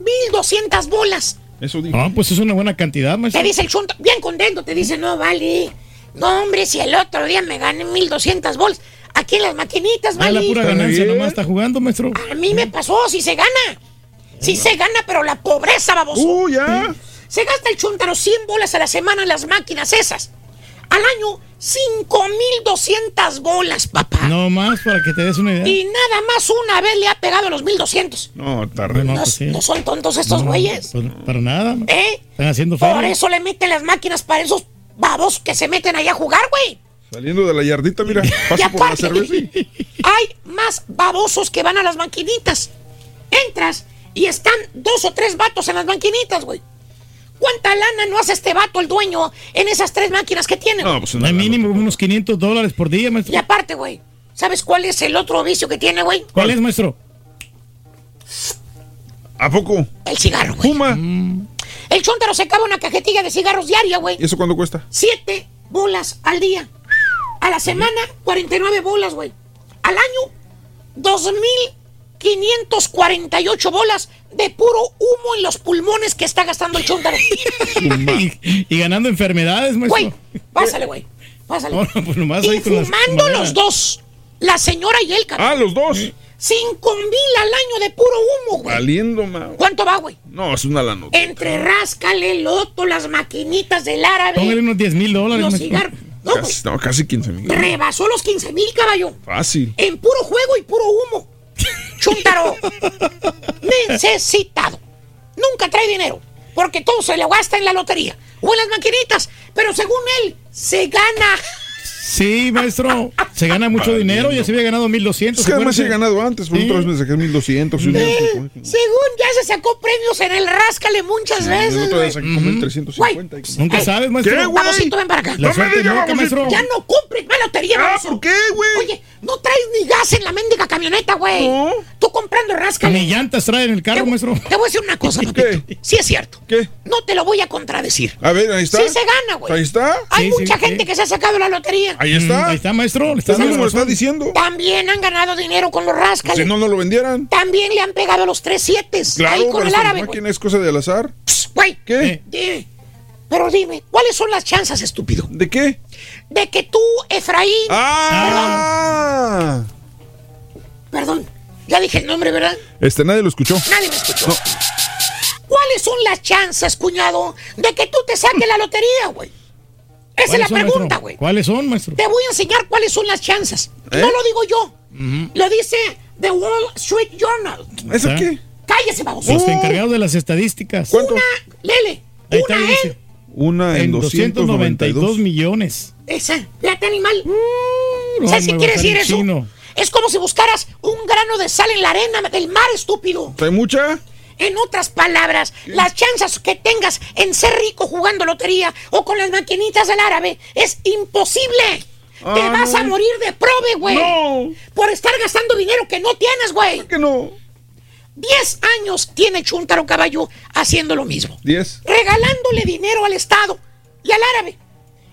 1200 bolas. Eso dijo. Ah, pues es una buena cantidad, Te maestro. dice el chunto, bien contento, te dice, no, vale. No, hombre, si el otro día me gané 1200 bolas. Aquí en las maquinitas, Ah, la vale. pura ganancia nomás está jugando, maestro. A mí me pasó, si se gana. Si se gana, pero la pobreza, baboso. Uh, ya. Se gasta el chuntaro 100 bolas a la semana en las máquinas esas. Al año, 5200 bolas, papá. No más para que te des una idea. Y nada más una vez le ha pegado los 1200. No, tarde. No, No, pues sí. no son tontos estos No, güeyes. pues, para nada. ¿Eh? Están haciendo Por feria. eso le meten las máquinas para esos babos que se meten allá a jugar, güey. Saliendo de la yardita, mira, (laughs) por la aparte, cerveza. (laughs) hay más babosos que van a las maquinitas. Entras y están dos o tres vatos en las maquinitas, güey. ¿Cuánta lana no hace este vato, el dueño, en esas tres máquinas que tiene? No, pues No hay mínimo unos 500 dólares por día, maestro. Y aparte, güey, ¿sabes cuál es el otro vicio que tiene, güey? ¿Cuál es, maestro? ¿A poco? El cigarro, güey. Fuma. El Chuntaro se acaba una cajetilla de cigarros diaria, güey. ¿Y eso cuánto cuesta? Siete bolas al día. A la semana, 49 bolas, güey. Al año, 2.548 bolas de puro humo en los pulmones que está gastando el Chuntaro. (laughs) y, y ganando enfermedades, maestro. Güey, pásale, güey. Pásale. No, no, pues nomás y ahí con las fumando los dos. La señora y él, cabrón. Ah, los dos. Cinco mil al año de puro humo, güey. Valiendo, ma. ¿Cuánto va, güey? No, es una lana. Entre Ráscale, Loto, las maquinitas del árabe. Póngale unos 10 mil dólares. Los cigarros. No. Casi, no, casi 15 mil. Rebasó los 15 mil, caballo. Fácil. En puro juego y puro humo. Chuntaro. Necesitado. Nunca trae dinero. Porque todo se le gasta en la lotería o en las maquinitas. Pero según él, se gana. Sí, maestro. Se gana mucho dinero. Ya se había ganado 1200. Es que además acuérdese. he ganado antes. Por otras me saqué 1200. y un día Eh, saqué- según ya se sacó premios en el Ráscale muchas el veces. otro día güey. saqué como 1350. y- Nunca sabes, maestro. ¿Qué, güey? Babosito, ven para acá. La suerte nunca, maestro. Ya no compres más lotería, Ah. ¿por qué, güey? Oye, no traes ni gas en la mendiga camioneta, güey. No. Tú comprando Ráscale. Ni llantas trae en el carro, Te- maestro. Te voy a decir una cosa, (laughs) papito. ¿Qué? Sí es cierto. ¿Qué? No te lo voy a contradecir. A ver, ahí está. Sí se gana, güey. Ahí está. Hay Sí, mucha gente que se ha sacado la lotería. Ahí Mm, está. Ahí está, maestro. Está lo está diciendo. También han ganado dinero con los Ráscale. Si no, no lo vendieran. También le han pegado los tres siete Claro, ahí con el árabe. ¿Quién es cosa del azar? Psst, Güey, ¿Qué? dime. Pero dime, ¿cuáles son las chances, estúpido? ¿De qué? De que tú, Efraín. ¡Ah! Perdón, ya dije el nombre, ¿verdad? Este nadie lo escuchó. Nadie me escuchó. ¿Cuáles son las chances, cuñado, de que tú te saques la lotería, güey? Esa es la ¿Cuáles son, pregunta, maestro? güey. ¿Cuáles son, maestro? Te voy a enseñar cuáles son las chances. ¿Eh? No lo digo yo. Lo dice The Wall Street Journal. ¿Eso ¿Ah? qué? Cállese, baboso. Los encargados de las estadísticas. ¿Cuánto? Una, Lele, Ahí una dice. en Una en, En 292 292. millones. esa, plata animal. No, ¿Sabes qué me quiere bajar decir eso? chino. Es como si buscaras un grano de sal en la arena del mar, estúpido. ¿Trae mucha? En otras palabras, las chances que tengas en ser rico jugando lotería o con las maquinitas del árabe es imposible. Te Ah, vas no. a morir de prove, güey. No. Por estar gastando dinero que no tienes, güey. ¿Qué no? Diez años tiene Chuntaro Caballo haciendo lo mismo. 10. Regalándole dinero al Estado y al árabe.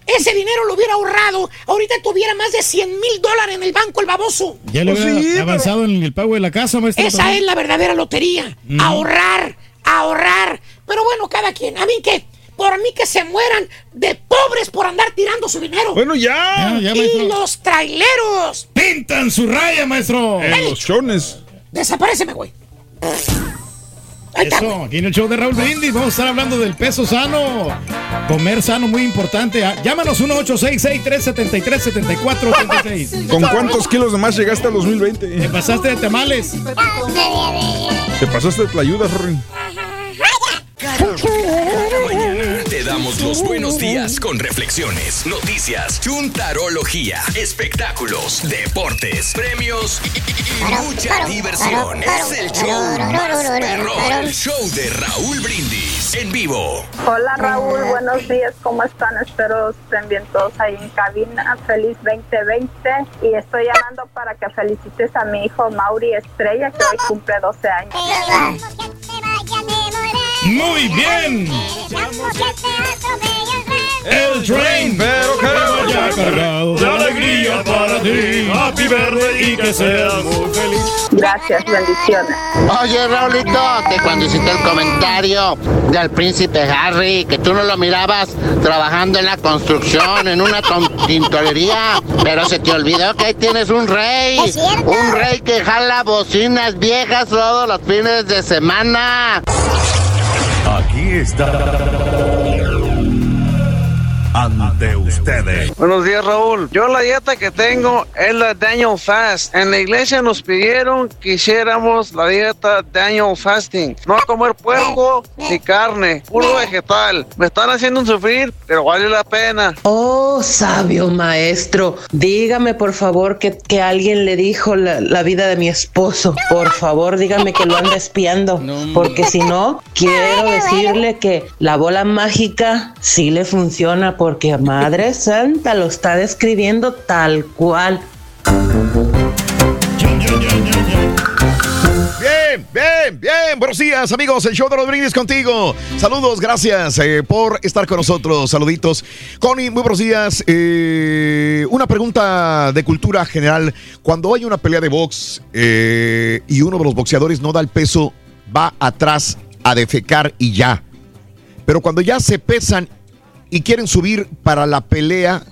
Ese dinero lo hubiera ahorrado. Ahorita tuviera más de 100 mil dólares en el banco el baboso. Ya le Pues pero- avanzado en el pago de la casa, maestro. Esa también. es la verdadera lotería. Mm. Ahorrar, ahorrar. Pero bueno, cada quien. A mí que, por mí que se mueran de pobres por andar tirando su dinero. Bueno, ya. Ya, ya, y los traileros. Pintan su raya, maestro. En los chones. Desapareceme, güey. Eso, aquí en el show de Raúl Brindis vamos a estar hablando del peso sano. Comer sano, muy importante. Ah, Llámanos 1-866-373-7486. (laughs) ¿Con cuántos kilos de más llegaste al 2020? Te pasaste de tamales. Te pasaste de tlayuda, Rory. Los buenos días con reflexiones, noticias, chuntarología, espectáculos, deportes, premios y, y- y mucha diversión. Es el show más perrón, el show de Raúl Brindis en vivo. Hola Raúl, buenos días, ¿cómo están? Espero estén bien todos ahí en cabina. Feliz 2020 y estoy llamando para que felicites a mi hijo Mauri Estrella que hoy cumple 12 años. Muy bien. El train, pero que vaya cargado de alegría para ti. Happy birthday y que seas muy feliz. Gracias, bendiciones. Oye, Raulito, que cuando hiciste el comentario del príncipe Harry, que tú no lo mirabas trabajando en la construcción, en una tintorería, pero se te olvidó que ahí tienes un rey. Es cierto. Un rey que jala bocinas viejas todos los fines de semana. Aquí está. Ante ustedes. Buenos días, Raúl. Yo la dieta que tengo es la Daniel Fast. En la iglesia nos pidieron que hiciéramos la dieta Daniel Fasting. No comer puerco ni carne, puro vegetal. Me están haciendo sufrir, pero vale la pena. Oh, sabio maestro, dígame por favor que, que alguien le dijo la, la vida de mi esposo. Por favor, dígame que lo anda espiando. Porque si no, quiero decirle que la bola mágica sí le funciona porque Madre Santa lo está describiendo tal cual. Bien, Bien, bien. Buenos días, amigos. El show de brindis contigo. Saludos, gracias eh, por estar con nosotros. Saluditos. Connie, muy buenos días. Eh, una pregunta de cultura general. Cuando hay una pelea de box eh, y uno de los boxeadores no da el peso, va atrás a defecar y ya. Pero cuando ya se pesan y quieren subir para la pelea,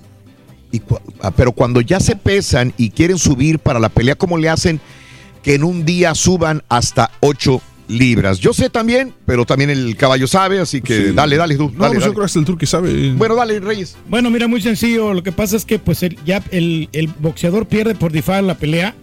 y cu- ah, pero cuando ya se pesan y quieren subir para la pelea, ¿cómo le hacen que en un día suban hasta 8 libras? Yo sé también, pero también el caballo sabe, así que Sí. dale, dale tú. No, dale, pues yo creo que hasta el turque sabe. Bueno, dale, Reyes. Bueno, mira, muy sencillo. Lo que pasa es que pues el, ya el, el boxeador pierde por default la pelea.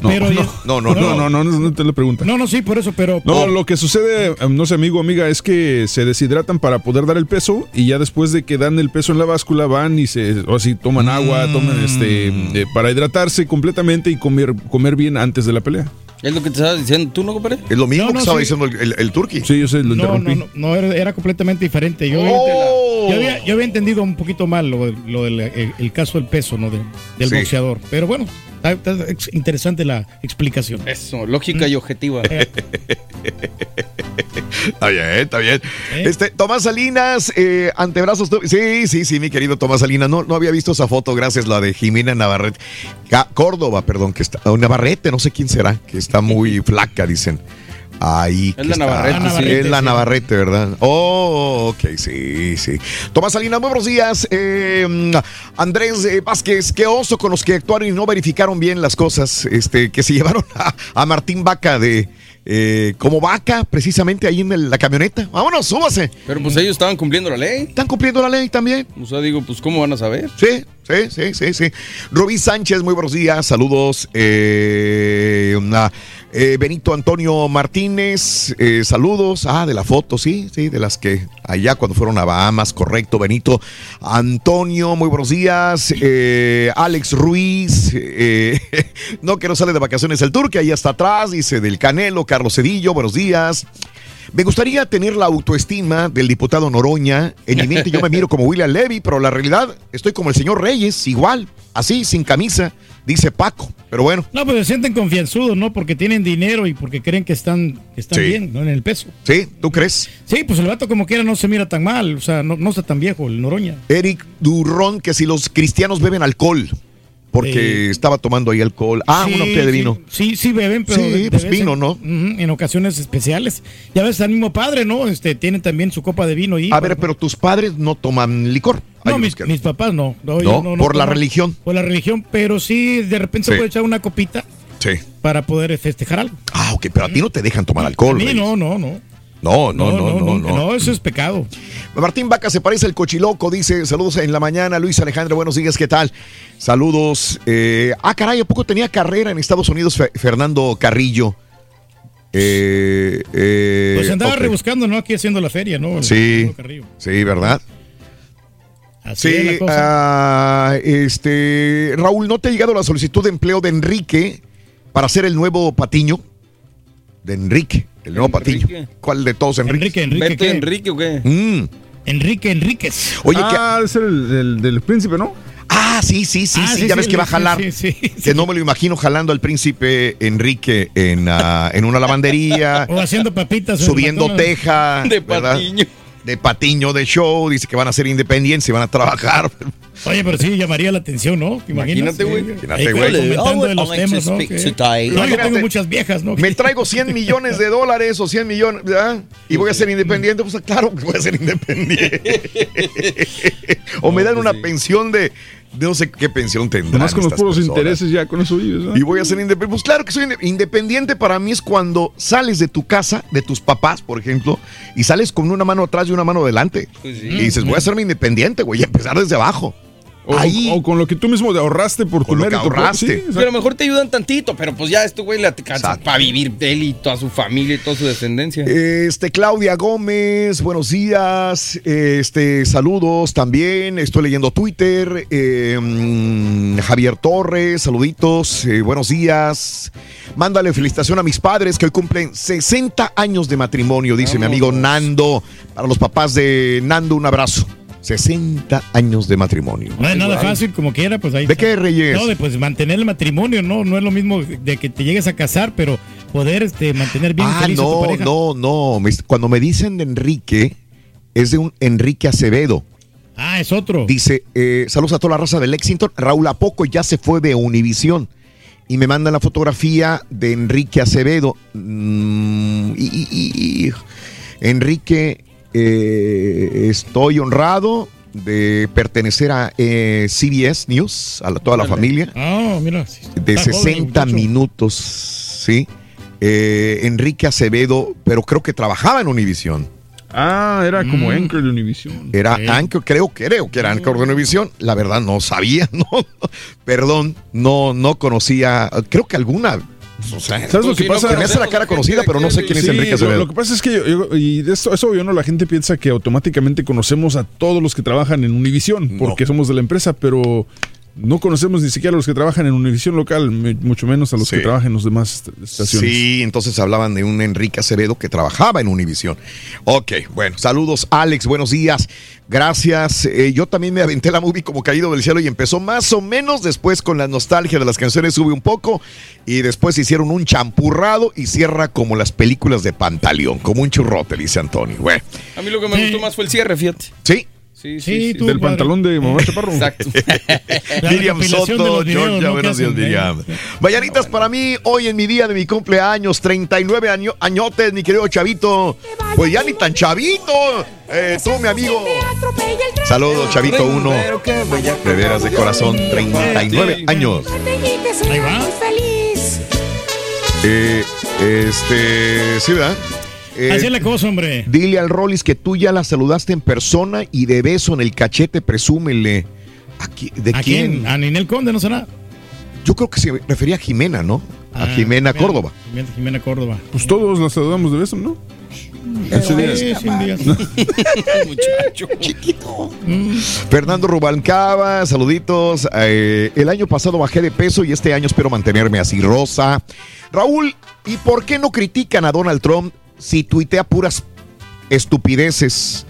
No, pero no, no, no, no, no, no, no te lo pregunta. No, no, sí, por eso, pero. No, lo que sucede, em, no sé, amigo, amiga, es que se deshidratan para poder dar el peso y ya después de que dan el peso en la báscula van y se, o así, toman agua, toman este, eh, para hidratarse completamente y comer, comer bien antes de la pelea. Es lo que te estaba diciendo tú, ¿no, compadre? Es lo mismo No, que estaba sí. diciendo el, el, el turqui. Sí, yo sé, lo No, interrumpí. no, no, no, era, era completamente diferente. Yo, Oh. yo, había, yo había entendido un poquito mal lo, lo del el, el caso del peso, ¿no? De- del Sí. boxeador. Pero bueno, está, está ex- interesante la explicación. Eso, lógica y objetiva. (laughs) Está bien, está bien. Este, Tomás Salinas, eh, antebrazos. Sí, sí, sí, mi querido Tomás Salinas. No, no había visto esa foto, gracias, la de Jimena Navarrete. Córdoba, perdón, que está. o Navarrete, no sé quién será, que está muy flaca, dicen. Ahí. Es que la está. Navarrete, Ah, sí. Es la sí. Navarrete, ¿verdad? Oh, ok, sí, sí. Tomás Salinas, muy buenos días. Eh, Andrés eh, Vázquez, qué oso con los que actuaron y no verificaron bien las cosas. Este, que se (laughs) llevaron a, a Martín Vaca de. eh, como vaca, precisamente ahí en el- la camioneta. Vámonos, súbase. Pero pues ellos estaban cumpliendo la ley. Están cumpliendo la ley también. O sea, digo, pues ¿cómo van a saber? Sí, sí, sí, sí, sí. Rubí Sánchez, muy buenos días, saludos. Eh, una- eh, Benito Antonio Martínez, eh, saludos. Ah, de la foto, sí, sí, de las que allá cuando fueron a Bahamas, correcto, Benito. Antonio, muy buenos días. Eh, Alex Ruiz, eh, (laughs) no que no sale de vacaciones el Turque, ahí está atrás, dice del Canelo, Carlos Cedillo, buenos días. Me gustaría tener la autoestima del diputado Noroña. En mi mente yo me miro como William Levy, pero la realidad estoy como el señor Reyes, igual, así, sin camisa, dice Paco. Pero bueno, No, pues se sienten confianzudos, ¿no? Porque tienen dinero y porque creen que están, que están Sí. bien, ¿no? En el peso. ¿sí? ¿Tú crees? Sí, pues el vato como quiera no se mira tan mal, o sea, no, no está tan viejo, el Noroña. Eric Durrón, que si los cristianos beben alcohol, porque estaba tomando ahí alcohol. Ah, Sí, una botella de vino. Sí, sí, beben, pero. Sí, de- pues vino, en- ¿no? En ocasiones especiales. Ya ves, al mismo padre, ¿no? Este, tienen también su copa de vino ahí. A ver, pero tus padres no toman licor. No, mis, que- mis papás no. No, por la religión. Por la religión, pero sí, de repente se puede echar una copita Sí. para poder festejar algo. Ah, ok, pero a ti no te dejan tomar A alcohol. mí Reyes. no, no, no. No, no, no, no, no. eso es pecado. Martín Vaca se parece al cochiloco, dice, saludos en la mañana, Luis Alejandro, buenos días, ¿qué tal? Saludos. eh, ah, caray, ¿a poco tenía carrera en Estados Unidos Fe- Fernando Carrillo? Eh, eh, Pues andaba rebuscando, ¿no? Aquí haciendo la feria, ¿no? Sí, sí, ¿verdad? Así es Sí, la cosa. ah, este, Raúl, ¿no te ha llegado la solicitud de empleo de Enrique para ser el nuevo Patiño? De Enrique, el nuevo Patiño. ¿Cuál de todos, Enrique? Enrique, Enrique. ¿Vete ¿qué? Enrique o qué? Mm. Enrique Enríquez. Oye, ah, es el, el del príncipe, ¿no? Ah, sí, sí, sí, Ah, sí, sí, ya sí, ves que va a jalar. sí, sí, que no me lo imagino jalando al príncipe Enrique en, ah, en una lavandería, (laughs) O haciendo papitas. subiendo teja. De ¿verdad? patiño. De patiño de show. Dice que van a ser independientes y van a trabajar. Oye, pero sí llamaría la atención, ¿no? ¿Te imaginas? Imagínate, güey. Imagínate, güey. comentando de los temas, ¿no? Que-. No, yo tengo muchas viejas, ¿no? Me traigo 100 (laughs) millones de dólares o 100 millones, ¿verdad? Y voy a ser independiente. Pues claro que voy a ser independiente. (laughs) o me dan una pensión de. No sé qué pensión tendrán. Nomás con los puros personas. intereses ya, con eso vives. ¿no? Y voy a ser independiente. Pues claro que soy inde- independiente. Para mí es cuando sales de tu casa, de tus papás, por ejemplo, y sales con una mano atrás y una mano delante. Pues sí. Y dices, voy a hacerme independiente, güey, y empezar desde abajo. O, Ahí. o con lo que tú mismo te ahorraste por tu mérito. ahorraste. Sí. Pero a lo mejor te ayudan tantito, pero pues ya este güey le alcanza para vivir de él y toda su familia y toda su descendencia. Este, Claudia Gómez, buenos días. Este, saludos también. Estoy leyendo Twitter. Eh, mm, Javier Torres, saluditos. eh, buenos días. Mándale felicitación a mis padres que hoy cumplen 60 años de matrimonio, dice mi amigo Nando. Para los papás de Nando, un abrazo. 60 años de matrimonio. No es nada fácil, como quiera, pues ahí. ¿De qué, Reyes? No, de pues mantener el matrimonio, no, no es lo mismo de que te llegues a casar, pero poder este, mantener bien Ah, feliz a tu no, pareja. no, no. Cuando me dicen de Enrique, es de un Enrique Acevedo. Ah, es otro. Dice, eh, saludos a toda la raza de Lexington. Raúl ¿a poco ya se fue de Univisión. Y me mandan la fotografía de Enrique Acevedo. Mm, y, y- y- y- Enrique, eh, estoy honrado de pertenecer a eh, CBS News, a la- toda la Dale. familia. Ah, mira. de está joven el 60 muchacho. minutos, ¿sí? Eh, Enrique Acevedo, pero creo que trabajaba en Univisión. Ah, era como Mm. Anchor de Univision. Era Anchor, creo, creo que era Anchor de Univisión. La verdad no sabía, (laughs) no, perdón, no, no conocía, creo que alguna. O sea, ¿Sabes lo que pasa? Me hace la cara conocida, pero no sé quién es Sí, Enrique lo- Acevedo. Lo, que pasa es que, yo- yo- y de esto, eso yo no, la gente piensa que automáticamente conocemos a todos los que trabajan en Univision, porque somos de la empresa, pero no conocemos ni siquiera a los que trabajan en Univision local, mucho menos a los que trabajan en los demás est- estaciones. Sí, entonces hablaban de un Enrique Acevedo que trabajaba en Univisión. Ok, bueno, saludos Alex, buenos días. Gracias. Eh, yo también me aventé la movie como caído del cielo y empezó más o menos después con la nostalgia de las canciones sube un poco y después hicieron un champurrado y cierra como las películas de Pantaleón, como un churrote, dice Antonio. Bueno, A mí lo que me gustó más fue el cierre, fíjate. sí. Sí, Sí, tú, Del padre. pantalón de Mamá Chaparro. Exacto. (laughs) Miriam Soto, Georgia, ¿no? buenos días, Miriam. Mañanitas para mí, hoy en mi día de mi cumpleaños, 39 año, añotes, mi querido Chavito. Pues ya ni tan chavito. Eh, tú, mi amigo. Saludos, Chavito 1. De veras de corazón, 39 años. Ahí va. Eh, este, sí, ¿verdad? Eh, Así es la cosa, hombre. Dile al Rollis que tú ya la saludaste en persona y de beso en el cachete, presúmele. Aquí, ¿De ¿A quién? quién? A Ninel Conde, ¿no será? Yo creo que se refería a Jimena, ¿no? A Ah, Jimena Córdoba. Jimena, Jimena Córdoba. Pues todos la saludamos de beso, ¿no? (laughs) Muchacho. Chiquito. Fernando Rubalcaba, saluditos. Eh, el año pasado bajé de peso y este año espero mantenerme así rosa. Raúl, ¿y por qué no critican a Donald Trump si tuitea puras estupideces?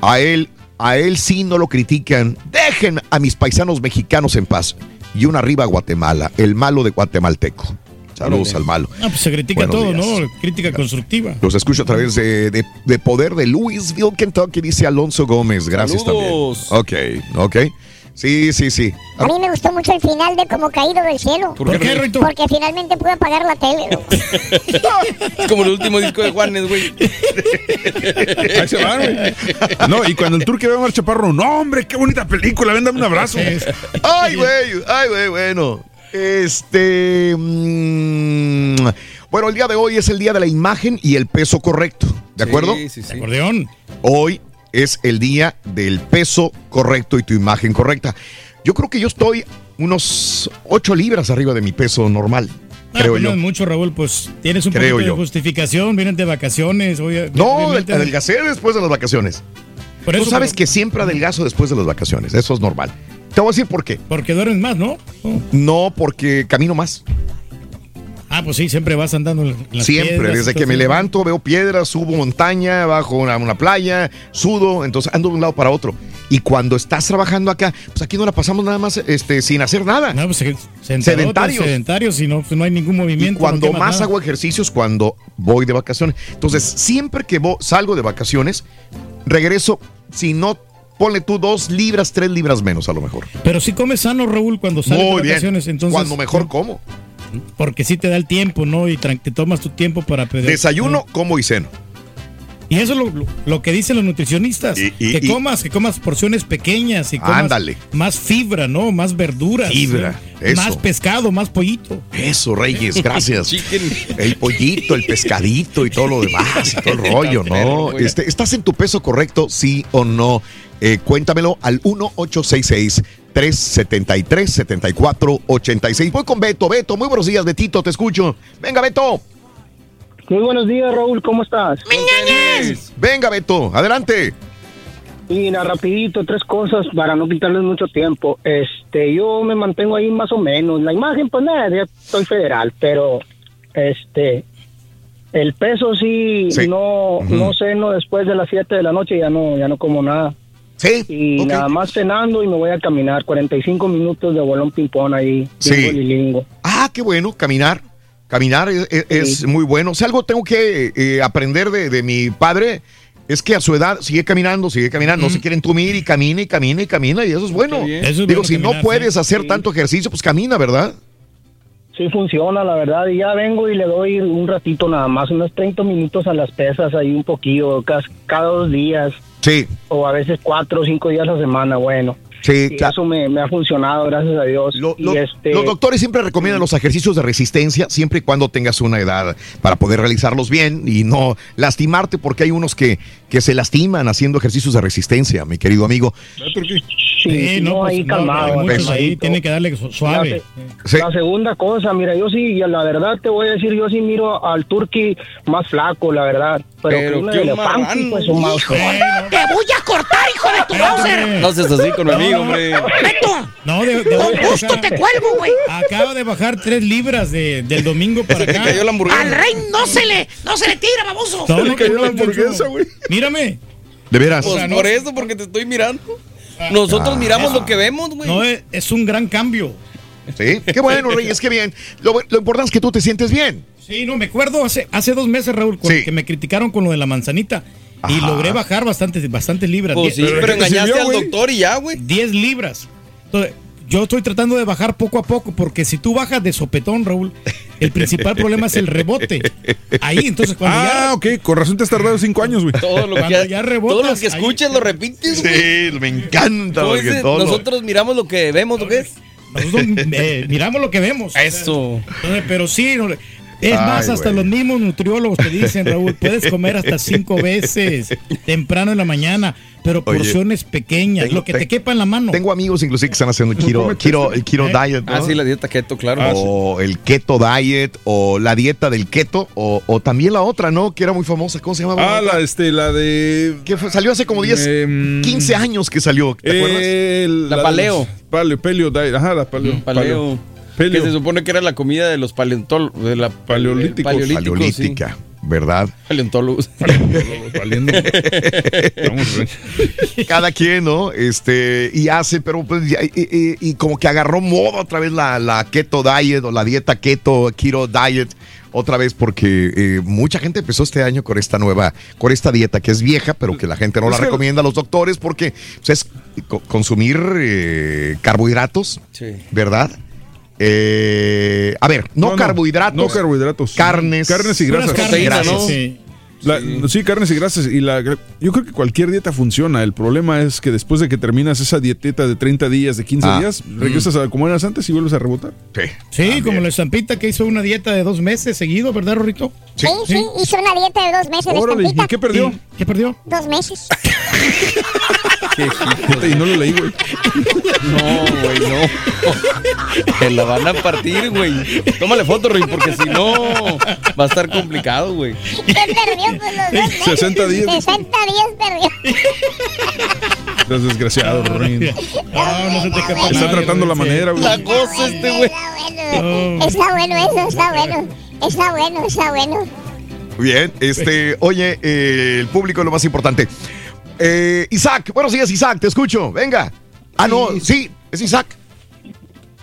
A él, a él sí no lo critican. Dejen a mis paisanos mexicanos en paz. Y una arriba a Guatemala, el malo de guatemalteco. Saludos al malo. Ah, pues se critica Buenos todo, días. ¿no? Crítica constructiva. Los escucho a través de, de- de Poder de Louisville, Kentucky, dice Alonso Gómez. Gracias Saludos. también. Ok, ok. Sí, sí, sí. A mí me gustó mucho el final de Como Caído del Cielo. ¿Por qué, ¿Por qué, Rito? Porque finalmente pude apagar la tele. (laughs) Es como el último disco de Juanes, güey. Ahí se van, güey. No, y cuando el turque ve a Omar Chaparro, no, hombre, qué bonita película, ven, dame un abrazo. Ay, güey, ay, güey, bueno. Este. mm, bueno, el día de hoy es el día de la imagen y el peso correcto. ¿De acuerdo? Sí, sí, sí. Acordeón. Hoy es el día del peso correcto y tu imagen correcta. Yo creo que yo estoy unos 8 libras arriba de mi peso normal, Ah, creo pues no yo. es mucho, Raúl, pues tienes un Creo poquito yo. de justificación, vienen de vacaciones. No, obviamente- adelgacé después de las vacaciones. Por Tú sabes pero- que siempre adelgazo después de las vacaciones, eso es normal. Te voy a decir por qué. Porque duermes más, ¿no? No, porque camino más. Ah, pues sí, siempre vas andando en las Siempre, piedras, desde que me levanto, veo piedras, subo montaña, bajo una, una playa, sudo, entonces ando de un lado para otro. Y cuando estás trabajando acá, pues aquí no la pasamos nada más este, sin hacer nada. No, pues sentadotes, Sedentarios. sedentarios y no, pues no hay ningún Y movimiento. cuando no más nada. hago ejercicios, cuando voy de vacaciones. Entonces, siempre que vo- salgo de vacaciones, regreso, si no, ponle tú dos libras, tres libras menos a lo mejor. Pero sí comes sano, Raúl, cuando sales Muy de bien. vacaciones. Entonces, Cuando mejor como. Porque sí te da el tiempo, ¿no? Y te tomas tu tiempo para pedir. Desayuno, como y ceno. Y eso es lo, lo- lo que dicen los nutricionistas. Y- y- que y- comas, que comas porciones pequeñas y comas Ándale. más fibra, ¿no? Más verduras. Fibra, ¿sí? eso. Más pescado, más pollito. Eso, Reyes, gracias. (laughs) Chicken. El pollito, el pescadito y todo lo demás, y todo el (laughs) rollo, ¿no? Este, ¿Estás en tu peso correcto, sí o no? Eh, cuéntamelo al 1-866-373-7486. Voy con Beto. Beto, muy buenos días, Betito, te escucho. Venga, Beto. Muy buenos días, Raúl, ¿cómo estás? Venga, Beto, adelante. Mira, rapidito, tres cosas para no quitarles mucho tiempo. Este, yo me mantengo ahí más o menos. La imagen, pues nada, ya estoy federal, pero este, el peso sí, Sí. no, Ujú. no ceno después de las 7 de la noche, ya no, ya no como nada. Sí. Y nada más cenando y me voy a caminar 45 minutos de bolón ping-pong ahí, Sí. lingo. Ah, qué bueno, caminar. Caminar es, es- es muy bueno. Si algo tengo que eh, aprender de, de mi padre, es que a su edad sigue caminando, sigue caminando, no se quiere entumir y camina y camina y camina y eso es bueno. bien. Eso es Digo, bueno si no puedes sí. hacer tanto ejercicio, pues camina, ¿verdad? Sí funciona, la verdad. Y ya vengo y le doy un ratito nada más, unos 30 minutos a las pesas, ahí un poquillo, cas- cada dos días. Sí. O a veces cuatro o cinco días a la semana, bueno. Sí, Y claro. eso me, me ha funcionado, gracias a Dios. Lo- y este, Los doctores siempre recomiendan los ejercicios de resistencia siempre y cuando tengas una edad para poder realizarlos bien y no lastimarte porque hay unos que, que se lastiman haciendo ejercicios de resistencia, mi querido amigo. Sí, no, ahí calmado, muchos calmadito. ahí, tiene que darle su- suave. La, se- la segunda cosa, mira, yo sí, y la verdad te voy a decir, yo sí miro al Turqui más flaco, la verdad. Pero, Pero que de elefante, pues un mouse. Te voy a cortar, hijo de tu Bowser. No seas así con mi amigo, hombre. Beto, No, de, de- con gusto te cuelgo, güey. Acaba de bajar tres libras de- del domingo para acá. Al rey no se le, no se le tira, baboso. No, no, no, muchacho. Mírame. De veras. Pues O sea, no- por eso, porque te estoy mirando. Nosotros Ah. miramos lo que vemos, güey. No, es, es un gran cambio. Sí, qué bueno, Reyes, qué bien. Lo, lo importante es que tú te sientes bien. Sí, no, me acuerdo hace, hace dos meses, Raúl, Sí. que me criticaron con lo de la manzanita. Y logré bajar bastantes, bastantes libras. Pues sí, pero engañaste al doctor y ya, güey. 10 libras. Entonces, yo estoy tratando de bajar poco a poco, porque si tú bajas de sopetón, Raúl, el principal problema es el rebote. Ahí, entonces, cuando Ah, ya. ok, con razón te has tardado cinco años, güey. Todo lo Cuando que, ya rebotas, todo lo que ahí- escuches lo repites, güey. Sí, me encanta. Porque dices, todo lo- nosotros miramos lo que vemos, ¿lo que es? Nosotros eh, miramos lo que vemos. Eso. Entonces, pero sí, no le- es Ay, más, hasta güey. los mismos nutriólogos te dicen, Raúl, puedes comer hasta (laughs) cinco veces temprano en la mañana, pero Oye, porciones pequeñas, tengo- lo que te te- quepa en la mano. Tengo amigos inclusive que están haciendo el keto, keto- el keto ¿Eh? diet, ¿no? Ah, sí, la dieta keto, claro. o el keto diet, o la dieta del keto, o, o también la otra, ¿no? Que era muy famosa, ¿cómo se llamaba? Ah, la, este, la de. Que fue- salió hace como 10, Em, 15 años que salió, ¿te acuerdas? eh, La paleo. Paleo, paleo, diet, ajá, la paleo. Paleo. Paleo. Que se supone que era la comida de los paleontólogos. De la Paleolíticos. Paleolíticos, Paleolítica, ¿verdad? Paleontólogos. (laughs) Güey. Cada quien, ¿no? Este, y hace, pero pues, y, y- y como que agarró moda otra vez la, la keto diet o la dieta keto, keto diet, otra vez porque eh, mucha gente empezó este año con esta nueva, con esta dieta que es vieja, pero que la gente no la recomienda a los doctores porque pues, es co- consumir eh, carbohidratos, Sí. ¿verdad? Eh, a ver, no, No, no, carbohidratos. No carbohidratos. Carnes. Carnes y grasas. carnes, Grasas. ¿no? Sí. La- sí. carnes y grasas. Y la, yo creo que cualquier dieta funciona. El problema es que después de que terminas esa dieteta de 30 días, de 15 Ah. días, regresas a como eras antes y vuelves a rebotar. Sí, Sí, también. como la estampita que hizo una dieta de dos meses seguido, ¿verdad, Rorrito? Sí, sí, hizo una dieta de dos meses de Órale, ¿y estampita. qué perdió? ¿Qué perdió? Dos meses. (laughs) Y no lo leí, güey. No, güey, no. Te la van a partir, güey. Tómale foto, Rey, porque si no va a estar complicado, güey. ¿Qué perdió? (laughs) Pues los dos meses. 60 días. 60 días perdió. (laughs) Estás desgraciado, Rorín. No, no se te escapa Está tratando la manera, güey. La goza este, güey. Está bueno, está bueno eso, está bueno. Está bueno, está bueno. Bien, este, oye, eh, el público es lo más importante. Eh, Isaac, buenos días, Isaac, te escucho. Venga. Ah, no, sí, es Isaac.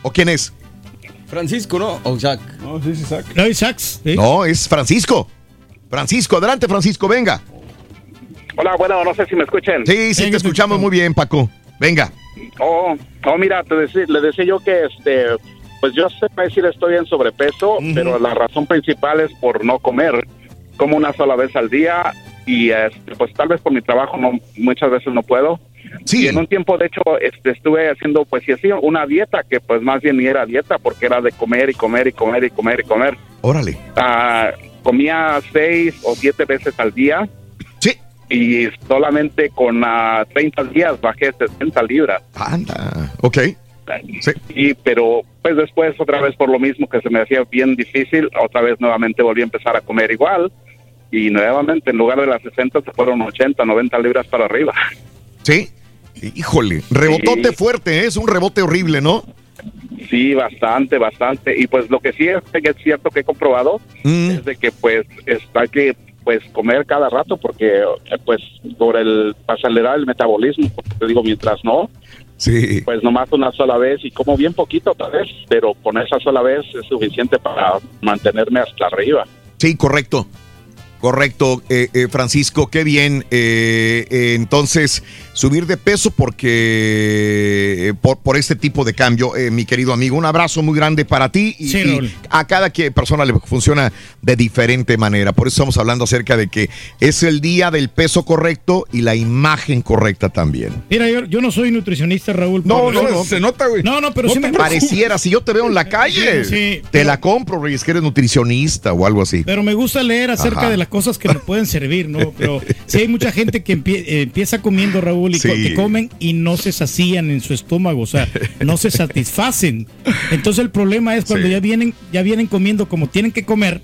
¿O quién es? Francisco, ¿no? O Jack. No, sí, sí, saca. No, Isaacs. ¿sí? No, es Francisco. Francisco, adelante, Francisco, venga. Hola, bueno, no sé si me escuchen. Sí, sí, te escuchamos muy bien, Paco. Venga. Oh, oh mira, te decí- le decía yo que, este, pues yo sé decir estoy en sobrepeso, pero la razón principal es por no comer. Como una sola vez al día y, este, pues tal vez por mi trabajo no muchas veces no puedo. Sí. Y en un tiempo, de hecho, este, estuve haciendo, pues sí, así, una dieta que pues más bien ni era dieta porque era de comer y comer y comer y comer y comer. Órale. Ah, comía seis o siete veces al día. Sí. Y solamente con ah, 30 días bajé 60 libras. Anda. Ok. Sí. Y, pero pues después otra vez por lo mismo que se me hacía bien difícil, otra vez nuevamente volví a empezar a comer igual. Y nuevamente en lugar de las 60 se fueron 80, 90 libras para arriba. Sí. Híjole, rebotote Sí. fuerte, ¿eh? es un rebote horrible, ¿no? Sí, bastante, bastante. Y pues lo que sí es, que es cierto que he comprobado Mm. es de que pues está que pues comer cada rato porque eh, pues por el para acelerar el metabolismo, porque te digo mientras no Sí. pues nomás una sola vez y como bien poquito tal vez, pero con esa sola vez es suficiente para mantenerme hasta arriba. Sí, correcto. Correcto, eh, eh, Francisco, qué bien. Eh, eh, entonces, subir de peso porque eh, por, por este tipo de cambio, eh, mi querido amigo, un abrazo muy grande para ti y, Sí, y Raúl. a cada que persona le funciona de diferente manera. Por eso estamos hablando acerca de que es el día del peso correcto y la imagen correcta también. Mira, yo, yo no soy nutricionista, Raúl. No, no, no, se nota, güey. No, no, pero No sí te me pareciera, si yo te veo en la calle, Sí, sí, te pero- la compro, Reyes, que eres nutricionista o algo así. Pero me gusta leer acerca Ajá. de las cosas que nos pueden servir, ¿no? Pero sí hay mucha gente que empie- eh, empieza comiendo, Raúl, Sí. que comen y no se sacían en su estómago, o sea, no se satisfacen. Entonces el problema es cuando Sí. ya vienen, ya vienen comiendo como tienen que comer.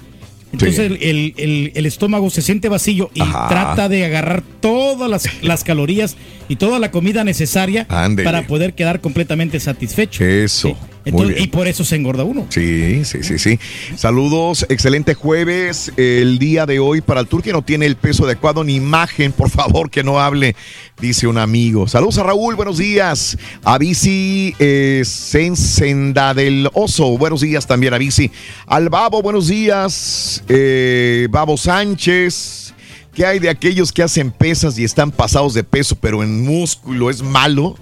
Entonces Sí. el, el- estómago se siente vacío y Ajá. trata de agarrar todas las, las calorías y toda la comida necesaria para poder quedar completamente satisfecho. Eso. Entonces, y por eso se engorda uno. Sí, sí, sí, sí. Saludos, excelente jueves. El día de hoy para el tour que no tiene el peso adecuado ni imagen, por favor, que no hable, dice un amigo. Saludos a Raúl, buenos días. A Bici eh, Senda del Oso, buenos días también a Bici. Al Babo, buenos días. Eh, Babo Sánchez. ¿Qué hay de aquellos que hacen pesas y están pasados de peso, pero en músculo es malo?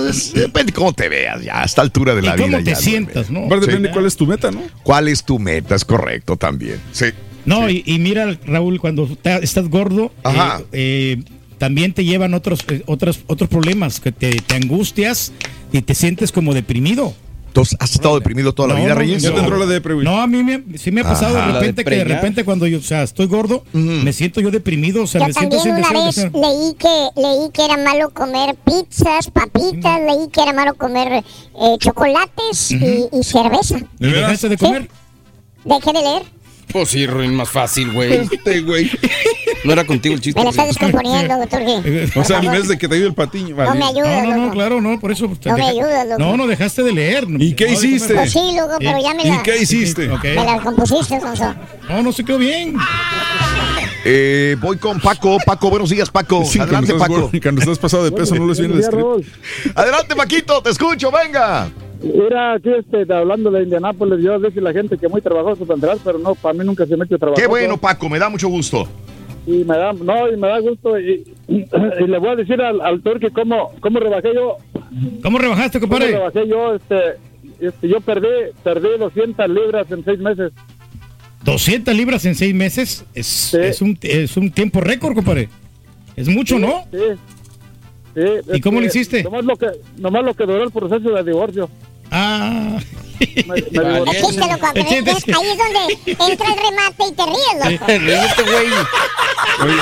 Pues depende cómo te veas ya, a esta altura de Y la cómo vida. te ya, sientas, ¿no? Sí. depende cuál es tu meta, ¿no? ¿Cuál es tu meta? Es correcto también. Sí. No, y, y mira, Raúl, cuando ta- estás gordo, Ajá. eh, eh, también te llevan otros, eh, otros, otros problemas, que te, te angustias y te sientes como deprimido. Entonces, ¿has estado deprimido toda la No, vida, no, Reyes? no. Ya te entró la güey. No, a mí me, sí me ha pasado Ajá. de repente que de repente cuando yo, o sea, estoy gordo, me siento yo deprimido, o sea, Yo me siento también sin una de vez leí que leí que era malo comer pizzas, papitas, leí que era malo comer eh, chocolates y, y cerveza. ¿Y dejaste de Sí. comer? Dejé de leer. Pues sí, Ruin, más fácil, güey. Este, güey. No era contigo el chiste. Me la estás descomponiendo, doctor G. O sea, en vez de que te ayude el patiño. No me ayuda, No, no, no, claro, no, por eso. No me ayudas, loco. No, no dejaste de leer. ¿Y qué No, hiciste? Pues sí, loco, pero ya me ¿Y la, qué hiciste? Me la compusiste, Sonso. No, no se quedó bien. Eh, voy con Paco. Paco, buenos días, Paco. Sí, Adelante, cuando, estás, Paco. y cuando estás pasado de peso, no les viene el script. Adelante, Paquito, te escucho, venga. Mira, aquí este, hablando de Indianápolis, yo decir la gente que muy trabajoso para entrar, pero no, para mí nunca se me ha hecho trabajo. Qué bueno, Paco, me da mucho gusto. Y me da, no, y me da gusto. Y, y le voy a decir al, al Turki cómo, cómo rebajé yo. ¿Cómo rebajaste, ¿Cómo compadre? rebajé yo? Este, este, yo perdí, perdí 200 libras en seis meses. 200 libras en seis meses es, es, un, es un tiempo récord, compadre. Es mucho, ¿no? Sí. sí ¿Y cómo lo este, hiciste? Nomás lo, que, nomás lo que duró el proceso de divorcio. Ah. (laughs) Me, me divorcié. Es chiste, loco. pero es- es- ahí es donde entra el remate y te ríes, loco. (laughs) Ríete, güey. Oye,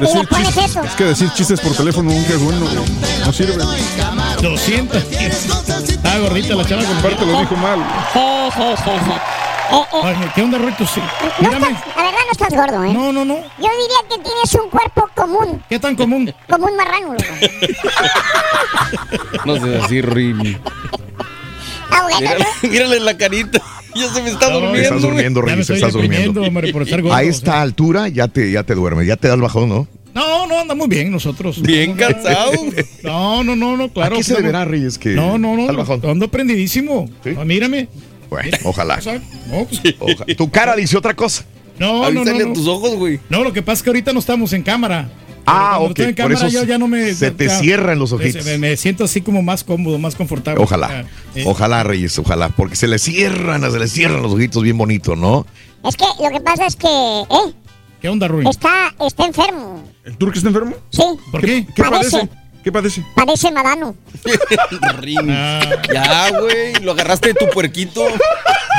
decir chistes, eso. es que decir chistes por teléfono nunca es bueno, güey. No sirve. 200. Está gordita la chava, Aparte lo dijo mal. Eh, eh, Ay, ¿Qué onda, Rito? Sí. no Mírame. estás- la verdad no estás gordo, ¿eh? No, no, no. Yo diría que tienes un cuerpo común, ¿Qué tan común? como un marrano, loco. (laughs) No sé así, Ruin. Mírale, mírale la carita. (laughs) Ya se me está No, durmiendo. Estás durmiendo, Reyes, estás durmiendo. hombre, por estar gordo, A o esta sea. altura ya te, ya te duermes, ya te da el bajón, ¿no? No, no, andamos bien nosotros. Bien No, no, cansado. (laughs) No, no, no, no, claro. ¿A qué se deberá, Reyes, que No, no, al no. bajón? Ando prendidísimo. ¿Sí? Ah, mírame. Bueno, ojalá. O sea, no, pues, Oja- Tu cara dice otra cosa. no, no, no. tus ojos, güey. No, lo que pasa es que ahorita no estamos en cámara. Ah, Cuando ok, estoy en por cámara eso yo ya no me... se te ya- cierran los ojitos. Me, me siento así como más cómodo, más confortable. Ojalá, Eh, ojalá, Reyes, ojalá, porque se le cierran, se le cierran los ojitos bien bonitos, ¿no? es que lo que pasa es que, eh, ¿Qué onda, Ruin? está, está enfermo. ¿El turco está enfermo? Sí, ¿Por qué? ¿Qué Padece. padece? ¿Qué padece? padece madano. (laughs) Rin. Ah. Ya, güey. Lo agarraste de tu puerquito.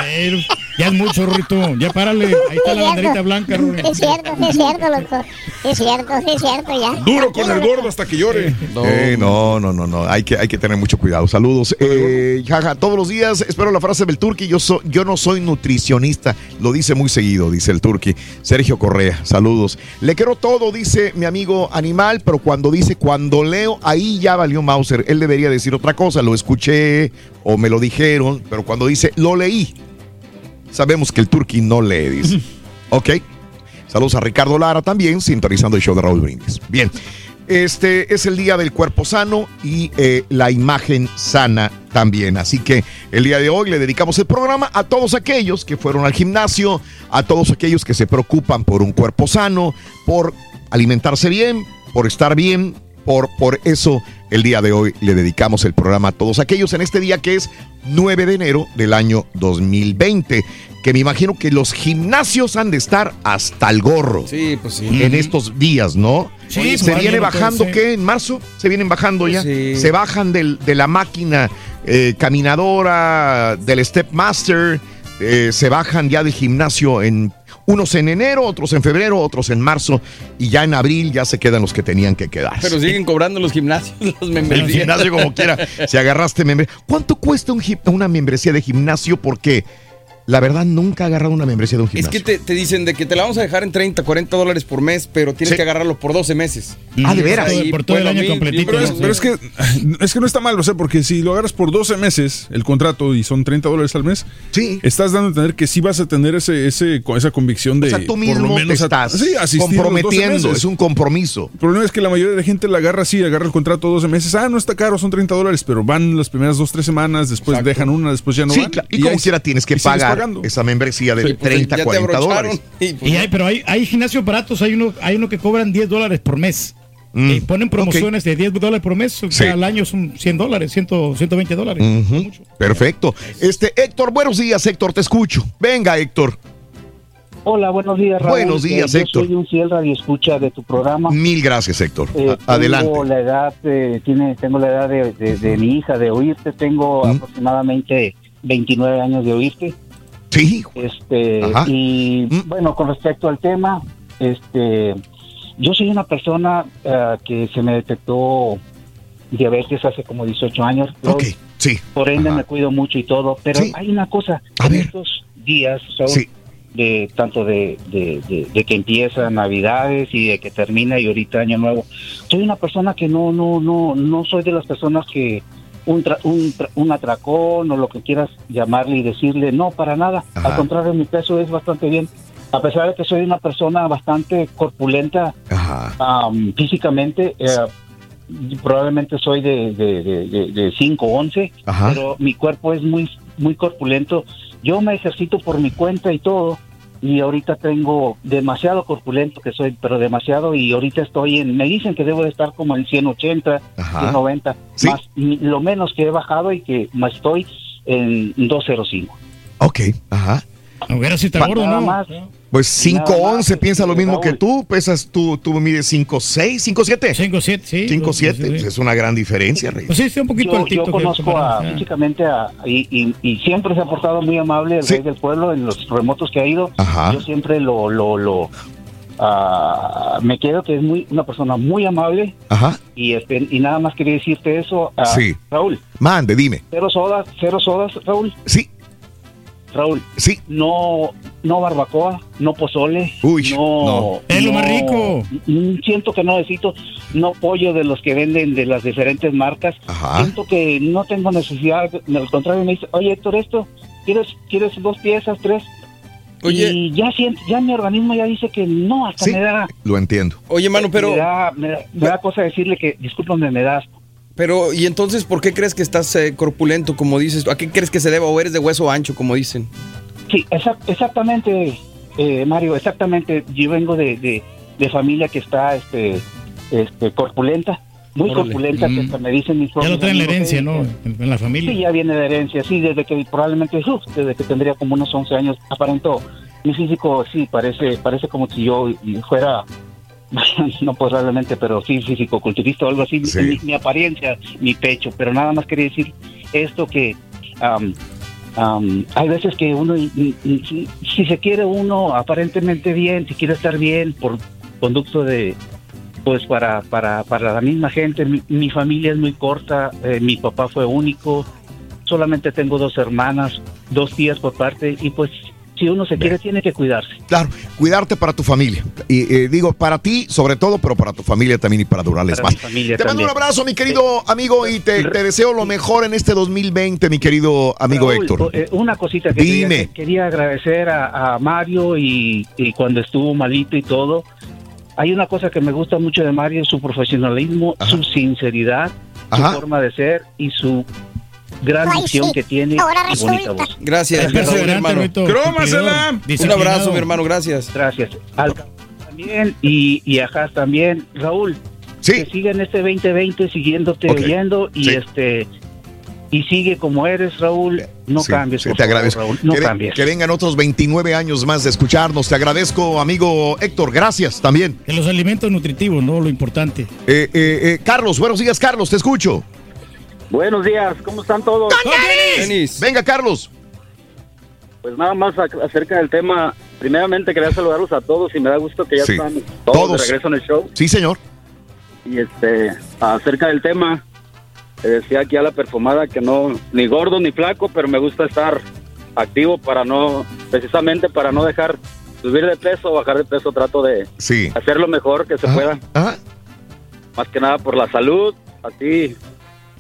Eh, ya es mucho, Rito. Ya párale. Ahí está la banderita blanca, Ruin. Es cierto, es cierto, loco. Es cierto, es cierto, ya. Duro con el gordo hasta que llore. No. Eh, no, no, no, no, hay que, hay que tener mucho cuidado. Saludos. Eh, jaja, todos los días espero la frase del Turqui. Yo, so- yo no soy nutricionista. Lo dice muy seguido, dice el Turqui. Sergio Correa, saludos. Le quiero todo, dice mi amigo Animal, pero cuando dice cuando leo, ahí ya valió Mauser. Él debería decir otra cosa. Lo escuché o me lo dijeron, pero cuando dice lo leí, sabemos que el Turqui no lee, dice. ok. Saludos a Ricardo Lara también, sintonizando el show de Raúl Brindis. Bien. Este es el día del cuerpo sano y eh, la imagen sana también. Así que el día de hoy le dedicamos el programa a todos aquellos que fueron al gimnasio, a todos aquellos que se preocupan por un cuerpo sano, por alimentarse bien, por estar bien, por, por eso el día de hoy le dedicamos el programa a todos aquellos en este día que es 9 de enero del año 2020, que me imagino que los gimnasios han de estar hasta el gorro. Sí, pues sí. En estos días, ¿no? Sí, se viene no bajando. ¿qué? ¿En marzo? ¿Se vienen bajando ya? Sí. Se bajan del- de la máquina eh, caminadora, del Step Master, eh, se bajan ya del gimnasio en unos en enero, otros en febrero, otros en marzo, y ya en abril ya se quedan los que tenían que quedar. Pero siguen cobrando los gimnasios, (laughs) los El membresías. gimnasio como quiera. Si agarraste membresía. ¿Cuánto cuesta un una membresía de gimnasio? Porque la verdad nunca he agarrado una membresía de un Es gimnasio. que te, te dicen de que te la vamos a dejar en 30, 40 dólares por mes, pero tienes Sí. que agarrarlo por 12 meses. Ah, ¿de veras? Por todo el año mil, completito, Pero es, pero es que es que no está mal, o sea, porque si lo agarras por 12 meses el contrato y son 30 dólares al mes, Sí. estás dando a entender que sí vas a tener ese, ese, esa convicción de O sea, tú por mismo lo menos te a- estás sí, asistir los 12 comprometiendo, meses. es un compromiso. El problema es que la mayoría de la gente la agarra así, agarra el contrato 12 meses. Ah, no está caro, son 30 dólares, pero van las primeras dos, tres semanas, después Exacto. dejan una, después ya no sí, van. claro, y, como quiera tienes que y pagar pagando. esa membresía de Sí, pues, 30, ya te 40 abrocharon, dólares. y, pues, Y hay, pero hay, hay gimnasios baratos, hay uno, hay uno que cobran 10 dólares por mes. Mm, Y ponen promociones de 10 dólares por mes, Sí. al año son 100 dólares, 100, 120 dólares. Ujú, Mucho. Perfecto. Este, Héctor, buenos días, Héctor, te escucho. Venga, Héctor. Hola, buenos días, Raúl. Buenos días, Eh, Héctor. Yo soy un fiel radioescucha de tu programa. Mil gracias, Héctor. Eh, Adelante. Tengo la edad, eh, tiene, tengo la edad de, de- de mi hija de oírte. Tengo Mm. aproximadamente 29 años de oírte. Sí. Este, Ajá. y Mm. bueno, con respecto al tema, este, yo soy una persona eh, que se me detectó diabetes hace como 18 años. Ok, sí. Por ende Ajá. me cuido mucho y todo, pero Sí. hay una cosa, A en ver. estos días, Sí. de tanto de, de, de- de que empieza Navidades y de que termina y ahorita Año Nuevo, soy una persona que no no no no soy de las personas que un, tra- un, tra- un atracón o lo que quieras llamarle y decirle, no, para nada. Ajá. Al contrario, mi peso es bastante bien. A pesar de que soy una persona bastante corpulenta am, físicamente, eh, probablemente soy de, de, de, de, de 5 o 11, Ajá. pero mi cuerpo es muy, muy corpulento. Yo me ejercito por mi cuenta y todo, y ahorita tengo demasiado corpulento que soy, pero demasiado, y ahorita estoy en, me dicen que debo de estar como en 180, Ajá. 190, Sí. más lo menos que he bajado y que más estoy en 205. Ok, ajá. A ver si está gordo, Nada ¿no? Pues Nada más, 5'11 piensa lo mismo que tú. Pesas tú, tú mides 5'6, 5'7. 5, 7, sí. 5'7. Sí, sí. Es una gran diferencia, Rey. Pues sí, está un poquito yo, altito. yo que conozco a, físicamente a, y, y- y siempre se ha portado muy amable el Sí. rey del pueblo en los remotos que ha ido. Ajá. Yo siempre lo, lo, lo ah, me quedo que es muy una persona muy amable Ajá. y este, y nada más quería decirte eso, ah, Sí. Raúl. Mande, dime. Cero sodas, cero sodas, Raúl. Sí, Raúl, sí. no, no barbacoa, no pozole, Uy, no, no. Es lo más rico. mm, Siento que no necesito, no pollo de los que venden de las diferentes marcas. Ajá. Siento que no tengo necesidad, al contrario me dice, oye Héctor, esto, ¿quieres, quieres dos piezas, tres? Oye. Y ya siento, ya mi organismo ya dice que no, hasta Sí. me da, Lo entiendo. Oye, mano, pero, me da, me da, me da cosa decirle que, discúlpame, me das. Pero, ¿y entonces por qué crees que estás eh, corpulento, como dices? ¿A qué crees que se deba? ¿O eres de hueso ancho, como dicen? Sí, exac- exactamente, eh, Mario, exactamente. Yo vengo de, de, de familia que está este, este, corpulenta, muy Órale. corpulenta, que Mm. hasta me dicen mis Ya lo traen la herencia, ¿no? En, en la Sí, familia. ya viene de herencia, sí, desde que probablemente, uf, desde que tendría como unos 11 años, aparentó. Mi físico, sí, parece parece como si yo fuera, (laughs) no realmente, pero sí, físico culturista o algo así, Sí. mi, mi apariencia, mi pecho, pero nada más quería decir esto que am, hay veces que uno, si, si se quiere uno aparentemente bien, si quiere estar bien por conducto de, pues para, para, para la misma gente, mi, mi familia es muy corta, eh, mi papá fue único, solamente tengo dos hermanas, dos tías por parte, y pues si uno se quiere tiene que cuidarse. Claro, cuidarte para tu familia. Y eh, digo, para ti sobre todo, pero para tu familia también y para durarles Para más. familia Te mando un abrazo, mi querido amigo, y te, te deseo lo mejor en este 2020, mi querido amigo Raúl, Héctor. eh, una cosita que Dime. quería, quería agradecer a, a Mario y, y cuando estuvo malito y todo, hay una cosa que me gusta mucho de Mario, su profesionalismo, su sinceridad, Ajá. su forma de ser y su gran Ay, visión sí. que tiene Ahora y bonita resulta. voz. Gracias, Gracias, hermano. ¡Crómasela! Un abrazo, mi hermano, gracias. Gracias. Al también y, y a Haas también. Raúl, que siga en este 2020 siguiéndote Ok. oyendo y Sí. este y sigue como eres, Raúl. No Sí, cambies, sí, por te agradezco. Raúl. No que, cambies. que vengan otros 29 años más de escucharnos. Te agradezco, amigo Héctor. Gracias también. Que los alimentos nutritivos, ¿no? Lo importante. Eh, eh, eh, Carlos, buenos días, Carlos. Te escucho. Buenos días, ¿cómo están todos? Venga, Carlos. Pues nada más ac- acerca del tema. Primeramente quería saludarlos a todos y me da gusto que ya Sí. están todos, Todos. de regreso en el show. Sí, señor. Y este, acerca del tema, le decía aquí a la perfumada que no, ni gordo ni flaco, pero me gusta estar activo para no, precisamente para no dejar subir de peso o bajar de peso, trato de Sí. hacer lo mejor que se pueda. Más que nada por la salud, así,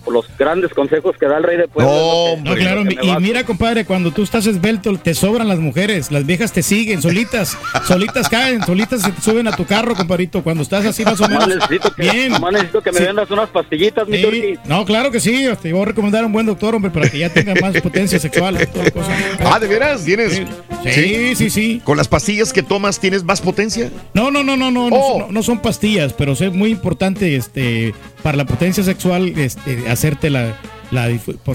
por los grandes consejos que da el rey de que- No, claro, y mira, compadre, cuando tú estás esbelto, te sobran las mujeres, las viejas te siguen, solitas, (laughs) solitas caen, solitas se te suben a tu carro, compadrito, cuando estás así más o menos. necesito que, Bien. necesito que me Sí. vendas unas pastillitas, mi Sí. No, claro que sí, te voy a recomendar a un buen doctor, hombre, para que ya tenga más potencia sexual. toda la cosa. Ah, ¿de veras? ¿Tienes? Sí, sí, sí. ¿Con las pastillas que tomas tienes más potencia? No, no, no, no, no, Oh. no, no son pastillas, pero es muy importante este, para la potencia sexual este, hacerte la, la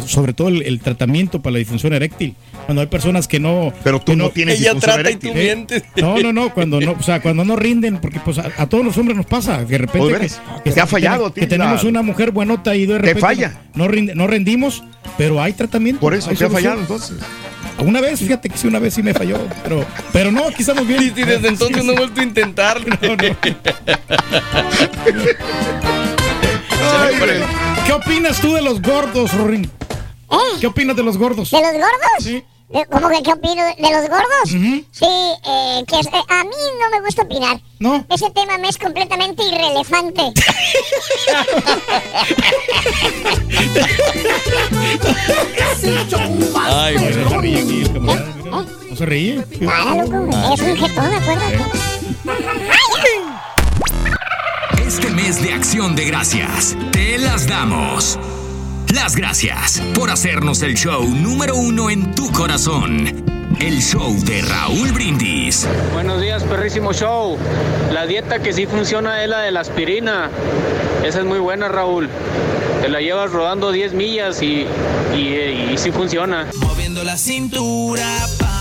sobre todo el, el tratamiento para la disfunción eréctil. Cuando hay personas que no... Pero tú que no tienes Ella disfunción trata y tú. Eh, No, no, no, cuando no, o sea, cuando no rinden, porque pues a, a todos los hombres nos pasa, de repente ¿Oh, de que, veras? ¿Te ha fallado ti que tenemos una mujer buenota y de Te repente falla. No, no rinde- no rendimos, pero hay tratamiento. Por eso te ha fallado entonces. Una vez, fíjate que sí, una vez sí me falló, pero, pero no, aquí estamos bien. Y desde entonces no he vuelto a intentarlo. (laughs) Ay, ¿Qué opinas tú de los gordos, Rorín? ¿Qué opinas de los gordos? ¿De los gordos? Eh, ¿Cómo que qué opino de los gordos? Sí, eh, que es- eh, a mí no me gusta opinar. No. Ese tema me es completamente irrelevante. Ay, güey, no se ríe aquí el camarada, mira. No se ríe. Nada, loco, es un jetón, acuérdate. Este mes de acción de gracias, te las damos. Las gracias por hacernos el show número uno en tu corazón. El show de Raúl Brindis. Buenos días, perrísimo show. La dieta que sí funciona es la de la aspirina. Esa es muy buena, Raúl. Te la llevas rodando 10 millas y, y, y sí funciona. Moviendo la cintura, pam.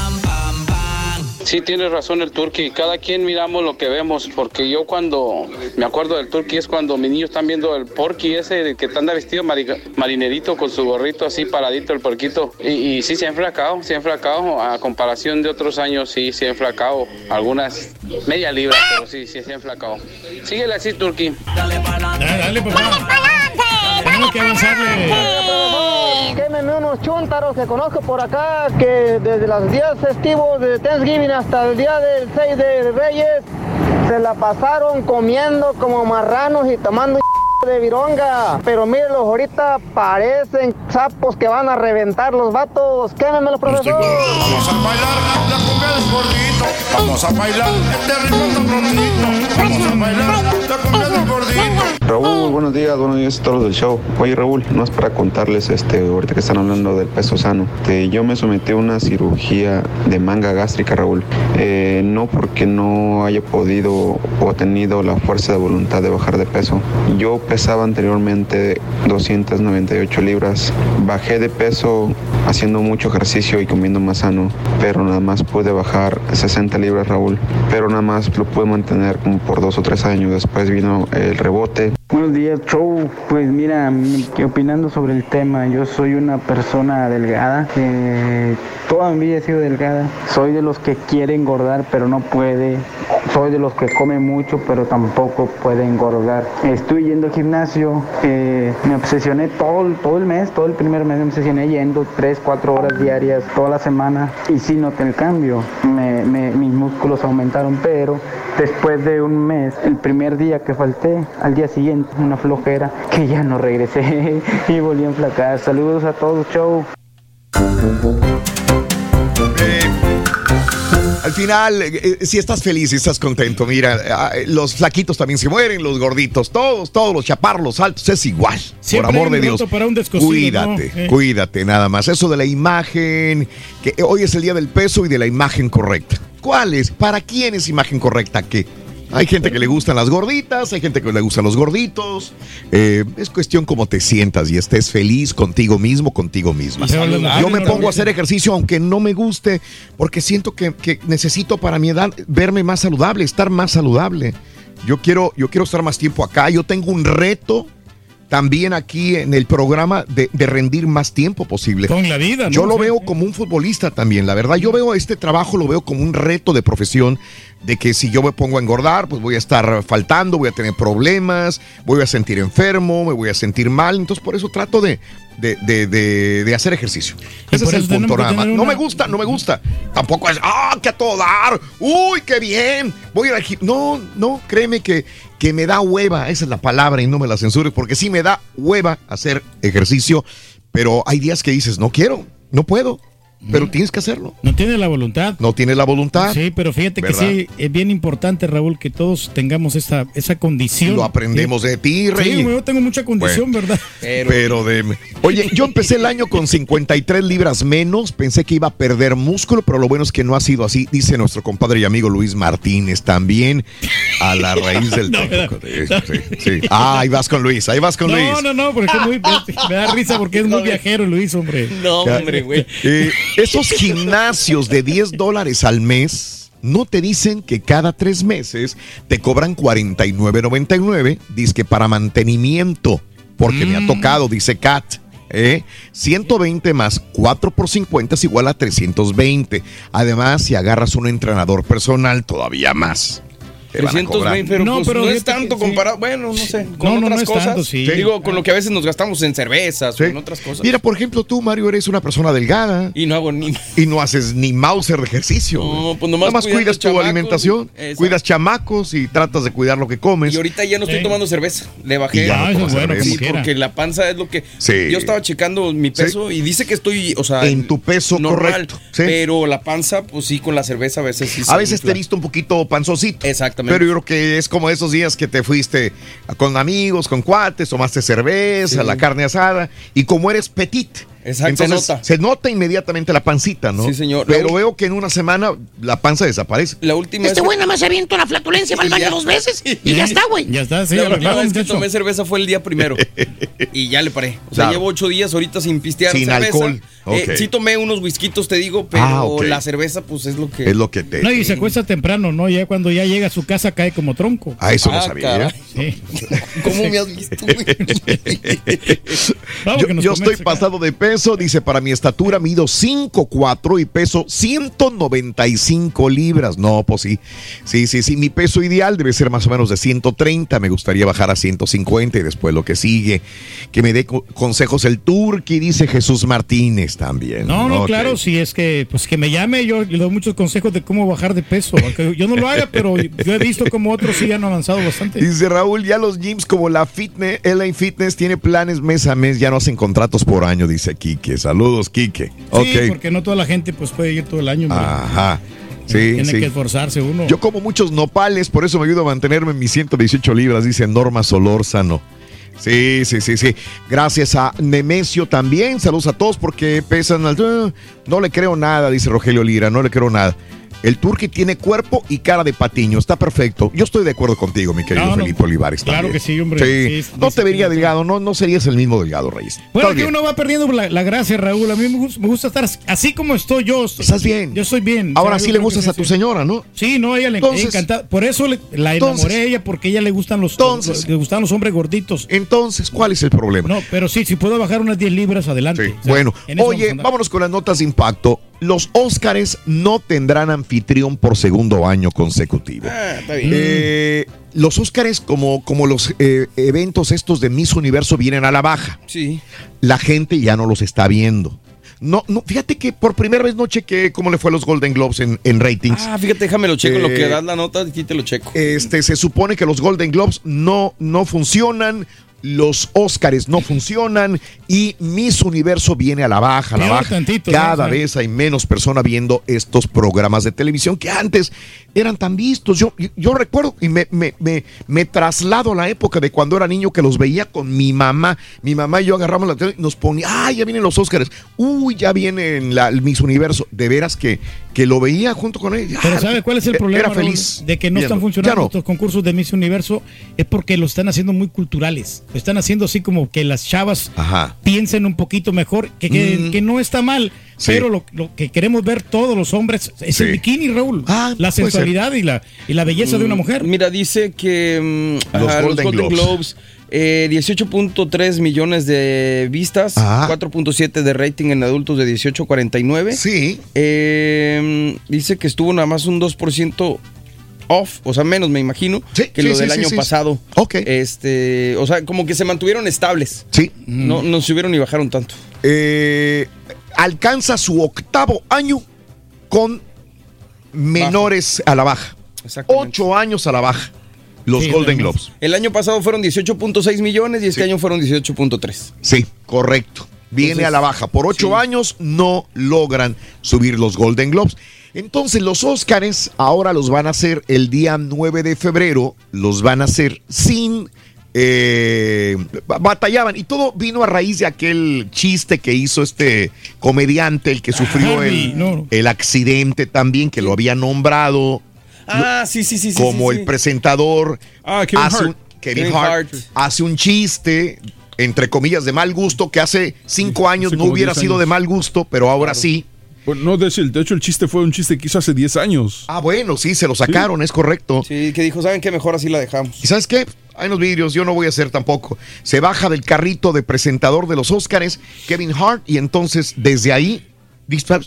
Sí, tienes razón el turqui. Cada quien miramos lo que vemos, porque yo cuando me acuerdo del turqui es cuando mis niños están viendo el porqui ese que anda vestido mari- marinerito con su gorrito así paradito el porquito. Y, y sí se ha enflacado, se ha enflacado. A comparación de otros años, sí se ha enflacado. Algunas media libra, pero sí, sí se ha enflacado. Síguele así, turqui. Dale, dale, papá. Tenemos que avanzarle. Quémeme unos chúntaros que conozco por acá que desde los días festivos de Thanksgiving hasta el día del 6 de Reyes se la pasaron comiendo como marranos y tomando (laughs) de vironga. Pero mírenlos, ahorita parecen sapos que van a reventar los vatos. Quémemelos, profesor. Vamos a bailar la cumbia del gordito. Vamos a bailar este ritmo tan bonito. Vamos a bailar la cumbia del gordito. Raúl, buenos días, buenos días a todos del show. Oye Raúl, no es para contarles, este, ahorita que están hablando del peso sano. Este, yo me sometí a una cirugía de manga gástrica, Raúl. Eh, no porque no haya podido o tenido la fuerza de voluntad de bajar de peso. Yo pesaba anteriormente 298 libras. Bajé de peso haciendo mucho ejercicio y comiendo más sano, pero nada más pude bajar 60 libras, Raúl. Pero nada más lo pude mantener como por dos o tres años. Después vino el rebote. Buenos días, show. Pues mira, que opinando sobre el tema, yo soy una persona delgada. eh, toda mi vida he sido delgada. Soy de los que quiere engordar, pero no puede. Soy de los que come mucho, pero tampoco puede engordar. Estoy yendo al gimnasio. eh, me obsesioné todo, todo el mes, todo el primer mes me obsesioné yendo 3, 4 horas diarias toda la semana. Y sí noté el cambio. Mis músculos aumentaron, pero después de un mes, el primer día que falté, al día siguiente, una flojera, que ya no regresé (laughs) y volví a enflacar. Saludos a todos, show. Al final, eh, eh, si estás feliz y estás contento, mira, eh, los flaquitos también se mueren, los gorditos, todos, todos, los chaparros, los altos, es igual. Siempre por amor de Dios. para un cuídate, ¿no? Eh. cuídate, nada más. Eso de la imagen, que hoy es el día del peso y de la imagen correcta. ¿Cuál es? ¿Para quién es imagen correcta qué? Hay gente que le gustan las gorditas, hay gente que le gustan los gorditos. Eh, es cuestión como te sientas y estés feliz contigo mismo, contigo misma. Yo me pongo a hacer ejercicio aunque no me guste, porque siento que, que necesito para mi edad verme más saludable, estar más saludable. Yo quiero, yo quiero estar más tiempo acá. Yo tengo un reto también aquí en el programa de, de rendir más tiempo posible. Con la vida, ¿no? Yo lo veo como un futbolista también, la verdad. Yo veo este trabajo, lo veo como un reto de profesión, de que si yo me pongo a engordar, pues voy a estar faltando, voy a tener problemas, voy a sentir enfermo, me voy a sentir mal. Entonces, por eso trato de, de, de- de- de hacer ejercicio. Y Ese es el punto nada más. No me gusta, no me gusta. Tampoco es, ah, que a todo dar. Uy, qué bien. Voy a ir al gim-". No, no, créeme que, que me da hueva. Esa es la palabra y no me la censures, porque sí me da hueva hacer ejercicio. Pero hay días que dices, no quiero, no puedo. Pero tienes que hacerlo. No tiene la voluntad. No tienes la voluntad. Sí, pero fíjate ¿Verdad? que sí, es bien importante, Raúl, que todos tengamos esa, esa condición. Lo aprendemos de ti, Rey. Sí, yo tengo mucha condición, Bueno. ¿verdad? Pero, de... Oye, yo empecé el año con 53 libras menos. Pensé que iba a perder músculo, pero lo bueno es que no ha sido así. Dice nuestro compadre y amigo Luis Martínez también. A la (laughs) raíz del técnico. Sí, sí, sí. Ah, ahí vas con Luis, ahí vas con Luis. No, no, no, porque es muy, (laughs) me da risa porque es muy viajero Luis, hombre. No, hombre, güey. Eh, esos gimnasios de 10 dólares al mes no te dicen que cada tres meses te cobran 49.99, dice para mantenimiento, porque me ha tocado, dice Kat. ¿eh? 120 más 4 por 50 es igual a 320. Además, si agarras un entrenador personal, todavía más. Te van a cobrar. 320, pero, No, pues, pero no es que tanto sí. comparado. Bueno, no sé. Con No, no, otras no es cosas. tanto, sí. Digo, con lo que a veces nos gastamos en cervezas Sí. o en otras cosas. Mira, por ejemplo, tú, Mario, eres una persona delgada Y no hago ni. y no haces ni Mauser de ejercicio. No, pues Nada nomás más cuidas tu chamacos. alimentación, Exacto. cuidas chamacos y tratas de cuidar lo que comes. Y ahorita ya no estoy Sí. tomando cerveza. Le bajé. Ya no Ah, eso tomas es bueno, Sí, porque la panza es lo que. Sí. Yo estaba checando mi peso y dice que estoy, o sea. En tu peso correcto, sí. Pero la panza, pues sí, con la cerveza a veces sí. A veces te visto un poquito panzocito. Exactamente. Pero yo creo que es como esos días que te fuiste con amigos, con cuates, tomaste cerveza, Sí. la carne asada. Y como eres petit, Exacto, entonces se nota. se nota inmediatamente la pancita, ¿no? Sí, señor. Pero La- veo que en una semana la panza desaparece. La última Este güey nada más se avienta una flatulencia, va al baño dos veces (laughs) y ya está, güey. Ya está, sí, la última vez que tomé cerveza fue el día primero. (laughs) y ya le paré. O sea, Claro. llevo ocho días ahorita sin pistear Sin cerveza. alcohol. Eh, Ok. sí tomé unos whiskitos, te digo, pero Ah, la cerveza, pues es lo que. Es lo que te. No, y se acuesta temprano, ¿no? Ya cuando ya llega a su casa cae como tronco. Ah, eso no Ah, sabía. caray. Sí. (laughs) ¿Cómo me has visto, güey? Vamos, Yo, que nos yo estoy acá. pasado de peso, dice, para mi estatura mido 5'4 y peso 195 libras. No, pues sí, sí, sí, sí, mi peso ideal debe ser más o menos de 130, me gustaría bajar a 150 y después lo que sigue. Que me dé co- consejos el Turqui, dice Jesús Martínez también. No, no, claro, si es que, pues que me llame, yo le doy muchos consejos de cómo bajar de peso. Aunque yo no lo haga, pero yo he visto como otros sí han avanzado bastante. Dice Raúl, ya los gyms como la Fitness, LA Fitness tiene planes mes a mes, ya no hacen contratos por año, dice Quique. Saludos, Quique. Sí, porque no toda la gente pues puede ir todo el año. hombre. Ajá. Sí, Tiene sí. que esforzarse uno. Yo como muchos nopales, por eso me ayudo a mantenerme en mis 118 libras, dice Norma Solórzano. Sí, sí, sí, sí. Gracias a Nemesio también. Saludos a todos porque pesan al... No le creo nada, dice Rogelio Lira, no le creo nada. El turqui tiene cuerpo y cara de patiño, está perfecto. Yo estoy de acuerdo contigo, mi querido No, no. Felipe Olivares. Claro también. que sí, hombre. Sí. Sí, no te vería delgado, no, no serías el mismo delgado, Reyes. Bueno, que uno va perdiendo la, la gracia, Raúl. A mí me gusta, me gusta estar así como estoy yo. Estás bien. Yo estoy bien. Ahora sí le gustas a tu señora, ¿no? Sí, no, ella le encanta. Por eso le- la enamoré Entonces- a ella, porque a ella le gustan los, Entonces- le gustan los hombres gorditos. Entonces, ¿cuál es el problema? No, pero sí, si puedo bajar unas 10 libras adelante. Sí. O sea, bueno, oye, vámonos con las notas de impacto. Los Óscares no tendrán anfitrión por segundo año consecutivo. Ah, está bien. Eh, los Óscares, como, como los eh, eventos estos de Miss Universo, vienen a la baja. Sí. La gente ya no los está viendo. No, no, fíjate que por primera vez no chequé cómo le fue a los Golden Globes en, en ratings. Ah, fíjate, déjame lo checo. lo Eh, que das la nota, aquí te lo checo. Este, se supone que los Golden Globes no, no funcionan los Óscares no funcionan y Miss Universo viene a la baja, a la Peor baja. tantito, Cada ¿no? vez hay menos personas viendo estos programas de televisión que antes eran tan vistos. Yo, yo, yo recuerdo y me, me, me, me traslado a la época de cuando era niño que los veía con mi mamá. Mi mamá y yo agarramos la tele y nos ponía, ¡ay, ya vienen los Óscares! ¡Uy, ya viene la, el Miss Universo! De veras que, que lo veía junto con ella. Pero ¿sabe cuál es el E- problema? Era Raúl? feliz. De que no viendo. están funcionando no. estos concursos de Miss Universo es porque lo están haciendo muy culturales. Lo están haciendo así como que las chavas Ajá. piensen un poquito mejor, que, que, Mm. que no está mal. Sí. Pero lo, lo que queremos ver todos los hombres es Sí. el bikini, Raúl. la puede sensualidad y la, y la belleza de una Mm, mujer. Mira, dice que mm, Los ajá, los Golden Golden, Globes. Globes, eh, 18.3 millones de vistas, Ah. 4.7 de rating en adultos de 18 a 49. Sí. Eh, dice que estuvo nada más un 2% off, o sea, menos me imagino, que sí, lo del sí, año sí. pasado. Ok. Este, o sea, como que se mantuvieron estables. Sí. No, no subieron ni bajaron tanto. Eh, alcanza su octavo año con menores a la baja. Ocho años a la baja. Los Sí, Golden. Globes. El año pasado fueron 18.6 millones y este año fueron 18.3. Sí, correcto. Viene Entonces, a la baja. Por ocho años no logran subir los Golden Globes. Entonces los Óscares ahora los van a hacer el día 9 de febrero. Los van a hacer sin... eh, ba- batallaban y todo vino a raíz de aquel chiste que hizo este comediante, el que sufrió Harvey, el, no. el accidente también, que lo había nombrado Ah, sí, sí, sí. como sí, el sí. presentador Ah, Kevin hace Hart. un, Kevin Kevin Hart, Hart. hace un chiste entre comillas de mal gusto que hace cinco años hace no hubiera 10 sido años. de mal gusto, pero ahora sí. Bueno, no, de hecho, el- de hecho, el chiste fue un chiste que hizo hace 10 años. Ah, bueno, sí, se lo sacaron, es correcto. Sí, que dijo, ¿saben qué? Mejor así la dejamos. ¿Y sabes qué? Hay unos vídeos, yo no voy a hacer tampoco. Se baja del carrito de presentador de los Óscares, Kevin Hart, y entonces desde ahí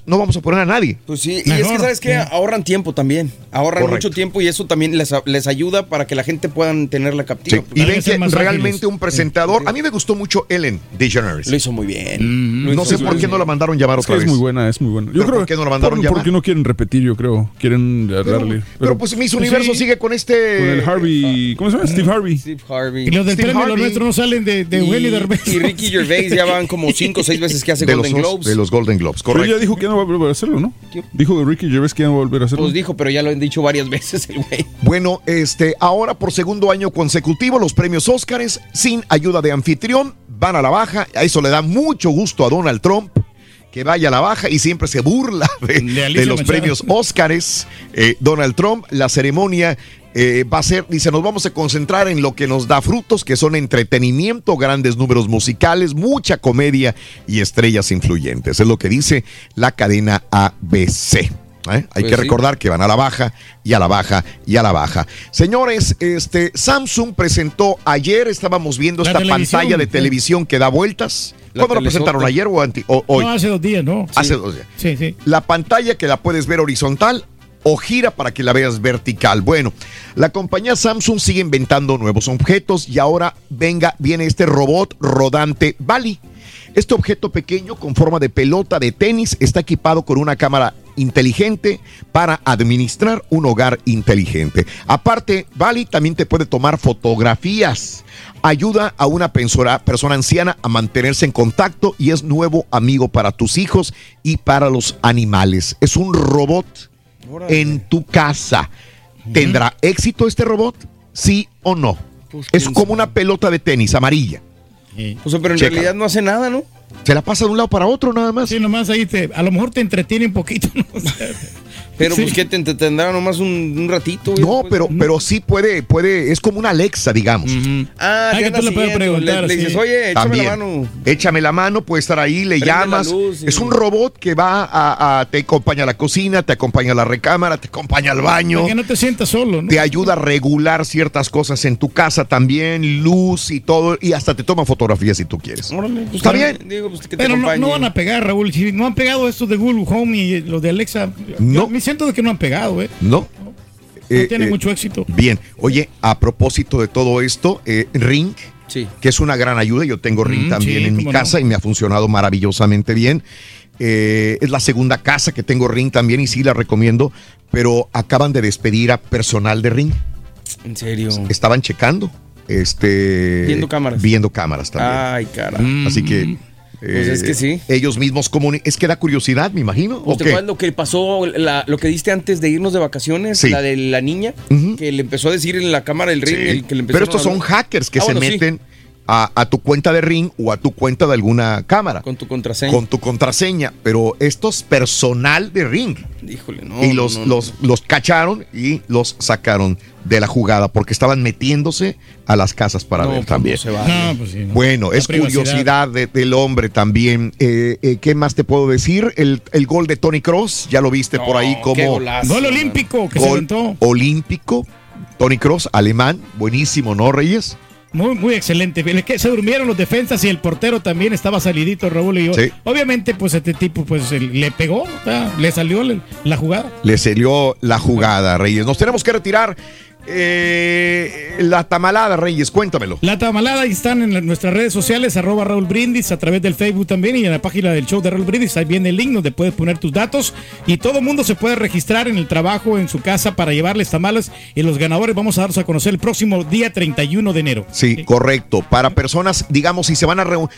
no vamos a poner a nadie. Pues sí, y es que, ¿sabes qué? Ahorran tiempo también. Ahorran Correcto. mucho tiempo y eso también les, les ayuda para que la gente pueda tenerla captiva. Sí, Y ven que realmente un presentador. A mí me gustó mucho Ellen DeGeneres. Lo hizo muy bien. Lo No hizo sé por qué bien. no la mandaron llamar Es que otra es vez. muy buena, es muy buena. Yo ¿Pero creo por qué no la mandaron por- llamar? Porque no quieren repetir, yo creo. Quieren darle. Pero pues Miss Universo sí, sigue con este. Con el Harvey. ¿Cómo se llama? Steve Harvey. Steve Harvey. Y los del Steve premio, los nuestros no salen de, de Y- Eugenio Derbez. Y Ricky Gervais ya van como cinco o seis veces que hace Golden Globes. de los Golden Globes, Pero correcto. Ya dijo que no va a volver a hacerlo, ¿no? Dijo Ricky Gervais que ya no va a volver a hacerlo. Pues dijo, pero ya lo han dicho varias (laughs) veces el güey. Bueno, este, ahora por segundo año consecutivo, los premios Óscares, sin ayuda de anfitrión, van a la baja. A eso le da mucho gusto a Donald Trump que vaya a la baja y siempre se burla de, los Machado. premios Óscares. Eh, Donald Trump, la ceremonia eh, va a ser, dice, nos vamos a concentrar en lo que nos da frutos, que son entretenimiento, grandes números musicales, mucha comedia y estrellas influyentes. Es lo que dice la cadena ABC. ¿eh? Hay Pues que sí. recordar que van a la baja y a la baja y a la baja. Señores, este Samsung presentó ayer, estábamos viendo La esta televisión, pantalla de televisión que da vueltas. La ¿Cuándo la telesota. presentaron? ¿Ayer o, anti- o hoy? No, hace dos días, ¿no? Hace dos días. Sí, sí. La pantalla que la puedes ver horizontal o gira para que la veas vertical. Bueno, la compañía Samsung sigue inventando nuevos objetos y ahora venga, viene este robot rodante Bali. Este objeto pequeño con forma de pelota de tenis está equipado con una cámara inteligente para administrar un hogar inteligente. Aparte, Bali también te puede tomar fotografías. Ayuda a una persona, persona anciana a mantenerse en contacto y es nuevo amigo para tus hijos y para los animales. Es un robot en tu casa. ¿Tendrá éxito este robot? ¿Sí o no? Pues, es como una pelota de tenis amarilla. Pues, pero en Checa. realidad no hace nada, ¿no? Se la pasa de un lado para otro nada más. Sí, nomás ahí te, a lo mejor te entretiene un poquito. (laughs) ¿no? O sea, Pero Sí. pues que te entretendrá nomás un, un ratito. güey, No, después- pero, pero sí puede, puede, es como una Alexa, digamos. Ah, Ay, que tú le puedes preguntar, Le, le dices, sí. oye, échame También. la mano. Échame la mano, puede estar ahí, le Prende llamas. luz y- Es un robot que va a, a- te acompaña a la cocina, te acompaña a la recámara, te acompaña al baño. para que no te sientas solo, ¿no? Te ayuda a regular ciertas cosas en tu casa también, luz y todo, y hasta te toma fotografías si tú quieres. Órale, pues, Está está bien. Digo, pues que te Pero no, acompañe. no van a pegar, Raúl. Si no han pegado estos de Google Home y los de Alexa, No. me siento de que no han pegado, ¿eh? ¿No? No Eh, tiene eh, mucho éxito. Bien, oye, a propósito de todo esto, eh, Ring, Sí. que es una gran ayuda, yo tengo Ring Mm, también sí, en mi no. casa y me ha funcionado maravillosamente bien. Eh, es la segunda casa que tengo Ring también y sí la recomiendo, pero acaban de despedir a personal de Ring. En serio. Estaban checando este, Viendo cámaras. Viendo cámaras también. Ay, cara. Así que. Pues es que sí. Ellos mismos comunican. Es que da curiosidad, me imagino. ¿O ¿o te acuerdas lo que pasó, la- lo que diste antes de irnos de vacaciones? Sí. La de la niña, que le empezó a decir en la cámara del. Sí. el que le Pero estos son hackers que Ah, se bueno, sí. A, a tu cuenta de Ring o a tu cuenta de alguna cámara. Con tu contraseña. Con tu contraseña. Pero esto es personal de Ring. Híjole, no. y los, no, no. los, los cacharon y los sacaron de la jugada porque estaban metiéndose a las casas para No, ver pues también. se vale. Pues sí, no. Bueno, La es privacidad. curiosidad de- del hombre también. Eh, eh, ¿Qué más te puedo decir? El, el gol de Tony Cross, ya lo viste por ahí como golazo, Gol olímpico que se gol aventó. olímpico. Tony Cross, alemán, buenísimo, ¿no, Reyes? Muy, muy excelente. Que Se durmieron los defensas y el portero también estaba salidito, Raúl. Y yo. Sí. Obviamente, pues este tipo pues le pegó, o sea, le salió la jugada. Le salió la jugada, Reyes. Nos tenemos que retirar. Eh, la tamalada, Reyes, cuéntamelo. La tamalada ahí están en la- nuestras redes sociales, arroba Raúl Brindis, a través del Facebook también y en la página del show de Raúl Brindis. Ahí viene el link donde puedes poner tus datos y todo el mundo se puede registrar en el trabajo, en su casa para llevarles tamales y los ganadores vamos a darlos a conocer el próximo día 31 de enero. Sí, correcto. Para personas, digamos, si se van a reunir.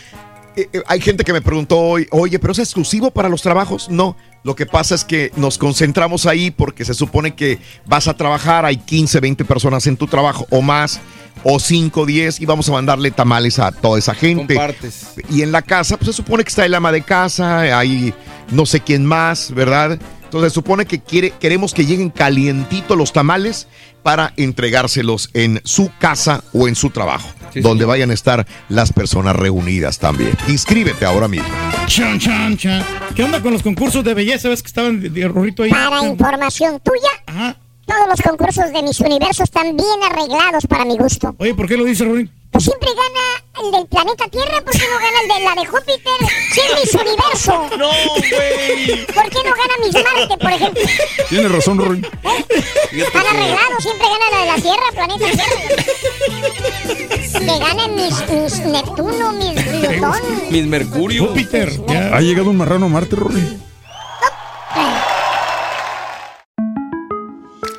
Hay gente que me preguntó hoy, oye, pero es exclusivo para los trabajos. No, lo que pasa es que nos concentramos ahí porque se supone que vas a trabajar, hay 15, 20 personas en tu trabajo o más, o 5, 10, y vamos a mandarle tamales a toda esa gente. Compartes. Y en la casa, pues se supone que está el ama de casa, hay no sé quién más, ¿verdad? Entonces se supone que quiere, queremos que lleguen calientitos los tamales para entregárselos en su casa o en su trabajo, Sí, donde vayan a estar las personas reunidas también. Inscríbete ahora mismo. Chan, chan, chan. ¿Qué onda con los concursos de belleza? ¿Ves que estaban de, de Rorrito ahí? Para información tuya, todos los concursos de mis universos están bien arreglados para mi gusto. Oye, ¿por qué lo dice Rorín? Pues siempre gana el del planeta Tierra, ¿por qué no gana el de la de Júpiter? Si es Miss Universo. (laughs) No, güey. ¿Por qué no gana Miss Marte, por ejemplo? Tienes razón, Rorín. Están arreglados, siempre gana la de la Tierra, planeta Tierra. Que ganen mis, mis Neptuno, mis Plutón. Mis Mercurio. Júpiter. ¿Ha llegado un marrano a Marte, Rorín?